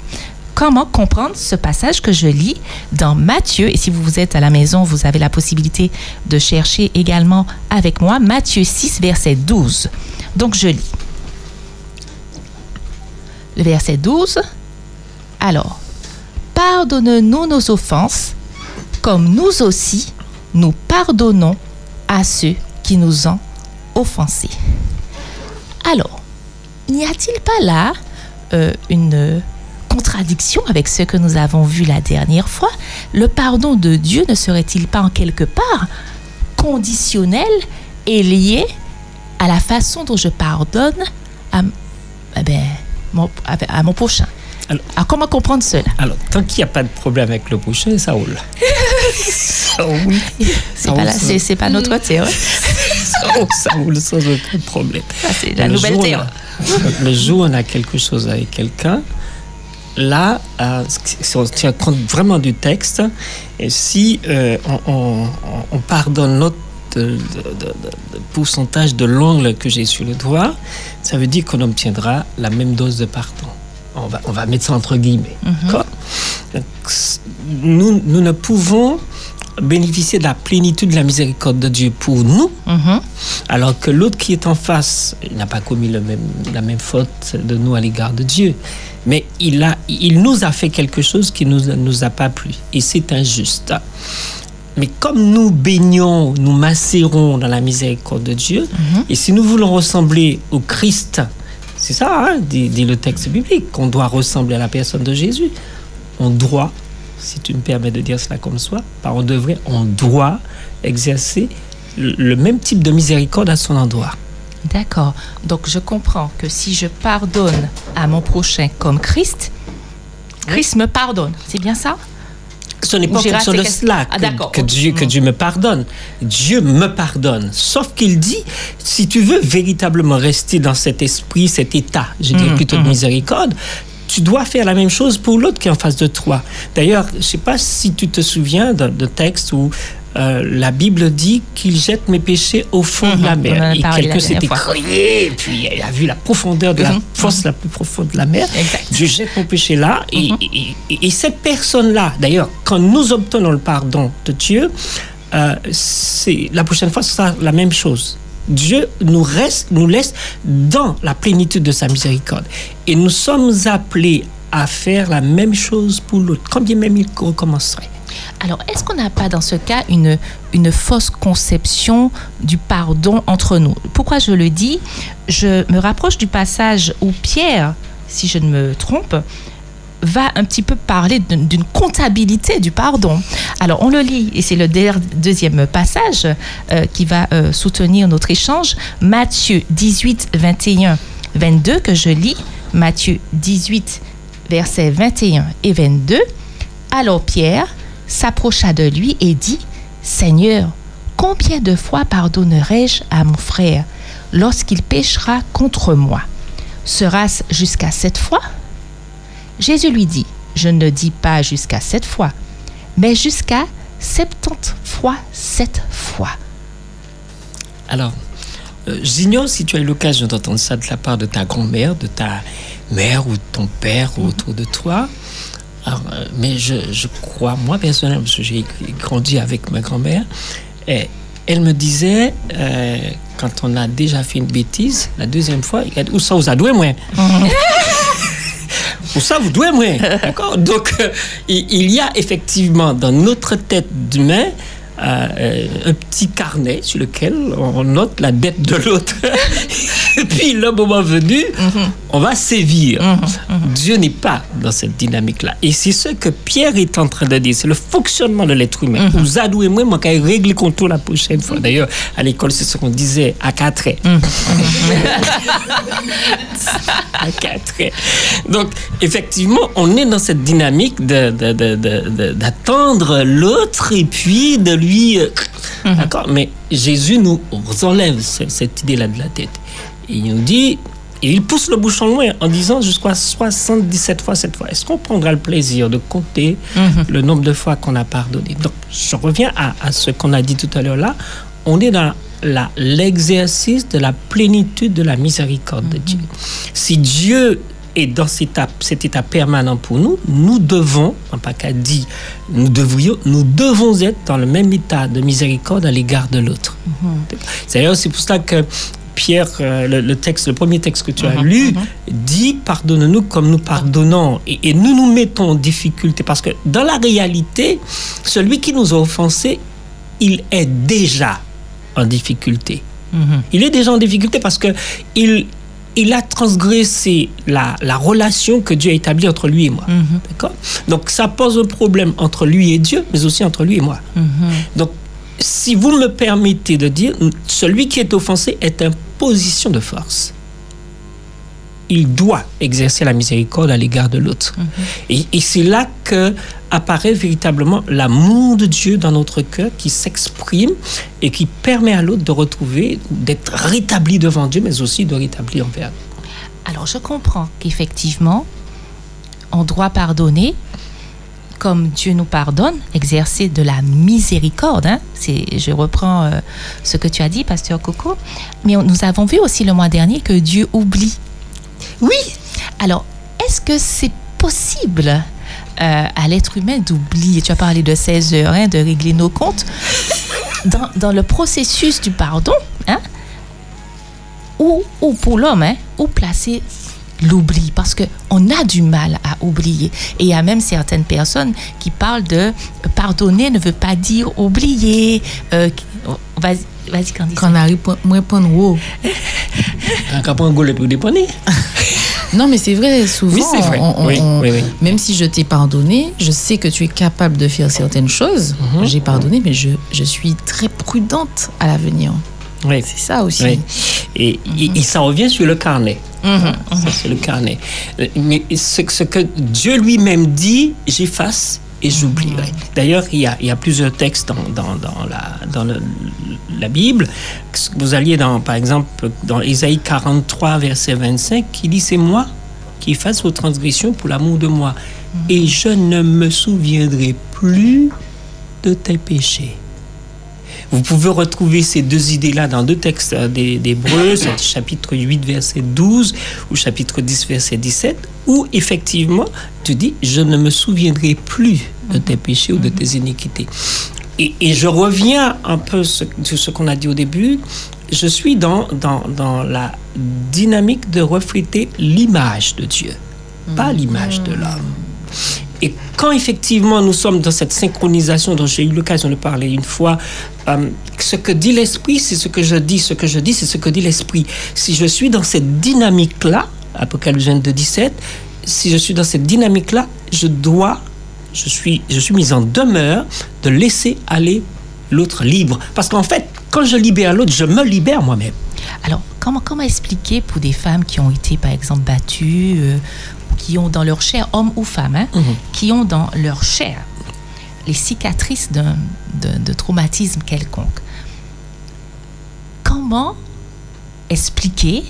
Speaker 2: Comment comprendre ce passage que je lis dans Matthieu, et si vous êtes à la maison, vous avez la possibilité de chercher également avec moi Matthieu 6, verset 12. Donc, je lis. Le verset 12. Alors, pardonne-nous nos offenses, comme nous aussi, nous pardonnons à ceux qui nous ont offensés. Alors, n'y a-t-il pas là euh, une contradiction avec ce que nous avons vu la dernière fois Le pardon de Dieu ne serait-il pas en quelque part conditionnel et lié à la façon dont je pardonne à, eh ben, mon, à, à mon prochain?
Speaker 26: Alors,
Speaker 2: comment comprendre cela?
Speaker 26: Alors, tant qu'il n'y a pas de problème avec le prochain, ça roule. ça roule.
Speaker 2: C'est pas, notre terre.
Speaker 26: ça roule, ça roule sans aucun problème.
Speaker 2: c'est la
Speaker 26: Le
Speaker 2: nouvelle terre.
Speaker 26: Le jour où on a quelque chose avec quelqu'un, là, euh, si on tient compte vraiment du texte, et si euh, on, on- on l'autre de- de- de pourcentage de l'ongle que j'ai sur le doigt, ça veut dire qu'on obtiendra la même dose de pardon. On va, on va mettre ça entre guillemets. Donc, c- nous, nous ne pouvons bénéficier de la plénitude de la miséricorde de Dieu pour nous, alors que l'autre qui est en face n'a pas commis le même, la même faute de nous à l'égard de Dieu. Mais il, a, il nous a fait quelque chose qui ne nous, nous a pas plu. Et c'est injuste. Mais comme nous baignons, nous macérons dans la miséricorde de Dieu, et si nous voulons ressembler au Christ, c'est ça, hein, dit, dit le texte biblique, qu'on doit ressembler à la personne de Jésus, on doit, si tu me permets de dire cela comme soi, on devrait, on doit exercer le, le même type de miséricorde à son endroit.
Speaker 2: D'accord. Donc je comprends que si je pardonne à mon prochain comme Christ, Christ me pardonne. C'est bien ça?
Speaker 26: Ce n'est pas de
Speaker 2: quelque-
Speaker 26: cela
Speaker 2: Ah,
Speaker 26: que. Dieu, que
Speaker 2: Mm.
Speaker 26: Dieu me pardonne. Dieu me pardonne. Sauf qu'il dit, si tu veux véritablement rester dans cet esprit, cet état, je dirais
Speaker 2: Mm,
Speaker 26: plutôt de
Speaker 2: mm.
Speaker 26: miséricorde, tu dois faire la même chose pour l'autre qui est en face de toi. D'ailleurs, je ne sais pas si tu te souviens de, de texte où euh, la Bible dit qu'il jette mes péchés au fond de la
Speaker 2: Mhm,
Speaker 26: mer. Et quelqu'un s'est écrié, puis il a vu la profondeur de la
Speaker 2: Mhm,
Speaker 26: force la plus profonde de la mer. Je jette mon péché là. Et,
Speaker 2: Mhm.
Speaker 26: et- et- et cette personne-là, d'ailleurs, quand nous obtenons le pardon de Dieu, euh, c'est la prochaine fois, ce sera la même chose. Dieu nous reste, nous laisse dans la plénitude de sa miséricorde. Et nous sommes appelés à faire la même chose pour l'autre, quand bien même il recommencerait.
Speaker 2: Alors, est-ce qu'on n'a pas dans ce cas une, une fausse conception du pardon entre nous? Pourquoi je le dis? Je me rapproche du passage où Pierre, si je ne me trompe, va un petit peu parler d'une comptabilité du pardon. Alors, on le lit, et c'est le deuxième passage euh, qui va euh, soutenir notre échange. Matthieu 18, 21, 22, que je lis. Matthieu 18, versets 21 et 22. Alors Pierre s'approcha de lui et dit, Seigneur, combien de fois pardonnerai-je à mon frère lorsqu'il péchera contre moi? Sera-ce jusqu'à sept fois Jésus lui dit, Je ne dis pas jusqu'à sept fois, mais jusqu'à septante fois sept fois.
Speaker 26: Alors, euh, j'ignore si tu as eu l'occasion d'entendre ça de la part de ta grand-mère, de ta mère ou de ton père ou autour de toi. Alors, euh, mais je, je crois, moi personnellement, parce que j'ai grandi avec ma grand-mère, et elle me disait, euh, quand on a déjà fait une bêtise, la deuxième fois, elle dit, où ça vous a doué, moi Pour ça, vous douez, moi. D'accord? Donc, euh, il il y a effectivement dans notre tête d'humain euh, un petit carnet sur lequel on note la dette de l'autre. Et puis, le moment venu, on va sévir. Dieu n'est pas dans cette dynamique-là. Et c'est ce que Pierre est en train de dire. C'est le fonctionnement de l'être humain. Vous adouez moi, moi, qu'à régler contre la prochaine fois. D'ailleurs, à l'école, c'est ce qu'on disait à quatre traits. à quatre traits. Donc, effectivement, on est dans cette dynamique de- de- de- d'attendre l'autre et puis de lui. Euh, D'accord Mais Jésus nous enlève ce- cette idée-là de la tête. Et il nous dit. Et il pousse le bouchon loin en disant jusqu'à 77 fois cette fois. Est-ce qu'on prendra le plaisir de compter le nombre de fois qu'on a pardonné? Donc, je reviens à, à ce qu'on a dit tout à l'heure là. On est dans l'exercice de la plénitude de la miséricorde de Dieu. Si Dieu est dans cet état, cet état permanent pour nous, nous devons, en pas qu'à dit, nous devrions, nous devons être dans le même état de miséricorde à l'égard de l'autre. C'est d'ailleurs c'est pour ça que Pierre, euh, le, le texte, le premier texte que tu as lu, dit pardonne-nous comme nous pardonnons. Et, et nous nous mettons en difficulté parce que dans la réalité, celui qui nous a offensés, il est déjà en difficulté. Il est déjà en difficulté parce que il, il a transgressé la, la relation que Dieu a établie entre lui et moi. D'accord? Donc ça pose un problème entre lui et Dieu, mais aussi entre lui et moi. Donc, si vous me permettez de dire, celui qui est offensé est en position de force. Il doit exercer la miséricorde à l'égard de l'autre. Et, et c'est là que apparaît véritablement l'amour de Dieu dans notre cœur qui s'exprime et qui permet à l'autre de retrouver, d'être rétabli devant Dieu, mais aussi de rétablir envers nous.
Speaker 2: Alors je comprends qu'effectivement, on doit pardonner comme Dieu nous pardonne, exercer de la miséricorde. hein. C'est, je reprends euh, ce que tu as dit, pasteur Coco. Mais on- nous avons vu aussi le mois dernier que Dieu oublie.
Speaker 26: Oui.
Speaker 2: Alors, est-ce que c'est possible euh, à l'être humain d'oublier Tu as parlé de 16 heures, hein, de régler nos comptes. Dans, dans le processus du pardon, hein, ou, ou pour l'homme, hein, placer l'oubli, parce qu'on a du mal à oublier. Et il y a même certaines personnes qui parlent de euh, pardonner ne veut pas dire oublier. Euh, oh, vas-y, vas-y, Candice.
Speaker 1: Qu'on arrive moins point haut. Non, mais c'est vrai, souvent,
Speaker 26: Oui, c'est vrai.
Speaker 1: on- on-
Speaker 26: Oui,
Speaker 1: on-
Speaker 26: oui, oui.
Speaker 1: même si je t'ai pardonné, je sais que tu es capable de faire certaines choses.
Speaker 26: Mhm.
Speaker 1: J'ai pardonné, mais je, je suis très prudente à l'avenir.
Speaker 26: Oui.
Speaker 1: C'est ça aussi.
Speaker 26: Oui. Et, et- et ça revient sur le carnet. Ça, c'est le carnet. Euh, Mais ce, ce que Dieu lui-même dit, j'efface et j'oublierai. D'ailleurs, il y a, il y a plusieurs textes dans, dans, dans la, dans le- la Bible. Vous alliez, dans, par exemple, dans Ésaïe 43, verset 25, qui dit C'est moi qui efface vos transgressions pour l'amour de moi, et je ne me souviendrai plus de tes péchés. Vous pouvez retrouver ces deux idées-là dans deux textes euh, des- c'est chapitre 8, verset 12 ou chapitre 10, verset 17, où effectivement tu dis Je ne me souviendrai plus de tes péchés ou de tes iniquités. et, et je reviens un peu ce- sur ce qu'on a dit au début. Je suis dans, dans, dans la dynamique de refléter l'image de Dieu, pas l'image de l'homme. Et quand effectivement nous sommes dans cette synchronisation dont j'ai eu l'occasion de parler une fois, euh, ce que dit l'esprit, c'est ce que je dis, ce que je dis, c'est ce que dit l'esprit. Si je suis dans cette dynamique-là, Apocalypse 22, 17, si je suis dans cette dynamique-là, je dois, je suis, je suis mise en demeure de laisser aller l'autre libre. Parce qu'en fait, quand je libère l'autre, je me libère moi-même.
Speaker 2: Alors, comment, comment expliquer pour des femmes qui ont été, par exemple, battues, euh, qui ont dans leur chair, hommes ou femmes, hein, qui ont dans leur chair les cicatrices d'un- de, de traumatisme quelconque. Comment expliquer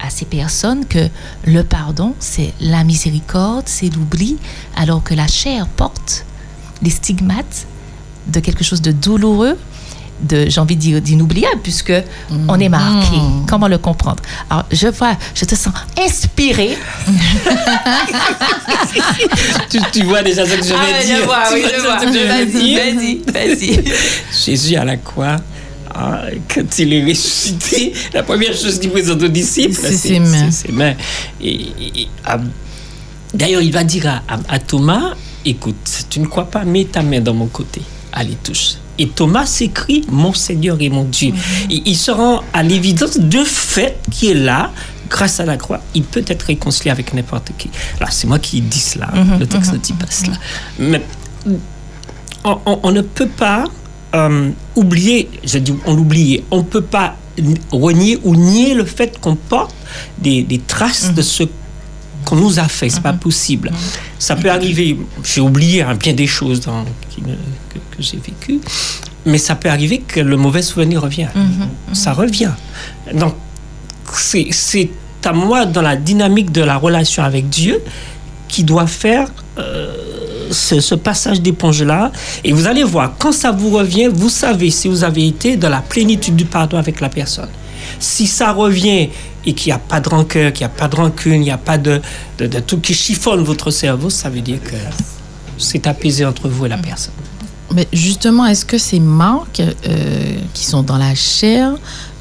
Speaker 2: à ces personnes que le pardon, c'est la miséricorde, c'est l'oubli, alors que la chair porte les stigmates de quelque chose de douloureux, de, j'ai envie de dire d'inoubliable, puisque on est marqué. Comment le comprendre? Alors, je vois, je te sens inspiré.
Speaker 26: tu, tu vois déjà ce que je vais
Speaker 2: Ah, je
Speaker 26: dire.
Speaker 2: vois,
Speaker 26: Tu
Speaker 2: oui,
Speaker 26: vois
Speaker 2: je vois.
Speaker 26: que je vais
Speaker 2: Vas-y, vas-y, vas-y.
Speaker 26: Jésus à la croix, ah, quand il est ressuscité, la première chose qu'il présente aux disciples,
Speaker 1: C'est ses mains.
Speaker 26: ses mains. Et, ah, D'ailleurs, il va dire à, à- à Thomas, écoute, tu ne crois pas, mets ta main dans mon côté. Allez, touche. Et Thomas s'écrit, mon Seigneur et mon Dieu. Et il se rend à l'évidence de fait qui est là, grâce à la croix, il peut être réconcilié avec n'importe qui. Alors, c'est moi qui dis cela,
Speaker 2: Mhm,
Speaker 26: le texte ne dit pas cela. Mais on, on- on ne peut pas euh, oublier, je dis on l'oublie, on ne peut pas renier ou nier le fait qu'on porte des, des traces de ce qu'on nous a fait. C'est pas possible. Ça peut arriver, j'ai oublié hein, bien des choses dans- qui que, que j'ai vécues, mais ça peut arriver que le mauvais souvenir revient. Ça revient. Donc, c'est c'est à moi, dans la dynamique de la relation avec Dieu, qui doit faire euh, ce, ce passage d'éponge-là. Et vous allez voir, quand ça vous revient, vous savez si vous avez été dans la plénitude du pardon avec la personne. Si ça revient et qu'il n'y a pas de rancœur, qu'il n'y a pas de rancune, il n'y a pas de, de, de tout qui chiffonne votre cerveau, ça veut dire que c'est apaisé entre vous et la personne.
Speaker 1: Mais justement, est-ce que ces marques euh, qui sont dans la chair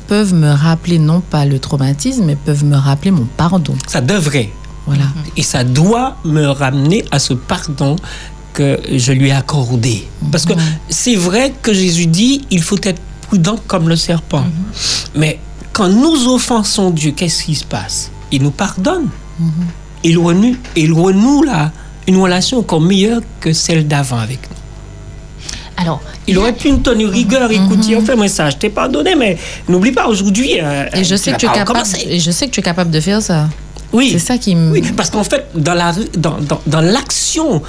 Speaker 1: peuvent me rappeler non pas le traumatisme, mais peuvent me rappeler mon pardon?
Speaker 26: Ça devrait.
Speaker 1: Voilà.
Speaker 26: Et ça doit me ramener à ce pardon que je lui ai accordé. Parce que c'est vrai que Jésus dit, il faut être prudent comme le serpent. Mais quand nous offensons Dieu, qu'est-ce qui se passe? Il nous pardonne. Il renoue, il renoue là, une relation encore meilleure que celle d'avant avec nous.
Speaker 2: Alors,
Speaker 26: il aurait pu nous donner rigueur, écoute, enfin moi ça, je t'ai pardonné, mais n'oublie pas aujourd'hui. euh,
Speaker 1: Et je sais
Speaker 26: vas
Speaker 1: que tu es capable. Et je sais que tu es capable de faire ça.
Speaker 26: Oui.
Speaker 1: C'est ça qui me.
Speaker 26: Oui, parce qu'en fait, dans la dans, dans, dans l'action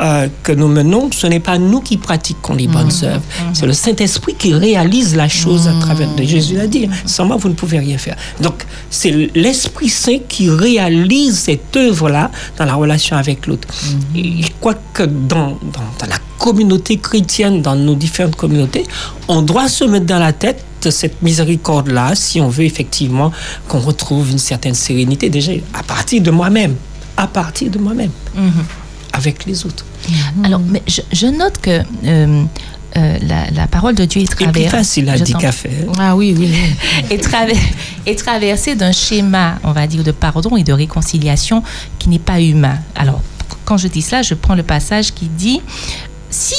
Speaker 26: euh, que nous menons, ce n'est pas nous qui pratiquons les bonnes
Speaker 1: Mhm.
Speaker 26: œuvres. C'est le Saint-Esprit qui réalise la chose à travers de Jésus l'a dit. Sans moi, vous ne pouvez rien faire. Donc, c'est l'Esprit Saint qui réalise cette œuvre-là dans la relation avec l'autre. Et je crois que dans, dans, dans la communauté chrétienne, dans nos différentes communautés, on doit se mettre dans la tête cette miséricorde-là si on veut effectivement qu'on retrouve une certaine sérénité déjà à partir de moi-même, à partir de moi-même, avec les autres.
Speaker 2: Alors, mais je, je note que euh, euh, la, la parole de Dieu est
Speaker 26: plus
Speaker 2: traversée.
Speaker 26: facile à dire qu'à faire.
Speaker 1: Ah oui, oui.
Speaker 2: est, traver- est traversée d'un schéma, on va dire, de pardon et de réconciliation qui n'est pas humain. Alors, quand je dis cela, je prends le passage qui dit si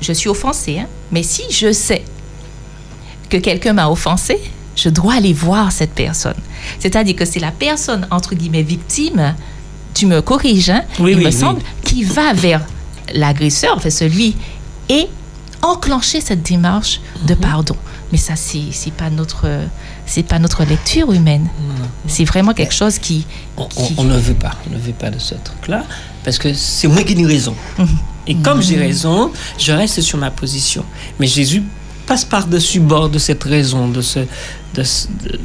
Speaker 2: je suis offensé, hein, mais si je sais que quelqu'un m'a offensé, je dois aller voir cette personne. C'est-à-dire que c'est la personne, entre guillemets, victime, tu me corriges, hein,
Speaker 26: Oui,
Speaker 2: il
Speaker 26: oui,
Speaker 2: me
Speaker 26: oui.
Speaker 2: semble, qui va vers l'agresseur, enfin celui, et enclencher cette démarche de
Speaker 26: Mhm.
Speaker 2: pardon. Mais ça, c'est pas notre, c'est pas notre lecture humaine. C'est vraiment quelque chose qui,
Speaker 26: On, ne veut pas, on ne veut pas de ce truc-là, parce que c'est moi qui ai raison. Et comme j'ai raison, je reste sur ma position. Mais Jésus passe par-dessus bord de cette raison, de, ce, de, ce- de-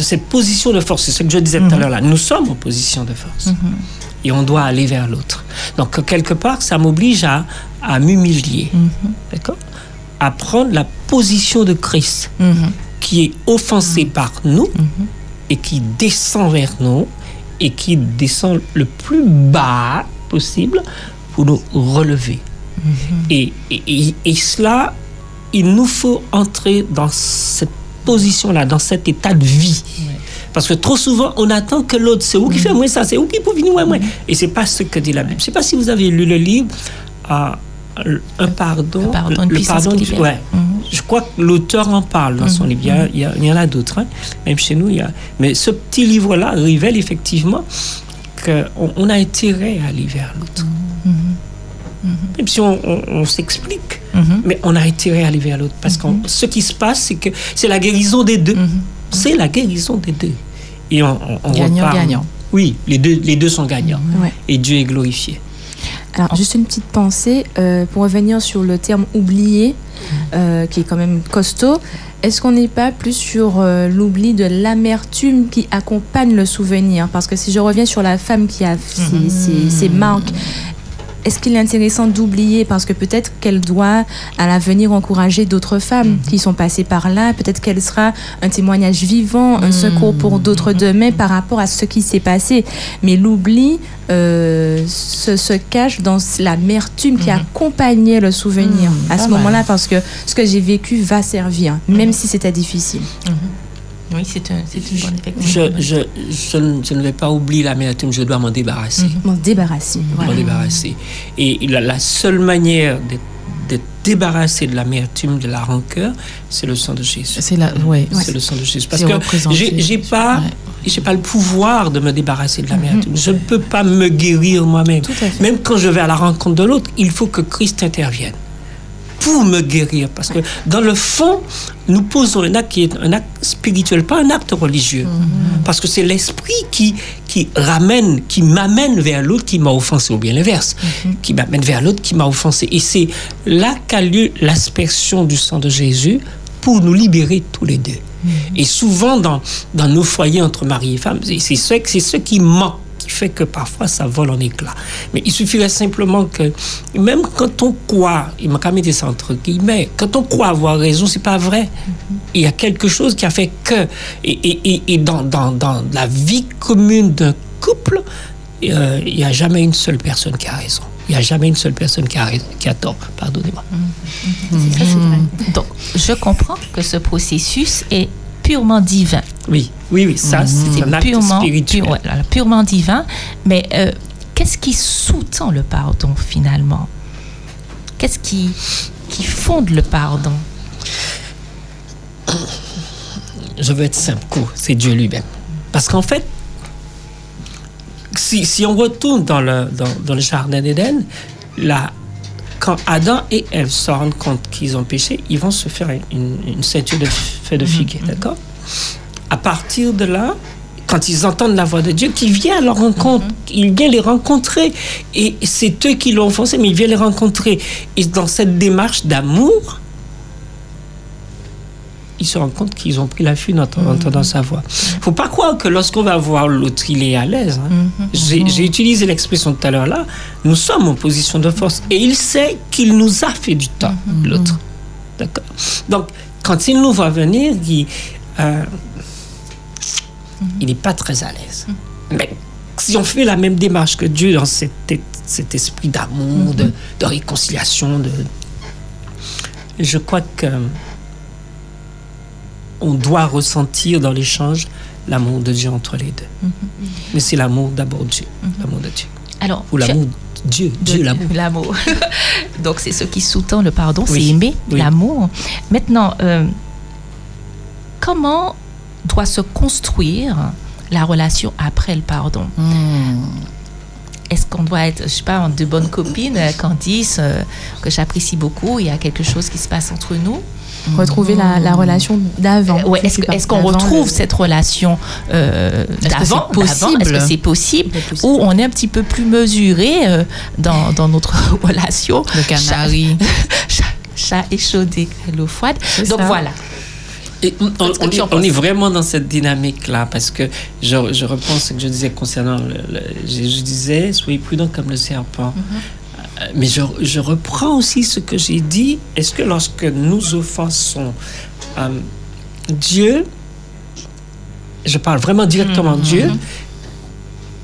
Speaker 26: de cette position de force. C'est ce que je disais tout à l'heure là. Nous sommes en position de force. Et on doit aller vers l'autre. Donc, quelque part, ça m'oblige à, à m'humilier. D'accord? À prendre la position de Christ, qui est offensé par nous et qui descend vers nous et qui descend le plus bas possible pour nous relever. Et, et- et- et cela, il nous faut entrer dans cette position-là, dans cet état de vie. Parce que trop souvent, on attend que l'autre, c'est où qui fait moi ça, c'est où qui peut venir moi, moi. Et c'est pas ce que dit la Bible. Je sais pas si vous avez lu le livre euh, Un pardon.
Speaker 2: pardon, une
Speaker 26: le pardon
Speaker 2: qui libère.
Speaker 26: ouais. Je crois que l'auteur en parle dans son
Speaker 2: Mhm.
Speaker 26: livre. Il y a- Il y, en a d'autres. hein. Même chez nous, il y a. Mais ce petit livre-là révèle effectivement qu'on on a intérêt à aller vers l'autre. Même si on, on- on s'explique, mais on a intérêt à aller vers l'autre. Parce que ce qui se passe, c'est que c'est la guérison des deux. C'est la guérison des deux. Et on, on, on
Speaker 1: Gagnant,
Speaker 26: reparle-
Speaker 1: gagnant.
Speaker 26: Oui, les deux, les deux sont gagnants.
Speaker 4: Ouais.
Speaker 26: Et Dieu est glorifié.
Speaker 4: Alors, juste une petite pensée euh, pour revenir sur le terme oublié, euh, qui est quand même costaud. Est-ce qu'on n'est pas plus sur euh, l'oubli de l'amertume qui accompagne le souvenir? Parce que si je reviens sur la femme qui a ses, ses- ses marques, est-ce qu'il est intéressant d'oublier parce que peut-être qu'elle doit à l'avenir encourager d'autres femmes qui sont passées par là, peut-être qu'elle sera un témoignage vivant, un secours pour d'autres demain par rapport à ce qui s'est passé. Mais l'oubli euh, se, se cache dans l'amertume qui accompagnait le souvenir
Speaker 1: Mhm,
Speaker 4: à ce moment-là parce que ce que j'ai vécu va servir, même si c'était difficile.
Speaker 2: Oui, c'est un- une bonne
Speaker 26: Je,
Speaker 2: effectivement.
Speaker 26: je, je, ne- je ne vais pas oublier l'amertume, je dois m'en débarrasser.
Speaker 4: M'en débarrasser.
Speaker 26: M'en débarrasser. Et la, la seule manière d'être d'être débarrassé de l'amertume, de la rancœur, c'est le sang de Jésus.
Speaker 1: C'est la, ouais.
Speaker 26: C'est le sang de Jésus. Parce que j'ai pas, j'ai pas le pouvoir de me débarrasser de l'amertume. Je ne peux pas me guérir moi-même. Même quand je vais à la rencontre de l'autre, il faut que Christ intervienne pour me guérir. Parce que dans le fond, nous posons un acte qui est un acte spirituel, pas un acte religieux. Parce que c'est l'esprit qui, qui ramène, qui m'amène vers l'autre qui m'a offensé, ou bien l'inverse, qui m'amène vers l'autre qui m'a offensé. Et c'est là qu'a lieu l'aspersion du sang de Jésus pour nous libérer tous les deux. Et souvent, dans, dans nos foyers entre mari et femme, c'est c'est ce, c'est ce qui manque, qui fait que parfois ça vole en éclats. Mais il suffirait simplement que, même quand on croit, il m'a quand même été ça entre guillemets, quand on croit avoir raison, c'est pas vrai. Il y a quelque chose qui a fait que, et, et, et, et dans, dans, dans la vie commune d'un couple, euh, il n'y a jamais une seule personne qui a raison. Il n'y a jamais une seule personne qui a, qui a tort. Pardonnez-moi.
Speaker 2: C'est ça, c'est vrai. Donc, je comprends que ce processus est purement divin.
Speaker 26: Oui, oui, oui, ça, c'est un acte
Speaker 2: purement,
Speaker 26: spirituel.
Speaker 2: purement divin. Mais euh, qu'est-ce qui sous-tend le pardon finalement? Qu'est-ce qui, qui fonde le pardon?
Speaker 26: Je veux être simple, c'est Dieu lui-même. Parce qu'en fait, si, si on retourne dans le, dans, dans le jardin d'Éden, là, quand Adam et Ève se rendent compte qu'ils ont péché, ils vont se faire une, une ceinture de feuilles de figuier, d'accord? À partir de là, quand ils entendent la voix de Dieu, qui vient à leur rencontre, il vient les rencontrer. Et c'est eux qui l'ont offensé, mais il vient les rencontrer. Et dans cette démarche d'amour, ils se rendent compte qu'ils ont pris la fuite en ent- en entendant sa voix. faut pas croire que lorsqu'on va voir l'autre, il est à l'aise. hein. J'ai j'ai utilisé l'expression tout à l'heure là. Nous sommes en position de force et il sait qu'il nous a fait du temps, l'autre. D'accord Donc, quand il nous voit venir, il euh, il n'est pas très à l'aise. Mais si on fait la même démarche que Dieu dans cet, cet esprit d'amour, de, de réconciliation, de, je crois que on doit ressentir dans l'échange l'amour de Dieu entre les deux. Mais c'est l'amour d'abord Dieu, l'amour de Dieu.
Speaker 2: Alors,
Speaker 26: Ou l'amour de Dieu,
Speaker 2: de-
Speaker 26: Dieu l'amour.
Speaker 2: L'amour. Donc, c'est ce qui sous-tend le pardon,
Speaker 26: Oui.
Speaker 2: c'est aimer
Speaker 26: Oui.
Speaker 2: l'amour. Maintenant, euh, comment doit se construire la relation après le pardon? Est-ce qu'on doit être, je sais pas, de bonnes copines, euh, Candice, euh, que j'apprécie beaucoup, il y a quelque chose qui se passe entre nous?
Speaker 4: Retrouver la, la relation d'avant.
Speaker 2: Euh, ouais, Est-ce est-ce qu'on retrouve
Speaker 4: le-
Speaker 2: cette relation euh,
Speaker 1: Est-ce que
Speaker 2: d'avant
Speaker 1: possible
Speaker 2: Est-ce que c'est possible Ou on est un petit peu plus mesuré euh, dans, dans notre relation?
Speaker 1: Le canari.
Speaker 2: Chat, chat échaudé, l'eau froide. Donc
Speaker 1: ça.
Speaker 2: voilà.
Speaker 26: Et on, est, on est vraiment dans cette dynamique-là parce que je, je reprends ce que je disais concernant le, le- je, je disais soyez prudents comme le serpent. Euh, Mais je, je reprends aussi ce que j'ai dit. Est-ce que lorsque nous offensons euh, Dieu, je parle vraiment directement de Dieu,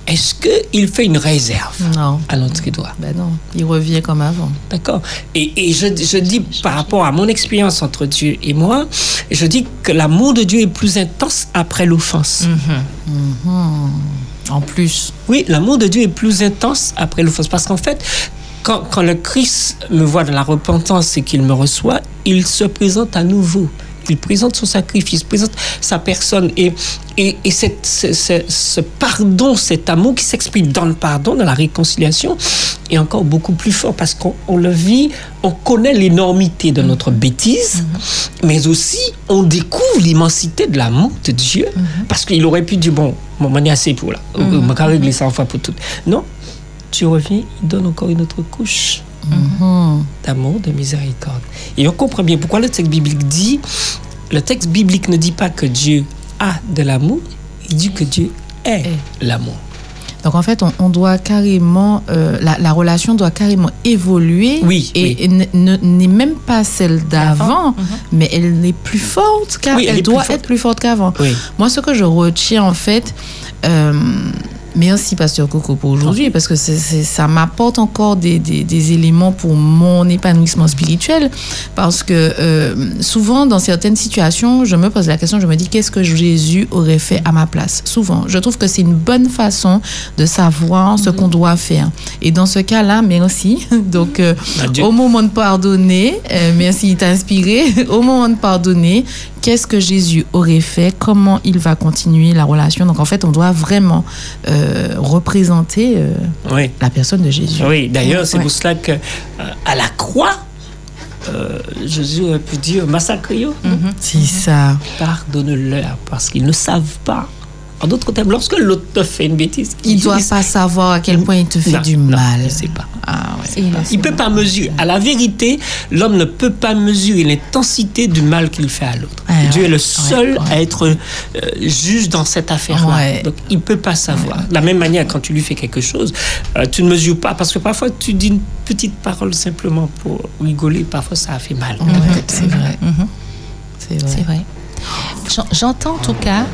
Speaker 26: est-ce qu'il fait une réserve
Speaker 1: Non.
Speaker 26: à l'entrée droit
Speaker 1: Ben non, il revient comme avant.
Speaker 26: D'accord. Et, et je, je dis par rapport à mon expérience entre Dieu et moi, je dis que l'amour de Dieu est plus intense après l'offense.
Speaker 1: Mhm. En plus.
Speaker 26: Oui, l'amour de Dieu est plus intense après l'offense. Parce qu'en fait, quand, quand le Christ me voit dans la repentance et qu'il me reçoit, il se présente à nouveau. Il présente son sacrifice, présente sa personne. Et, et, et cette- ce, ce- ce pardon, cet amour qui s'exprime dans le pardon, dans la réconciliation, est encore beaucoup plus fort parce qu'on on le vit, on connaît l'énormité de notre bêtise, mais aussi on découvre l'immensité de l'amour de Dieu parce qu'il aurait pu dire bon, bon, on est assez pour là, on
Speaker 1: Mhm.
Speaker 26: va régler ça une fois pour toutes. Non, tu reviens, il donne encore une autre couche
Speaker 1: Mhm.
Speaker 26: d'amour, de miséricorde. Et on comprend bien pourquoi le texte biblique dit, le texte biblique ne dit pas que Dieu a de l'amour, il dit que Dieu est l'amour.
Speaker 1: Donc en fait, on, on doit carrément, euh, la, la relation doit carrément évoluer.
Speaker 26: Oui,
Speaker 1: Et,
Speaker 26: oui.
Speaker 1: et n- ne- n'est même pas celle d'avant, mais elle est plus forte car
Speaker 26: Oui, elle
Speaker 1: doit
Speaker 26: plus
Speaker 1: être plus forte qu'avant.
Speaker 26: Oui.
Speaker 1: Moi, ce que je retiens en fait, euh, merci Pasteur Coco pour aujourd'hui parce que ça m'apporte encore des, des- des éléments pour mon épanouissement spirituel parce que euh, souvent dans certaines situations, je me pose la question, je me dis qu'est-ce que Jésus aurait fait à ma place? Souvent, je trouve que c'est une bonne façon de savoir ce qu'on doit faire. Et dans ce cas-là, merci. Donc, euh,
Speaker 26: Adieu.
Speaker 1: au moment de pardonner, euh, merci, il t'a inspiré. Au moment de pardonner, qu'est-ce que Jésus aurait fait? Comment il va continuer la relation? Donc, en fait, on doit vraiment euh, représenter euh,
Speaker 26: Oui.
Speaker 1: la personne de Jésus.
Speaker 26: Oui, d'ailleurs, c'est
Speaker 1: Ouais.
Speaker 26: pour cela que euh, à la croix, euh, Jésus aurait pu dire massacre-yo.
Speaker 1: C'est ça.
Speaker 26: Pardonne-leur parce qu'ils ne savent pas. En d'autres termes, lorsque l'autre te fait une bêtise,
Speaker 1: Il ne doit pas savoir à quel point il te fait
Speaker 26: Non,
Speaker 1: du
Speaker 26: non,
Speaker 1: mal.
Speaker 26: il sait pas.
Speaker 1: Ah, ouais.
Speaker 26: Il peut pas mesurer. À la vérité, l'homme ne peut pas mesurer l'intensité du mal qu'il fait à l'autre.
Speaker 1: Ouais,
Speaker 26: Dieu
Speaker 1: ouais,
Speaker 26: est le seul
Speaker 1: ouais.
Speaker 26: à être euh, juge dans cette affaire-là.
Speaker 1: Ouais.
Speaker 26: Donc, il peut pas savoir. De la même manière, quand tu lui fais quelque chose, euh, tu ne mesures pas. Parce que parfois, tu dis une petite parole simplement pour rigoler. Parfois, ça a fait mal.
Speaker 1: Ouais, c'est vrai.
Speaker 2: Mhm.
Speaker 1: C'est vrai.
Speaker 2: C'est vrai. J'en- J'entends en tout cas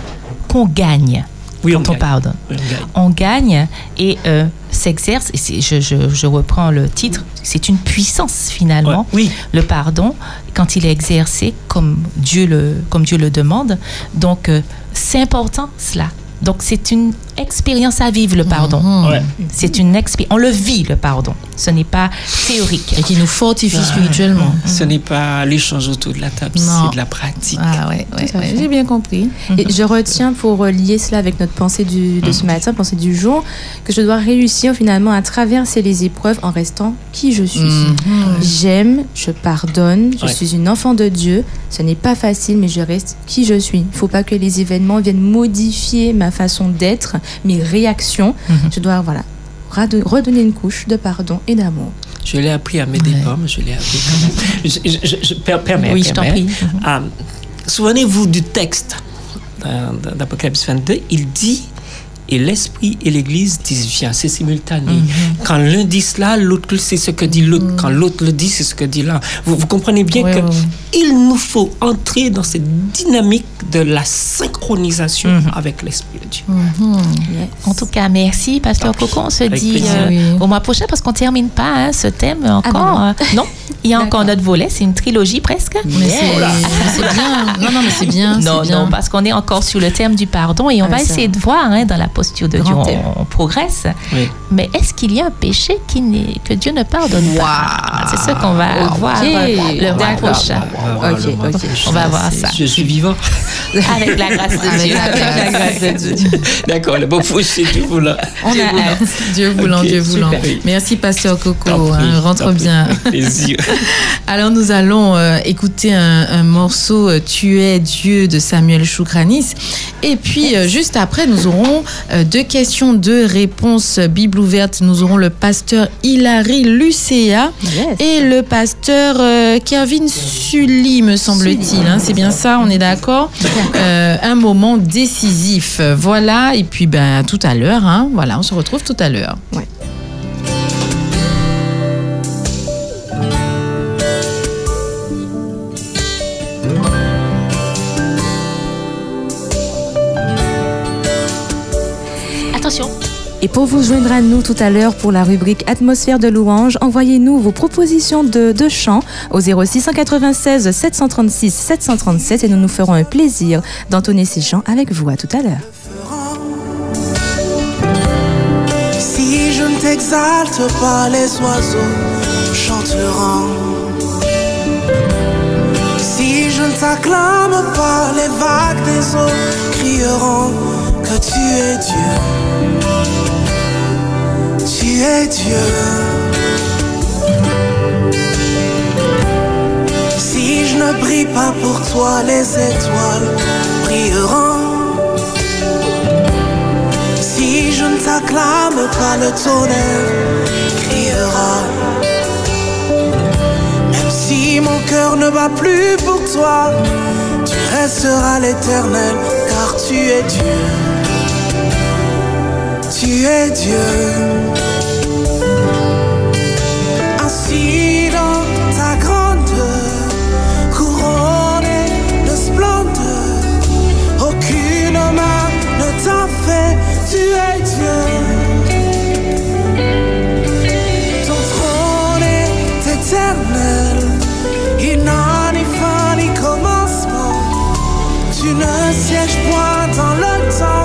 Speaker 2: qu'on gagne
Speaker 26: Oui,
Speaker 2: quand
Speaker 26: on
Speaker 2: on.
Speaker 26: Oui, on gagne.
Speaker 2: On gagne et euh, s'exerce, et je, je- je reprends le titre, c'est une puissance finalement.
Speaker 26: Ouais, oui.
Speaker 2: Le pardon, quand il est exercé comme Dieu le, comme Dieu le demande. Donc, euh, c'est important cela. Donc, c'est une expérience à vivre, le pardon.
Speaker 1: Mhm.
Speaker 26: Ouais.
Speaker 2: C'est une expérience. On le vit, le pardon. Ce n'est pas théorique.
Speaker 1: Et qui nous fortifie
Speaker 26: Ouais.
Speaker 1: spirituellement.
Speaker 26: Ce n'est pas l'échange autour de la table, c'est de la pratique.
Speaker 1: Ah ouais, ouais, ouais, j'ai bien compris.
Speaker 4: Et je retiens pour lier cela avec notre pensée du, de ce matin, pensée du jour, que je dois réussir finalement à traverser les épreuves en restant qui je suis.
Speaker 1: Mhm.
Speaker 4: J'aime, je pardonne, je
Speaker 26: Ouais.
Speaker 4: suis une enfant de Dieu. Ce n'est pas facile, mais je reste qui je suis. Il ne faut pas que les événements viennent modifier ma façon d'être, mes réactions. Je dois voilà, redonner une couche de pardon et d'amour.
Speaker 26: Je l'ai appris à mes dépens, mais je l'ai appris quand même. Je, je, je, je- per- permets,
Speaker 2: Oui, je t'en prie.
Speaker 26: Ah, Souvenez-vous du texte dans- d'Apocalypse 22, il dit et l'Esprit et l'Église disent viens, c'est simultané. Quand l'un dit cela, l'autre sait ce que dit l'autre. Quand l'autre le dit, c'est ce que dit l'un. Vous, vous comprenez bien que il nous faut entrer dans cette dynamique de la synchronisation avec l'Esprit de Dieu.
Speaker 1: Mhm.
Speaker 2: En tout cas, merci, Pasteur Coco. On se
Speaker 26: Avec
Speaker 2: dit euh,
Speaker 1: Oui.
Speaker 2: au mois prochain parce qu'on termine pas hein, ce thème encore.
Speaker 4: non, non.
Speaker 2: Euh, non, il y a encore notre volet. C'est une trilogie presque.
Speaker 1: Mais c'est c'est bien. Non, non, mais c'est bien.
Speaker 2: Non,
Speaker 1: c'est bien.
Speaker 2: non, parce qu'on est encore sur le thème du pardon et on
Speaker 4: Ah,
Speaker 2: va
Speaker 4: ça.
Speaker 2: essayer de voir hein, dans la posture de
Speaker 4: Grand
Speaker 2: Dieu, on, on progresse.
Speaker 26: Oui.
Speaker 2: Mais est-ce qu'il y a un péché qui n'est- que Dieu ne pardonne pas? C'est ce qu'on va voir le mois prochain. On va voir ça.
Speaker 26: Je suis vivant.
Speaker 2: Avec la grâce de
Speaker 1: Avec
Speaker 2: Dieu.
Speaker 1: la grâce
Speaker 4: de Dieu.
Speaker 26: D'accord, le beau tu vous là.
Speaker 1: On a hâte. Dieu voulant, Dieu voulant.
Speaker 26: super.
Speaker 1: Merci, Pasteur Coco. Hein, rentre bien. Alors, nous allons euh, écouter un, un morceau euh, Tu es Dieu de Samuel Choukranis. Et puis, euh, juste après, nous aurons deux questions, deux réponses euh, Bible ouverte. Nous aurons le pasteur Hilary Lucea
Speaker 4: Yes.
Speaker 1: et le pasteur euh, Kevin Sully, me semble-t-il. hein. C'est bien ça, on est d'accord? Euh, Un moment décisif. Voilà, et puis ben, à tout à l'heure. hein. Voilà, on se retrouve tout à l'heure.
Speaker 4: Ouais. Et pour vous joindre à nous tout à l'heure pour la rubrique Atmosphère de louange, envoyez-nous vos propositions de, chants au 0696 736 737 et nous nous ferons un plaisir d'entonner ces chants avec vous. À tout à l'heure.
Speaker 24: Si je ne t'exalte pas, les oiseaux chanteront. Si je ne t'acclame pas, les vagues des eaux crieront que tu es Dieu. Tu es Dieu. Si je ne brille pas pour toi, les étoiles brilleront. Si je ne t'acclame pas, le tonnerre criera. Même si mon cœur ne bat plus pour toi, tu resteras l'éternel, car tu es Dieu. Tu es Dieu. Ne sièges point dans le temps,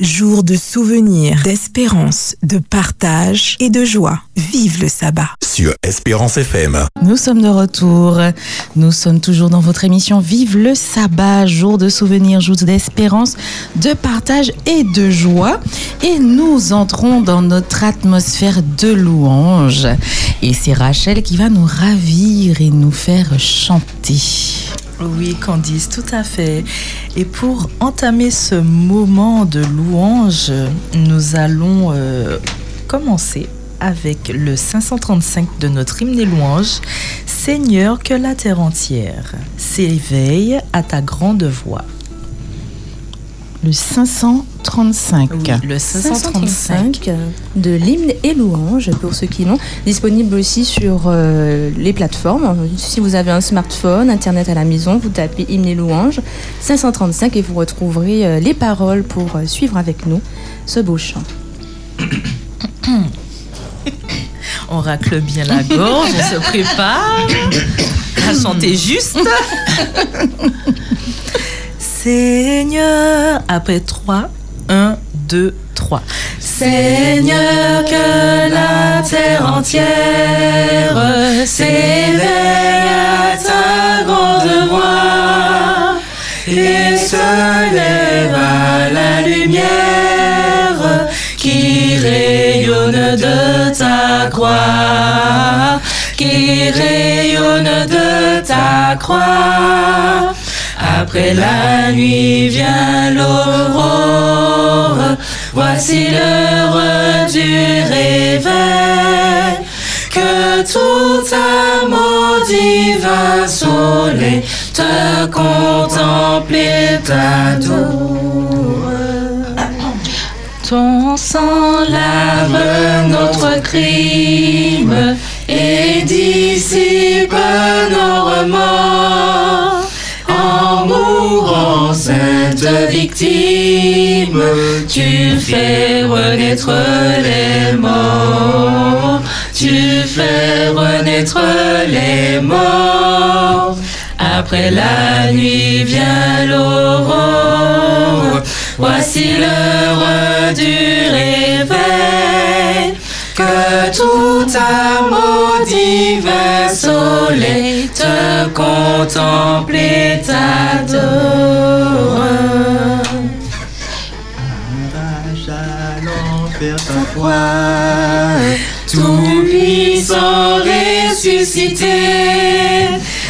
Speaker 8: jour de souvenirs, d'espérance, de partage et de joie. Vive le sabbat.
Speaker 9: Sur Espérance FM.
Speaker 1: Nous sommes de retour. Nous sommes toujours dans votre émission Vive le sabbat, jour de souvenirs, jour d'espérance, de partage et de joie. Et nous entrons dans notre atmosphère de louange. Et c'est Rachel qui va nous ravir et nous faire chanter.
Speaker 7: Oui, Candice, tout à fait. Et pour entamer ce moment de louange, nous allons euh, commencer avec le 535 de notre hymne et louange. Seigneur, que la terre entière s'éveille à ta grande voix.
Speaker 1: Le 535.
Speaker 7: Oui, le 535.
Speaker 4: de l'hymne et louange pour ceux qui l'ont, disponible aussi sur euh, les plateformes. Si vous avez un smartphone, internet à la maison, vous tapez hymne et louange 535 et vous retrouverez euh, les paroles pour euh, suivre avec nous ce beau chant.
Speaker 7: On racle bien la gorge, on se prépare à chanter juste. Seigneur, après 3, 1, 2, 3. Seigneur, que la terre entière s'éveille à ta grande voix et se lève à la lumière qui rayonne de ta croix, qui rayonne de ta croix. Après la nuit vient l'aurore, voici l'heure du réveil. Que tout amour divin soleil te contemple et t'adore. Ton sang lave notre crime et dissipe victime, tu fais renaître les morts. Tu fais renaître les morts. Après la nuit vient l'aurore. Voici l'heure du réveil. Que tout amour divin soleil te contemple et t'adore.
Speaker 3: Faire ta
Speaker 7: Toi, tout puissant ressuscité,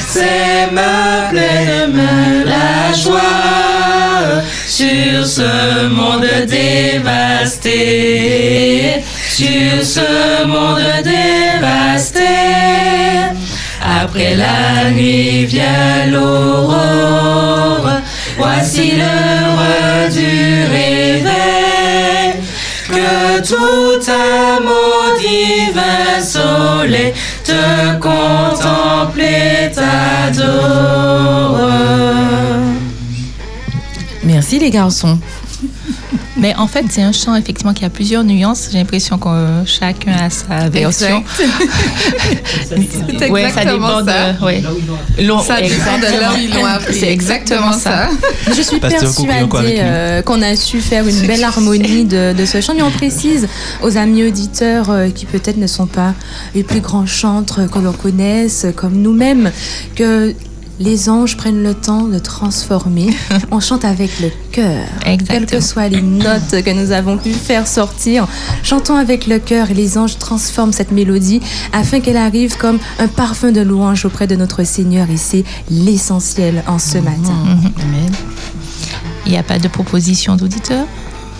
Speaker 7: c'est ma pleine la joie sur ce monde dévasté, sur ce monde dévasté. Après la nuit vient l'aurore, voici l'heure du réveil. Que tout amour divin soleil te contemple et t'adore.
Speaker 1: Merci les garçons.
Speaker 2: Mais en fait, c'est un chant effectivement qui a plusieurs nuances. J'ai l'impression que euh, chacun a sa version.
Speaker 4: C'est
Speaker 2: Ouais, ça
Speaker 4: exactement
Speaker 2: dépend
Speaker 4: ça.
Speaker 2: de. ouais. L'on-
Speaker 4: Ça dépend de là où ils l'ont appris.
Speaker 2: C'est exactement ça.
Speaker 4: Je suis persuadée euh, qu'on a su faire une belle harmonie de, de ce chant. Mais on précise aux amis auditeurs euh, qui peut-être ne sont pas les plus grands chantres que l'on connaisse, comme nous-mêmes, que les anges prennent le temps de transformer. On chante avec le cœur. Quelles que soient les notes que nous avons pu faire sortir, chantons avec le cœur et les anges transforment cette mélodie afin qu'elle arrive comme un parfum de louange auprès de notre Seigneur. Et c'est l'essentiel en ce matin.
Speaker 2: Mhm. Il n'y a pas de proposition d'auditeur?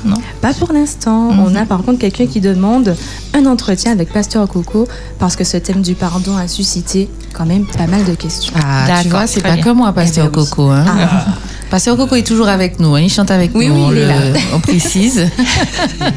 Speaker 2: Non
Speaker 4: Pas pour l'instant.
Speaker 2: Mhm.
Speaker 4: On a par contre quelqu'un qui demande un entretien avec Pasteur Coco parce que ce thème du pardon a suscité quand même pas mal de questions.
Speaker 1: Ah, tu
Speaker 4: D'accord,
Speaker 1: vois, c'est pas
Speaker 4: bien.
Speaker 1: comme moi, Pasteur
Speaker 4: Eh ben.
Speaker 1: Coco. Hein.
Speaker 4: Ah.
Speaker 1: Pasteur Coco est toujours avec nous, hein, il chante avec
Speaker 4: Oui,
Speaker 1: nous,
Speaker 4: oui,
Speaker 1: on,
Speaker 4: il est là.
Speaker 1: on précise.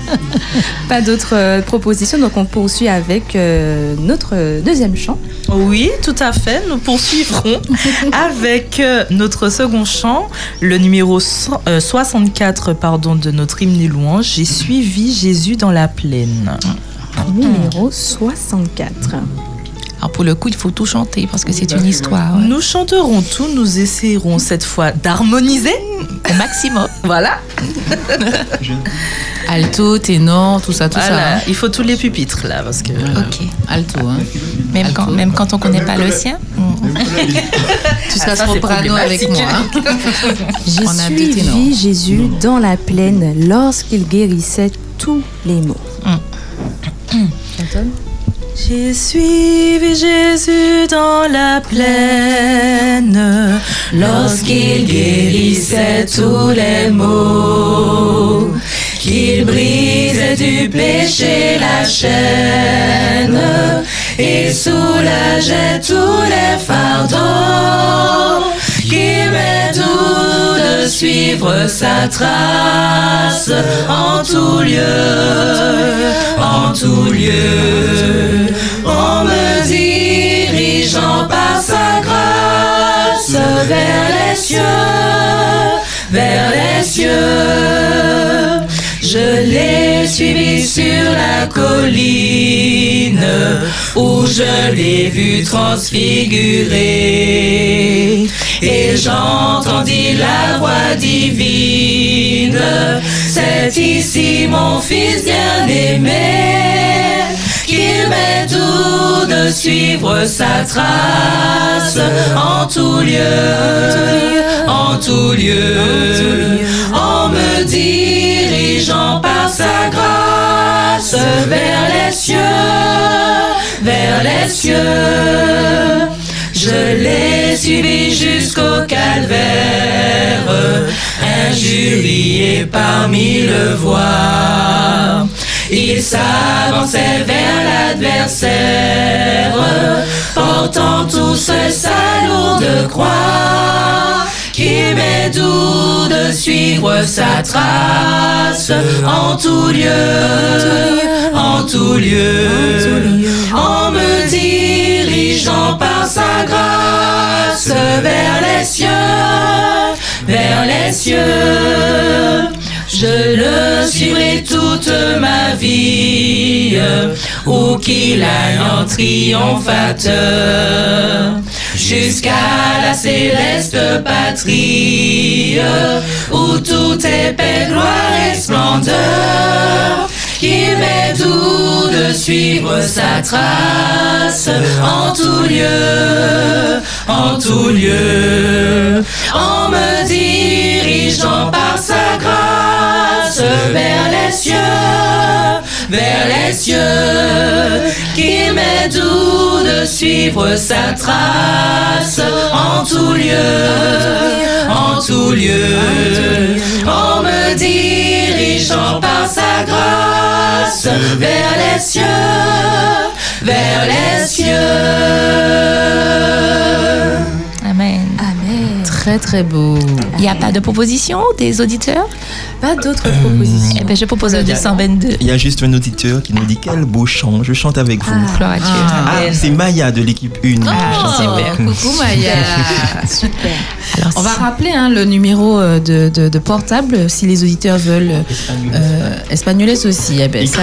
Speaker 4: Pas d'autres euh, propositions, donc on poursuit avec euh, notre euh, deuxième chant.
Speaker 7: Oui, tout à fait. Nous poursuivrons avec euh, notre second chant, le numéro so- euh, 64 pardon, de notre hymne et louange. J'ai suivi Jésus dans la plaine.
Speaker 4: Numéro 64.
Speaker 2: Alors pour le coup, il faut tout chanter parce que c'est une histoire. ouais.
Speaker 7: Nous chanterons tout, nous essayerons cette fois d'harmoniser
Speaker 2: au maximum.
Speaker 7: Voilà.
Speaker 1: Alto, ténor, tout ça, tout
Speaker 7: Voilà,
Speaker 1: ça. hein.
Speaker 7: Il faut tous les pupitres là parce que.
Speaker 2: Ok.
Speaker 1: Alto, hein.
Speaker 2: Même quand, même quand on connaît pas le sien.
Speaker 1: Tu seras
Speaker 7: Ah, ça, c'est
Speaker 1: soprano avec moi. hein.
Speaker 4: J'ai suivi. Jésus dans la plaine lorsqu'il guérissait tous les maux. Chantonne
Speaker 7: J'ai suivi Jésus dans la plaine. Lorsqu'il guérissait tous les maux, qu'il brisait du péché la chaîne et soulageait tous les fardeaux, qu'il m'est doux de suivre sa trace en tout lieu, en tout lieu, en me dirigeant par sa grâce vers les cieux, vers les cieux. Je l'ai suivi sur la colline où je l'ai vu transfiguré. Et j'entendis la voix divine. C'est ici mon fils bien-aimé. Qu'il m'est doux de suivre sa trace en tout lieu, en tout lieu, en me dirigeant par sa grâce vers les cieux, vers les cieux. Je l'ai suivi jusqu'au calvaire, injurié parmi le voix. Il s'avançait vers l'adversaire, portant tout seul sa lourde croix. Qui m'est doux de suivre sa trace en tout lieu, en tout lieu, en me dirigeant par sa grâce vers les cieux, vers les cieux. Je le suivrai toute ma vie, où qu'il aille en triomphateur, jusqu'à la céleste patrie, où tout est paix, gloire et splendeur. Qu'il m'est doux de suivre sa trace en tout lieu, en tout lieu, en me dirigeant par sa grâce vers les cieux, vers les cieux. Qu'il m'est doux de suivre sa trace en tout lieu, en tout lieu, en me dirigeant par sa grâce vers les cieux, vers les cieux.
Speaker 2: Amen.
Speaker 4: Amen.
Speaker 1: Très très beau.
Speaker 2: Il n'y a pas de proposition des auditeurs?
Speaker 4: Pas d'autres propositions.
Speaker 2: Eh ben, je propose le 222.
Speaker 3: Il y a juste un auditeur qui nous dit quel beau chant, je chante avec vous.
Speaker 2: À Dieu.
Speaker 3: Ah, c'est Maya de l'équipe 1.
Speaker 1: super. Coucou Maya.
Speaker 4: Super.
Speaker 2: Alors,
Speaker 1: On va rappeler hein, le numéro euh, de, de- de portable si les auditeurs veulent. Euh, Espagnoles aussi. eh ben, ça-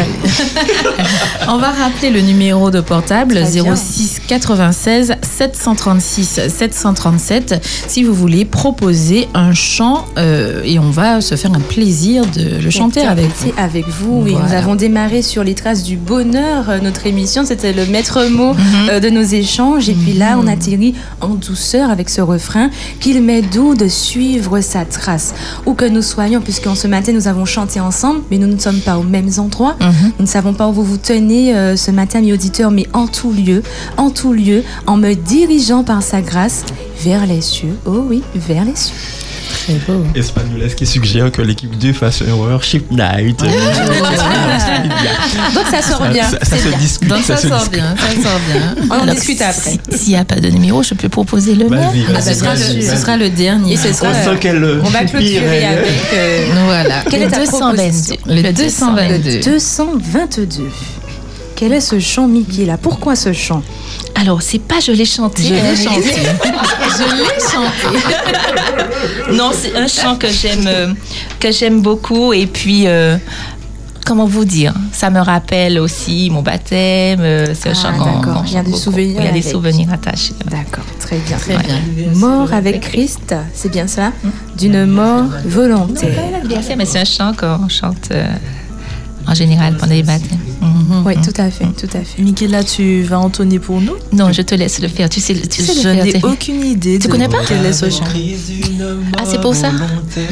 Speaker 1: On va rappeler le numéro de portable
Speaker 4: Très bien.
Speaker 1: 06 96 736 737 si vous voulez proposer un chant euh, et on va se faire un plaisir de le chanter avec vous.
Speaker 4: Interpréter avec vous. Oui, nous avons démarré sur les traces du bonheur. euh, Notre émission, c'était le maître mot
Speaker 1: Mhm.
Speaker 4: euh, de nos échanges. Et puis là, on atterrit en douceur avec ce refrain qu'il m'est doux de suivre sa trace. Où que nous soyons, puisqu'en ce matin, nous avons chanté ensemble, mais nous ne sommes pas aux mêmes endroits.
Speaker 1: Mhm.
Speaker 4: Nous ne savons pas où vous vous tenez euh, ce matin, mes auditeurs, mais en tout lieu, en tout lieu, en me dirigeant par sa grâce vers les cieux. Oh oui, vers les cieux.
Speaker 1: Très beau.
Speaker 3: Espagnoles qui suggère que l'équipe 2 fasse un worship night.
Speaker 4: Donc ça sort bien.
Speaker 3: Ça, ça
Speaker 4: c'est
Speaker 3: se discute.
Speaker 1: Donc ça
Speaker 3: se
Speaker 1: sort
Speaker 3: discute.
Speaker 1: bien, ça sort bien.
Speaker 4: On en discute après.
Speaker 2: si- S'il n'y a pas de numéro, je peux proposer le.
Speaker 3: Vas-y,
Speaker 1: Ah, ce, sera le,
Speaker 3: vas-y,
Speaker 1: ce sera le dernier.
Speaker 4: Et ce sera,
Speaker 3: On
Speaker 4: euh, on va clôturer avec euh,
Speaker 1: Voilà.
Speaker 4: Quelle est ta
Speaker 1: 222.
Speaker 4: proposition
Speaker 1: Le
Speaker 4: Le
Speaker 1: 222.
Speaker 4: 222. Quel est ce chant, Mickey, là? Pourquoi ce chant?
Speaker 2: Alors, c'est pas je l'ai chanté.
Speaker 1: Je l'ai chanté. Je l'ai chanté.
Speaker 2: Non, c'est un chant que j'aime, euh, que j'aime beaucoup. Et puis, euh, comment vous dire? Ça me rappelle aussi mon baptême. euh, C'est un
Speaker 4: Ah,
Speaker 2: chant qu'on-
Speaker 4: d'accord. Il y a des souvenirs.
Speaker 2: Il y a des souvenirs attachés.
Speaker 4: D'accord, très bien.
Speaker 2: Très bien.
Speaker 4: Mort avec Christ, c'est bien ça D'une mort volontaire.
Speaker 2: Bien sûr, mais c'est un chant qu'on chante euh, en général pendant les baptêmes.
Speaker 4: Oui, tout à fait, tout à fait.
Speaker 5: Michaela, tu vas entonner pour nous?
Speaker 2: Non, je te laisse le faire. Tu sais, tu sais
Speaker 5: Je n'ai aucune idée.
Speaker 2: Tu
Speaker 5: de
Speaker 2: connais pas
Speaker 5: ce chant
Speaker 2: Ah, c'est pour ça?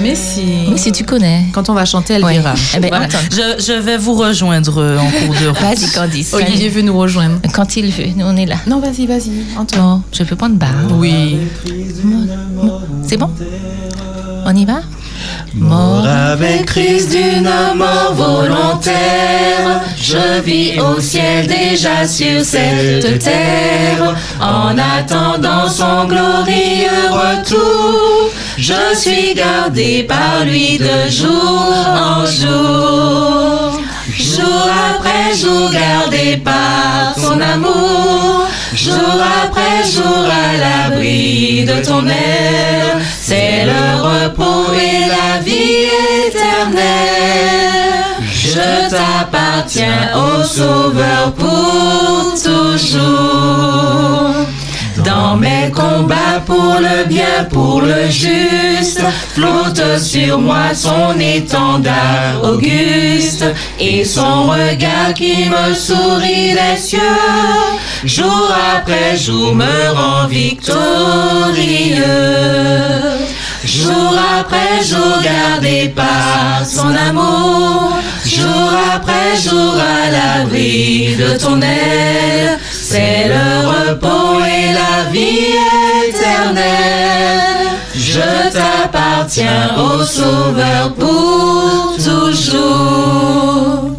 Speaker 1: Mais si.
Speaker 2: Mais si tu connais.
Speaker 1: Quand on va chanter, elle
Speaker 2: Ouais.
Speaker 1: verra.
Speaker 2: Eh ben,
Speaker 1: Voilà.
Speaker 5: je, je vais vous rejoindre euh, en cours de route.
Speaker 2: Vas-y, Candice.
Speaker 1: Olivier veut nous rejoindre.
Speaker 2: Quand il veut, nous on est là.
Speaker 1: Non, vas-y, vas-y.
Speaker 2: Non, je peux prendre barre.
Speaker 1: Oui.
Speaker 2: C'est bon? On y va? Mort
Speaker 7: avec Christ d'une mort volontaire, je vis au ciel déjà sur cette terre, en attendant son glorieux retour. Je suis gardé par lui de jour en jour, jour après jour gardé par son amour, jour après jour à l'abri de ton air. C'est le repos et la vie éternelle. Je t'appartiens au Sauveur pour toujours. Dans mes combats pour le bien, pour le juste, flotte sur moi son étendard auguste et son regard qui me sourit des cieux. Jour après jour me rend victorieux. Jour après jour gardé par son amour, jour après jour à l'abri de ton aile, c'est le repos et la vie éternelle. Je t'appartiens au Sauveur pour toujours.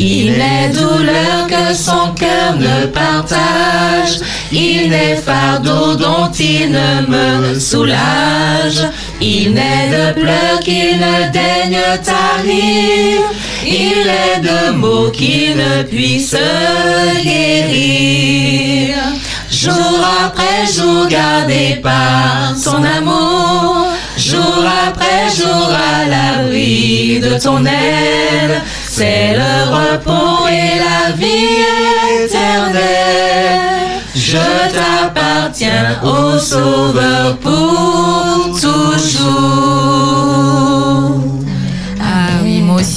Speaker 7: Il n'est douleur que son cœur ne partage. Il n'est fardeau dont il ne me soulage. Il n'est de pleurs qu'il ne daigne tarir. Il est de mots qu'il ne puisse guérir. Jour après jour gardé par son amour. Jour après jour à l'abri de ton aile. C'est le repos et la vie éternelle. Je t'appartiens au Sauveur pour toujours.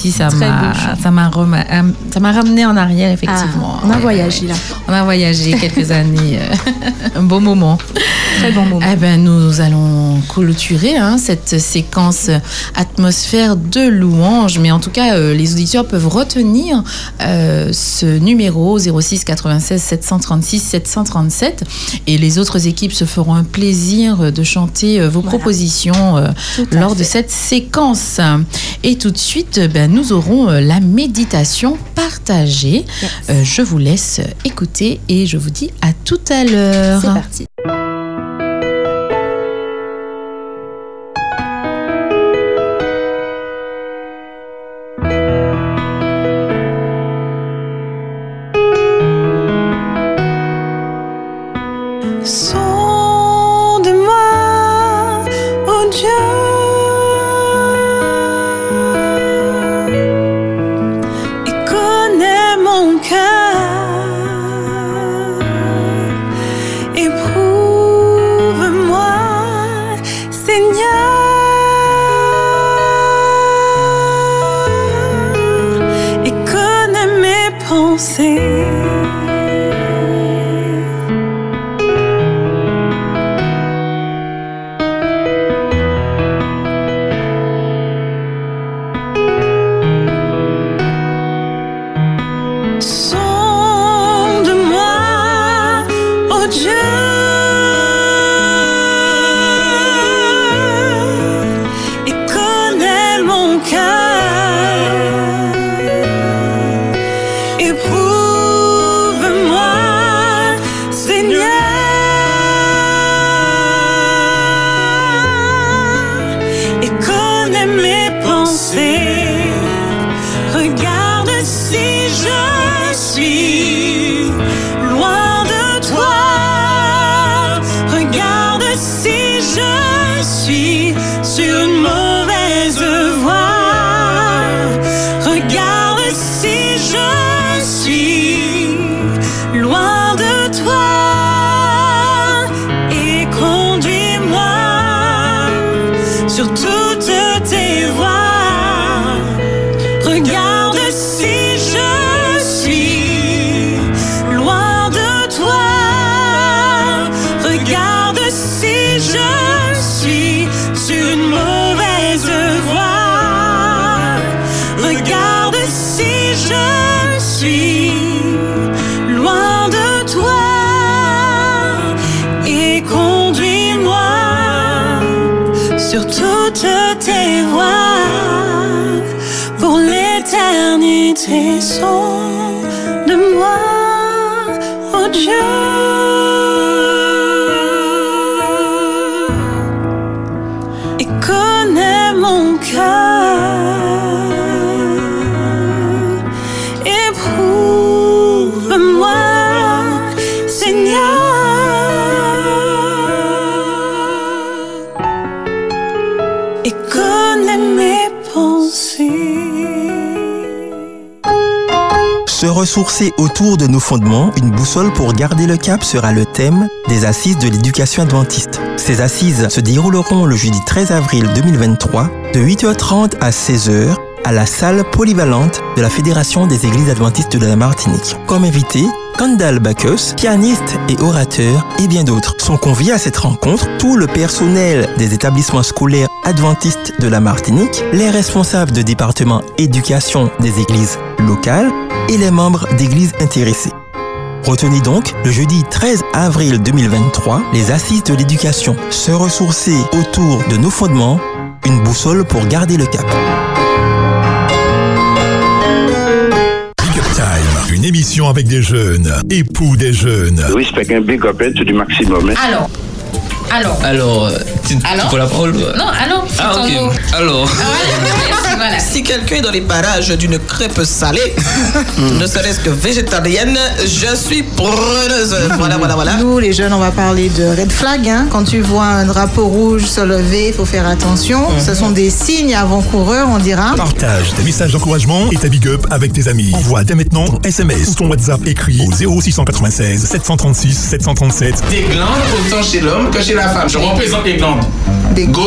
Speaker 1: Aussi, ça m'a, ça euh, ça m'a ramené en arrière, effectivement.
Speaker 4: Ah, on a
Speaker 1: Ouais,
Speaker 4: voyagé,
Speaker 1: ouais.
Speaker 4: là.
Speaker 1: On a voyagé quelques années. euh, un beau moment.
Speaker 4: Très bon moment.
Speaker 1: Eh ben, nous allons clôturer hein, cette séquence atmosphère de louange. Mais en tout cas, euh, les auditeurs peuvent retenir euh, ce numéro 06 96 736 737. Et les autres équipes se feront un plaisir de chanter vos propositions euh, lors de cette séquence. Et tout de suite, ben, nous aurons euh, la méditation partagée. Euh, je vous laisse écouter et je vous dis à tout à l'heure.
Speaker 4: C'est parti.
Speaker 3: Autour de nos fondements, une boussole pour garder le cap sera le thème des assises de l'éducation adventiste. Ces assises se dérouleront le jeudi 13 avril 2023 de 8h30 à 16h à la salle polyvalente de la Fédération des Églises adventistes de la Martinique. Comme invité, Kandal Bacchus, pianiste et orateur, et bien d'autres sont conviés à cette rencontre. Tout le personnel des établissements scolaires adventistes de la Martinique, les responsables de département éducation des églises locales et les membres d'églises intéressées. Retenez donc le jeudi 13 avril 2023 les assises de l'éducation. Se ressourcer autour de nos fondements, une boussole pour garder le cap.
Speaker 9: Big Up Time, une émission avec des jeunes, époux des jeunes.
Speaker 13: Oui, c'est un big up hein, du maximum. hein.
Speaker 27: Alors, alors,
Speaker 28: Alors, euh, tu, tu
Speaker 27: Alors
Speaker 28: prends la parole
Speaker 27: non, alors, c'est
Speaker 28: Ah,
Speaker 27: ton
Speaker 28: ok.
Speaker 27: mot.
Speaker 28: Alors.
Speaker 27: Voilà.
Speaker 29: Si quelqu'un est dans les parages d'une crêpe salée, ne serait-ce que végétarienne, je suis preneuse. Voilà, voilà, voilà.
Speaker 30: Nous, les jeunes, on va parler de red flag. hein. Quand tu vois un drapeau rouge se lever, il faut faire attention. Ce sont des signes avant-coureurs, on dira.
Speaker 9: Partage tes messages d'encouragement et ta big up avec tes amis. Envoie dès maintenant ton SMS ou ton WhatsApp écrit au 0696 736 737.
Speaker 28: Des glandes autant chez l'homme que chez la femme. Je représente les glandes.
Speaker 30: Des
Speaker 28: Gon...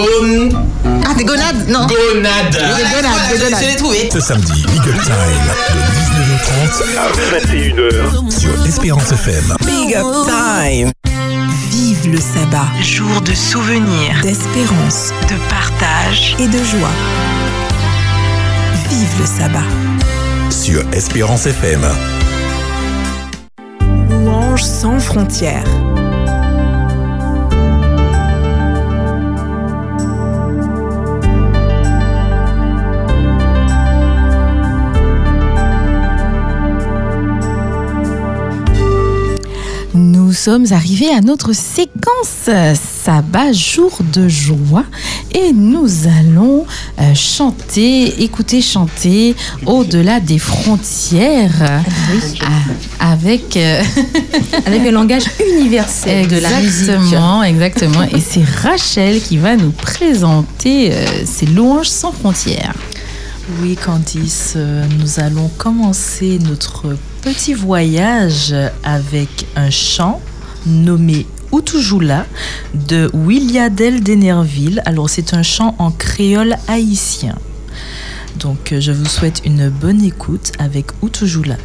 Speaker 30: Ah, des gonades Non.
Speaker 28: Gonades.
Speaker 30: Des gonades, des gonades. je l'ai trouvé.
Speaker 9: Ce samedi, Big Up Time de 19h30 à 21h sur Espérance FM.
Speaker 8: Big Up Time. Vive le sabbat, jour de souvenirs, d'espérance, de partage et de joie. Vive le sabbat.
Speaker 9: Sur Espérance FM.
Speaker 8: Louange sans frontières.
Speaker 1: Sommes arrivés à notre séquence sabbat, jour de joie, et nous allons euh, chanter, écouter chanter au-delà des frontières, avec euh,
Speaker 4: Avec le langage universel de la musique.
Speaker 1: Exactement, exactement. Et c'est Rachel qui va nous présenter euh, ces louanges sans frontières.
Speaker 5: Oui, Candice, euh, nous allons commencer notre petit voyage avec un chant nommé Outoujoula de Williadel d'Enerville. Alors, c'est un chant en créole haïtien. Donc, euh, je vous souhaite une bonne écoute avec Outoujoula.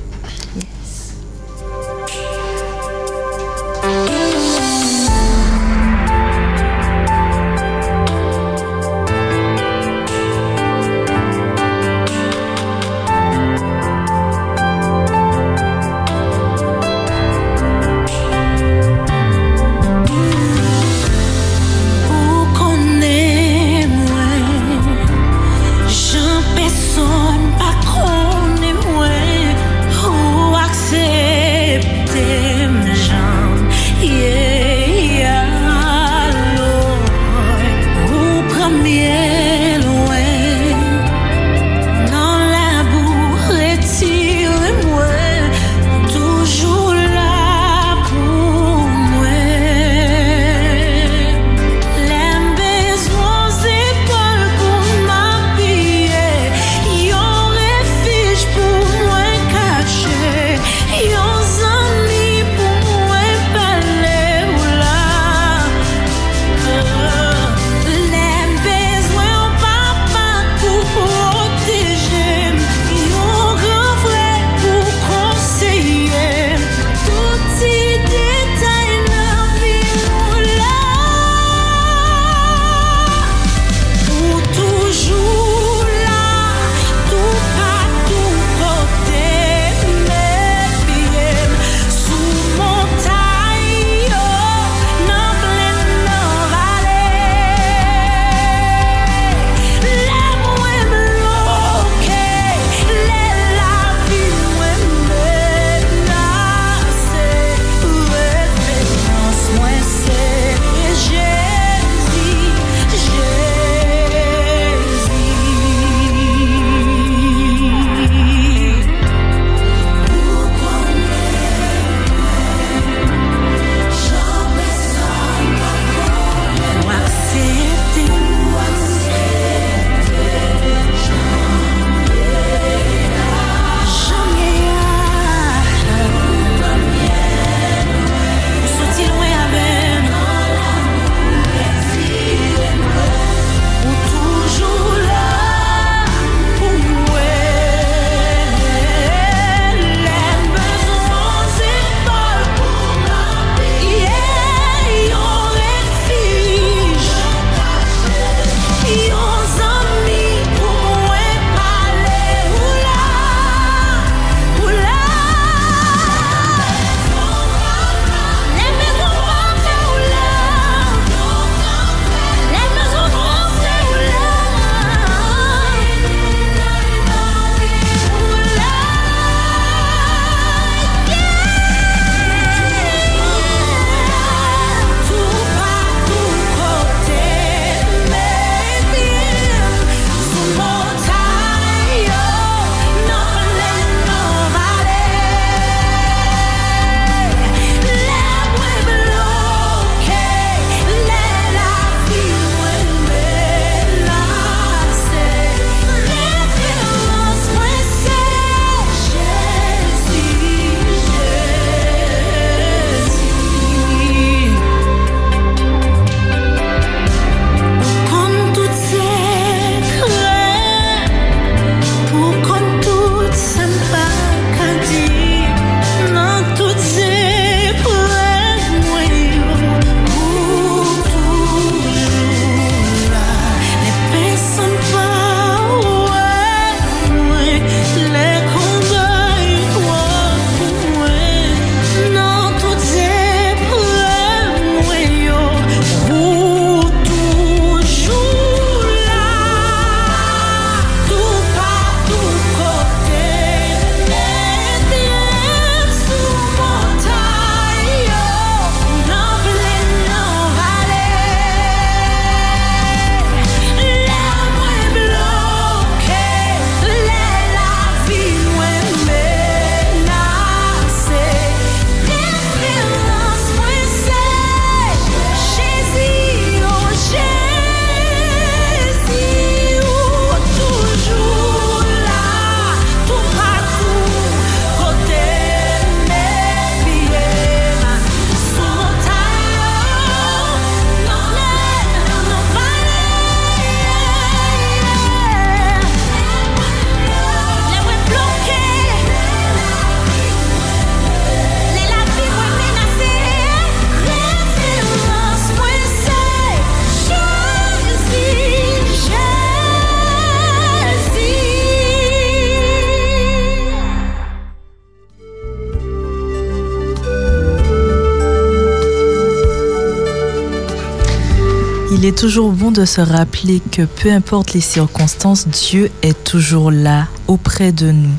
Speaker 5: Est toujours bon de se rappeler que peu importe les circonstances, Dieu est toujours là, auprès de nous.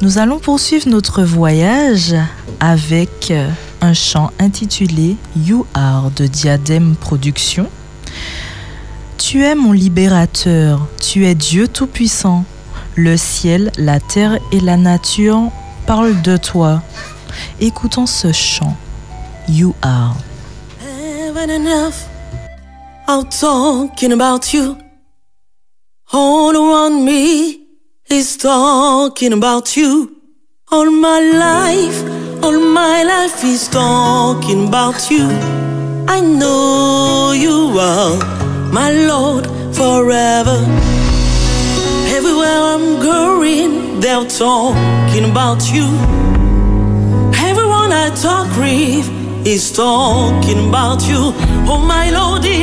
Speaker 5: Nous allons poursuivre notre voyage avec euh, un chant intitulé You Are de Diadème Productions. Tu es mon libérateur, tu es Dieu Tout-Puissant. Le ciel, la terre et la nature parlent de toi. Écoutons ce chant. You are.
Speaker 31: Of talking about you. All around me is talking about you. All my life, all my life is talking about you. I know you are my Lord forever. Everywhere I'm going, they're talking about you. Everyone I talk with is talking about you. Oh my Lord, the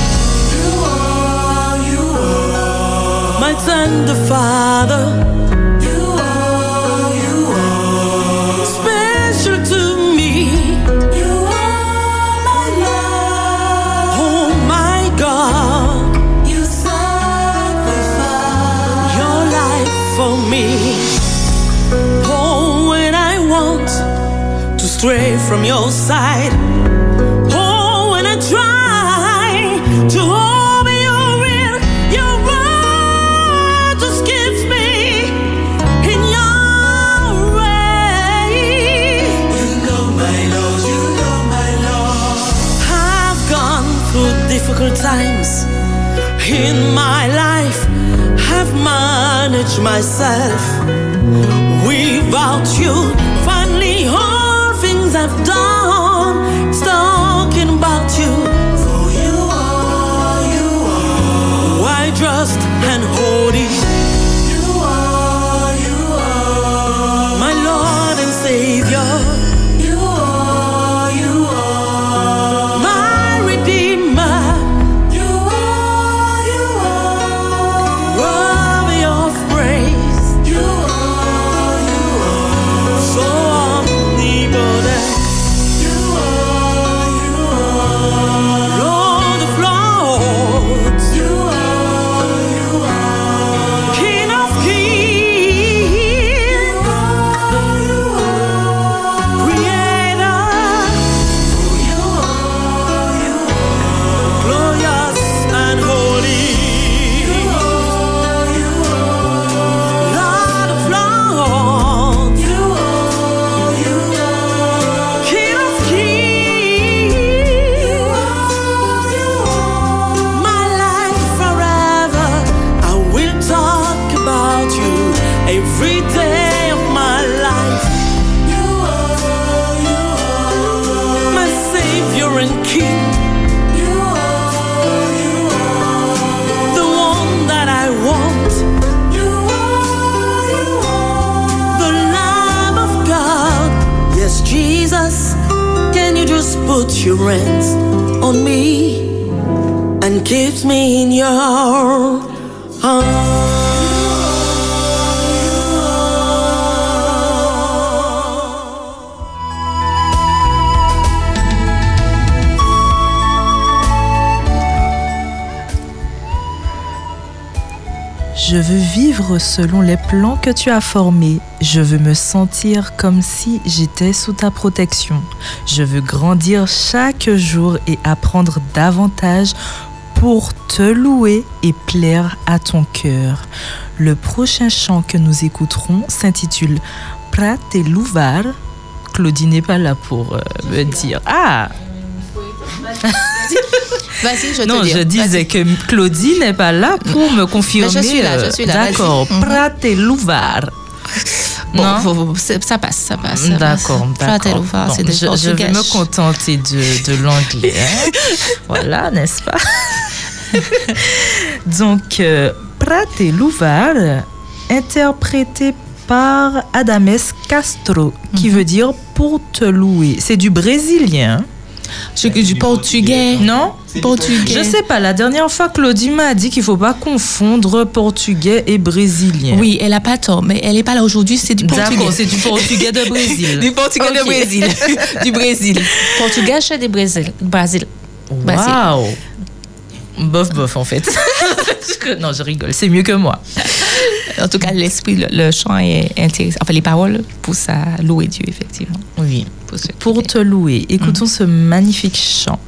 Speaker 31: are my tender Father. You are, you are special to me. You are my. Oh my God, you your life for me. Oh, when I want to stray from your side. Oh, when I try to times in my life. I've managed myself without you. Finally, all things I've done, it's talking about you. For you are, you are. Why just and hold You put your hands on me and keep me in your
Speaker 5: Je veux vivre selon les plans que tu as formés. Je veux me sentir comme si j'étais sous ta protection. Je veux grandir chaque jour et apprendre davantage pour te louer et plaire à ton cœur. Le prochain chant que nous écouterons s'intitule Prat et Louvar. Claudie n'est pas là pour euh, me dire Ah
Speaker 2: Vas-y, je te
Speaker 5: non,
Speaker 2: dis.
Speaker 5: je disais que Claudie n'est pas là pour me confirmer.
Speaker 2: Mais je suis là, je suis là,
Speaker 5: D'accord.
Speaker 2: Mhm.
Speaker 5: Prat et Louvar.
Speaker 2: Bon,
Speaker 32: Non?
Speaker 2: ça passe, ça passe.
Speaker 32: D'accord, d'accord. Bon, je, je vais me contenter de, de l'anglais. hein. voilà, n'est-ce pas? Donc, euh, Prate Louvar, interprété par Adames Castro, qui
Speaker 2: Mhm.
Speaker 32: veut dire pour te louer. C'est du brésilien.
Speaker 2: Du portugais.
Speaker 32: Non
Speaker 2: Portugais.
Speaker 32: Je sais pas, la dernière fois, Claudie m'a dit qu'il faut pas confondre portugais et brésilien.
Speaker 2: Oui, elle a pas tort, mais elle est pas là aujourd'hui, c'est du portugais.
Speaker 32: D'accord, c'est du portugais de Brésil.
Speaker 2: du portugais de. Brésil. du Brésil. Portugais c'est du Brésil. Brésil. Brésil.
Speaker 32: Bof, bof, en fait. non, je rigole, c'est mieux que moi.
Speaker 2: En tout cas, l'esprit, le, le chant est intéressant. Enfin, les paroles poussent à louer Dieu, effectivement.
Speaker 32: Oui.
Speaker 2: Pour
Speaker 32: te louer, écoutons ce magnifique chant.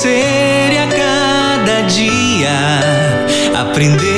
Speaker 25: Crescer e a cada dia aprender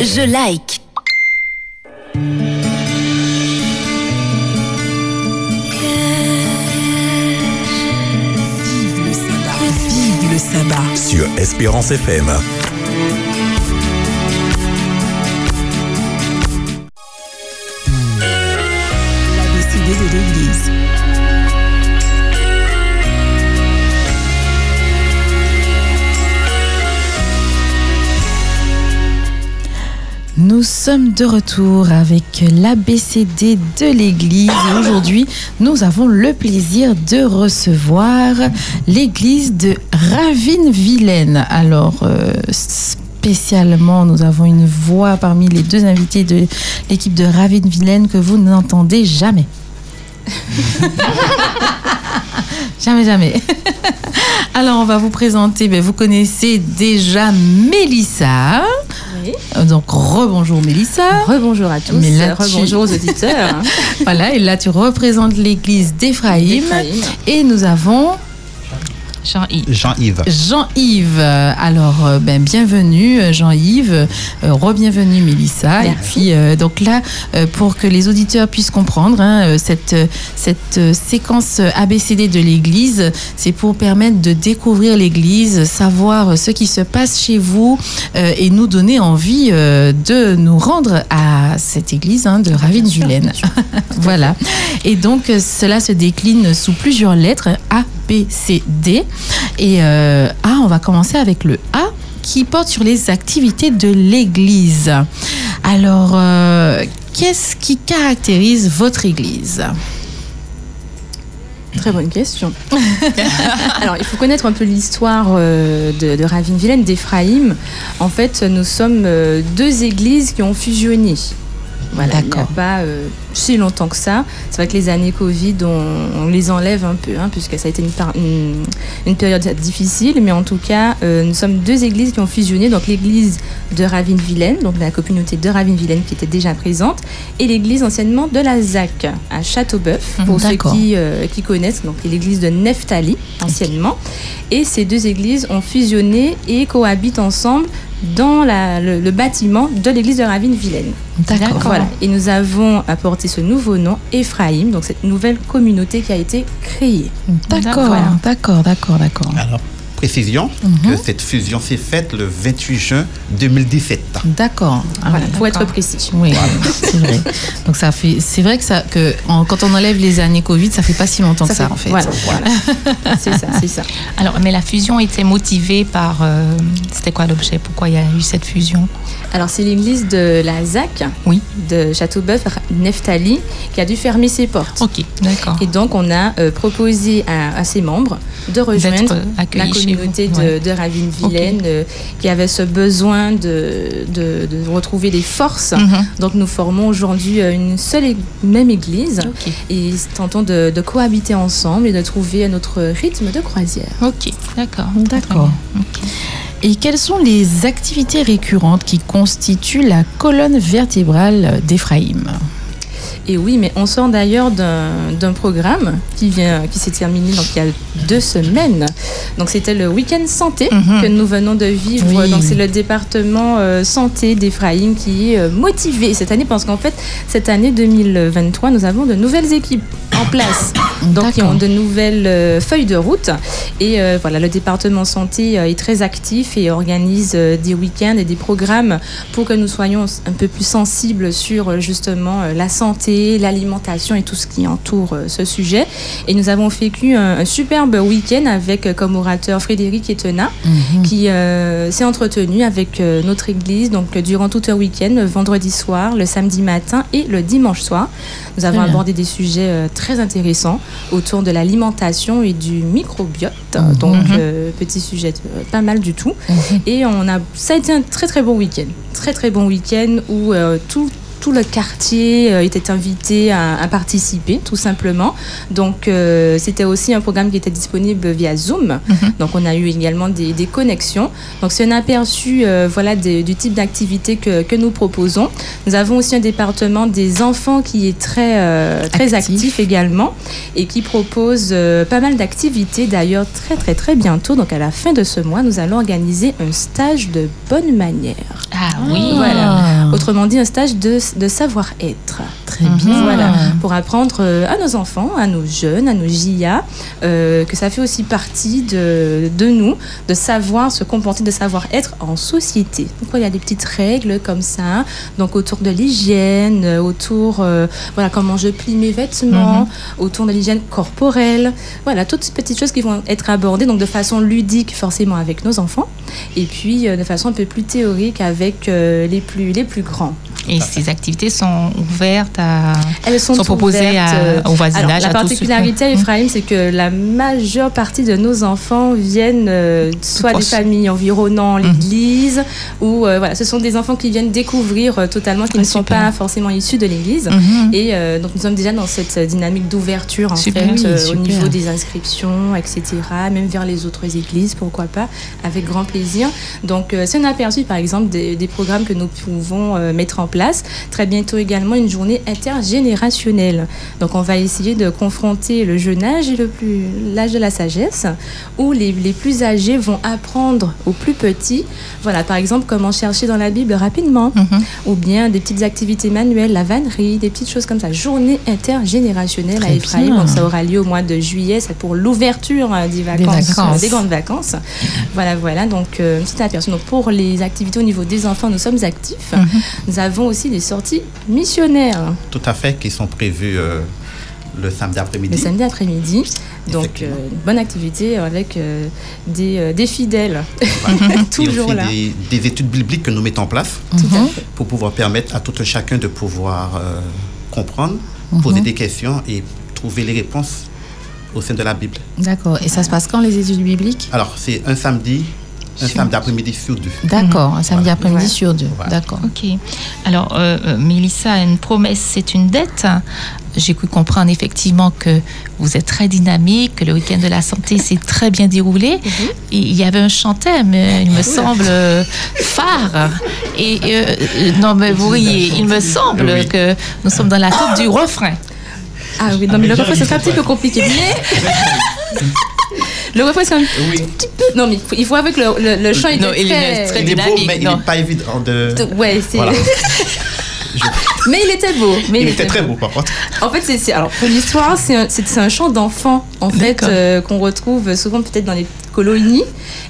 Speaker 33: je like.
Speaker 8: Vive le sabbat. Vive le sabbat.
Speaker 9: Sur Espérance FM.
Speaker 1: Sommes de retour avec l'ABCD de l'Église aujourd'hui nous avons le plaisir de recevoir l'Église de Ravine-Vilaine. Alors euh, spécialement nous avons une voix parmi les deux invités de l'équipe de Ravine-Vilaine que vous n'entendez jamais. jamais, jamais. Alors, on va vous présenter, ben, vous connaissez déjà Mélissa. Euh, Donc, rebonjour Mélissa.
Speaker 4: Rebonjour à tous.
Speaker 1: Tu-
Speaker 4: Rebonjour aux auditeurs.
Speaker 1: voilà, et là, tu représentes l'église. D'Éphraïm. Et nous avons
Speaker 2: Jean-Yves.
Speaker 34: Jean-Yves.
Speaker 1: Jean-Yves. Alors, euh, ben, bienvenue euh, Jean-Yves, euh, re-bienvenue Mélissa. Et puis, euh, donc là, euh, pour que les auditeurs puissent comprendre, hein, cette, cette séquence ABCD de l'Église, c'est pour permettre de découvrir l'Église, savoir ce qui se passe chez vous euh, et nous donner envie euh, de nous rendre à cette Église hein, de Ravine-Vilaine. voilà. Et donc, cela se décline sous plusieurs lettres, A, B, C, D. Et euh, A, on va commencer avec le A qui porte sur les activités de l'Église. Alors, euh, qu'est-ce qui caractérise votre Église?
Speaker 4: Très bonne question. Alors, il faut connaître un peu l'histoire euh, de, de Ravine-Vilaine, d'Éphraïm. En fait, nous sommes deux églises qui ont fusionné. Voilà, il n'y a pas euh, si longtemps que ça. C'est vrai que les années Covid, on, on les enlève un peu, hein, puisque ça a été une, par- une- une période difficile. Mais en tout cas, euh, nous sommes deux églises qui ont fusionné. Donc, l'église de Ravine-Vilaine, donc la communauté de Ravine-Vilaine qui était déjà présente, et l'église anciennement de la ZAC à Châteaubeuf, pour ceux qui, euh, qui connaissent, donc l'église de Neftali anciennement. Et ces deux églises ont fusionné et cohabitent ensemble dans la- le, le bâtiment de l'église de Ravine-Vilaine.
Speaker 1: D'accord.
Speaker 4: Voilà. Et nous avons apporté ce nouveau nom, Ephraïm, donc cette nouvelle communauté qui a été créée.
Speaker 1: D'accord,
Speaker 4: Voilà.
Speaker 1: d'accord, d'accord, d'accord.
Speaker 34: Alors, précision
Speaker 1: Mhm.
Speaker 34: que cette fusion s'est faite le 28 juin 2017.
Speaker 1: D'accord. Ah
Speaker 4: Voilà, pour être précis.
Speaker 1: Oui, c'est vrai. Donc ça fait, c'est vrai que ça, que en- quand on enlève les années Covid, ça fait pas si longtemps que ça, en fait.
Speaker 4: Voilà, c'est ça, c'est ça.
Speaker 2: Alors, mais la fusion était motivée par. euh, C'était quoi l'objet? Pourquoi il y a eu cette fusion?
Speaker 4: Alors, c'est l'église de la ZAC,
Speaker 2: oui.
Speaker 4: de Châteaubeuf, Neftali, qui a dû fermer ses portes.
Speaker 2: Ok, d'accord.
Speaker 4: Et donc, on a euh, proposé à, à ses membres de rejoindre la communauté de,
Speaker 2: Ouais.
Speaker 4: de Ravine-Vilaine euh, qui avait ce besoin de, de, de retrouver des forces.
Speaker 2: Mhm.
Speaker 4: Donc, nous formons aujourd'hui euh, une seule et même église et tentons de, de cohabiter ensemble et de trouver notre rythme de croisière.
Speaker 2: Ok, d'accord.
Speaker 1: D'accord. Et quelles sont les activités récurrentes qui constituent la colonne vertébrale d'Éphraïm?
Speaker 4: Et oui, mais on sort d'ailleurs d'un programme qui, vient, qui s'est terminé donc, il y a deux semaines. Donc c'était le week-end santé que nous venons de vivre.
Speaker 1: Oui.
Speaker 4: Donc c'est le département euh, santé d'Ephraïm qui est euh, motivé cette année parce qu'en fait, cette année 2023, nous avons de nouvelles équipes en place. Donc, qui ont de nouvelles euh, feuilles de route. Et euh, voilà, le département santé est très actif et organise des week-ends et des programmes pour que nous soyons un peu plus sensibles sur justement la santé, l'alimentation et tout ce qui entoure euh, ce sujet. Et nous avons vécu un, un superbe week-end avec euh, comme orateur Frédéric Etena qui euh, s'est entretenu avec euh, notre église donc durant tout un week-end, le vendredi soir, le samedi matin et le dimanche soir. Nous avons abordé des sujets euh, très intéressants autour de l'alimentation et du microbiote.
Speaker 1: Mhm.
Speaker 4: Donc,
Speaker 1: Mhm.
Speaker 4: petit sujet pas mal du tout. Et on a, ça a été un très très bon week-end. Très très bon week-end où tout tout le quartier euh, était invité à, à participer, tout simplement. Donc, euh, c'était aussi un programme qui était disponible via Zoom. Donc, on a eu également des, des connexions. Donc, c'est un aperçu euh, voilà, des- du type d'activité que, que nous proposons. Nous avons aussi un département des enfants qui est très, euh, très actif. également et qui propose pas mal d'activités. D'ailleurs, très, très, très bientôt, donc à la fin de ce mois, nous allons organiser un stage de bonne manière.
Speaker 2: Ah oui.
Speaker 4: Voilà. Autrement dit, un stage de, de savoir-être.
Speaker 1: Très bien.
Speaker 4: Voilà. Pour apprendre euh, à nos enfants, à nos jeunes, à nos JA, euh, que ça fait aussi partie de, de nous, de savoir se comporter, de savoir-être en société. Donc, il y a des petites règles comme ça, donc autour de l'hygiène, euh, autour, euh, voilà, comment je plie mes vêtements,
Speaker 1: Mhm.
Speaker 4: autour de l'hygiène corporelle. Voilà, toutes ces petites choses qui vont être abordées, donc de façon ludique, forcément avec nos enfants, et puis euh, de façon un peu plus théorique avec les, plus, les plus grands.
Speaker 2: Et ces activités sont ouvertes à.
Speaker 4: Elles sont,
Speaker 2: proposées à-
Speaker 4: euh,
Speaker 2: au voisinage.
Speaker 4: alors, la particularité à Ephraim, c'est que la majeure partie de nos enfants viennent euh, soit des familles environnant l'église, ou euh, voilà, ce sont des enfants qui viennent découvrir euh, totalement, qui ne sont pas forcément issus de l'église.
Speaker 2: Mhm.
Speaker 4: Et euh, donc nous sommes déjà dans cette euh, dynamique d'ouverture en
Speaker 2: Super.
Speaker 4: fait,
Speaker 2: Oui,
Speaker 4: euh, au niveau des inscriptions, etc., même vers les autres églises, pourquoi pas, avec grand plaisir. Donc euh, c'est un aperçu par exemple des, des programmes que nous pouvons euh, mettre en place. Très bientôt également une journée intergénérationnelle. Donc on va essayer de confronter le jeune âge et le plus l'âge de la sagesse, où les, les plus âgés vont apprendre aux plus petits, voilà par exemple comment chercher dans la Bible rapidement, ou bien des petites activités manuelles, la vannerie, des petites choses comme ça. Journée intergénérationnelle à Ephraim,
Speaker 1: bien.
Speaker 4: donc ça aura lieu au mois de juillet, c'est pour l'ouverture euh, des vacances,
Speaker 1: vacances.
Speaker 4: des grandes vacances. Voilà, voilà, donc euh, un petit aperçu. Donc pour les activités au niveau des enfants, nous sommes actifs.
Speaker 1: Mhm.
Speaker 4: Nous avons aussi des sorties missionnaires
Speaker 34: Tout à fait, qui sont prévus euh, le samedi après-midi.
Speaker 4: le samedi après-midi. Donc euh, une bonne activité avec euh, des, euh, des fidèles, toujours là.
Speaker 34: des, des études bibliques que nous mettons en place
Speaker 4: Tout à fait.
Speaker 34: pour pouvoir permettre à tout un chacun de pouvoir euh, comprendre,
Speaker 1: Mhm.
Speaker 34: poser des questions et trouver les réponses au sein de la Bible.
Speaker 1: D'accord. Et ça se passe quand les études bibliques?
Speaker 34: Alors, c'est un samedi, un
Speaker 1: Sur-
Speaker 34: samedi après-midi sur deux.
Speaker 1: D'accord, un samedi après-midi sur deux. D'accord.
Speaker 2: Ok. Alors, euh, euh, Mélissa, une promesse, c'est une dette. J'ai cru comprendre effectivement que vous êtes très dynamique, que le week-end de la santé s'est très bien déroulé. Et il y avait un chanteur, mais il me semble euh, phare. Et euh, non, mais vous riez. Il me semble
Speaker 4: Oui.
Speaker 2: que nous sommes dans la tête du refrain.
Speaker 4: Ah oui, non, mais le refrain, ce sera un petit peu compliqué. Mais le refrain, c'est un petit peu. Non, mais il faut, il faut avec le, le, le chant, il
Speaker 2: Non,
Speaker 4: est
Speaker 2: il
Speaker 4: très.
Speaker 2: est très
Speaker 34: Il est beau, mais il n'est pas évident de...
Speaker 4: Ouais, c'est.
Speaker 34: Voilà.
Speaker 4: mais il était beau. Mais
Speaker 34: Il était très beau, par contre.
Speaker 4: En fait, c'est, alors pour l'histoire, c'est un, c'est- c'est un chant d'enfant en fait euh, qu'on retrouve souvent peut-être dans les colonies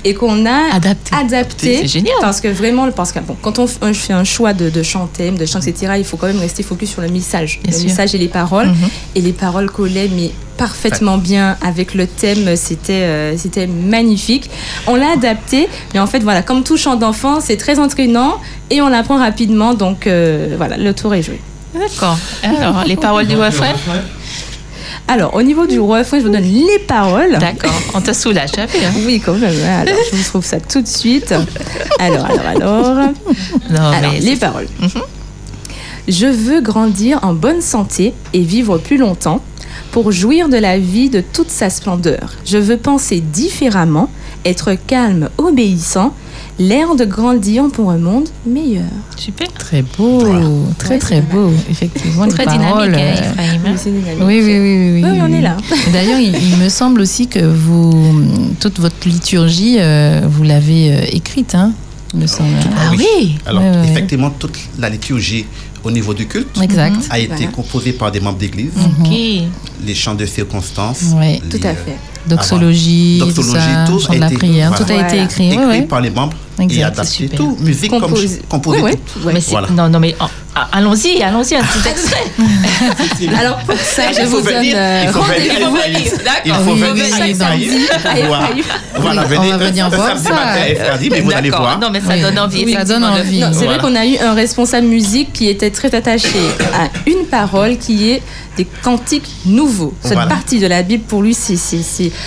Speaker 4: et qu'on a adapté.
Speaker 2: C'est génial.
Speaker 4: Parce que vraiment, parce que bon, quand on fait un choix de, de chant thème, de chant, etc., il faut quand même rester focus sur le message,
Speaker 2: Bien
Speaker 4: le
Speaker 2: sûr.
Speaker 4: message et les paroles.
Speaker 2: Mhm.
Speaker 4: Et les paroles collaient mais parfaitement bien avec le thème. C'était euh, c'était magnifique. On l'a adapté, mais en fait voilà, comme tout chant d'enfant, c'est très entraînant et on l'apprend rapidement. Donc euh, voilà, le tour est joué.
Speaker 2: D'accord. Alors, les paroles du refrain
Speaker 4: Alors, au niveau du refrain, je vous donne les paroles.
Speaker 2: D'accord, on te soulage, hein
Speaker 4: Oui, quand même. Alors, je vous trouve ça tout de suite. Alors, alors, alors.
Speaker 2: Non,
Speaker 4: Alors,
Speaker 2: mais
Speaker 4: les paroles. Je veux grandir en bonne santé et vivre plus longtemps pour jouir de la vie de toute sa splendeur. Je veux penser différemment, être calme, obéissant, l'air de grandir pour un monde meilleur.
Speaker 2: Super.
Speaker 1: Très beau, très très beau, effectivement.
Speaker 2: Très dynamique,
Speaker 1: paroles,
Speaker 2: hein,
Speaker 1: euh,
Speaker 2: hein.
Speaker 4: Oui, dynamique.
Speaker 1: Oui, oui, oui, oui,
Speaker 4: Oui, on est là.
Speaker 1: D'ailleurs, il, il me semble aussi que vous, toute votre liturgie, euh, vous l'avez euh, écrite, hein, il me semble.
Speaker 2: Ah oui
Speaker 34: Alors, effectivement, toute la liturgie au niveau du culte
Speaker 1: Exact.
Speaker 34: a été
Speaker 1: Voilà.
Speaker 34: composée par des membres d'église.
Speaker 2: Ok.
Speaker 34: Les chants de circonstances.
Speaker 1: Ouais.
Speaker 34: les,
Speaker 4: Tout à fait.
Speaker 1: Doxologie,
Speaker 34: ah,
Speaker 1: tout
Speaker 34: doxologie,
Speaker 1: ça,
Speaker 34: tout a
Speaker 1: de la
Speaker 34: été-
Speaker 1: prière,
Speaker 34: voilà.
Speaker 1: tout a été écrit.
Speaker 34: écrit
Speaker 1: ouais, ouais.
Speaker 34: par les membres
Speaker 1: Exact,
Speaker 34: et
Speaker 1: super.
Speaker 34: Tout, musique comme
Speaker 4: Composé.
Speaker 34: composée.
Speaker 4: Ouais, ouais.
Speaker 34: tout.
Speaker 4: Ouais.
Speaker 2: Mais
Speaker 34: Voilà.
Speaker 2: Non, non, mais oh, ah, allons-y, allons-y, un petit extrait.
Speaker 4: Alors, pour ça,
Speaker 34: Il
Speaker 4: je
Speaker 34: faut
Speaker 4: vous donne
Speaker 34: venir,
Speaker 4: euh,
Speaker 34: il faut venir,
Speaker 4: rendez-vous.
Speaker 34: il faut venir.
Speaker 1: Oui, oui,
Speaker 34: à
Speaker 1: oui,
Speaker 4: à
Speaker 34: Voilà.
Speaker 1: Oui,
Speaker 34: venez
Speaker 1: on va venir
Speaker 34: un
Speaker 1: voir
Speaker 34: samedi
Speaker 1: ça.
Speaker 34: matin à Ephraim, mais vous allez
Speaker 2: D'accord.
Speaker 34: voir.
Speaker 2: Non, mais ça
Speaker 1: Oui.
Speaker 2: donne envie.
Speaker 1: Oui, ça donne envie.
Speaker 4: C'est vrai qu'on a eu un responsable musique qui était très attaché à une parole qui est des cantiques nouveaux. Cette
Speaker 34: Voilà.
Speaker 4: partie de la Bible, pour lui, c'est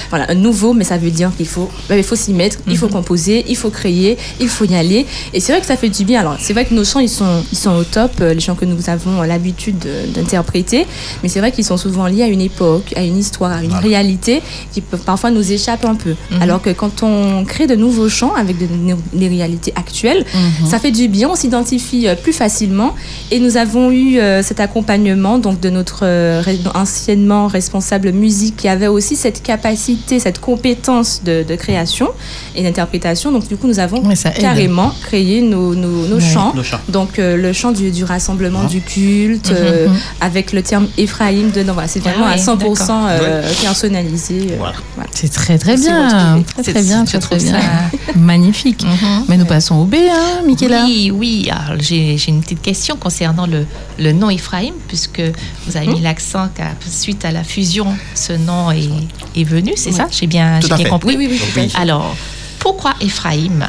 Speaker 4: voilà, un nouveau, mais ça veut dire qu'il faut, il faut s'y mettre, il faut composer, il faut créer, il faut y aller. Et c'est vrai que ça fait du bien. Alors, c'est vrai que nos chants, ils sont, ils sont au top, euh, les chants que nous avons l'habitude de- d'interpréter, mais c'est vrai qu'ils sont souvent liés à une époque, à une histoire, à une réalité qui peut parfois nous échappe un peu. Alors que quand on crée de nouveaux chants avec de, les réalités actuelles, ça fait du bien, on s'identifie euh, plus facilement. Et nous avons eu euh, cet accompagnement donc de notre euh, anciennement responsable musique qui avait aussi cette capacité, cette compétence de, de création et d'interprétation. Donc du coup, nous avons
Speaker 1: ça aide.
Speaker 4: carrément créé nos, nos- nos
Speaker 1: Ouais.
Speaker 4: chants.
Speaker 34: Nos chants.
Speaker 4: Donc euh, le chant du, du rassemblement
Speaker 34: Mhm.
Speaker 4: du culte,
Speaker 1: Mhm,
Speaker 4: euh,
Speaker 1: mhm.
Speaker 4: avec le terme Ephraïm dedans. Voilà, c'est vraiment
Speaker 2: Ah
Speaker 4: à
Speaker 2: ouais,
Speaker 4: 100% euh, personnalisé. euh,
Speaker 34: Voilà.
Speaker 4: voilà.
Speaker 1: C'est très très bien, très très bien,
Speaker 2: je
Speaker 1: très très
Speaker 2: trouve
Speaker 1: bien.
Speaker 2: ça-
Speaker 1: Magnifique.
Speaker 2: Mhm.
Speaker 1: Mais nous passons au B, hein, Michaela.
Speaker 2: Oui, oui. Alors, j'ai une petite question concernant le, le nom Ephraim, puisque vous avez mis l'accent qu'à suite à la fusion, ce nom est, est venu, c'est ça? J'ai bien,
Speaker 34: à
Speaker 2: bien compris.
Speaker 4: Oui, oui, oui. à.
Speaker 2: Alors, pourquoi Ephraim?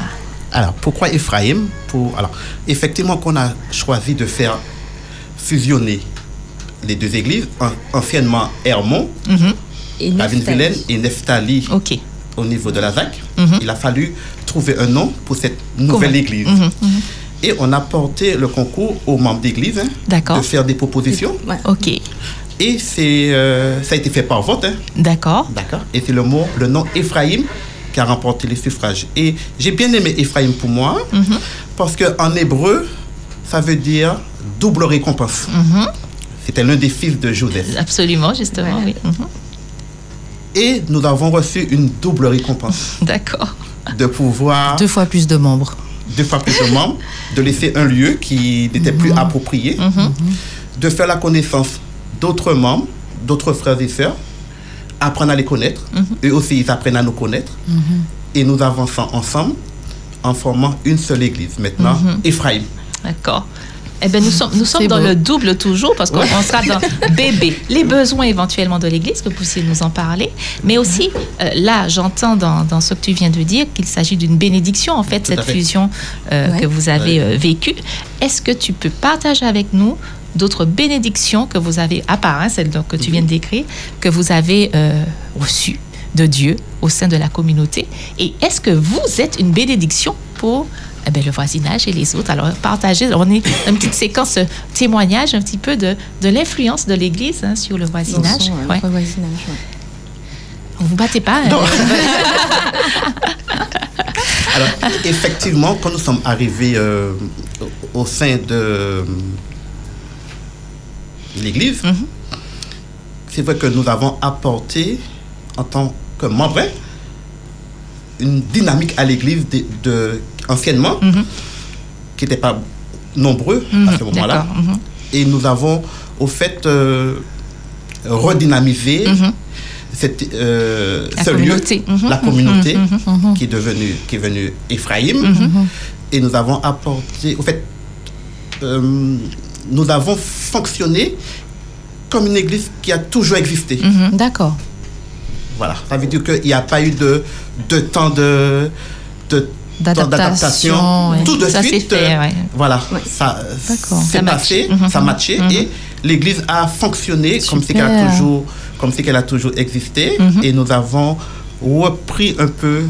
Speaker 34: Alors, pourquoi Ephraim Pour, alors, effectivement, qu'on a choisi de faire fusionner les deux églises, an- anciennement Hermon,
Speaker 4: Et
Speaker 34: à Villaine
Speaker 4: Nephtali.
Speaker 34: et Neftali au niveau de la ZAC,
Speaker 2: Mhm.
Speaker 34: il a fallu trouver un nom pour cette nouvelle
Speaker 2: Comment
Speaker 34: église.
Speaker 2: Mhm, mhm.
Speaker 34: Et on a porté le concours aux membres d'église hein, de faire des propositions.
Speaker 2: Ok.
Speaker 34: Et c'est, euh, ça a été fait par vote. hein.
Speaker 2: D'accord.
Speaker 34: D'accord. Et c'est le mot, le nom Ephraim qui a remporté les suffrages. Et j'ai bien aimé Ephraim pour moi,
Speaker 2: Mhm.
Speaker 34: parce qu'en hébreu, ça veut dire double récompense.
Speaker 2: Mhm.
Speaker 34: C'était l'un des fils de Joseph.
Speaker 2: Absolument, justement, oui. Mhm.
Speaker 34: Et nous avons reçu une double récompense.
Speaker 2: D'accord.
Speaker 34: De pouvoir,
Speaker 1: Deux fois plus de membres.
Speaker 34: deux fois plus de membres, de laisser un lieu qui n'était plus approprié, de faire la connaissance d'autres membres, d'autres frères et sœurs, apprendre à les connaître. Eux aussi, ils apprennent à nous connaître. Et nous avançons ensemble en formant une seule église. Maintenant,
Speaker 2: Mhm.
Speaker 34: Ephraim.
Speaker 2: D'accord. Eh bien, nous sommes, nous sommes dans
Speaker 1: beau.
Speaker 2: le double toujours, parce qu'on on sera dans bébé, les besoins éventuellement de l'Église, que vous puissiez nous en parler. Mais aussi, euh, là, j'entends dans, dans ce que tu viens de dire qu'il s'agit d'une bénédiction, en fait,
Speaker 34: Tout
Speaker 2: cette
Speaker 34: fait.
Speaker 2: fusion euh,
Speaker 34: Ouais.
Speaker 2: que vous avez
Speaker 34: Ouais.
Speaker 2: euh, vécue. Est-ce que tu peux partager avec nous d'autres bénédictions que vous avez, à part hein, celle donc, que tu viens de décrire, que vous avez euh, reçues de Dieu au sein de la communauté Et est-ce que vous êtes une bénédiction pour eh ben, le voisinage et les autres? Alors, partagez, on est dans une petite séquence euh, témoignage un petit peu de, de l'influence de l'Église hein, sur le voisinage.
Speaker 4: son, euh,
Speaker 2: Ouais.
Speaker 4: voisinage, ouais.
Speaker 2: Vous battez pas hein?
Speaker 34: Alors, effectivement, quand nous sommes arrivés euh, au au sein de l'Église,
Speaker 2: Mhm.
Speaker 34: c'est vrai que nous avons apporté, en tant que membres, une dynamique à l'Église de, de- anciennement, qui n'était pas nombreux
Speaker 2: Mhm,
Speaker 34: à ce moment-là.
Speaker 2: mhm.
Speaker 34: Et nous avons, au fait, euh, redynamisé
Speaker 2: Mhm.
Speaker 34: cette, euh, ce
Speaker 2: communauté.
Speaker 34: lieu,
Speaker 2: Mhm,
Speaker 34: la communauté
Speaker 2: mhm, mhm.
Speaker 34: qui est devenue qui est venue Ephraim.
Speaker 2: Mhm.
Speaker 34: Et nous avons apporté, au fait, euh, nous avons fonctionné comme une église qui a toujours existé.
Speaker 2: Mhm.
Speaker 1: D'accord.
Speaker 34: Voilà, ça veut dire qu'il n'y a pas eu de, de temps de,
Speaker 1: D'adaptation, ouais.
Speaker 34: Tout de
Speaker 2: Ça
Speaker 34: suite,
Speaker 2: fait,
Speaker 34: euh,
Speaker 2: ouais.
Speaker 34: voilà, ça
Speaker 1: D'accord.
Speaker 34: s'est passé.
Speaker 2: Mhm.
Speaker 34: ça a matché
Speaker 2: Mhm.
Speaker 34: et l'église a fonctionné comme si qu'elle a toujours, comme si qu'elle a toujours existé
Speaker 2: Mhm.
Speaker 34: et nous avons repris un peu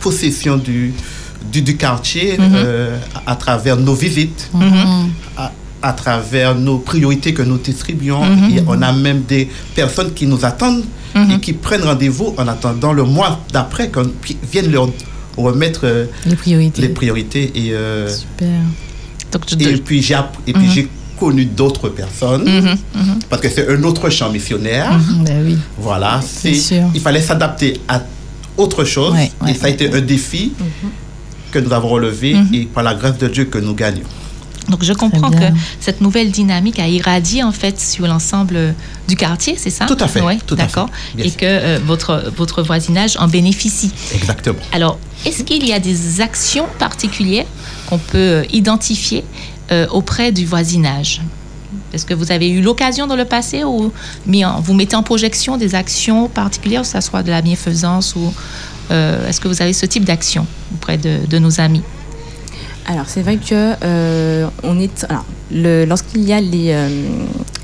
Speaker 34: possession du, du, du quartier euh, à, à travers nos visites. À, travers nos priorités que nous distribuons.
Speaker 2: Mhm.
Speaker 34: Et on a même des personnes qui nous attendent
Speaker 2: Mhm.
Speaker 34: et qui prennent rendez-vous en attendant le mois d'après qu'on vienne leur remettre euh,
Speaker 1: Les priorités.
Speaker 34: les priorités. Et, euh,
Speaker 1: Super.
Speaker 2: Donc,
Speaker 34: et puis j'ai app- et puis
Speaker 2: Mhm.
Speaker 34: j'ai connu d'autres personnes parce que c'est un autre champ missionnaire.
Speaker 1: Ben oui.
Speaker 34: Voilà, c'est il fallait s'adapter à autre chose
Speaker 1: Ouais, ouais,
Speaker 34: et ça a été un défi que nous avons relevé et par la grâce de Dieu que nous gagnons.
Speaker 2: Donc, je comprends que cette nouvelle dynamique a irradié, en fait, sur l'ensemble euh, du quartier, c'est ça?
Speaker 34: Tout à fait,
Speaker 2: Oui,
Speaker 34: tout à
Speaker 2: d'accord. Et que euh, votre, votre voisinage en bénéficie.
Speaker 34: Exactement.
Speaker 2: Alors, est-ce qu'il y a des actions particulières qu'on peut euh, identifier euh, auprès du voisinage? Est-ce que vous avez eu l'occasion dans le passé ou mis en- vous mettez en projection des actions particulières, que ce soit de la bienfaisance ou euh, est-ce que vous avez ce type d'action auprès de, de nos amis?
Speaker 4: Alors, c'est vrai que euh, on est. Alors, lorsqu'il y a les, euh,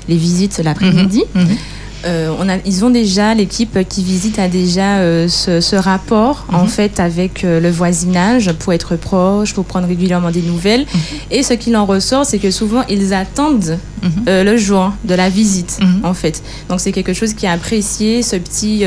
Speaker 4: visites l'après-midi,
Speaker 2: Mhm, mhm.
Speaker 4: Euh, on a, ils ont déjà, l'équipe qui visite a déjà euh, ce, ce rapport en
Speaker 2: Mhm.
Speaker 4: fait avec euh, le voisinage pour être proche, pour prendre régulièrement des nouvelles.
Speaker 2: Mhm.
Speaker 4: Et ce qu'il en ressort, c'est que souvent ils attendent
Speaker 2: Mhm.
Speaker 4: le jour de la visite en fait. Donc c'est quelque chose qui est apprécié, ce petit,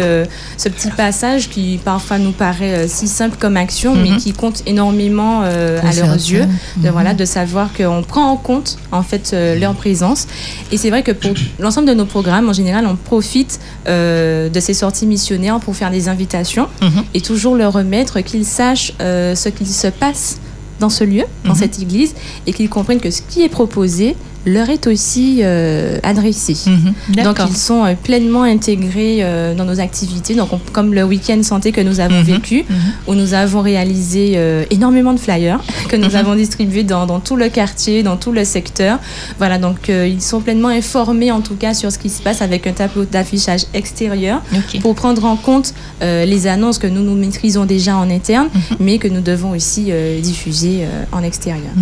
Speaker 4: ce petit passage qui parfois nous paraît si simple comme action, mais qui compte énormément à leurs yeux. De, voilà, de savoir qu'on prend en compte en fait leur présence. Et c'est vrai que pour l'ensemble de nos programmes, en général, on profite euh, de ces sorties missionnaires pour faire des invitations
Speaker 2: Mhm.
Speaker 4: et toujours leur remettre qu'ils sachent euh, ce qu'il se passe dans ce lieu, dans
Speaker 2: Mhm.
Speaker 4: cette église, et qu'ils comprennent que ce qui est proposé leur est aussi euh, adressée. Donc
Speaker 2: D'accord.
Speaker 4: ils sont euh, pleinement intégrés euh, dans nos activités, donc on- comme le week-end santé que nous avons
Speaker 2: Mhm.
Speaker 4: vécu, où nous avons réalisé euh, énormément de flyers que nous
Speaker 2: Mhm.
Speaker 4: avons distribués dans, dans tout le quartier, dans tout le secteur. Voilà, donc ils sont pleinement informés en tout cas sur ce qui se passe avec un tableau d'affichage extérieur pour prendre en compte les annonces que nous nous maîtrisons déjà en interne,
Speaker 2: Mhm.
Speaker 4: mais que nous devons aussi diffuser en extérieur.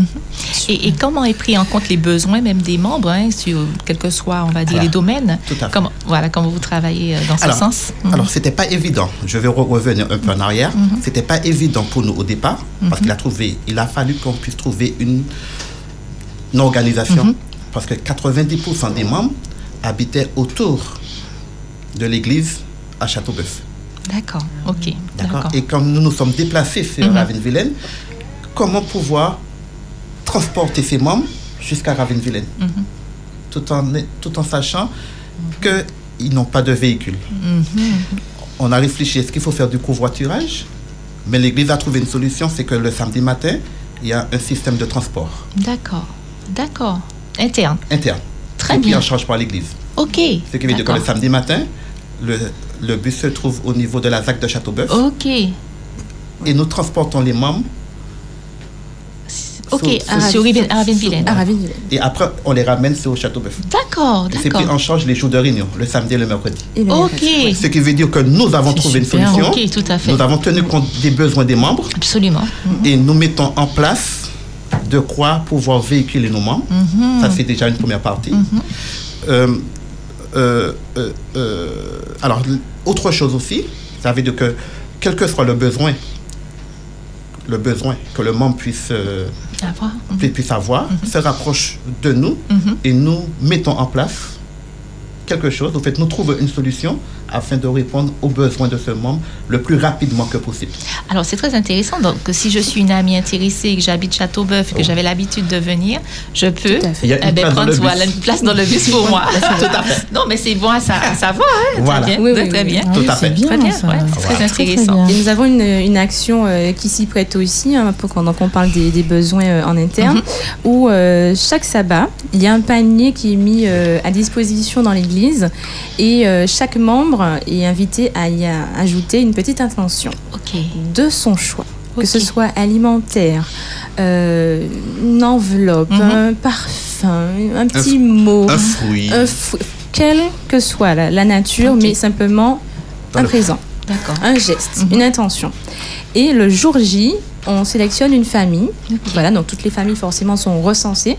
Speaker 2: Et, et comment est pris en compte les besoins même des membres, hein, sur quel que soit, on va dire,
Speaker 34: Voilà.
Speaker 2: les domaines
Speaker 34: Tout à fait.
Speaker 2: Comment, Voilà, comment vous travaillez euh, dans ce
Speaker 34: Alors,
Speaker 2: sens Mhm.
Speaker 34: alors c'était pas évident. Je vais re- revenir un peu en arrière.
Speaker 2: Mhm.
Speaker 34: C'était pas évident pour nous au départ parce
Speaker 2: Mhm.
Speaker 34: qu'il a trouvé, il a fallu qu'on puisse trouver une, une organisation parce que 90% des membres habitaient autour de l'église à Châteauboeuf.
Speaker 2: D'accord, ok.
Speaker 34: D'accord. Et comme nous nous sommes déplacés sur
Speaker 2: Mhm.
Speaker 34: Ravenne-Vilaine, comment pouvoir transporter ces membres jusqu'à Ravenne-Vilaine
Speaker 2: Mhm.
Speaker 34: tout, en, tout en sachant qu'ils n'ont pas de véhicule.
Speaker 2: Mhm.
Speaker 34: On a réfléchi, est-ce qu'il faut faire du covoiturage? Mais l'Église a trouvé une solution, c'est que le samedi matin, il y a un système de transport
Speaker 2: D'accord, d'accord. Interne.
Speaker 34: interne.
Speaker 2: Très bien.
Speaker 34: en charge par l'Église.
Speaker 2: Ok.
Speaker 34: Ce qui veut dire que le samedi matin, le, le bus se trouve au niveau de la ZAC de Châteauboeuf.
Speaker 2: Ok,
Speaker 34: Et nous transportons les membres.
Speaker 2: Ok.
Speaker 34: sur-
Speaker 2: Ravenvillaine.
Speaker 34: Et après, on les ramène sur Châteauboeuf.
Speaker 2: D'accord,
Speaker 34: Et c'est pris
Speaker 2: d'accord.
Speaker 34: en charge les jours de réunion, le samedi et le mercredi.
Speaker 2: Ok.
Speaker 34: Ce qui veut dire que nous avons trouvé une solution.
Speaker 2: Ok, tout à fait.
Speaker 34: Nous avons tenu compte des besoins des membres.
Speaker 2: Absolument.
Speaker 34: Et nous mettons en place de quoi pouvoir véhiculer nos membres.
Speaker 2: Mhm.
Speaker 34: Ça, c'est déjà une première partie. Euh, euh, euh, euh, alors, autre chose aussi, ça veut dire que, quel que soit le besoin, le besoin que le membre puisse, euh,
Speaker 2: Avoir.
Speaker 34: pu- puisse avoir, se rapproche de nous
Speaker 2: Mhm.
Speaker 34: et nous mettons en place quelque chose. En fait, nous trouvons une solution afin de répondre aux besoins de ce membre le plus rapidement que possible.
Speaker 2: Alors, c'est très intéressant. Donc, si je suis une amie intéressée et que j'habite Châteauboeuf et que j'avais l'habitude de venir, je peux
Speaker 34: Il y a une
Speaker 2: eh ben,
Speaker 34: place dans
Speaker 2: prendre
Speaker 34: le bus.
Speaker 2: voilà, une place dans le bus pour moi.
Speaker 34: Tout à fait.
Speaker 2: Non, mais c'est bon à, sa- à savoir. Hein,
Speaker 34: Voilà.
Speaker 2: Très bien.
Speaker 4: Oui,
Speaker 2: très,
Speaker 4: oui,
Speaker 2: très
Speaker 4: oui.
Speaker 2: bien.
Speaker 4: Oui, Tout à c'est fait. bien,
Speaker 2: Très bien. ouais, c'est
Speaker 4: Voilà.
Speaker 2: très intéressant.
Speaker 4: Et nous avons une, une action euh, qui s'y prête aussi, hein, pour quand donc on parle des, des besoins euh, en interne,
Speaker 2: Mhm.
Speaker 4: où euh, chaque sabbat, il y a un panier qui est mis euh, à disposition dans l'église et euh, chaque membre est invité à y a- ajouter une petite intention de son choix. Que ce soit alimentaire, euh, une enveloppe,
Speaker 2: Mhm.
Speaker 4: un parfum, un petit mot,
Speaker 34: un fruit.
Speaker 4: un quelle que soit la, la nature, mais simplement
Speaker 34: Dans
Speaker 4: un présent, un geste, une intention. Et le jour J, on sélectionne une famille. Voilà, donc toutes les familles forcément sont recensées.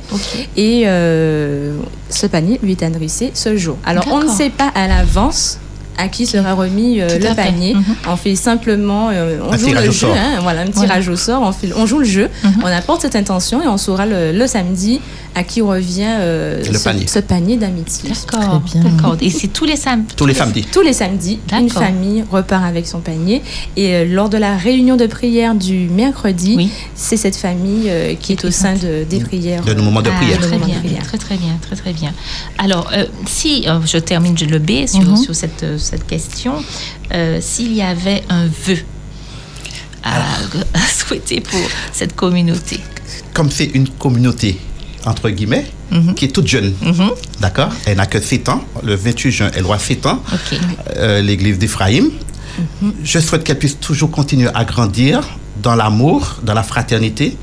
Speaker 4: Et euh, ce panier lui est adressé ce jour. Alors on ne sait pas à l'avance à qui sera remis euh, le panier.
Speaker 2: Mhm.
Speaker 4: On fait simplement, euh, on
Speaker 34: Un
Speaker 4: joue le
Speaker 34: au
Speaker 4: jeu,
Speaker 34: sort.
Speaker 4: hein, voilà, un tirage au sort. On, fait, on joue le jeu,
Speaker 2: Mhm.
Speaker 4: on apporte cette intention et on saura le, le samedi à qui revient euh,
Speaker 34: Le
Speaker 4: ce,
Speaker 34: panier.
Speaker 4: ce panier d'amitié.
Speaker 2: D'accord, d'accord. Et c'est tous les samedis.
Speaker 34: Tous les samedis.
Speaker 4: Tous les samedis, une famille repart avec son panier. Et euh, lors de la réunion de prière du mercredi, c'est cette famille euh, qui est au sein de- des prières.
Speaker 34: De nos moments de
Speaker 4: Ah,
Speaker 34: prière.
Speaker 2: Très
Speaker 4: de
Speaker 2: bien,
Speaker 4: prière.
Speaker 2: très très bien, très très bien. Alors, euh, si euh, je termine le B sur,
Speaker 4: Mhm.
Speaker 2: sur cette, euh, cette question, euh, s'il y avait un vœu à, à souhaiter pour cette communauté.
Speaker 34: Comme c'est une communauté, entre guillemets,
Speaker 2: Mhm.
Speaker 34: qui est toute jeune, d'accord? Elle n'a que 7 ans. Le 28 juin, elle aura 7 ans. Euh, l'église d'Ephraïm. Je souhaite qu'elle puisse toujours continuer à grandir dans l'amour, dans la fraternité,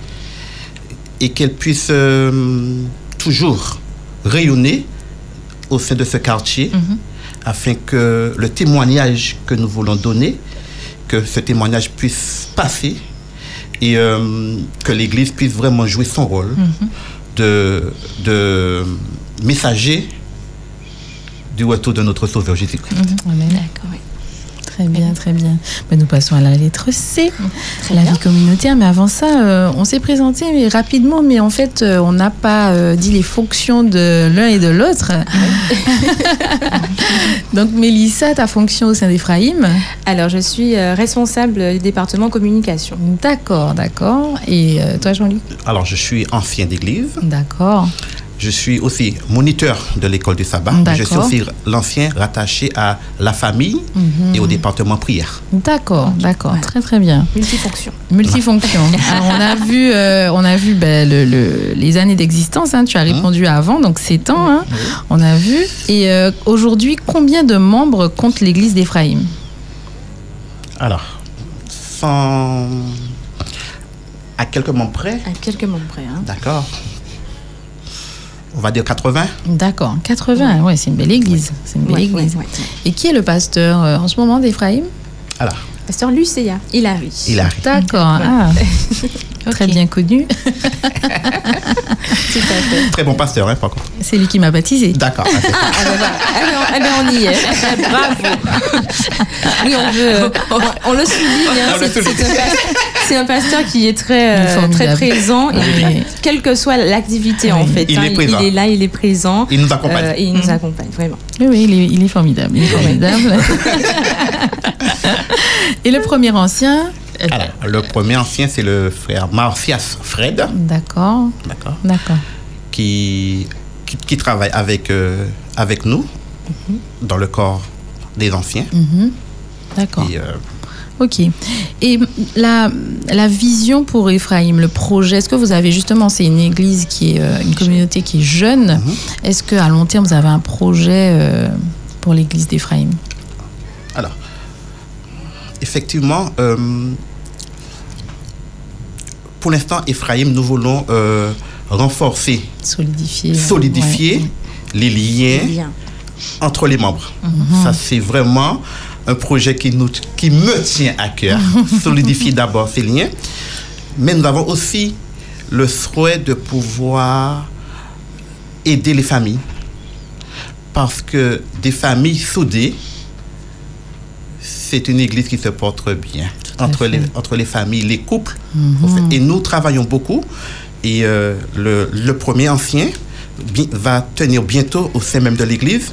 Speaker 34: et qu'elle puisse euh, toujours rayonner au sein de ce quartier, afin que le témoignage que nous voulons donner, que ce témoignage puisse passer et euh, que l'Église puisse vraiment jouer son rôle de, messager du retour de notre Sauveur Jésus-Christ.
Speaker 2: D'accord.
Speaker 1: Très bien, très bien. Ben, nous passons à la lettre C,
Speaker 2: Très
Speaker 1: la
Speaker 2: bien.
Speaker 1: vie communautaire. Mais avant ça, euh, on s'est présenté mais rapidement, mais en fait, euh, on n'a pas euh, dit les fonctions de l'un et de l'autre. Donc, Mélissa, ta fonction au sein d'Ephraïm
Speaker 4: Alors, je suis euh, responsable du département communication.
Speaker 1: D'accord, d'accord. Et euh, toi, Jean-Luc
Speaker 34: Alors, je suis ancien d'église.
Speaker 1: D'accord.
Speaker 34: Je suis aussi moniteur de l'école du sabbat. Je suis aussi l'ancien rattaché à la famille
Speaker 1: Mhm.
Speaker 34: et au département prière.
Speaker 1: D'accord, d'accord, très très bien.
Speaker 4: Multifonction.
Speaker 1: Multifonction. Alors, on a vu, euh, on a vu ben, le- le- les années d'existence. hein, tu as répondu avant, donc c'est temps. hein, On a vu. Et euh, aujourd'hui, combien de membres compte l'Église d'Éphraïm?
Speaker 34: Alors, sans... à quelques membres près,
Speaker 4: À quelques membres près. hein.
Speaker 34: d'accord. On va dire 80.
Speaker 1: D'accord, 80. Ouais, c'est une belle église. C'est une belle
Speaker 4: Ouais,
Speaker 1: église.
Speaker 4: ouais, ouais.
Speaker 1: Et qui est le pasteur euh, en ce moment d'Éphraïm?
Speaker 34: Alors,
Speaker 4: Pasteur Lucéa, Hilary.
Speaker 34: Hilary.
Speaker 1: D'accord. Ah. Très bien connu.
Speaker 4: Tout à fait.
Speaker 34: Très bon pasteur, hein, par contre.
Speaker 1: C'est lui qui m'a baptisé.
Speaker 34: D'accord.
Speaker 4: Ah, ah ben on- on y est. Bravo. Oui, on veut. On, on le souligne. hein, c'est- un pasteur qui est très, euh, très présent, et quelle que soit l'activité en fait.
Speaker 34: Il
Speaker 4: hein,
Speaker 34: est présent.
Speaker 4: il est là, il est présent.
Speaker 34: Il nous accompagne.
Speaker 4: Euh, et il nous accompagne, vraiment.
Speaker 1: Oui, oui, il est, il est formidable. Il est formidable. Et le premier ancien
Speaker 34: Alors, le premier ancien, c'est le frère Marcias Fred,
Speaker 1: D'accord.
Speaker 34: d'accord,
Speaker 1: D'accord.
Speaker 34: qui, qui, qui travaille avec, euh, avec nous dans le corps des anciens.
Speaker 1: Mhm. D'accord.
Speaker 34: Et, euh,
Speaker 1: Ok. Et la, la vision pour Ephraim, le projet, est-ce que vous avez justement, c'est une église qui est, euh, une communauté qui est jeune. Est-ce qu'à long terme, vous avez un projet euh, pour l'église d'Ephraim?
Speaker 34: Alors, effectivement, euh, pour l'instant, Ephraim, nous voulons euh, renforcer,
Speaker 1: Solidifier.
Speaker 34: solidifier les liens entre les membres.
Speaker 1: Mhm.
Speaker 34: Ça, c'est vraiment un projet qui, nous, qui me tient à cœur. Solidifier d'abord ces liens. Mais nous avons aussi le souhait de pouvoir aider les familles. Parce que des familles soudées, c'est une église qui se porte bien. Entre les, entre les familles, les couples.
Speaker 1: Mhm.
Speaker 34: en fait. Et nous travaillons beaucoup. Et euh, le, le premier ancien bi- va tenir bientôt au sein même de l'église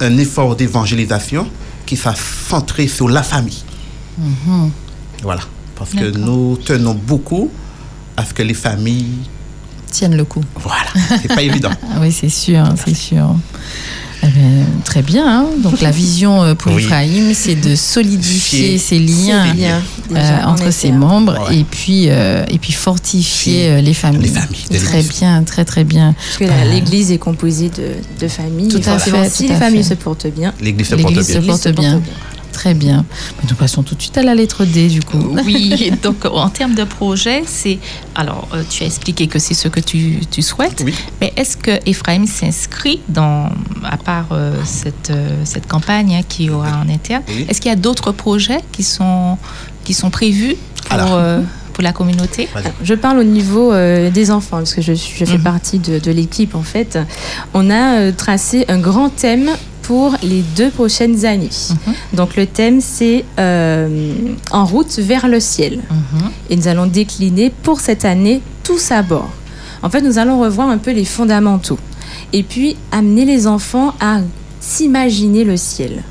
Speaker 34: un effort d'évangélisation qui sera centré sur la famille.
Speaker 1: Mhm.
Speaker 34: Voilà. Parce que nous tenons beaucoup à ce que les familles.
Speaker 1: Tiennent le coup.
Speaker 34: Voilà. C'est pas évident.
Speaker 1: Oui, c'est sûr, c'est sûr. Eh bien, très bien. hein. Donc la vision euh, pour
Speaker 34: Oui.
Speaker 1: Ephraim, c'est de solidifier
Speaker 34: Fier.
Speaker 1: ces liens euh, entre ses membres et puis euh, et puis fortifier les familles.
Speaker 34: Les familles
Speaker 1: Très bien, très très bien.
Speaker 4: Parce que l'église est composée de, de familles.
Speaker 1: Tout à fait,
Speaker 4: Si
Speaker 1: tout
Speaker 4: les familles
Speaker 1: fait.
Speaker 4: se portent bien,
Speaker 34: L'église se
Speaker 1: se
Speaker 34: bien.
Speaker 1: porte bien. Très bien. Nous passons tout de suite à la lettre D du coup.
Speaker 2: Oui, donc en termes de projet, c'est. Alors, euh, tu as expliqué que c'est ce que tu, tu souhaites, mais est-ce que Ephraim s'inscrit dans, à part euh, cette, euh, cette campagne hein, qui aura en interne,
Speaker 34: Oui.
Speaker 2: est-ce qu'il y a d'autres projets qui sont, qui sont prévus pour,
Speaker 34: Alors.
Speaker 2: euh, pour la communauté?
Speaker 4: Je parle au niveau euh, des enfants, parce que je, je fais
Speaker 2: Mhm.
Speaker 4: partie de, de l'équipe en fait. On a euh, tracé un grand thème pour les deux prochaines années. Donc le thème c'est euh, En route vers le ciel. Et nous allons décliner pour cette année tous à bord. En fait, nous allons revoir un peu les fondamentaux. Et puis amener les enfants à s'imaginer le ciel.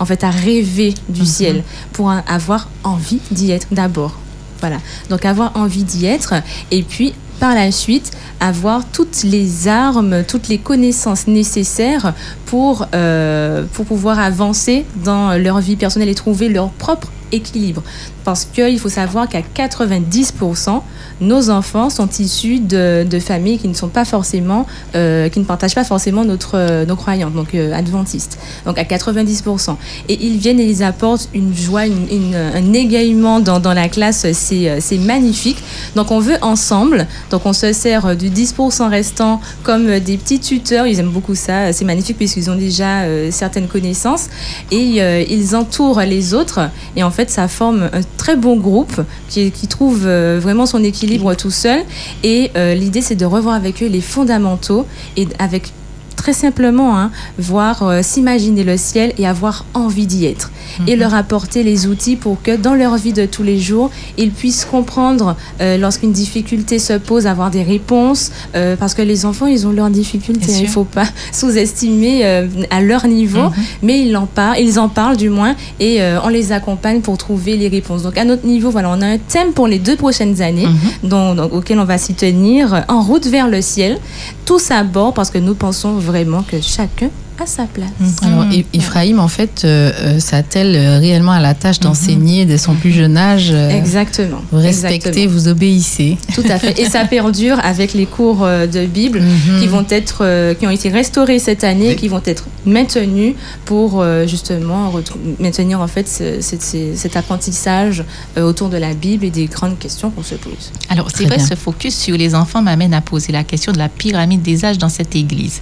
Speaker 4: En fait, à rêver du ciel pour avoir envie d'y être d'abord. Voilà. Donc avoir envie d'y être et puis par la suite avoir toutes les armes, toutes les connaissances nécessaires pour, euh, pour pouvoir avancer dans leur vie personnelle et trouver leur propre équilibre. Parce qu'il faut savoir qu'à 90%, nos enfants sont issus de, de familles qui ne sont pas forcément, euh, qui ne partagent pas forcément notre, euh, nos croyances, donc adventistes. Donc à 90%. Et ils viennent et ils apportent une joie, un égaiement dans, dans la classe, c'est magnifique. Donc on veut ensemble, donc on se sert du 10% restant comme des petits tuteurs, ils aiment beaucoup ça, c'est magnifique puisqu'ils ont déjà euh, certaines connaissances et euh, ils entourent les autres. Et en fait ça forme un très bon groupe qui, trouve euh, vraiment son équilibre tout seul. Et l'idée c'est de revoir avec eux les fondamentaux et avec très simplement hein, voir, euh, s'imaginer le ciel et avoir envie d'y être. Et
Speaker 2: Mhm.
Speaker 4: leur apporter les outils pour que dans leur vie de tous les jours, ils puissent comprendre euh, lorsqu'une difficulté se pose, avoir des réponses, euh, parce que les enfants, ils ont leurs difficultés. Hein, Il ne faut pas sous-estimer à leur niveau,
Speaker 2: Mhm.
Speaker 4: mais ils en parlent, ils en parlent du moins, et on les accompagne pour trouver les réponses. Donc à notre niveau, voilà, on a un thème pour les deux prochaines années,
Speaker 2: Mhm.
Speaker 4: dont- dont- auquel on va s'y tenir, en route vers le ciel, tous à bord, parce que nous pensons vraiment que chacun a sa place.
Speaker 1: Alors, I- Ephraim, en fait, euh, euh, s'attelle euh, réellement à la tâche d'enseigner dès son plus jeune âge. euh,
Speaker 4: Exactement.
Speaker 1: Vous respectez,
Speaker 4: Exactement.
Speaker 1: vous obéissez?
Speaker 4: Tout à fait. Et ça perdure avec les cours de Bible
Speaker 1: Mhm.
Speaker 4: qui vont être, euh, qui ont été restaurés cette année, qui vont être maintenus pour euh, justement maintenir en fait ce- ce- ce- cet apprentissage euh, autour de la Bible et des grandes questions qu'on se pose.
Speaker 2: Alors, c'est vrai,
Speaker 4: bien.
Speaker 2: ce focus sur les enfants m'amène à poser la question de la pyramide des âges dans cette église.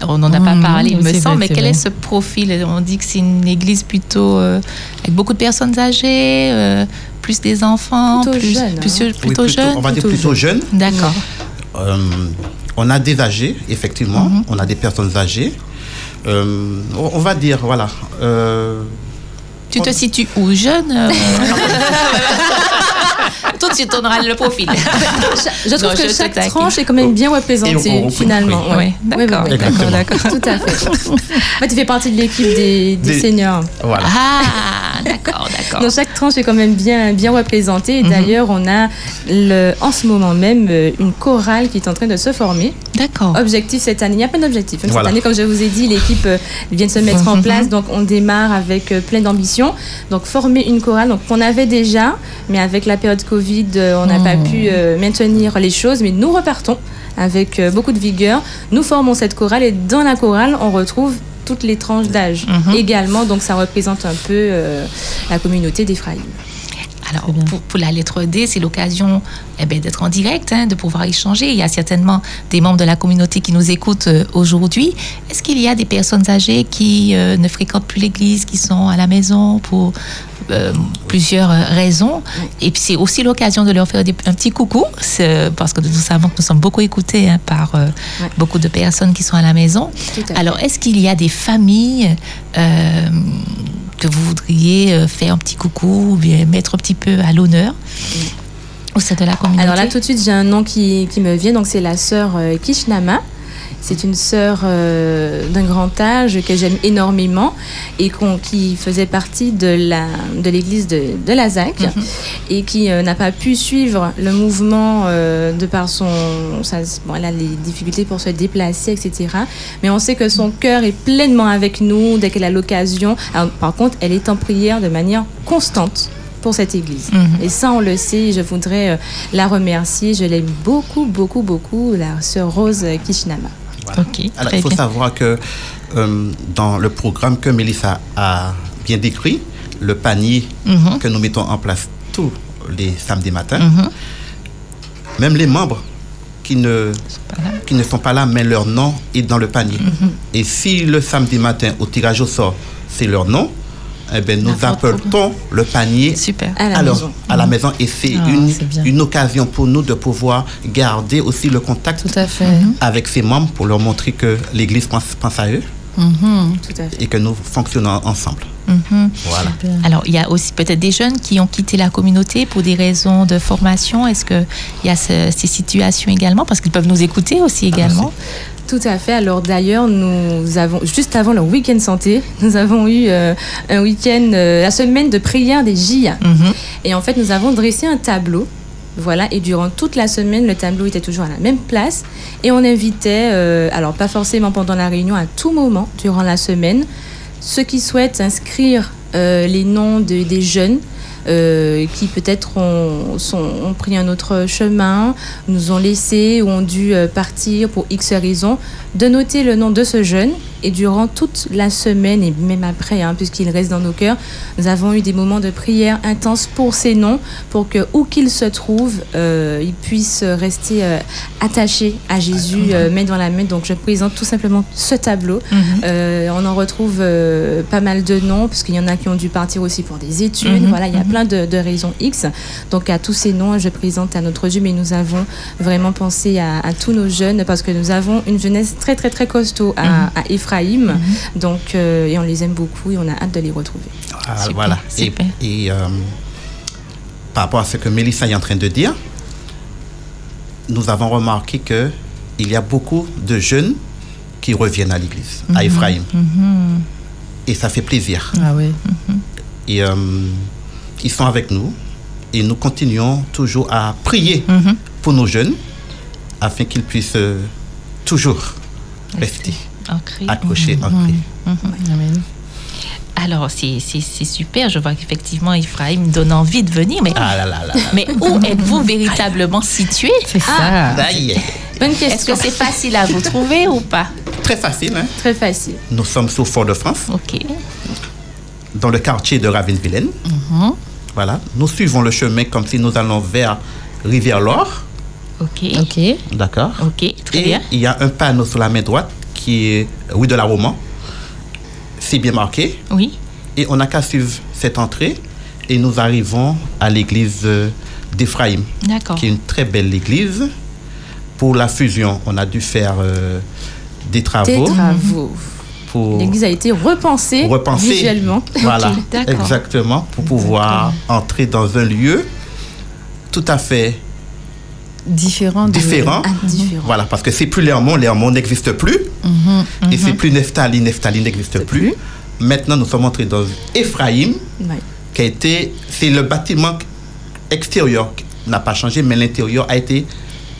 Speaker 2: Alors, on n'en a pas
Speaker 1: Mhm,
Speaker 2: parlé, il me mais quel est ce profil? On dit que c'est une église plutôt euh, avec beaucoup de personnes âgées, euh, plus des enfants,
Speaker 4: Plutôt
Speaker 2: plus,
Speaker 4: jeune,
Speaker 2: plus-
Speaker 4: hein.
Speaker 2: plutôt,
Speaker 34: Oui,
Speaker 2: jeunes.
Speaker 34: On va dire plutôt jeunes.
Speaker 2: D'accord.
Speaker 34: Euh, on a des âgés, effectivement.
Speaker 2: Mhm.
Speaker 34: On a des personnes âgées. Euh, on va dire, voilà. euh,
Speaker 2: Tu te situes où Jeune euh, Tout de suite, on aura le profil.
Speaker 4: Je trouve
Speaker 2: Non,
Speaker 4: que
Speaker 2: je
Speaker 4: chaque
Speaker 2: taquine.
Speaker 4: tranche est quand même bien représentée
Speaker 34: Et on- on-
Speaker 4: finalement.
Speaker 34: oui.
Speaker 4: Ouais.
Speaker 2: D'accord.
Speaker 4: ouais, ouais.
Speaker 34: Exactement.
Speaker 2: D'accord.
Speaker 4: Tout à fait. En fait, tu fais partie de l'équipe des, des
Speaker 34: Des-
Speaker 4: seniors.
Speaker 34: voilà.
Speaker 2: Ah, d'accord, d'accord.
Speaker 4: Donc chaque tranche est quand même bien, bien représentée. Et
Speaker 2: Mhm.
Speaker 4: d'ailleurs, on a le, en ce moment même euh, une chorale qui est en train de se former.
Speaker 2: D'accord.
Speaker 4: Objectif cette année, il n'y a pas d'objectif. Cette
Speaker 34: Voilà.
Speaker 4: année, comme je vous ai dit, l'équipe euh, vient de se mettre en
Speaker 2: Mhm.
Speaker 4: place. Donc on démarre avec euh, plein d'ambition. Donc former une chorale, donc qu'on avait déjà, mais avec la période Covid, euh, on n'a pas pu euh, maintenir les choses. Mais nous repartons avec euh, beaucoup de vigueur. Nous formons cette chorale et dans la chorale, on retrouve toutes les tranches d'âge
Speaker 2: Mhm.
Speaker 4: également. Donc ça représente un peu euh, la communauté d'Ephraïm.
Speaker 2: Alors, pour, pour la lettre D, c'est l'occasion eh ben, d'être en direct, hein, de pouvoir échanger. Il y a certainement des membres de la communauté qui nous écoutent euh, aujourd'hui. Est-ce qu'il y a des personnes âgées qui euh, ne fréquentent plus l'église, qui sont à la maison pour euh, plusieurs euh, raisons Et puis, c'est aussi l'occasion de leur faire des- un petit coucou, c'est- parce que nous savons que nous sommes beaucoup écoutés hein, par euh,
Speaker 4: Ouais.
Speaker 2: beaucoup de personnes qui sont à la maison.
Speaker 4: À.
Speaker 2: Alors, est-ce qu'il y a des familles euh, que vous voudriez euh, faire un petit coucou ou bien mettre un petit peu à l'honneur au sein de la communauté?
Speaker 4: Alors là, tout de suite, j'ai un nom qui, qui me vient. Donc, c'est la sœur euh, Kishnama. C'est une sœur euh, d'un grand âge que j'aime énormément et qui faisait partie de l'église de, de la ZAC
Speaker 2: Mhm.
Speaker 4: et qui euh, n'a pas pu suivre le mouvement euh, de par son... sa- bon, elle a les difficultés pour se déplacer, etc. Mais on sait que son cœur est pleinement avec nous dès qu'elle a l'occasion. Alors, Par contre, elle est en prière de manière constante pour cette église.
Speaker 2: Mhm.
Speaker 4: Et ça, on le sait. Je voudrais la remercier. Je l'aime beaucoup, beaucoup, beaucoup, la sœur Rose Kishinama.
Speaker 34: Voilà. Alors, il faut
Speaker 2: bien.
Speaker 34: savoir que euh, dans le programme que Mélissa a bien décrit, le panier
Speaker 2: Mhm.
Speaker 34: que nous mettons en place tous les samedis matins,
Speaker 2: Mhm.
Speaker 34: même les membres qui ne, qui ne sont pas là, mais leur nom est dans le panier.
Speaker 2: Mhm.
Speaker 34: Et si le samedi matin, au tirage au sort, c'est leur nom, eh ben, nous apportons le panier
Speaker 2: Super.
Speaker 4: À la
Speaker 34: alors,
Speaker 4: maison.
Speaker 34: à la maison. Et c'est
Speaker 1: Ah,
Speaker 34: une, occasion pour nous de pouvoir garder aussi le contact
Speaker 1: Tout à fait.
Speaker 34: avec ses membres pour leur montrer que l'Église pense, pense à eux
Speaker 1: Mhm.
Speaker 4: Tout à fait.
Speaker 34: et que nous fonctionnons ensemble.
Speaker 2: Mhm.
Speaker 34: Voilà.
Speaker 2: Alors, il y a aussi peut-être des jeunes qui ont quitté la communauté pour des raisons de formation. Est-ce qu'il y a ce- ces situations également? Parce qu'ils peuvent nous écouter aussi également.
Speaker 4: Tout à fait. Alors d'ailleurs, nous avons, juste avant le week-end santé, nous avons eu euh, un week-end, euh, la semaine de prière des JIA.
Speaker 2: Mhm.
Speaker 4: Et en fait, nous avons dressé un tableau. Voilà, et durant toute la semaine, le tableau était toujours à la même place. Et on invitait, euh, alors pas forcément pendant la réunion, à tout moment durant la semaine, ceux qui souhaitent inscrire les noms de- des jeunes euh, qui peut-être ont, pris un autre chemin, nous ont laissé ou ont dû euh, partir pour X raisons, de noter le nom de ce jeune Et durant toute la semaine et même après, hein, puisqu'il reste dans nos cœurs, nous avons eu des moments de prière intenses pour ces noms, pour que où qu'ils se trouvent, euh, ils puissent rester euh, attachés à Jésus, euh, main dans la main. Donc je présente tout simplement ce tableau.
Speaker 1: Mhm.
Speaker 4: On en retrouve pas mal de noms, parce qu'il y en a qui ont dû partir aussi pour des études.
Speaker 1: Mhm.
Speaker 4: Voilà, il y a plein de, de raisons X. Donc à tous ces noms, je présente à notre Dieu, mais nous avons vraiment pensé à, à tous nos jeunes, parce que nous avons une jeunesse très très très costaud à,
Speaker 1: Mhm.
Speaker 4: Donc, euh, et on les aime beaucoup et on a hâte de les retrouver.
Speaker 34: Ah, voilà. Et, et, euh, par rapport à ce que Mélissa est en train de dire, nous avons remarqué que il y a beaucoup de jeunes qui reviennent à l'église, à
Speaker 1: Mhm.
Speaker 34: Ephraïm.
Speaker 1: Mhm.
Speaker 34: Et ça fait plaisir.
Speaker 1: Ah oui.
Speaker 34: Et euh, ils sont avec nous. Et nous continuons toujours à prier pour nos jeunes afin qu'ils puissent euh, toujours rester
Speaker 2: Ancré.
Speaker 34: accrochés, ancrés.
Speaker 1: Amen.
Speaker 2: Alors, c'est super. Je vois qu'effectivement, Ephraim donne envie de venir. Mais,
Speaker 34: Ah là là là.
Speaker 2: mais où êtes-vous véritablement situé? C'est
Speaker 1: ça.
Speaker 34: Aïe.
Speaker 4: Bonne
Speaker 2: Est-ce que c'est facile à vous trouver ou pas?
Speaker 34: Très facile, hein?
Speaker 4: Très facile.
Speaker 34: Nous sommes sur Fort-de-France,
Speaker 2: Ok.
Speaker 34: dans le quartier de Ravenne-Vilaine.
Speaker 2: Mhm.
Speaker 34: Voilà. Nous suivons le chemin comme si nous allons vers Rivière-Laure.
Speaker 2: Ok.
Speaker 1: Ok.
Speaker 34: D'accord.
Speaker 2: Ok. Très
Speaker 34: Et
Speaker 2: bien.
Speaker 34: il y a un panneau sur la main droite qui est rue de la Roman. C'est bien marqué.
Speaker 2: Oui.
Speaker 34: Et on n'a qu'à suivre cette entrée et nous arrivons à l'église euh, d'Ephraïm,
Speaker 2: D'accord.
Speaker 34: qui est une très belle église. Pour la fusion, on a dû faire euh, des travaux.
Speaker 4: Des travaux.
Speaker 34: Pour
Speaker 4: L'église a été repensée visuellement.
Speaker 34: Voilà, exactement, pour pouvoir entrer dans un lieu tout à fait
Speaker 1: Différent.
Speaker 34: différent.
Speaker 4: Différent.
Speaker 34: Voilà, parce que c'est plus Lermont, Lermont n'existe plus.
Speaker 1: Mhm,
Speaker 34: Et
Speaker 1: mhm.
Speaker 34: c'est plus Neftali, Neftali n'existe plus. Maintenant, nous sommes entrés dans Ephraïm,
Speaker 4: Ouais.
Speaker 34: qui a été. C'est le bâtiment extérieur qui n'a pas changé, mais l'intérieur a été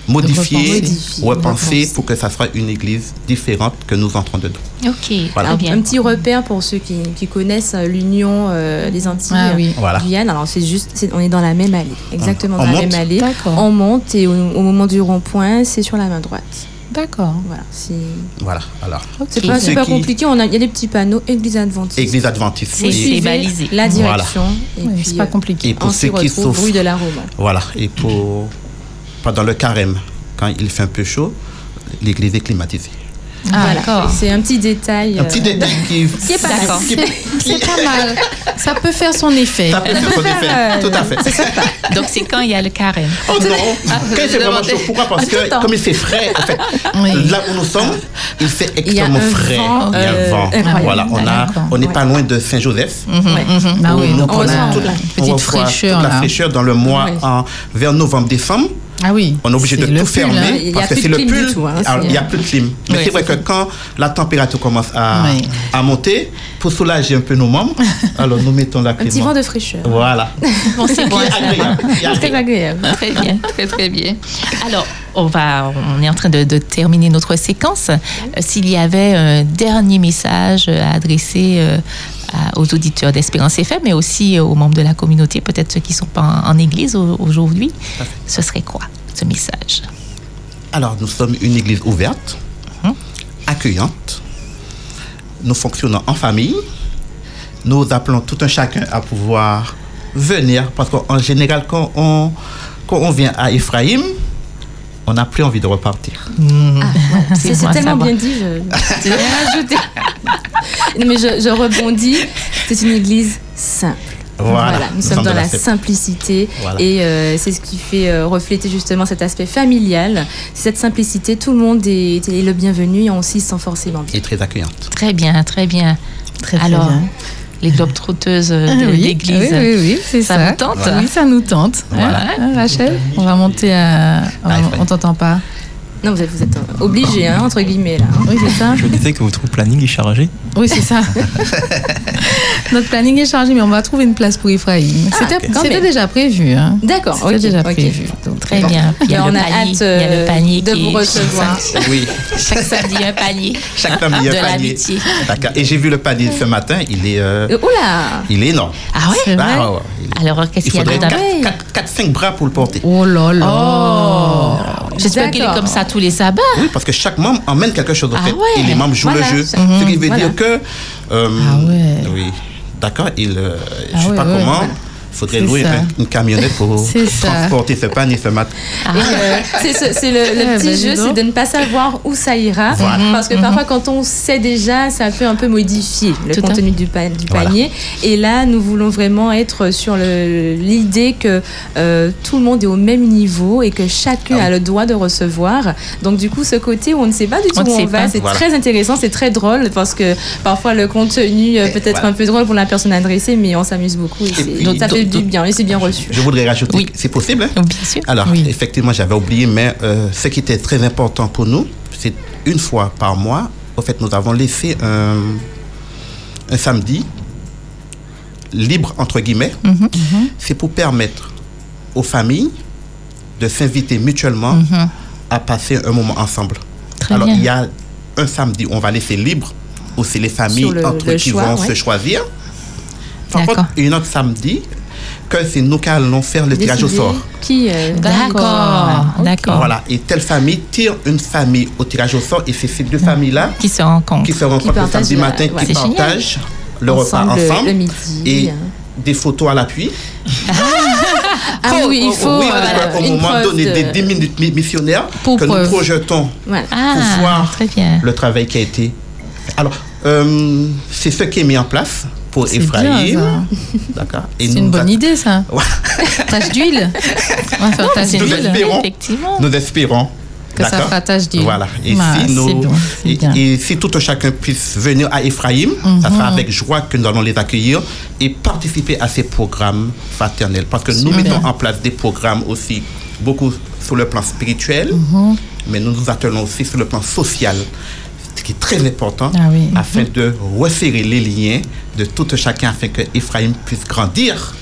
Speaker 34: repensé
Speaker 4: repensé.
Speaker 34: pour que ça soit une église différente que nous entrons dedans.
Speaker 2: Ok.
Speaker 34: Voilà.
Speaker 2: Bien.
Speaker 4: un petit repère pour ceux qui, qui connaissent euh, l'Union euh, des Antilles,
Speaker 1: Ah oui.
Speaker 34: Voilà.
Speaker 4: Guyane. Alors c'est juste, c'est- on est dans la même allée, exactement
Speaker 34: On
Speaker 4: dans la
Speaker 34: monte
Speaker 4: même allée.
Speaker 1: D'accord.
Speaker 4: On monte et au, au moment du rond-point, c'est sur la main droite.
Speaker 1: D'accord.
Speaker 4: Voilà, c'est
Speaker 34: Voilà, alors.
Speaker 4: c'est pas super
Speaker 34: qui-
Speaker 4: compliqué. On a, il y a des petits panneaux Église Adventiste.
Speaker 34: Église adventiste.
Speaker 2: C'est-
Speaker 34: Et-
Speaker 2: c'est
Speaker 4: Suivez
Speaker 2: balisé.
Speaker 4: La
Speaker 34: Voilà.
Speaker 4: direction. Et
Speaker 1: Oui,
Speaker 4: puis
Speaker 1: c'est pas
Speaker 4: euh,
Speaker 1: compliqué.
Speaker 34: Et pour
Speaker 4: on
Speaker 34: ceux qui souffrent.
Speaker 4: rue de la Rome.
Speaker 34: Voilà, et pour pendant le carême, quand il fait un peu chaud, l'église est climatisée.
Speaker 1: Ah,
Speaker 4: Voilà.
Speaker 1: d'accord.
Speaker 4: C'est un petit détail.
Speaker 34: Un petit
Speaker 4: euh,
Speaker 34: détail qui,
Speaker 4: qui est pas mal.
Speaker 1: C'est pas mal. Ça peut faire son effet.
Speaker 34: ça peut faire son effet. Tout à fait.
Speaker 2: Donc, c'est quand il y a le carême.
Speaker 34: Oh non
Speaker 2: Ah,
Speaker 34: Quand il fait vraiment chaud, pourquoi? Parce que
Speaker 4: temps.
Speaker 34: comme il fait frais, en fait,
Speaker 1: Oui.
Speaker 34: là où nous sommes, il fait extrêmement frais.
Speaker 4: vent,
Speaker 34: il y a un
Speaker 4: euh,
Speaker 34: vent. Voilà, on a, on n'est
Speaker 4: Ouais.
Speaker 34: pas loin de Saint-Joseph.
Speaker 1: Ah oui,
Speaker 34: Où
Speaker 1: donc
Speaker 34: nous
Speaker 1: on
Speaker 34: prenons
Speaker 1: a
Speaker 34: toute-
Speaker 1: petite
Speaker 34: reçoit
Speaker 1: fraîcheur
Speaker 34: toute la fraîcheur dans le mois vers novembre-décembre.
Speaker 1: Ah oui.
Speaker 34: On est obligé de tout
Speaker 1: pull,
Speaker 34: fermer
Speaker 1: hein.
Speaker 4: A
Speaker 34: parce que
Speaker 4: plus
Speaker 34: c'est
Speaker 4: de
Speaker 34: le
Speaker 4: clim du
Speaker 34: pull.
Speaker 4: tout, hein,
Speaker 34: Alors, il n'y a plus de clim. Mais c'est vrai que quand la température commence à,
Speaker 1: Oui.
Speaker 34: à monter, pour soulager un peu nos membres, alors nous mettons la
Speaker 4: Un petit
Speaker 34: clim.
Speaker 4: vent de fraîcheur.
Speaker 34: Voilà.
Speaker 2: Bon, c'est bon
Speaker 34: agréable.
Speaker 4: Très
Speaker 34: agréable.
Speaker 2: Très bien, très très bien. Alors, on va, on est en train de, de terminer notre séquence. Euh, S'il y avait un dernier message à adresser euh, à- aux auditeurs d'Espérance FM, mais aussi aux membres de la communauté, peut-être ceux qui ne sont pas en, en église au- aujourd'hui, ce serait quoi ce message?
Speaker 34: Alors, nous sommes une église ouverte,
Speaker 2: Mhm.
Speaker 34: accueillante. Nous fonctionnons en famille. Nous appelons tout un chacun à pouvoir venir parce qu'en général, quand on, quand on vient à Ephraïm, on n'a plus envie de repartir.
Speaker 4: C'est c'est
Speaker 2: bon à
Speaker 4: tellement bien dit, je je vais rien ajouter. Non, mais je, je rebondis. C'est une église simple.
Speaker 34: Voilà,
Speaker 4: nous, sommes dans la
Speaker 34: sim-
Speaker 4: simplicité
Speaker 34: Voilà.
Speaker 4: et euh, c'est ce qui fait euh, refléter justement cet aspect familial. Cette simplicité, tout le monde est, est le bienvenu et on s'y sent forcément bien.
Speaker 34: Et très accueillante.
Speaker 2: Très bien, très bien.
Speaker 1: Très, très
Speaker 2: Alors,
Speaker 1: bien.
Speaker 2: Les globes trotteuses de
Speaker 1: Ah oui,
Speaker 2: l'église.
Speaker 1: Oui, oui, oui, c'est ça.
Speaker 2: Ça vous tente
Speaker 1: Oui, ça nous tente.
Speaker 34: Voilà.
Speaker 1: Hein, hein, Rachel, on va monter à.
Speaker 34: Ah,
Speaker 1: on- t'entend pas.
Speaker 4: Non, vous êtes, vous êtes euh, obligé, hein, entre guillemets là.
Speaker 1: Oui, c'est ça.
Speaker 3: Je disais que votre planning est chargé.
Speaker 1: Oui, c'est ça. Notre planning est chargé, mais on va trouver une place pour Ephraim. C'était
Speaker 4: quand
Speaker 1: c'était déjà prévu. Hein.
Speaker 4: D'accord,
Speaker 1: C'était déjà prévu. Donc,
Speaker 2: Très
Speaker 1: bon.
Speaker 2: bien. Il y a,
Speaker 4: on
Speaker 2: le
Speaker 4: a
Speaker 2: panier,
Speaker 4: hâte,
Speaker 2: il y a le
Speaker 4: euh,
Speaker 2: panier
Speaker 4: de
Speaker 2: qui
Speaker 4: vous
Speaker 2: est-
Speaker 4: recevoir.
Speaker 34: Oui,
Speaker 2: Chaque samedi, un panier.
Speaker 34: chaque famille
Speaker 2: De
Speaker 34: a un panier. D'accord. Et j'ai vu le panier ce matin, il est, euh,
Speaker 4: Euh, Oula
Speaker 34: il est énorme.
Speaker 2: Ah ouais?
Speaker 34: Ah, ouais,
Speaker 2: Alors, qu'est-ce
Speaker 34: Il
Speaker 2: qu'il y a
Speaker 34: faudrait
Speaker 2: dedans?
Speaker 34: 4-5 bras pour le porter.
Speaker 1: Oh là là.
Speaker 2: Oh J'espère qu'il est comme ça tous les sabbats.
Speaker 34: Oui, parce que chaque membre emmène quelque chose en
Speaker 2: Ah ouais.
Speaker 34: Et les membres jouent
Speaker 2: Voilà.
Speaker 34: le jeu.
Speaker 2: Mhm.
Speaker 34: Ce qui veut
Speaker 2: Voilà.
Speaker 34: dire que. Euh, Oui. D'accord, il. euh, je ne sais
Speaker 1: Ah ouais,
Speaker 34: pas
Speaker 1: ouais,
Speaker 34: comment. Il faudrait louer
Speaker 1: ça.
Speaker 34: un- une camionnette pour
Speaker 1: ça.
Speaker 34: transporter ce pain et ce mat.
Speaker 4: Et, euh, c'est ce- c'est le, le
Speaker 1: Eh
Speaker 4: petit
Speaker 1: ben,
Speaker 4: jeu, c'est de ne pas savoir où ça ira.
Speaker 34: Voilà.
Speaker 4: Parce que parfois, quand on sait déjà, ça peut un peu modifier le
Speaker 2: Tout
Speaker 4: contenu du, pa- du
Speaker 34: Voilà.
Speaker 4: panier. Et là, nous voulons vraiment être sur l'idée que euh, tout le monde est au même niveau et que chacun
Speaker 34: Ah
Speaker 4: a le droit de recevoir. Donc, du coup, ce côté où on ne sait pas du tout
Speaker 2: On
Speaker 4: où on va, c'est
Speaker 34: Voilà.
Speaker 4: très intéressant, c'est très drôle parce que parfois le contenu euh, peut être
Speaker 34: voilà.
Speaker 4: un peu drôle pour la personne adressée, mais on s'amuse beaucoup et, c'est-
Speaker 34: puis,
Speaker 4: donc ça fait du bien et c'est bien reçu.
Speaker 34: Je voudrais rajouter, c'est possible hein
Speaker 2: Bien sûr.
Speaker 34: Alors, effectivement, j'avais oublié, mais euh, ce qui était très important pour nous, c'est une fois par mois, au fait, nous avons laissé un, un samedi libre, entre guillemets.
Speaker 2: Mhm.
Speaker 34: C'est pour permettre aux familles de s'inviter mutuellement
Speaker 2: Mhm.
Speaker 34: à passer un moment ensemble.
Speaker 2: Très
Speaker 34: Alors,
Speaker 2: bien.
Speaker 34: il y a un samedi où on va laisser libre, où c'est les familles
Speaker 4: le-
Speaker 34: entre
Speaker 4: le
Speaker 34: qui
Speaker 4: choix,
Speaker 34: vont
Speaker 4: ouais.
Speaker 34: se choisir. Par contre, une autre samedi, que c'est nous qui allons faire le tirage au sort.
Speaker 4: Qui euh,
Speaker 2: D'accord. D'accord.
Speaker 34: Voilà, et telle famille tire une famille au tirage au sort, et c'est ces deux familles-là
Speaker 2: Qui se rencontrent.
Speaker 34: qui se rencontrent le samedi
Speaker 4: la-
Speaker 34: matin,
Speaker 4: ouais.
Speaker 34: qui
Speaker 4: génial.
Speaker 34: partagent le repas
Speaker 4: Ensemble, le-
Speaker 34: ensemble,
Speaker 4: le midi,
Speaker 34: et
Speaker 4: hein.
Speaker 34: des photos à l'appui.
Speaker 4: Ah oui, il faut
Speaker 34: oui,
Speaker 4: euh,
Speaker 34: parce qu'au
Speaker 4: une
Speaker 34: moment donné
Speaker 4: de-
Speaker 34: des 10 minutes mi- missionnaires
Speaker 1: Pour
Speaker 34: que
Speaker 1: preuve.
Speaker 34: nous projetons
Speaker 4: Voilà.
Speaker 34: pour
Speaker 2: Ah,
Speaker 34: voir
Speaker 2: très bien.
Speaker 34: le travail qui a été. Alors, euh, c'est ce qui est mis en place pour Ephraïm. D'accord.
Speaker 1: C'est une bonne
Speaker 34: a-
Speaker 1: idée, ça. Tache d'huile. On va faire
Speaker 34: Nous
Speaker 1: d'huile.
Speaker 34: espérons,
Speaker 2: Effectivement.
Speaker 34: nous espérons
Speaker 1: Que ça
Speaker 34: d'accord
Speaker 1: fera tache d'huile.
Speaker 34: Voilà. Et,
Speaker 1: Ah,
Speaker 34: si nous,
Speaker 1: bon,
Speaker 34: et, si tout un chacun puisse venir à Ephraïm, ça
Speaker 1: Mhm.
Speaker 34: sera avec joie que nous allons les accueillir et participer à ces programmes fraternels. Parce que nous mettons en place des programmes aussi beaucoup sur le plan spirituel,
Speaker 1: Mhm.
Speaker 34: mais nous nous attelons aussi sur le plan social, ce qui est très important,
Speaker 1: Ah oui.
Speaker 34: afin de resserrer les liens de tout un chacun, afin que Ephraïm puisse grandir.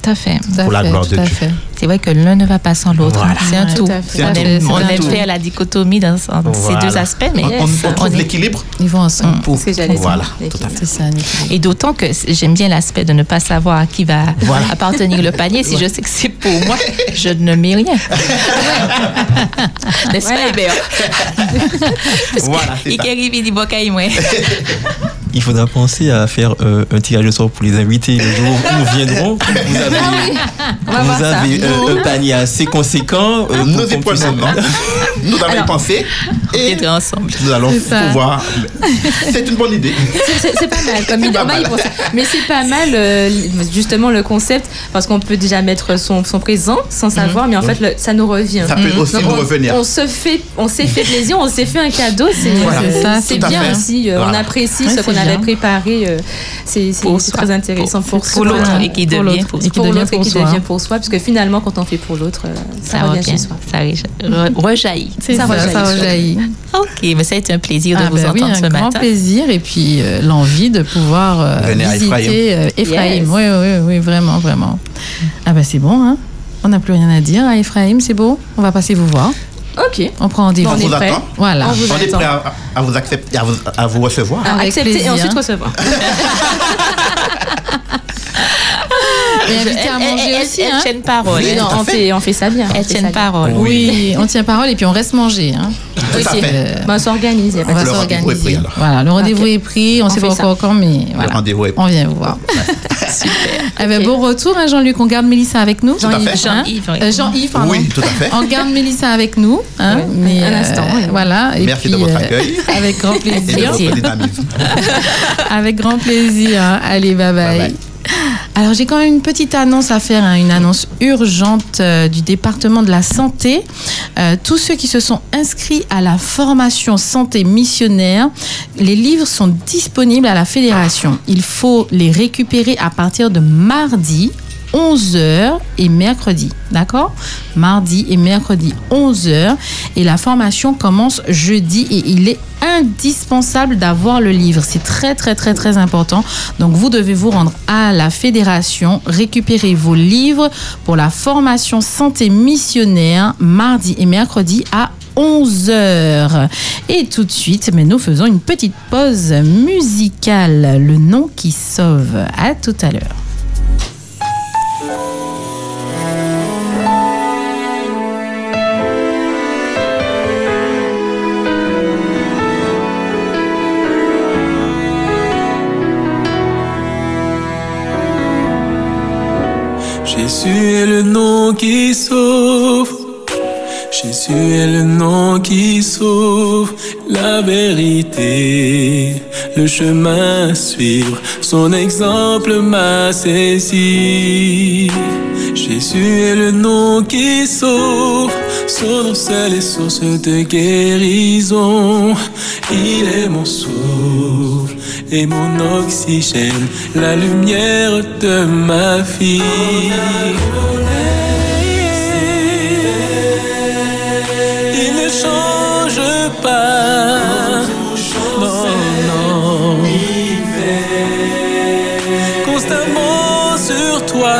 Speaker 2: Tout à fait.
Speaker 1: Tout
Speaker 34: Pour la
Speaker 1: fait,
Speaker 34: gloire
Speaker 1: tout
Speaker 34: de Dieu.
Speaker 1: fait.
Speaker 2: C'est vrai que l'un ne va pas sans l'autre.
Speaker 34: Voilà.
Speaker 2: C'est un
Speaker 1: Ouais,
Speaker 2: tout.
Speaker 1: tout
Speaker 34: un
Speaker 2: On
Speaker 34: tout.
Speaker 2: aime,
Speaker 1: C'est
Speaker 2: on aime faire la dichotomie dans, ces deux aspects, mais
Speaker 34: On, on- on trouve l'équilibre
Speaker 1: Ils vont ensemble.
Speaker 34: pour. Voilà, tout à fait.
Speaker 1: Ça.
Speaker 2: Et d'autant que j'aime bien l'aspect de ne pas savoir à qui va
Speaker 34: Voilà.
Speaker 2: appartenir le panier. Si je sais que c'est pour moi, je ne mets rien. N'est-ce pas, Hébert?
Speaker 34: Voilà,
Speaker 2: il arrive, il dit Bocaï, moi.
Speaker 3: Il faudra penser à faire euh, un tirage au sort pour les invités le jour où nous viendrons. Vous avez, vous euh, un panier assez conséquent. euh,
Speaker 34: Nous y. Nous avons
Speaker 4: Alors,
Speaker 34: pensé et
Speaker 2: ensemble.
Speaker 34: nous allons pouvoir. C'est une bonne idée.
Speaker 4: C'est- pas mal comme idée. Mais c'est pas mal euh, justement le concept parce qu'on peut déjà mettre son, son présent sans savoir, mais en fait le- ça nous revient.
Speaker 34: Ça peut aussi
Speaker 4: Donc,
Speaker 34: nous
Speaker 4: on,
Speaker 34: revenir.
Speaker 4: on se fait, on s'est fait plaisir, on s'est fait un cadeau. C'est
Speaker 34: Voilà.
Speaker 4: bien aussi. euh, On apprécie
Speaker 1: Ouais,
Speaker 4: ce qu'on avait préparé. euh, C'est
Speaker 2: Pour
Speaker 4: très intéressant pour,
Speaker 2: pour
Speaker 4: soi.
Speaker 2: l'autre et qui
Speaker 1: Pour
Speaker 2: devient
Speaker 1: l'autre.
Speaker 2: pour
Speaker 1: Et qui
Speaker 4: pour
Speaker 1: devient
Speaker 4: l'autre et
Speaker 1: pour
Speaker 4: qui
Speaker 1: soi.
Speaker 4: devient pour soi, parce que finalement quand on fait pour l'autre, euh, ça,
Speaker 2: Ça
Speaker 4: revient chez soi.
Speaker 2: ça re- re- rejaillit.
Speaker 4: Ça
Speaker 1: ça,
Speaker 4: rejaillit.
Speaker 1: ça rejaillit.
Speaker 2: Ok, mais ça a été un plaisir de
Speaker 1: Ah
Speaker 2: vous
Speaker 1: ben oui,
Speaker 2: entendre
Speaker 1: un
Speaker 2: ce
Speaker 1: grand
Speaker 2: matin.
Speaker 1: plaisir et puis euh, l'envie de pouvoir euh, visiter Ephraim. Oui, oui, oui, vraiment, vraiment. Ah ben c'est bon, hein on n'a plus rien à dire à Ephraim, c'est beau. On va passer vous voir.
Speaker 4: Ok.
Speaker 1: On prend rendez-vous.
Speaker 34: On vous attend.
Speaker 1: Voilà.
Speaker 4: On vous
Speaker 34: On est
Speaker 4: attend.
Speaker 34: prêt à, à vous accepter, à vous, à vous recevoir.
Speaker 1: Avec
Speaker 4: accepter et ensuite recevoir.
Speaker 1: Et invité à
Speaker 2: Elle-
Speaker 1: manger
Speaker 2: elle-
Speaker 1: aussi,
Speaker 2: elle
Speaker 1: hein.
Speaker 2: tient parole.
Speaker 4: Oui, non, on, fait, on fait ça bien. on
Speaker 2: Elle tient parole.
Speaker 1: Oui, on tient parole et puis on reste manger. Hein.
Speaker 34: Fait.
Speaker 4: Ben, on s'organise.
Speaker 1: On va
Speaker 34: Le pris,
Speaker 1: s'organiser.
Speaker 34: alors.
Speaker 1: Voilà, le rendez-vous
Speaker 4: Ok.
Speaker 1: est pris. On ne sait pas encore quand, mais voilà.
Speaker 34: rendez-vous est
Speaker 1: On vient vous voir. Eh ben, bon retour, hein, Jean-Luc. On garde Mélissa avec nous. Hein
Speaker 2: Jean-Yves, oui.
Speaker 1: Euh, Jean-Yves, pardon.
Speaker 34: Oui, tout à fait.
Speaker 1: On garde Mélissa avec nous. Hein, mais,
Speaker 4: un
Speaker 1: euh,
Speaker 4: instant, oui.
Speaker 1: Voilà. Et
Speaker 34: Merci
Speaker 1: puis,
Speaker 34: de votre
Speaker 1: euh,
Speaker 34: accueil.
Speaker 1: Avec grand
Speaker 34: et de
Speaker 1: plaisir. Avec grand plaisir. Allez, bye bye. Alors j'ai quand même une petite annonce à faire, hein, une annonce urgente euh, du département de la santé. Euh, tous ceux qui se sont inscrits à la formation santé missionnaire, les livres sont disponibles à la fédération. Il faut les récupérer à partir de mardi 11h et mercredi. D'accord? Mardi et mercredi 11h. Et la formation commence jeudi et il est indispensable d'avoir le livre. C'est très très très très important. Donc vous devez vous rendre à la fédération, récupérer vos livres pour la formation santé missionnaire mardi et mercredi à 11h. Et tout de suite, mais nous faisons une petite pause musicale. Le nom qui sauve. À tout à l'heure.
Speaker 25: Jésus est le nom qui sauve. Jésus est le nom qui sauve, la vérité, le chemin à suivre, son exemple m'a saisi. Jésus est le nom qui sauve, son nom seul est source de guérison. Il est mon souffle et mon oxygène, la lumière de ma vie. Pas. Non, non. Constamment sur toi.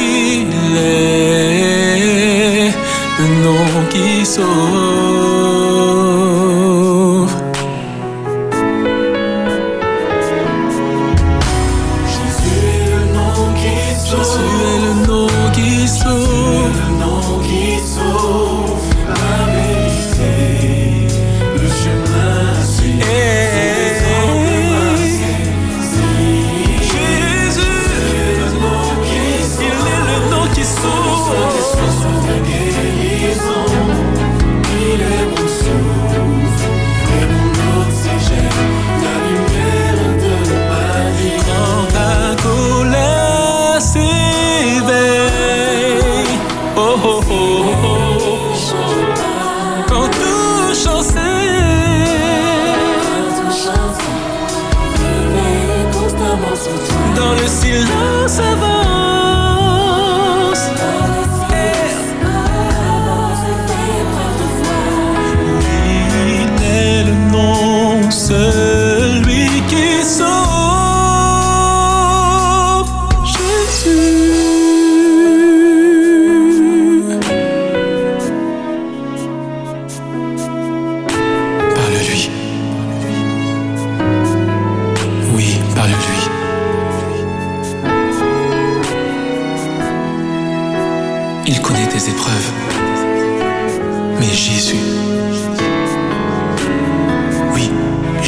Speaker 25: Il est nom qui.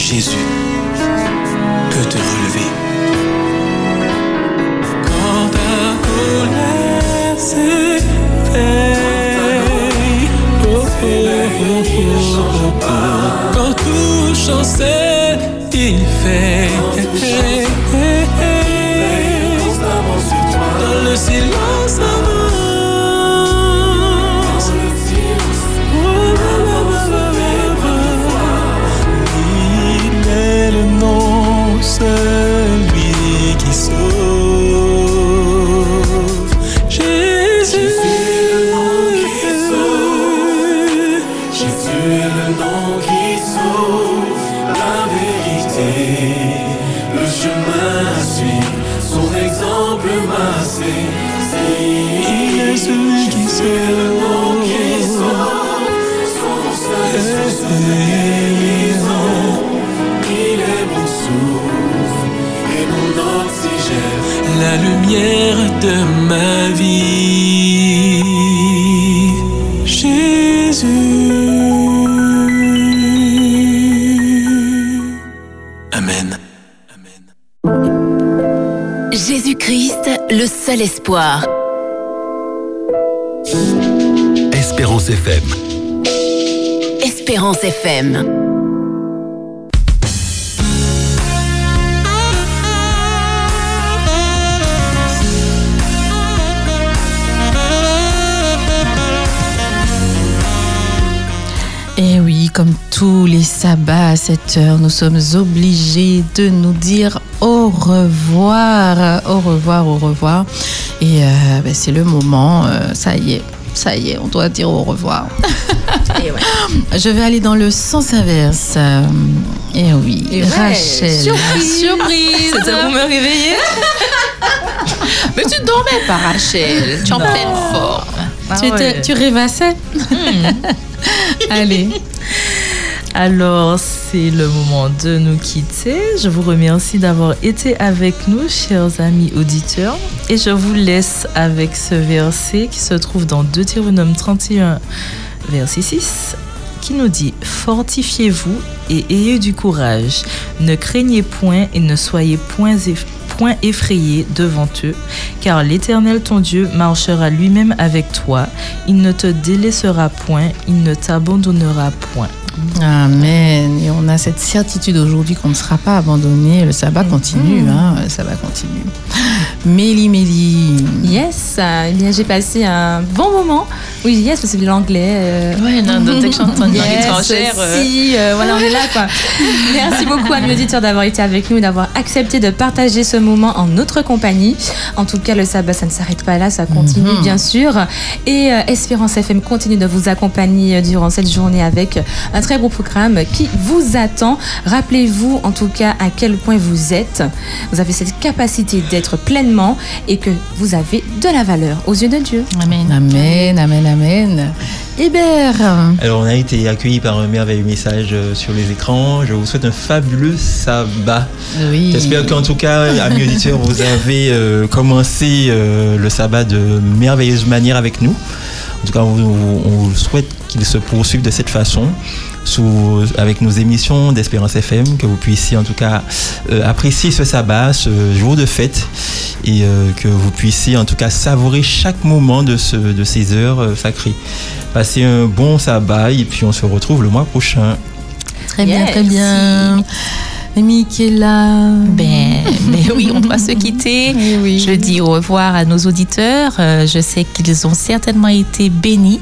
Speaker 31: Jésus
Speaker 25: peut te relever.
Speaker 33: Espoir.
Speaker 9: Espérance FM.
Speaker 33: Espérance FM.
Speaker 1: Et Eh oui, comme tous les sabbats à cette heure, nous sommes obligés de nous dire au revoir, au revoir, au revoir. Et euh, ben, c'est le moment, euh, ça y est, ça y est, on doit dire au revoir. Je vais aller dans le sens inverse. Euh, Et oui,
Speaker 5: Et ouais,
Speaker 1: Rachel.
Speaker 5: surprise.
Speaker 1: Surprise.
Speaker 5: C'était pour me réveiller
Speaker 1: Mais tu dormais pas, Rachel. Tu en pleine forme.
Speaker 5: Ah
Speaker 1: tu, étais-
Speaker 5: ouais.
Speaker 1: tu rêvassais Allez.
Speaker 5: Alors, c'est le moment de nous quitter. Je vous remercie d'avoir été avec nous, chers amis auditeurs. Et je vous laisse avec ce verset qui se trouve dans Deutéronome 31, verset 6, qui nous dit Fortifiez-vous et ayez du courage. Ne craignez point et ne soyez point, eff- point effrayés devant eux, car l'Éternel ton Dieu marchera lui-même avec toi. Il ne te délaissera point, il ne t'abandonnera point.
Speaker 1: Amen. Et on a cette certitude aujourd'hui qu'on ne sera pas abandonné. Le sabbat continue. Hein, le sabbat continue. Mélie, Mélie.
Speaker 4: Yes, eh bien j'ai passé un bon moment. Oui, yes, parce que c'est de l'anglais. euh.
Speaker 2: Ouais, non, dès que j'entends une langue étrangère, euh.
Speaker 4: Si, euh, voilà, on est là quoi. Merci beaucoup à mes auditeurs d'avoir été avec nous et d'avoir accepté de partager ce moment en notre compagnie. En tout cas, le sabbat, ça ne s'arrête pas là, ça continue
Speaker 1: Mhm.
Speaker 4: bien sûr. Et euh, Espérance FM continue de vous accompagner euh, durant cette journée avec un très beau programme qui vous attend. Rappelez-vous en tout cas à quel point vous êtes. Vous avez cette capacité d'être pleinement et que vous avez de la valeur aux yeux de Dieu.
Speaker 1: Amen. Amen, amen, amen. Hébert.
Speaker 3: Alors, on a été accueillis par un merveilleux message euh, sur les écrans. Je vous souhaite un fabuleux sabbat.
Speaker 1: Oui.
Speaker 3: J'espère qu'en tout cas, amis auditeurs, vous avez euh, commencé euh, le sabbat de merveilleuse manière avec nous. En tout cas, on, on- on souhaite qu'il se poursuive de cette façon. Sous, avec nos émissions d'Espérance FM, que vous puissiez en tout cas euh, apprécier ce sabbat, ce jour de fête, et euh, que vous puissiez en tout cas savourer chaque moment de, ce, de ces heures euh, sacrées. Passez un bon sabbat et puis on se retrouve le mois prochain.
Speaker 1: Très bien,
Speaker 2: Yes.
Speaker 1: très bien. Michaela.
Speaker 2: Ben, ben oui, on doit se quitter. Je dis au revoir à nos auditeurs. Je sais qu'ils ont certainement été bénis.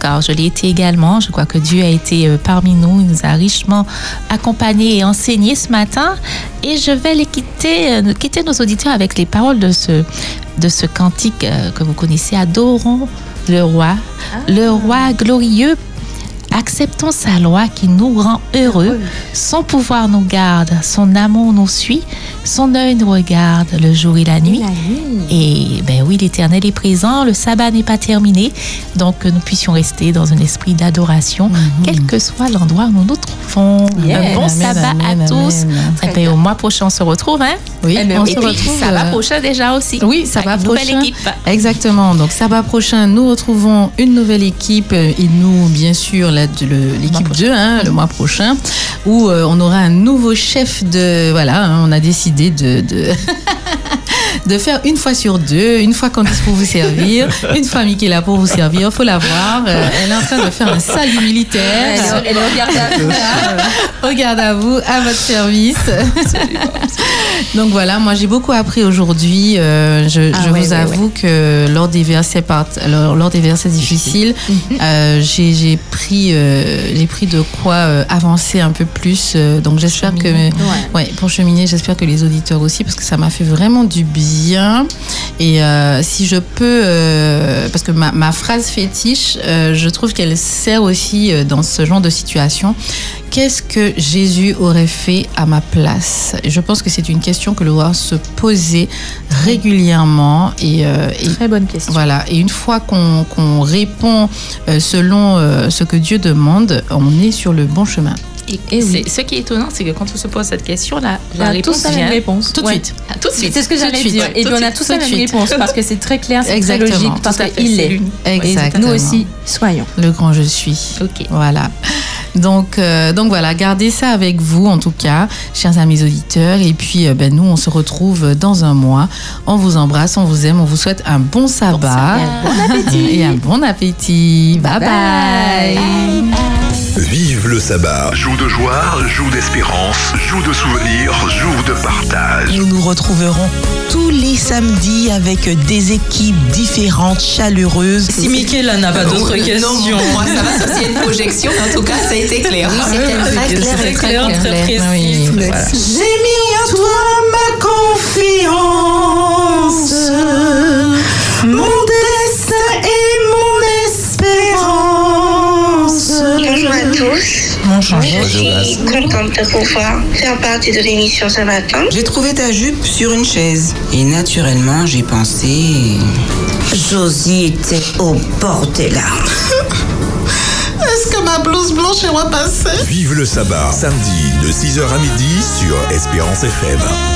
Speaker 2: Car je l'ai été également. Je crois que Dieu a été euh, parmi nous. Il nous a richement accompagnés et enseignés ce matin. Et je vais les quitter, euh, quitter nos auditeurs avec les paroles de ce, de ce cantique euh, que vous connaissez. Adorons le roi, le roi glorieux Acceptons sa loi qui nous rend heureux. Son pouvoir nous garde, son amour nous suit, son œil nous regarde le jour et la nuit. Et ben oui, l'Éternel est présent, le sabbat n'est pas terminé, donc que nous puissions rester dans un esprit d'adoration, quel que soit l'endroit où nous nous trouvons. Un bon
Speaker 1: Amen,
Speaker 2: sabbat
Speaker 1: amen,
Speaker 2: à tous.
Speaker 1: amen.
Speaker 2: Et ben, au mois prochain, on se retrouve, hein?
Speaker 1: Oui,
Speaker 2: Eh ben
Speaker 1: on se
Speaker 2: puis,
Speaker 1: retrouve,
Speaker 2: sabbat
Speaker 1: euh,
Speaker 2: prochain déjà aussi.
Speaker 1: Oui, ça va
Speaker 2: Avec une nouvelle
Speaker 1: prochain.
Speaker 2: équipe.
Speaker 1: Exactement. Donc sabbat prochain, nous retrouvons une nouvelle équipe et nous, bien sûr, la- l'équipe 2, hein, le mois prochain, où euh, on aura un nouveau chef de. Voilà, hein, on a décidé de. de De faire une fois sur deux, une fois Candice pour vous servir, une fois Michaela pour vous servir, faut la voir. Euh, elle est en train de faire un salut militaire.
Speaker 4: Elle est- elle est au garde à vous,
Speaker 1: à vous, à votre service. Donc voilà, moi j'ai beaucoup appris aujourd'hui. Euh, je
Speaker 4: Ah
Speaker 1: je
Speaker 4: ouais,
Speaker 1: vous
Speaker 4: ouais,
Speaker 1: avoue que lors des versets part- lors, lors des versets difficiles, euh, j'ai j'ai pris euh, j'ai pris de quoi euh, avancer un peu plus. Euh, donc j'espère que ouais. pour cheminer, j'espère que les auditeurs aussi parce que ça m'a fait vraiment du bien. Et euh, si je peux, euh, parce que ma, ma phrase fétiche, euh, je trouve qu'elle sert aussi dans ce genre de situation. Qu'est-ce que Jésus aurait fait à ma place? Je pense que c'est une question que l'on doit se poser régulièrement. Et, et-
Speaker 4: Très bonne question.
Speaker 1: Voilà. Et une fois qu'on répond selon ce que Dieu demande, on est sur le bon chemin.
Speaker 2: Et, c'est- ce qui est étonnant, c'est que quand on se pose cette question, la, la
Speaker 4: On a
Speaker 2: réponse
Speaker 4: tous la même
Speaker 2: vient
Speaker 4: réponse.
Speaker 1: Tout de
Speaker 4: Ouais.
Speaker 1: suite.
Speaker 2: Ah, Tout de suite.
Speaker 4: C'est ce que j'allais dire.
Speaker 2: Ouais,
Speaker 4: Et puis on a tous la même réponse parce que c'est très clair, c'est très
Speaker 1: Exactement.
Speaker 4: logique, parce qu'il est.
Speaker 1: Exactement.
Speaker 4: Nous aussi, soyons.
Speaker 1: Le grand je suis.
Speaker 2: Ok.
Speaker 1: Voilà. Donc, euh, donc voilà, gardez ça avec vous en tout cas, chers amis auditeurs. Et puis, euh, ben, nous, on se retrouve dans un mois. On vous embrasse, on vous aime, on vous souhaite un bon sabbat.
Speaker 4: Bon appétit.
Speaker 1: Et un bon appétit. bye. bye.
Speaker 9: Vive le sabbat.
Speaker 35: Jour de joie, jour d'espérance, jour de souvenirs, jour de partage.
Speaker 8: Nous nous retrouverons tous les samedis avec des équipes différentes, chaleureuses.
Speaker 5: Si Michaela n'a pas d'autres questions.
Speaker 8: Non,
Speaker 2: Moi, ça va, c'est une projection. En tout cas, ça a été clair.
Speaker 1: Oui, c'était très clair,
Speaker 5: Très
Speaker 1: très
Speaker 5: clair,
Speaker 1: clair.
Speaker 5: très précis.
Speaker 1: Oui.
Speaker 5: Voilà.
Speaker 30: J'ai mis en toi ma confiance, mon
Speaker 36: tous.
Speaker 8: Bonjour.
Speaker 36: Je suis contente de pouvoir faire partie de l'émission ce matin.
Speaker 37: J'ai trouvé ta jupe sur une chaise. Et naturellement, j'ai pensé.
Speaker 38: Josie était au bord des larmes.
Speaker 30: Est-ce que ma blouse blanche est repassée
Speaker 9: Vive le sabbat. Samedi de 6h à midi sur Espérance FM.